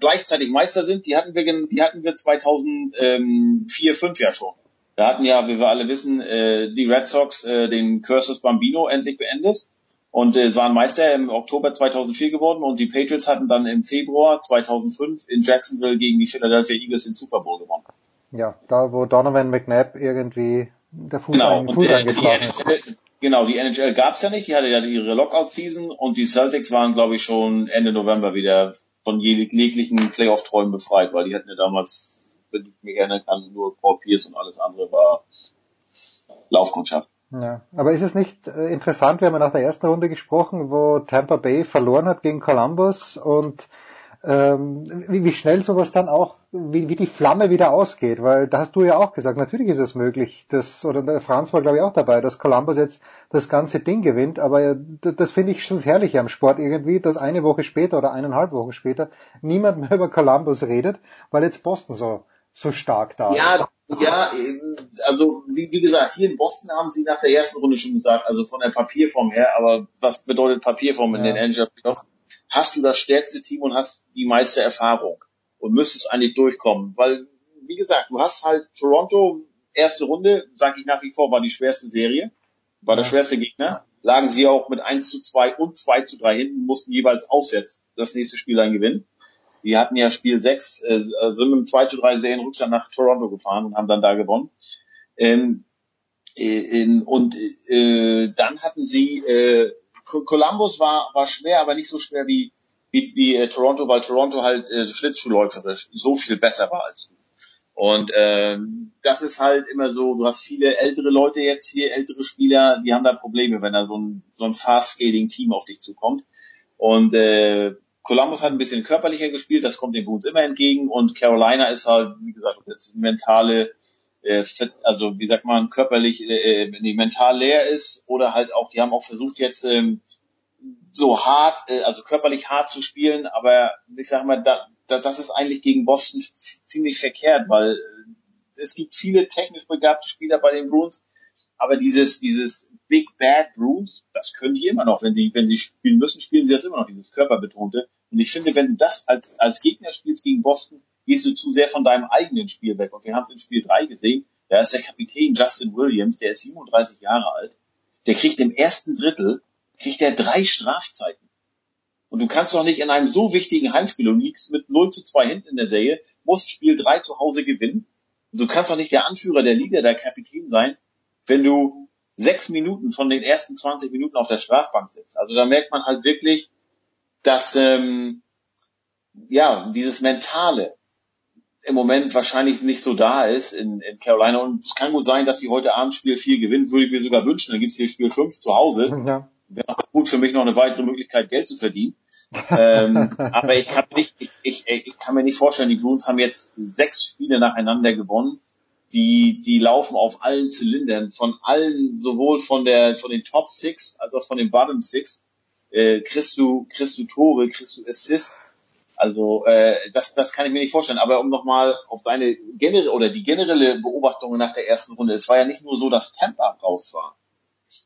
S25: gleichzeitig Meister sind, die hatten wir die hatten wir 2004 5 ja schon. Da hatten ja, wie wir alle wissen, äh, die Red Sox äh, den Cursus Bambino endlich beendet und äh, waren Meister im Oktober 2004 geworden und die Patriots hatten dann im Februar 2005 in Jacksonville gegen die Philadelphia Eagles den Super Bowl gewonnen.
S19: Ja, da wo Donovan McNabb irgendwie der Fuß, genau. ein, Fuß eingeschlagen ist.
S25: Genau, die NHL gab's ja nicht, die hatte ja ihre Lockout-Season und die Celtics waren, glaube ich, schon Ende November wieder von jeglichen Playoff-Träumen befreit, weil die hatten ja damals, wenn ich mich erinnern kann, nur Paul Pierce und alles andere war Laufkundschaft.
S19: Ja, aber ist es nicht äh, interessant, wir haben ja nach der ersten Runde gesprochen, wo Tampa Bay verloren hat gegen Columbus und ähm, wie, wie schnell sowas dann auch, wie, wie die Flamme wieder ausgeht, weil da hast du ja auch gesagt, natürlich ist es möglich, dass, oder der Franz war glaube ich auch dabei, dass Columbus jetzt das ganze Ding gewinnt, aber das, das finde ich schon das Herrliche am Sport irgendwie, dass eine Woche später oder eineinhalb Wochen später niemand mehr über Columbus redet, weil jetzt Boston so, so stark da
S25: ja, ist. Ja, also wie, wie gesagt, hier in Boston haben sie nach der ersten Runde schon gesagt, also von der Papierform her, aber was bedeutet Papierform in ja. den NHL Playoffs? Hast du das stärkste Team und hast die meiste Erfahrung und müsstest eigentlich durchkommen. Weil, wie gesagt, du hast halt Toronto, erste Runde, sage ich nach wie vor, war die schwerste Serie, war ja. der schwerste Gegner. Lagen sie auch mit 1 zu 2 und 2 zu 3 hinten, mussten jeweils auswärts das nächste Spiel dann gewinnen. Die hatten ja Spiel 6, äh, sind mit einem 2 zu 3 Serienrückstand nach Toronto gefahren und haben dann da gewonnen. Ähm, äh, in, und äh, dann hatten sie äh, Columbus war, war schwer, aber nicht so schwer wie, wie, wie äh, Toronto, weil Toronto halt äh, schlittschuhläuferisch so viel besser war als du. Und ähm, das ist halt immer so, du hast viele ältere Leute jetzt hier, ältere Spieler, die haben da Probleme, wenn da so ein, so ein Fast-Skating-Team auf dich zukommt. Und äh, Columbus hat ein bisschen körperlicher gespielt, das kommt den Boots immer entgegen. Und Carolina ist halt, wie gesagt, jetzt mentale äh, fit, also wie sagt man, körperlich, äh, äh, nee, mental leer ist oder halt auch, die haben auch versucht jetzt ähm, so hart, äh, also körperlich hart zu spielen, aber ich sag mal, da, da, das ist eigentlich gegen Boston ziemlich verkehrt, weil äh, es gibt viele technisch begabte Spieler bei den Bruins, aber dieses, dieses Big Bad Bruins, das können die immer noch, wenn sie, wenn sie spielen müssen, spielen sie das immer noch, dieses körperbetonte. Und ich finde, wenn du das als, als Gegner spielst gegen Boston, gehst du zu sehr von deinem eigenen Spiel weg. Und wir haben es in Spiel 3 gesehen, da ist der Kapitän Justin Williams, der ist 37 Jahre alt, der kriegt im ersten Drittel, kriegt er drei Strafzeiten. Und du kannst doch nicht in einem so wichtigen Heimspiel, du liegst mit 0 zu 2 hinten in der Serie, musst Spiel 3 zu Hause gewinnen. Und du kannst doch nicht der Anführer der Liga, der Kapitän sein, wenn du sechs Minuten von den ersten 20 Minuten auf der Strafbank sitzt. Also da merkt man halt wirklich, dass ähm, ja dieses Mentale, im Moment wahrscheinlich nicht so da ist in, in Carolina. Und es kann gut sein, dass die heute Abend Spiel 4 gewinnen, würde ich mir sogar wünschen. Dann gibt's hier Spiel 5 zu Hause. Ja. Wäre gut für mich noch eine weitere Möglichkeit, Geld zu verdienen. ähm, aber ich kann, nicht, ich, ich, ich kann mir nicht vorstellen, die Bruins haben jetzt sechs Spiele nacheinander gewonnen. Die, die laufen auf allen Zylindern, von allen, sowohl von der, von den Top Six als auch von den Bottom Six. Äh, kriegst du, kriegst du Tore, kriegst du Assists also äh, das, das kann ich mir nicht vorstellen. Aber um nochmal auf deine generelle oder die generelle Beobachtung nach der ersten Runde, es war ja nicht nur so, dass Tampa raus war.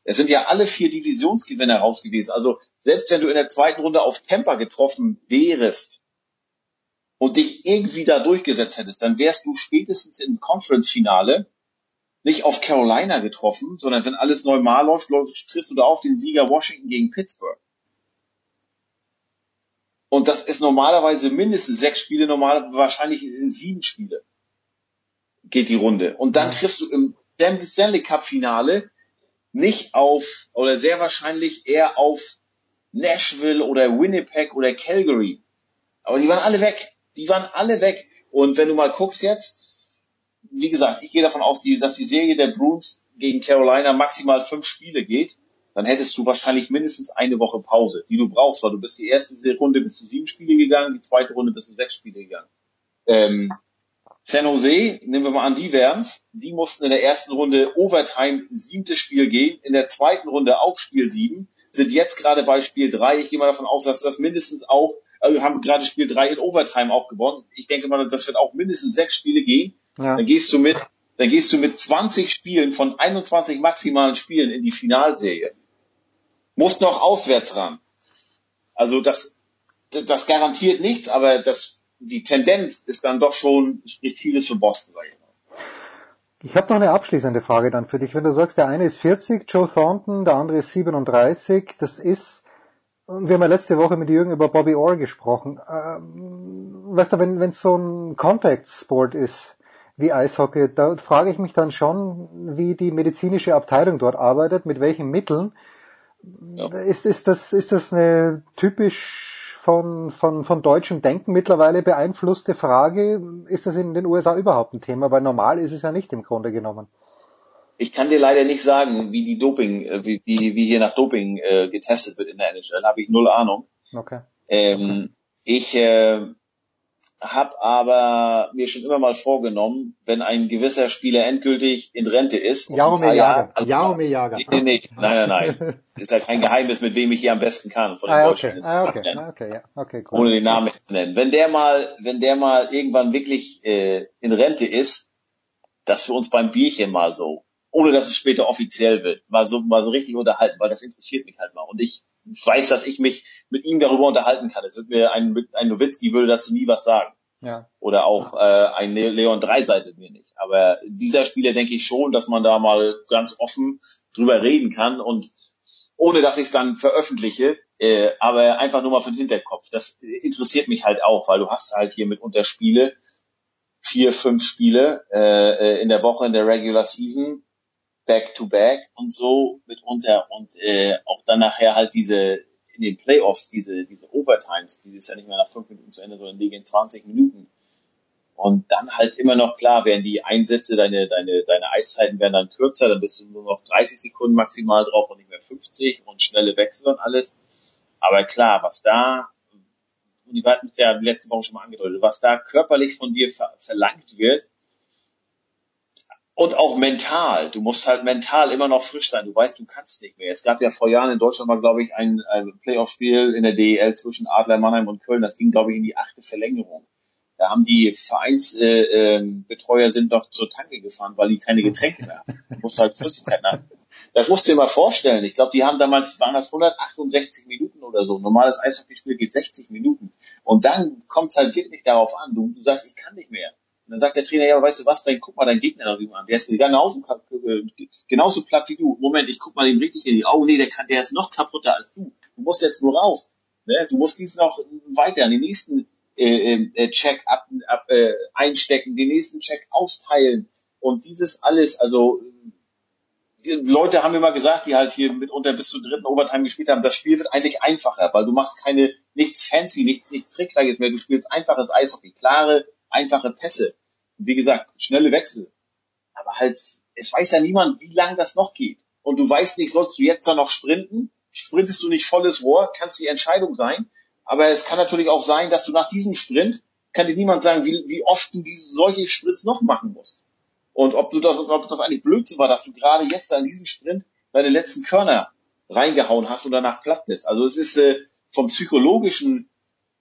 S25: Es sind ja alle vier Divisionsgewinner raus gewesen. Also selbst wenn du in der zweiten Runde auf Tampa getroffen wärest und dich irgendwie da durchgesetzt hättest, dann wärst du spätestens im Conference-Finale nicht auf Carolina getroffen, sondern wenn alles normal läuft, triffst du da auf den Sieger Washington gegen Pittsburgh. Und das ist normalerweise mindestens sechs Spiele, normal wahrscheinlich sieben Spiele geht die Runde. Und dann triffst du im Stanley Cup Finale nicht auf, oder sehr wahrscheinlich eher auf Nashville oder Winnipeg oder Calgary. Aber die waren alle weg. Die waren alle weg. Und wenn du mal guckst jetzt, wie gesagt, ich gehe davon aus, dass die Serie der Bruins gegen Carolina maximal fünf Spiele geht, dann hättest du wahrscheinlich mindestens eine Woche Pause, die du brauchst, weil du bist die erste Runde bis zu sieben Spiele gegangen, die zweite Runde bis zu sechs Spiele gegangen. Ähm, San Jose, nehmen wir mal an, die wären's. Die mussten in der ersten Runde Overtime siebtes Spiel gehen, in der zweiten Runde auch Spiel sieben, sind jetzt gerade bei Spiel drei. Ich gehe mal davon aus, dass das mindestens auch, also haben gerade Spiel drei in Overtime auch gewonnen. Ich denke mal, das wird auch mindestens sechs Spiele gehen. Ja. Dann gehst du mit, dann gehst du mit 20 Spielen von 21 maximalen Spielen in die Finalserie. Musst noch auswärts ran. Also das, das garantiert nichts, aber das die Tendenz ist dann doch schon, spricht vieles für Boston.
S19: Ich habe noch eine abschließende Frage dann für dich. Wenn du sagst, der eine ist 40, Joe Thornton, der andere ist 37, das ist, wir haben ja letzte Woche mit Jürgen über Bobby Orr gesprochen. Ähm, weißt du, wenn es so ein Contact-Sport ist, wie Eishockey, da frage ich mich dann schon, wie die medizinische Abteilung dort arbeitet, mit welchen Mitteln. Ja. Ist, ist, das, ist das eine typisch von, von, von deutschem Denken mittlerweile beeinflusste Frage. Ist das in den USA überhaupt ein Thema? Weil normal ist es ja nicht im Grunde genommen.
S25: Ich kann dir leider nicht sagen, wie die Doping, äh, wie, wie, wie hier nach Doping äh, getestet wird in der NHL. Habe ich null Ahnung.
S19: Okay.
S25: Ähm, ich äh, habe aber mir schon immer mal vorgenommen, wenn ein gewisser Spieler endgültig in Rente ist.
S19: Jaromir Jager. Also, Jaromir Jager.
S25: Nee, nee, nein, nein, nein. ist ja kein Geheimnis, mit wem ich hier am besten kann von den
S19: ah, okay. Ah, okay. Ah, okay, ja. okay,
S25: cool. Ohne den Namen zu nennen. Wenn der mal, wenn der mal irgendwann wirklich äh, in Rente ist, das für uns beim Bierchen mal so, ohne dass es später offiziell wird, mal so, mal so richtig unterhalten, weil das interessiert mich halt mal. Und ich weiß, dass ich mich mit ihm darüber unterhalten kann. Es wird mir ein, ein Nowitzki würde dazu nie was sagen.
S19: Ja.
S25: Oder auch äh, ein Leon Dreiseitel mir nicht. Aber dieser Spieler denke ich schon, dass man da mal ganz offen drüber reden kann und ohne dass ich es dann veröffentliche, äh, aber einfach nur mal für den Hinterkopf. Das interessiert mich halt auch, weil du hast halt hier mitunter Spiele, vier, fünf Spiele äh, äh in der Woche in der Regular Season back to back und so mitunter und äh, auch dann nachher halt diese in den Playoffs, diese, diese Overtimes, die ist ja nicht mehr nach fünf Minuten zu Ende, sondern die gehen 20 Minuten. Und dann halt immer noch klar, werden die Einsätze, deine, deine, deine Eiszeiten werden dann kürzer, dann bist du nur noch 30 Sekunden maximal drauf und nicht mehr 50 und schnelle Wechsel und alles. Aber klar, was da, und die hatten es ja letzte Woche schon mal angedeutet, was da körperlich von dir ver verlangt wird, und auch mental. Du musst halt mental immer noch frisch sein. Du weißt, du kannst nicht mehr. Es gab ja vor Jahren in Deutschland mal, glaube ich, ein, ein Playoff-Spiel in der DEL zwischen Adler Mannheim und Köln. Das ging, glaube ich, in die achte Verlängerung. Da haben die Vereinsbetreuer äh, äh, sind doch zur Tanke gefahren, weil die keine Getränke mehr haben. Du musst halt Flüssigkeit haben. Das musst du dir mal vorstellen. Ich glaube, die haben damals, waren das 168 Minuten oder so. Normales Eishockeyspiel geht 60 Minuten. Und dann kommt es halt wirklich darauf an. Du, du sagst, ich kann nicht mehr. Dann sagt der Trainer, ja, weißt du was, dann guck mal deinen Gegner darüber an. Der ist genauso, äh, genauso platt wie du. Moment, ich guck mal dem richtig in die Augen. Nee, der kann, der ist noch kaputter als du. Du musst jetzt nur raus. Ne? Du musst dies noch weiter, den nächsten äh, äh, Check ab, ab, äh, einstecken, den nächsten Check austeilen. Und dieses alles, also Leute haben immer gesagt, die halt hier mitunter bis zum dritten Overtime gespielt haben, das Spiel wird eigentlich einfacher, weil du machst keine, nichts fancy, nichts, nichts Trickreiches mehr, du spielst einfaches Eishockey, klare einfache Pässe. Wie gesagt, schnelle Wechsel. Aber halt, es weiß ja niemand, wie lang das noch geht. Und du weißt nicht, sollst du jetzt da noch sprinten? Sprintest du nicht volles Rohr, kann es die Entscheidung sein. Aber es kann natürlich auch sein, dass du nach diesem Sprint, kann dir niemand sagen, wie, wie oft du diese, solche Sprints noch machen musst. Und ob du das, ob das eigentlich Blödsinn war, dass du gerade jetzt an diesem Sprint deine letzten Körner reingehauen hast und danach platt bist. Also es ist äh, vom psychologischen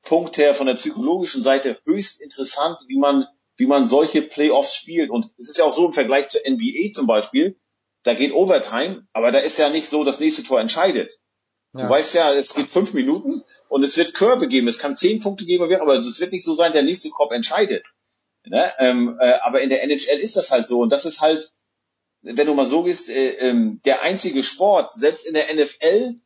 S25: Punkt her, von der psychologischen Seite höchst interessant, wie man, wie man solche Playoffs spielt. Und es ist ja auch so im Vergleich zur NBA zum Beispiel, da geht Overtime, aber da ist ja nicht so, das nächste Tor entscheidet. Ja. Du weißt ja, es geht fünf Minuten und es wird Körbe geben. Es kann zehn Punkte geben, aber es wird nicht so sein, der nächste Korb entscheidet. Ne? Ähm, äh, aber in der NHL ist das halt so und das ist halt, wenn du mal so gehst, äh, ähm, der einzige Sport. Selbst in der NFL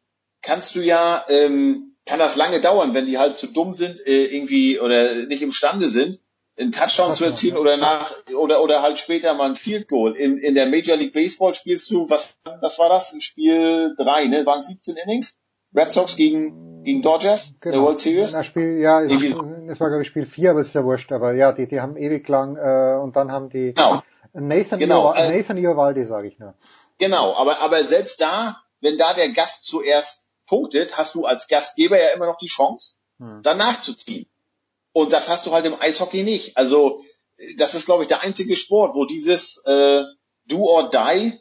S25: kannst du ja, ähm, kann das lange dauern, wenn die halt zu dumm sind, äh, irgendwie oder nicht imstande sind, einen Touchdown zu erzielen oder nach oder oder halt später mal ein Field Goal. In, in der Major League Baseball spielst du, was was war das? Spiel drei, ne? Waren 17 Innings? Red Sox gegen gegen Dodgers genau. der World Series?
S19: Na, Spiel, ja, es, es war glaube ich Spiel 4, aber es ist ja wurscht. Aber ja, die, die haben ewig lang äh, und dann haben die genau. Nathan genau, Iovaldi, äh, Nathan Iovaldi sage ich nur.
S25: Genau, aber aber selbst da, wenn da der Gast zuerst punktet, hast du als Gastgeber ja immer noch die Chance, hm. danach zu ziehen. Und das hast du halt im Eishockey nicht. Also das ist, glaube ich, der einzige Sport, wo dieses äh, Do or Die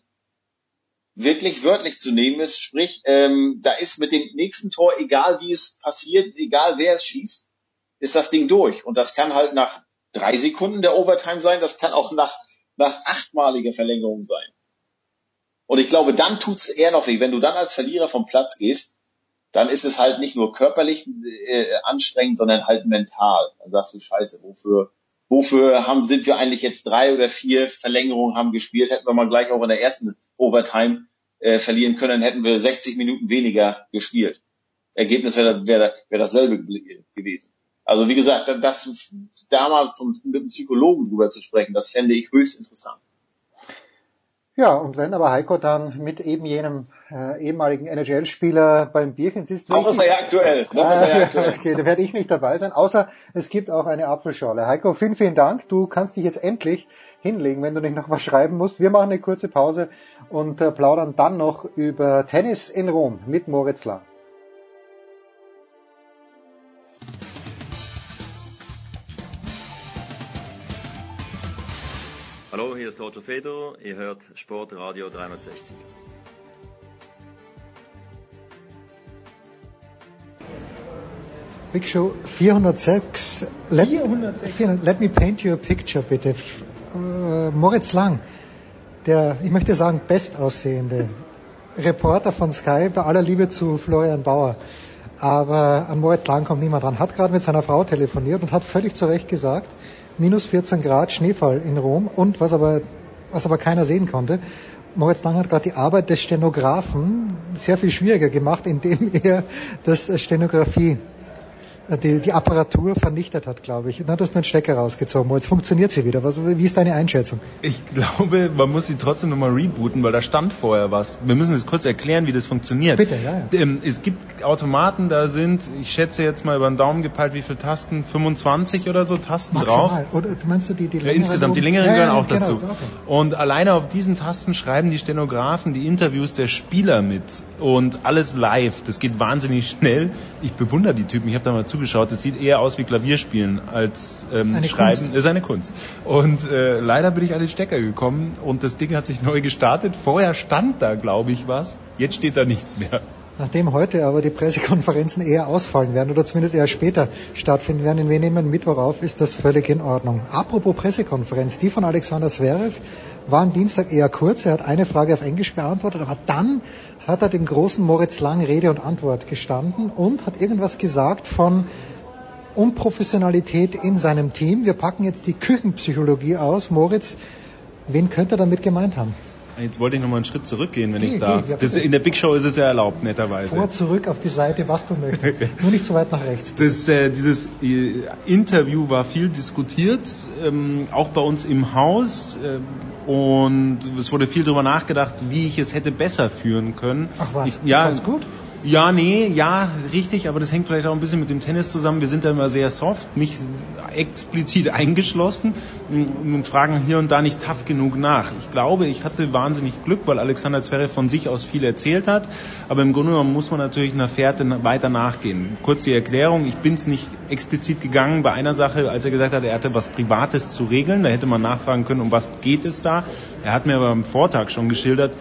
S25: wirklich wörtlich zu nehmen ist. Sprich, ähm, da ist mit dem nächsten Tor, egal wie es passiert, egal wer es schießt, ist das Ding durch. Und das kann halt nach drei Sekunden der Overtime sein, das kann auch nach, nach achtmaliger Verlängerung sein. Und ich glaube, dann tut's eher noch weh. Wenn du dann als Verlierer vom Platz gehst, dann ist es halt nicht nur körperlich äh, anstrengend, sondern halt mental. Dann sagst du, scheiße, wofür, wofür haben, sind wir eigentlich jetzt drei oder vier Verlängerungen haben gespielt? Hätten wir mal gleich auch in der ersten Overtime äh, verlieren können, hätten wir 60 Minuten weniger gespielt. Ergebnis wäre wär, wär dasselbe gewesen. Also wie gesagt, das damals mit einem Psychologen drüber zu sprechen, das fände ich höchst interessant.
S19: Ja, und wenn aber Heiko dann mit eben jenem äh, ehemaligen NHL-Spieler beim Bierchen sitzt.
S25: Noch ist er ja aktuell. Noch ist er ja aktuell.
S19: okay, da werde ich nicht dabei sein, außer es gibt auch eine Apfelschorle. Heiko, vielen, vielen Dank. Du kannst dich jetzt endlich hinlegen, wenn du nicht noch was schreiben musst. Wir machen eine kurze Pause und äh, plaudern dann noch über Tennis in Rom mit Moritz Lang.
S26: Hallo, hier ist Roger Federer. Ihr hört Sportradio 360.
S19: Big Show 406. Let, 406. Let me paint you a picture, bitte. Uh, Moritz Lang, der, ich möchte sagen, bestaussehende Reporter von Sky, bei aller Liebe zu Florian Bauer. Aber an Moritz Lang kommt niemand dran. Hat gerade mit seiner Frau telefoniert und hat völlig zu Recht gesagt, minus 14 Grad Schneefall in Rom und was aber, was aber keiner sehen konnte. Moritz Lang hat gerade die Arbeit des Stenografen sehr viel schwieriger gemacht, indem er das Stenografie die, die Apparatur vernichtet hat, glaube ich. Na, du hast einen Stecker rausgezogen. Jetzt funktioniert sie wieder. Was, wie ist deine Einschätzung?
S27: Ich glaube, man muss sie trotzdem nochmal rebooten, weil da stand vorher was. Wir müssen das kurz erklären, wie das funktioniert.
S19: Bitte, ja, ja.
S27: Ähm, es gibt Automaten, da sind, ich schätze jetzt mal über den Daumen gepeilt, wie viele Tasten? 25 oder so Tasten
S19: Maximal.
S27: drauf.
S19: Oder meinst du die, die längeren?
S27: Ja, insgesamt, die längeren ja, gehören auch
S19: genau,
S27: dazu. Und alleine auf diesen Tasten schreiben die Stenografen die Interviews der Spieler mit. Und alles live. Das geht wahnsinnig schnell. Ich bewundere die Typen. Ich habe da mal zugeschaut. Das sieht eher aus wie Klavierspielen als ähm, Schreiben. Kunst. Ist eine Kunst. Und äh, leider bin ich an den Stecker gekommen und das Ding hat sich neu gestartet. Vorher stand da, glaube ich, was. Jetzt steht da nichts mehr.
S19: Nachdem heute aber die Pressekonferenzen eher ausfallen werden oder zumindest eher später stattfinden werden, wir nehmen Mittwoch auf, ist das völlig in Ordnung. Apropos Pressekonferenz, die von Alexander Zverev war am Dienstag eher kurz. Er hat eine Frage auf Englisch beantwortet, aber dann hat er dem großen Moritz Lang Rede und Antwort gestanden und hat irgendwas gesagt von Unprofessionalität in seinem Team. Wir packen jetzt die Küchenpsychologie aus. Moritz, wen könnte er damit gemeint haben?
S27: Jetzt wollte ich nochmal einen Schritt zurückgehen, wenn geh, ich darf. Geh, das, in der Big Show ist es ja erlaubt, netterweise.
S19: Vor, zurück auf die Seite, was du möchtest. Nur nicht zu weit nach rechts.
S27: Das, äh, dieses äh, Interview war viel diskutiert, ähm, auch bei uns im Haus. Äh, und es wurde viel darüber nachgedacht, wie ich es hätte besser führen können.
S19: Ach was,
S27: ich, ja,
S19: gut?
S27: Ja, nee, ja, richtig, aber das hängt vielleicht auch ein bisschen mit dem Tennis zusammen. Wir sind da immer sehr soft, mich explizit eingeschlossen und fragen hier und da nicht tough genug nach. Ich glaube, ich hatte wahnsinnig Glück, weil Alexander Zverev von sich aus viel erzählt hat, aber im Grunde genommen muss man natürlich einer Fährte weiter nachgehen. Kurz die Erklärung, ich bin es nicht explizit gegangen bei einer Sache, als er gesagt hat, er hatte was Privates zu regeln, da hätte man nachfragen können, um was geht es da. Er hat mir aber am Vortag schon geschildert,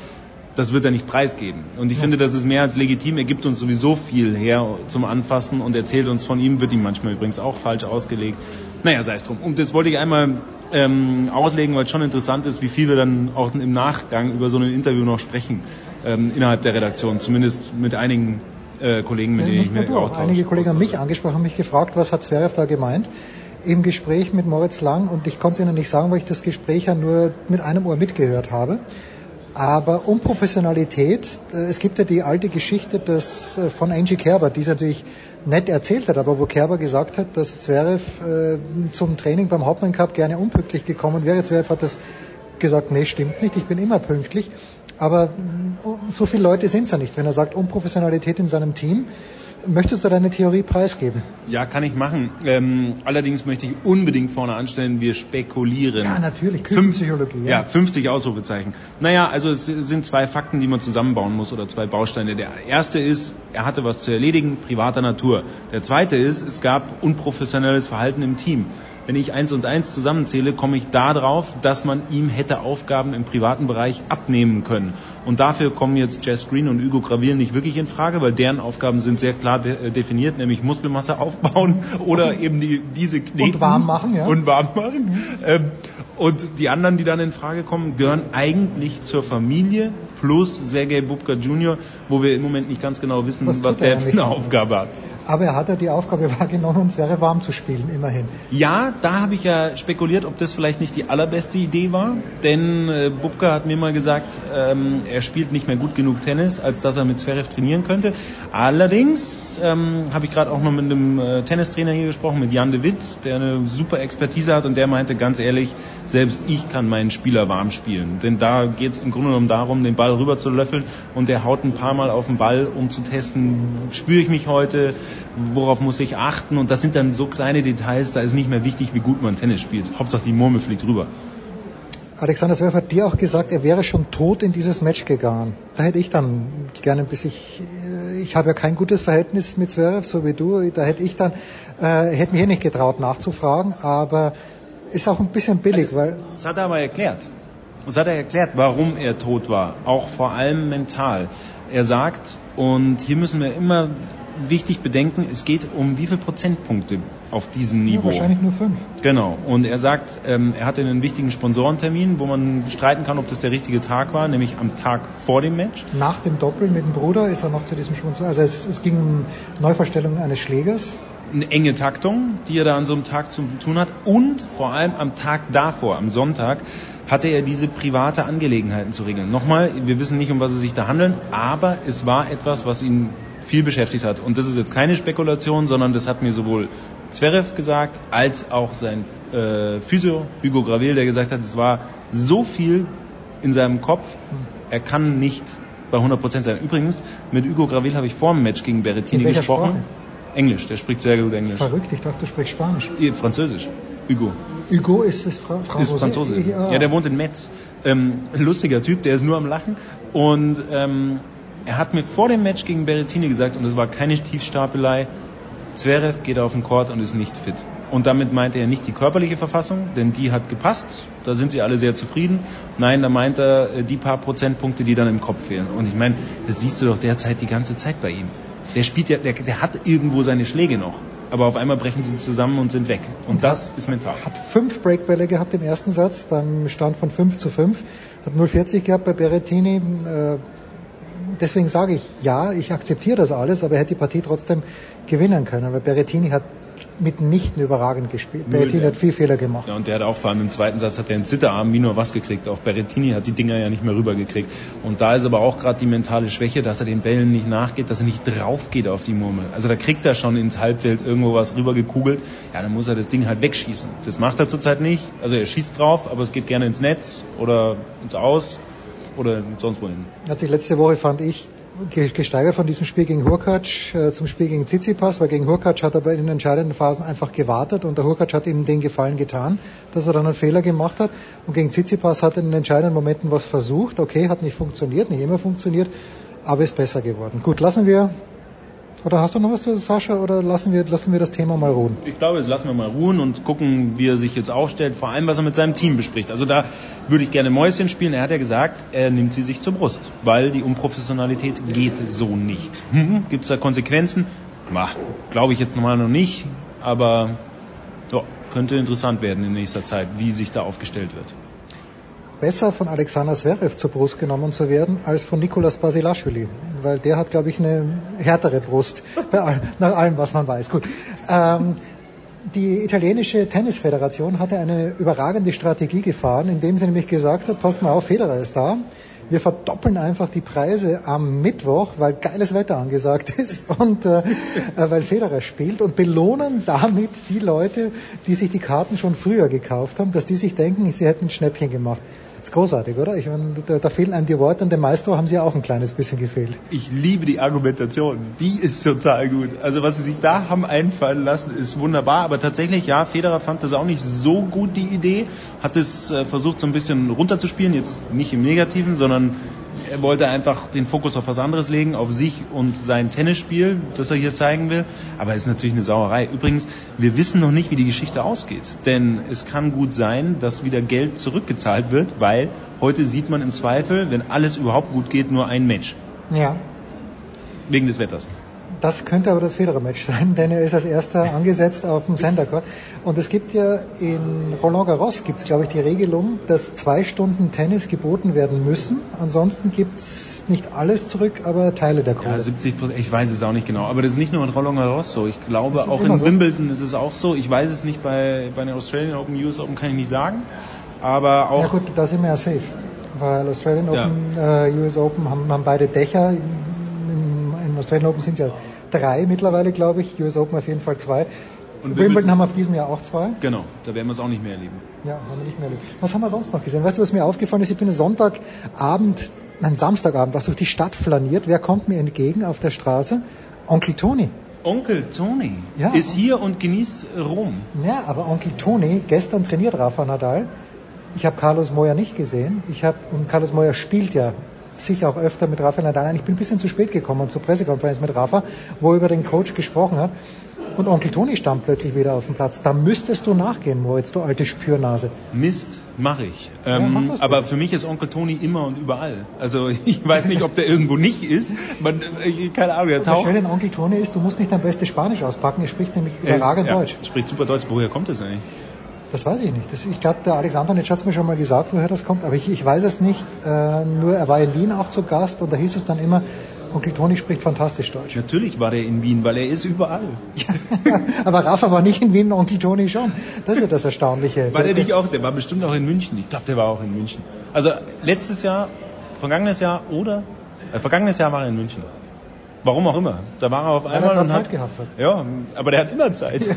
S27: das wird er nicht preisgeben. Und ich ja. finde, das ist mehr als legitim. Er gibt uns sowieso viel her zum Anfassen und erzählt uns von ihm, wird ihm manchmal übrigens auch falsch ausgelegt. Naja, sei es drum. Und das wollte ich einmal ähm, auslegen, weil es schon interessant ist, wie viel wir dann auch im Nachgang über so ein Interview noch sprechen ähm, innerhalb der Redaktion. Zumindest mit einigen äh, Kollegen, mit
S19: Ja,
S27: denen ich
S19: du, auch einige Kollegen haben mich angesprochen, haben mich gefragt, was hat Zverev da gemeint im Gespräch mit Moritz Lang und ich konnte es Ihnen nicht sagen, weil ich das Gespräch ja nur mit einem Ohr mitgehört habe. Aber Unprofessionalität, äh, es gibt ja die alte Geschichte des, äh, von Angie Kerber, die es natürlich nett erzählt hat, aber wo Kerber gesagt hat, dass Zverev äh, zum Training beim Hauptmann Cup gerne unpünktlich gekommen wäre. Zverev hat das gesagt, nee, stimmt nicht, ich bin immer pünktlich. Aber so viele Leute sind es ja nicht. Wenn er sagt, Unprofessionalität in seinem Team, möchtest du deine Theorie preisgeben?
S27: Ja, kann ich machen. Ähm, allerdings möchte ich unbedingt vorne anstellen, wir spekulieren.
S19: Ja, natürlich, Küchenpsychologie.
S27: Ja, 50 Ausrufezeichen. Naja, also es sind zwei Fakten, die man zusammenbauen muss oder zwei Bausteine. Der erste ist, er hatte was zu erledigen, privater Natur. Der zweite ist, es gab unprofessionelles Verhalten im Team. Wenn ich eins und eins zusammenzähle, komme ich da drauf, dass man ihm hätte Aufgaben im privaten Bereich abnehmen können. Und dafür kommen jetzt Jess Green und Hugo Gravil nicht wirklich in Frage, weil deren Aufgaben sind sehr klar de äh, definiert, nämlich Muskelmasse aufbauen oder eben die, diese Kneten.
S19: Und warm machen, ja.
S27: Und warm machen. Ähm, und die anderen, die dann in Frage kommen, gehören eigentlich zur Familie plus Sergei Bubka Jr., wo wir im Moment nicht ganz genau wissen,
S19: Was
S27: was,
S19: er
S27: der für eine Aufgabe hat.
S19: Aber er hat ja die Aufgabe wahrgenommen, es wäre warm zu spielen, immerhin.
S27: Ja, da habe ich ja spekuliert, ob das vielleicht nicht die allerbeste Idee war, denn äh, Bubka hat mir mal gesagt, ähm, er spielt nicht mehr gut genug Tennis, als dass er mit Zverev trainieren könnte. Allerdings ähm, habe ich gerade auch noch mit einem äh, Tennistrainer hier gesprochen, mit Jan de Witt, der eine super Expertise hat und der meinte ganz ehrlich, selbst ich kann meinen Spieler warm spielen. Denn da geht es im Grunde genommen darum, den Ball rüber zu löffeln und der haut ein paar Mal auf den Ball, um zu testen, spüre ich mich heute, worauf muss ich achten und das sind dann so kleine Details, da ist nicht mehr wichtig, wie gut man Tennis spielt. Hauptsache die Murmel fliegt rüber.
S19: Alexander Zverev hat dir auch gesagt, er wäre schon tot in dieses Match gegangen. Da hätte ich dann gerne ein bisschen, ich, ich habe ja kein gutes Verhältnis mit Zverev, so wie du, da hätte ich dann, äh, hätte mich hier nicht getraut nachzufragen, aber ist auch ein bisschen billig, weil
S27: Das hat er aber erklärt. Das hat er erklärt, warum er tot war. Auch vor allem mental. Er sagt, und hier müssen wir immer wichtig bedenken, es geht um wie viele Prozentpunkte auf diesem
S19: ja,
S27: Niveau.
S19: wahrscheinlich nur fünf.
S27: Genau. Und er sagt, ähm, er hatte einen wichtigen Sponsorentermin, wo man streiten kann, ob das der richtige Tag war, nämlich am Tag vor dem Match.
S19: Nach dem Doppel mit dem Bruder ist er noch zu diesem Sponsor, also es, es ging um Neuverstellung eines Schlägers.
S27: Eine enge Taktung, die er da an so einem Tag zu tun hat. Und vor allem am Tag davor, am Sonntag, hatte er diese private Angelegenheiten zu regeln. Nochmal, wir wissen nicht, um was es sich da handelt, aber es war etwas, was ihn viel beschäftigt hat. Und das ist jetzt keine Spekulation, sondern das hat mir sowohl Zverev gesagt, als auch sein äh, Physio, Hugo Gravel, der gesagt hat, es war so viel in seinem Kopf, er kann nicht bei 100% sein. Übrigens, mit Hugo Gravel habe ich vor dem Match gegen Berrettini gesprochen.
S19: Sprache?
S27: Englisch, der spricht sehr gut Englisch.
S19: Verrückt, ich dachte, du sprichst Spanisch.
S27: Französisch. Hugo.
S19: Hugo ist es Fra Franzose?
S27: Ist Franzose.
S19: Ja.
S27: Ja, der wohnt in Metz. Ähm, lustiger Typ, der ist nur am Lachen. Und ähm, er hat mir vor dem Match gegen Berrettini gesagt, und es war keine Tiefstapelei, Zverev geht auf den Court und ist nicht fit. Und damit meinte er nicht die körperliche Verfassung, denn die hat gepasst. Da sind sie alle sehr zufrieden. Nein, da meint er äh, die paar Prozentpunkte, die dann im Kopf fehlen. Und ich meine, das siehst du doch derzeit die ganze Zeit bei ihm. Der spielt ja, der, der hat irgendwo seine Schläge noch. Aber auf einmal brechen sie zusammen und sind weg. Und, das ist mental.
S19: Hat fünf Breakbälle gehabt im ersten Satz beim Stand von 5 zu 5. Hat 0,40 gehabt bei Berrettini. Äh, deswegen sage ich, ja, ich akzeptiere das alles, aber er hätte die Partie trotzdem gewinnen können. Weil Berrettini hat mitnichten überragend gespielt. Berrettini hat viel Fehler gemacht.
S27: Ja, und der hat auch vor allem im zweiten Satz hat er einen Zitterarm wie nur was gekriegt. Auch Berrettini hat die Dinger ja nicht mehr rübergekriegt. Und da ist aber auch gerade die mentale Schwäche, dass er den Bällen nicht nachgeht, dass er nicht drauf geht auf die Murmel. Also da kriegt er schon ins Halbfeld irgendwo was rübergekugelt. Ja, dann muss er das Ding halt wegschießen. Das macht er zurzeit nicht. Also er schießt drauf, aber es geht gerne ins Netz oder ins Aus oder sonst wohin.
S19: Hat sich letzte Woche, fand ich, gesteigert von diesem Spiel gegen Hurkacz äh, zum Spiel gegen Tsitsipas, weil gegen Hurkacz hat er aber in den entscheidenden Phasen einfach gewartet und der Hurkacz hat ihm den Gefallen getan, dass er dann einen Fehler gemacht hat und gegen Tsitsipas hat er in den entscheidenden Momenten was versucht, okay, hat nicht funktioniert, nicht immer funktioniert, aber ist besser geworden. Gut, lassen wir, oder hast du noch was zu Sascha oder lassen wir, lassen wir das Thema mal ruhen?
S27: Ich glaube, das lassen wir mal ruhen und gucken, wie er sich jetzt aufstellt, vor allem was er mit seinem Team bespricht. Also da würde ich gerne Mäuschen spielen. Er hat ja gesagt, er nimmt sie sich zur Brust, weil die Unprofessionalität geht so nicht. Hm, Gibt es da Konsequenzen? Glaube ich jetzt normal noch nicht, aber ja, könnte interessant werden in nächster Zeit, wie sich da aufgestellt wird.
S19: Besser von Alexander Zverev zur Brust genommen zu werden, als von Nikolas Basilashvili. weil der hat, glaube ich, eine härtere Brust, all, nach allem, was man weiß. Gut. Ähm, die italienische Tennisföderation hatte eine überragende Strategie gefahren, indem sie nämlich gesagt hat, pass mal auf, Federer ist da. Wir verdoppeln einfach die Preise am Mittwoch, weil geiles Wetter angesagt ist und äh, weil Federer spielt und belohnen damit die Leute, die sich die Karten schon früher gekauft haben, dass die sich denken, sie hätten ein Schnäppchen gemacht ist großartig, oder? Ich meine, da, da fehlen einem die Worte und dem Maestro haben sie ja auch ein kleines bisschen gefehlt.
S27: Ich liebe die Argumentation. Die ist total gut. Also was sie sich da haben einfallen lassen, ist wunderbar. Aber tatsächlich, ja, Federer fand das auch nicht so gut, die Idee. Hat es äh, versucht, so ein bisschen runterzuspielen. Jetzt nicht im Negativen, sondern er wollte einfach den Fokus auf was anderes legen, auf sich und sein Tennisspiel, das er hier zeigen will. Aber es ist natürlich eine Sauerei. Übrigens, wir wissen noch nicht, wie die Geschichte ausgeht. Denn es kann gut sein, dass wieder Geld zurückgezahlt wird, weil heute sieht man im Zweifel, wenn alles überhaupt gut geht, nur ein Match.
S19: Ja.
S27: Wegen des Wetters.
S19: Das könnte aber das Federer-Match sein, denn er ist als erster angesetzt auf dem Center Court. Und es gibt ja in Roland Garros gibt es, glaube ich, die Regelung, dass zwei Stunden Tennis geboten werden müssen. Ansonsten gibt es nicht alles zurück, aber Teile der Kohle.
S27: Ja, 70 Prozent, ich weiß es auch nicht genau. Aber das ist nicht nur in Roland Garros so. Ich glaube, auch in so. Wimbledon ist es auch so. Ich weiß es nicht bei, bei den Australian Open, US Open kann ich nicht sagen. Aber auch.
S19: Ja gut, da sind wir ja safe. Weil Australian Open, ja. äh, US Open haben, haben beide Dächer. In, in Australian Open sind ja drei mittlerweile, glaube ich. US Open auf jeden Fall zwei. Und Wimbledon haben wir auf diesem Jahr auch zwei.
S27: Genau, da werden wir es auch nicht mehr erleben.
S19: Ja, haben wir nicht mehr erleben. Was haben wir sonst noch gesehen? Weißt du, was mir aufgefallen ist? Ich bin Sonntagabend, nein, Samstagabend, was durch die Stadt flaniert. Wer kommt mir entgegen auf der Straße? Onkel Toni.
S27: Onkel Toni ja. ist hier und genießt Rom.
S19: Ja, aber Onkel Toni, gestern trainiert Rafa Nadal. Ich habe Carlos Moya nicht gesehen. Ich habe und Carlos Moya spielt ja sicher auch öfter mit Rafa Nadal. Ich bin ein bisschen zu spät gekommen zur Pressekonferenz mit Rafa, wo er über den Coach gesprochen hat. Und Onkel Toni stand plötzlich wieder auf dem Platz. Da müsstest du nachgehen, Moritz, du alte Spürnase.
S27: Mist, mache ich. Ähm, ja, aber für mich ist Onkel Toni immer und überall. Also ich weiß nicht, ob der irgendwo nicht ist. Man, keine Ahnung, der
S19: taucht. Das Schöne an Onkel Toni ist, du musst nicht dein bestes Spanisch auspacken. Er spricht nämlich äh, überragend
S27: äh, ja,
S19: Deutsch.
S27: Spricht super Deutsch. Woher kommt das eigentlich?
S19: Das weiß ich nicht. Das, ich glaube, der Alexander Nitsch hat es mir schon mal gesagt, woher das kommt, aber ich, ich weiß es nicht. Äh, nur er war in Wien auch zu Gast und da hieß es dann immer, Onkel Toni spricht fantastisch Deutsch.
S27: Natürlich war der in Wien, weil er ist überall.
S19: aber Rafa war nicht in Wien, Onkel Toni schon. Das ist ja das Erstaunliche.
S27: War der nicht auch? Der war bestimmt auch in München. Ich glaube, der war auch in München. Also letztes Jahr, vergangenes Jahr oder? Äh, vergangenes Jahr war er in München. Warum auch immer. Da war er auf einmal
S19: er
S27: und
S19: Zeit
S27: hat,
S19: gehabt hat.
S27: Ja, aber der hat immer Zeit.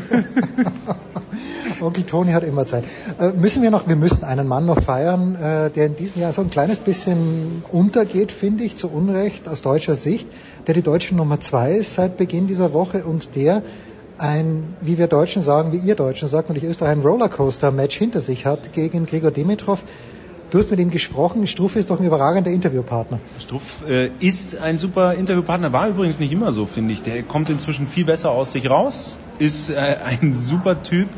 S19: Onkel Toni hat immer Zeit. Äh, müssen wir noch, wir müssen einen Mann noch feiern, äh, der in diesem Jahr so ein kleines bisschen untergeht, finde ich, zu Unrecht aus deutscher Sicht, der die deutsche Nummer zwei ist seit Beginn dieser Woche und der ein, wie wir Deutschen sagen, wie ihr Deutschen sagt, und ich Österreich, ein Rollercoaster-Match hinter sich hat gegen Grigor Dimitrov. Du hast mit ihm gesprochen. Struff ist doch ein überragender Interviewpartner.
S27: Struff äh, ist ein super Interviewpartner, war übrigens nicht immer so, finde ich. Der kommt inzwischen viel besser aus sich raus, ist äh, ein super Typ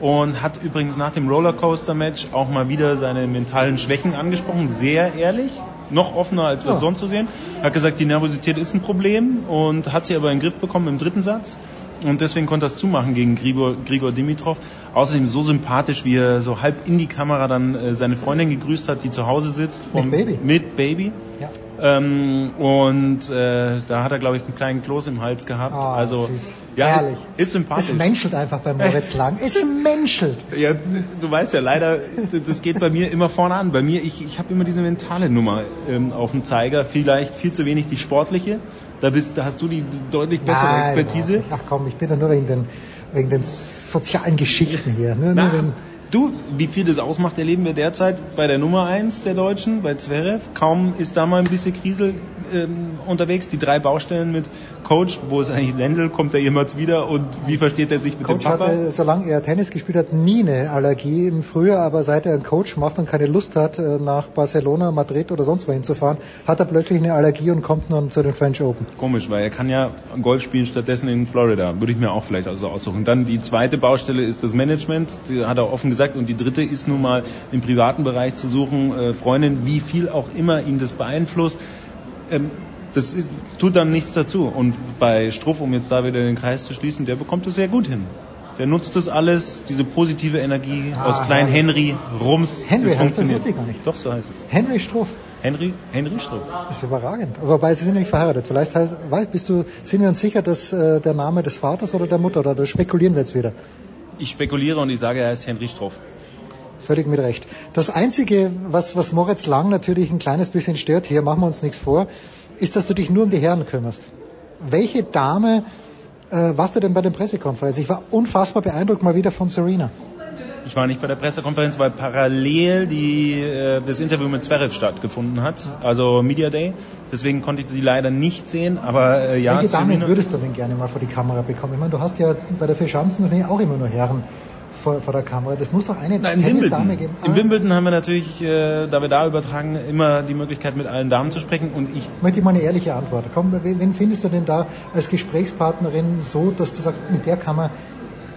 S27: und hat übrigens nach dem Rollercoaster-Match auch mal wieder seine mentalen Schwächen angesprochen, sehr ehrlich, noch offener als wir ja. sonst so sehen. Hat gesagt, die Nervosität ist ein Problem und hat sie aber in den Griff bekommen im dritten Satz und deswegen konnte er es zumachen gegen Grigor, Grigor Dimitrov. Außerdem so sympathisch, wie er so halb in die Kamera dann äh, seine Freundin gegrüßt hat, die zu Hause sitzt.
S19: Vom, mit Baby.
S27: Mit Baby.
S19: Ja.
S27: Ähm, und äh, da hat er, glaube ich, einen kleinen Kloß im Hals gehabt.
S19: Oh,
S27: also
S19: süß.
S27: ja. Ist, ist sympathisch.
S19: Es menschelt einfach bei Moritz Lang. Es menschelt.
S27: Ja, du weißt ja leider, das geht bei mir immer vorne an. Bei mir, ich, ich habe immer diese mentale Nummer ähm, auf dem Zeiger. Vielleicht viel zu wenig die sportliche. Da bist, da hast du die deutlich bessere
S19: Nein,
S27: Expertise.
S19: Ach komm, ich bin da nur wegen den, wegen den sozialen Geschichten hier. Nur,
S27: Na,
S19: nur wegen,
S27: Du, wie viel das ausmacht, erleben wir derzeit bei der Nummer 1 der Deutschen, bei Zverev. Kaum ist da mal ein bisschen Krisel ähm, unterwegs. Die drei Baustellen mit Coach, wo ist eigentlich Wendel, kommt er jemals wieder und wie versteht er sich mit
S19: Coach
S27: dem Papa?
S19: hatte, solange er Tennis gespielt hat, nie eine Allergie im Frühjahr, aber seit er einen Coach macht und keine Lust hat, äh, nach Barcelona, Madrid oder sonst wohin zu fahren, hat er plötzlich eine Allergie und kommt nun zu den French Open.
S27: Komisch, weil er kann ja Golf spielen stattdessen in Florida. Würde ich mir auch vielleicht also aussuchen. Dann die zweite Baustelle ist das Management. Die hat er offen gesagt. Und die dritte ist nun mal im privaten Bereich zu suchen. Äh, Freundin, wie viel auch immer ihn das beeinflusst. Ähm, das ist, tut dann nichts dazu. Und bei Struff, um jetzt da wieder den Kreis zu schließen, der bekommt es sehr gut hin. Der nutzt das alles, diese positive Energie
S19: Ah,
S27: aus Klein. Henry, Rums.
S19: Henry
S27: es
S19: heißt das,
S27: funktioniert.
S19: ich gar nicht.
S27: Doch, so heißt es.
S19: Henry Struff.
S27: Henry, Henry Struff.
S19: Das ist überragend. Wobei, sie sind nicht verheiratet. Vielleicht heißt, weißt, bist du, sind wir uns sicher, dass äh, der Name des Vaters oder der Mutter, oder da spekulieren wir jetzt wieder?
S27: Ich spekuliere und ich sage, er heißt Henry Struff.
S19: Völlig mit Recht. Das Einzige, was, was Moritz Lang natürlich ein kleines bisschen stört, hier machen wir uns nichts vor, ist, dass du dich nur um die Herren kümmerst. Welche Dame äh, warst du denn bei den Pressekonferenzen? Ich war unfassbar beeindruckt mal wieder von Serena.
S27: Ich war nicht bei der Pressekonferenz, weil parallel die, äh, das Interview mit Zverev stattgefunden hat, also Media Day. Deswegen konnte ich sie leider nicht sehen, aber äh, ja.
S19: Welche Dame würdest du denn gerne mal vor die Kamera bekommen? Ich meine, du hast ja bei der Vierschanzentournee auch immer nur Herren vor, vor der Kamera. Das muss doch eine
S27: Nein, Tennisdame geben. Ah. Im Wimbledon haben wir natürlich, äh, da wir da übertragen, immer die Möglichkeit, mit allen Damen zu sprechen. Und ich
S19: Jetzt möchte ich mal eine ehrliche Antwort. Komm, wen findest du denn da als Gesprächspartnerin so, dass du sagst, mit der kann man,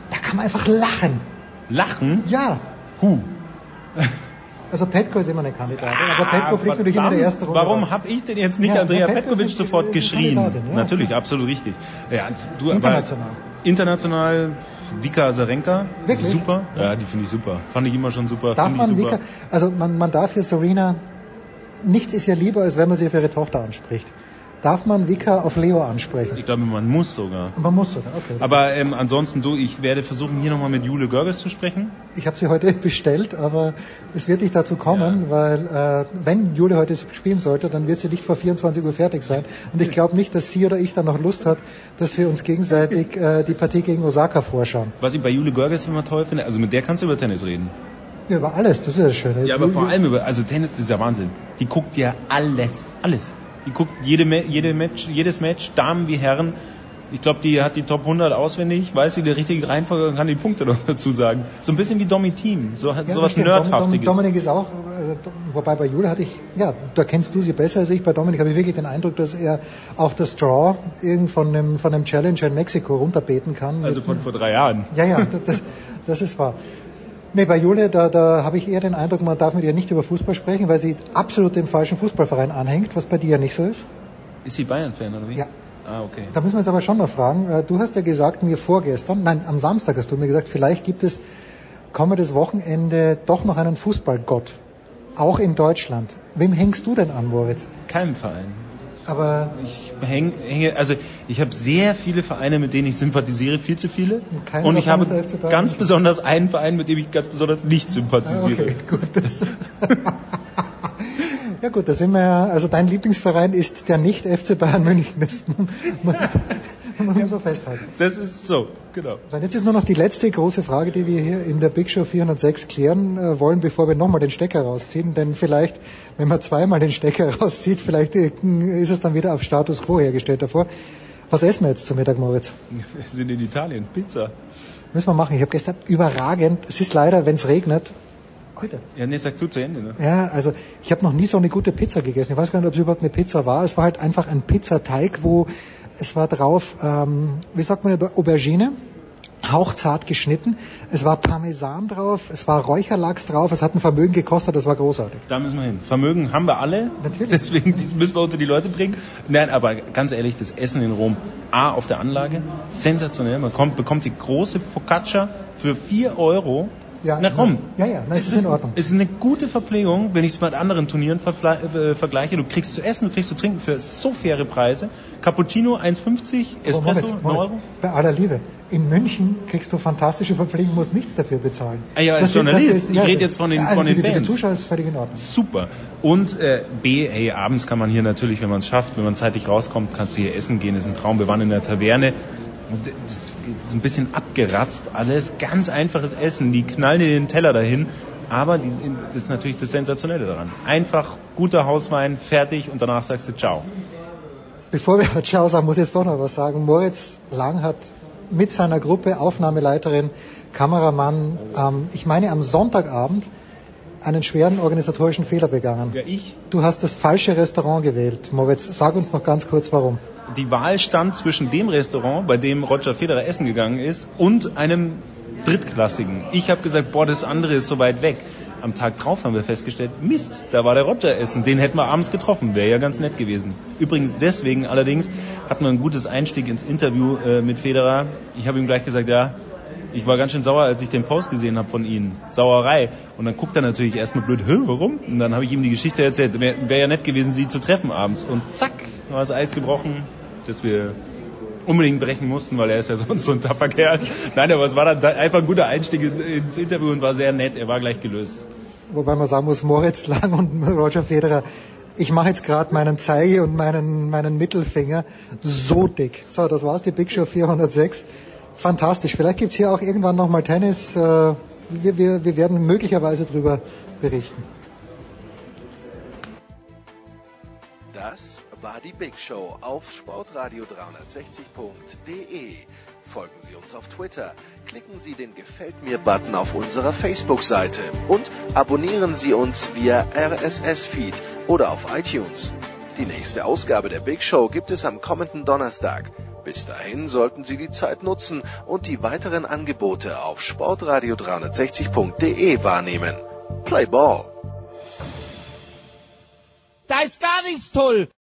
S19: da kann man einfach lachen?
S27: Lachen?
S19: Ja.
S27: Huh.
S19: Also Petko ist immer eine Kandidatin, aber Petko fliegt natürlich immer in der ersten Runde.
S27: Warum habe ich denn jetzt nicht ja, Andrea Petkovic sofort geschrien? Ja. Natürlich, absolut richtig. Ja, du,
S19: international.
S27: international Vika Azarenka.
S19: Wirklich?
S27: Super. Ja, die finde ich super. Fand ich immer schon super.
S19: Darf man
S27: super.
S19: Vika, also man, man darf hier Serena, nichts ist ja lieber, als wenn man sie für ihre Tochter anspricht. Darf man Vika auf Leo ansprechen?
S27: Ich glaube, man muss sogar.
S19: Man muss sogar, okay.
S27: Aber ähm, ansonsten, du, ich werde versuchen, hier nochmal mit Jule Görges zu sprechen.
S19: Ich habe sie heute bestellt, aber es wird nicht dazu kommen, ja. weil äh, wenn Jule heute spielen sollte, dann wird sie nicht vor 24 Uhr fertig sein. Und ich glaube nicht, dass sie oder ich dann noch Lust hat, dass wir uns gegenseitig äh, die Partie gegen Osaka vorschauen.
S27: Was ich bei Jule Görges immer toll finde, also mit der kannst du über Tennis reden.
S19: Ja, über alles, das ist ja das Schöne.
S27: Ja, aber vor allem über, also Tennis, das ist ja Wahnsinn. Die guckt ja alles, alles. Die guckt jede, jede Match, jedes Match, Damen wie Herren. Ich glaube, die hat die Top 100 auswendig, weiß sie die richtige Reihenfolge und kann die Punkte noch dazu sagen. So ein bisschen wie Domi Team, so ja, sowas Nerdhaftiges.
S19: Dominik ist auch, äh, wobei bei Jule hatte ich, ja, da kennst du sie besser als ich. Bei Dominik habe ich wirklich den Eindruck, dass er auch das Draw irgend von einem, von einem Challenger in Mexiko runterbeten kann.
S27: Also von vor drei Jahren.
S19: Ja, ja, das, das ist wahr. Nee, bei Julia, da, da habe ich eher den Eindruck, man darf mit ihr nicht über Fußball sprechen, weil sie absolut dem falschen Fußballverein anhängt, was bei dir ja nicht so ist.
S27: Ist sie Bayern-Fan oder wie?
S19: Ja.
S27: Ah, okay.
S19: Da müssen wir jetzt aber schon noch fragen. Äh, du hast ja gesagt mir vorgestern, nein, am Samstag hast du mir gesagt, vielleicht gibt es kommendes Wochenende doch noch einen Fußballgott. Auch in Deutschland. Wem hängst du denn an, Moritz?
S27: Keinem Verein.
S19: Aber
S27: ich häng, hänge, also ich habe sehr viele Vereine, mit denen ich sympathisiere, viel zu viele.
S19: Und,
S27: und ich habe ganz besonders einen Verein, mit dem ich ganz besonders nicht sympathisiere.
S19: Ah, okay, gut. ja gut, da sind wir ja, also dein Lieblingsverein ist der nicht FC Bayern München. Das muss man so festhalten.
S27: Das ist so, genau.
S19: So, jetzt ist nur noch die letzte große Frage, die wir hier in der Big Show 406 klären äh, wollen, bevor wir nochmal den Stecker rausziehen. Denn vielleicht, wenn man zweimal den Stecker rauszieht, vielleicht äh, ist es dann wieder auf Status Quo hergestellt davor. Was essen wir jetzt zum Mittag, Moritz?
S27: Wir sind in Italien. Pizza.
S19: Müssen wir machen. Ich habe gestern überragend. Es ist leider, wenn es regnet, Heute.
S27: Ja, nee, sag du zu Ende. Ne?
S19: Ja, also ich habe noch nie so eine gute Pizza gegessen. Ich weiß gar nicht, ob es überhaupt eine Pizza war. Es war halt einfach ein Pizzateig, wo es war drauf, ähm, wie sagt man, Aubergine, hauchzart geschnitten. Es war Parmesan drauf, es war Räucherlachs drauf, es hat ein Vermögen gekostet, das war großartig.
S27: Da müssen wir hin. Vermögen haben wir alle.
S19: Natürlich.
S27: Deswegen müssen wir unter die Leute bringen. Nein, aber ganz ehrlich, das Essen in Rom, A, auf der Anlage, sensationell. Man kommt, bekommt die große Focaccia für 4 Euro
S19: ja,
S27: Na komm.
S19: Ja, ja, na, es ist in Ordnung.
S27: Es ist eine gute Verpflegung, wenn ich es mit anderen Turnieren äh, vergleiche. Du kriegst zu essen, du kriegst zu trinken für so faire Preise. Cappuccino 1,50, Espresso
S19: Moment, Moment. Euro. Bei aller Liebe. In München kriegst du fantastische Verpflegung, musst nichts dafür bezahlen.
S27: Ah ja, als Journalist. Ist, ich ja, rede jetzt von den, ja, also von den
S19: für
S27: Fans.
S19: Für die Zuschauer ist völlig in Ordnung.
S27: Super. Und äh, B, hey, abends kann man hier natürlich, wenn man es schafft, wenn man zeitig rauskommt, kannst du hier essen gehen. Das ist ein Traum. Wir waren in der Taverne das ist ein bisschen abgeratzt alles, ganz einfaches Essen, die knallen in den Teller dahin, aber die, das ist natürlich das Sensationelle daran. Einfach guter Hauswein, fertig und danach sagst du Ciao.
S19: Bevor wir Ciao sagen, muss ich jetzt doch noch was sagen. Moritz Lang hat mit seiner Gruppe, Aufnahmeleiterin, Kameramann, ähm, ich meine am Sonntagabend einen schweren organisatorischen Fehler begangen.
S27: Ja, ich?
S19: Du hast das falsche Restaurant gewählt. Moritz, sag uns noch ganz kurz warum.
S27: Die Wahl stand zwischen dem Restaurant, bei dem Roger Federer essen gegangen ist, und einem drittklassigen. Ich habe gesagt, boah, das andere ist so weit weg. Am Tag drauf haben wir festgestellt, Mist, da war der Roger essen. Den hätten wir abends getroffen, wäre ja ganz nett gewesen. Übrigens deswegen allerdings hatten wir ein gutes Einstieg ins Interview äh, mit Federer. Ich habe ihm gleich gesagt, ja, Ich war ganz schön sauer, als ich den Post gesehen habe von Ihnen. Sauerei. Und dann guckt er natürlich erstmal blöd, Hä, warum? Und dann habe ich ihm die Geschichte erzählt. Wäre wär ja nett gewesen, Sie zu treffen abends. Und zack, war das Eis gebrochen, dass wir unbedingt brechen mussten, weil er ist ja sonst so ein taffer Kerl. Nein, aber es war dann einfach ein guter Einstieg ins Interview und war sehr nett. Er war gleich gelöst.
S19: Wobei man sagen muss, Moritz Lang und Roger Federer, ich mache jetzt gerade meinen Zeige und meinen, meinen Mittelfinger so dick. So, das war's, die Big Show 406 fantastisch. Vielleicht gibt's hier auch irgendwann nochmal Tennis. Äh, wir, wir, wir werden möglicherweise darüber berichten.
S28: Das war die Big Show auf sportradio360.de. Folgen Sie uns auf Twitter, klicken Sie den Gefällt mir-Button auf unserer Facebook-Seite und abonnieren Sie uns via RSS-Feed oder auf iTunes. Die nächste Ausgabe der Big Show gibt es am kommenden Donnerstag. Bis dahin sollten Sie die Zeit nutzen und die weiteren Angebote auf sportradio360.de wahrnehmen. Play Ball!
S29: Da ist gar nichts toll!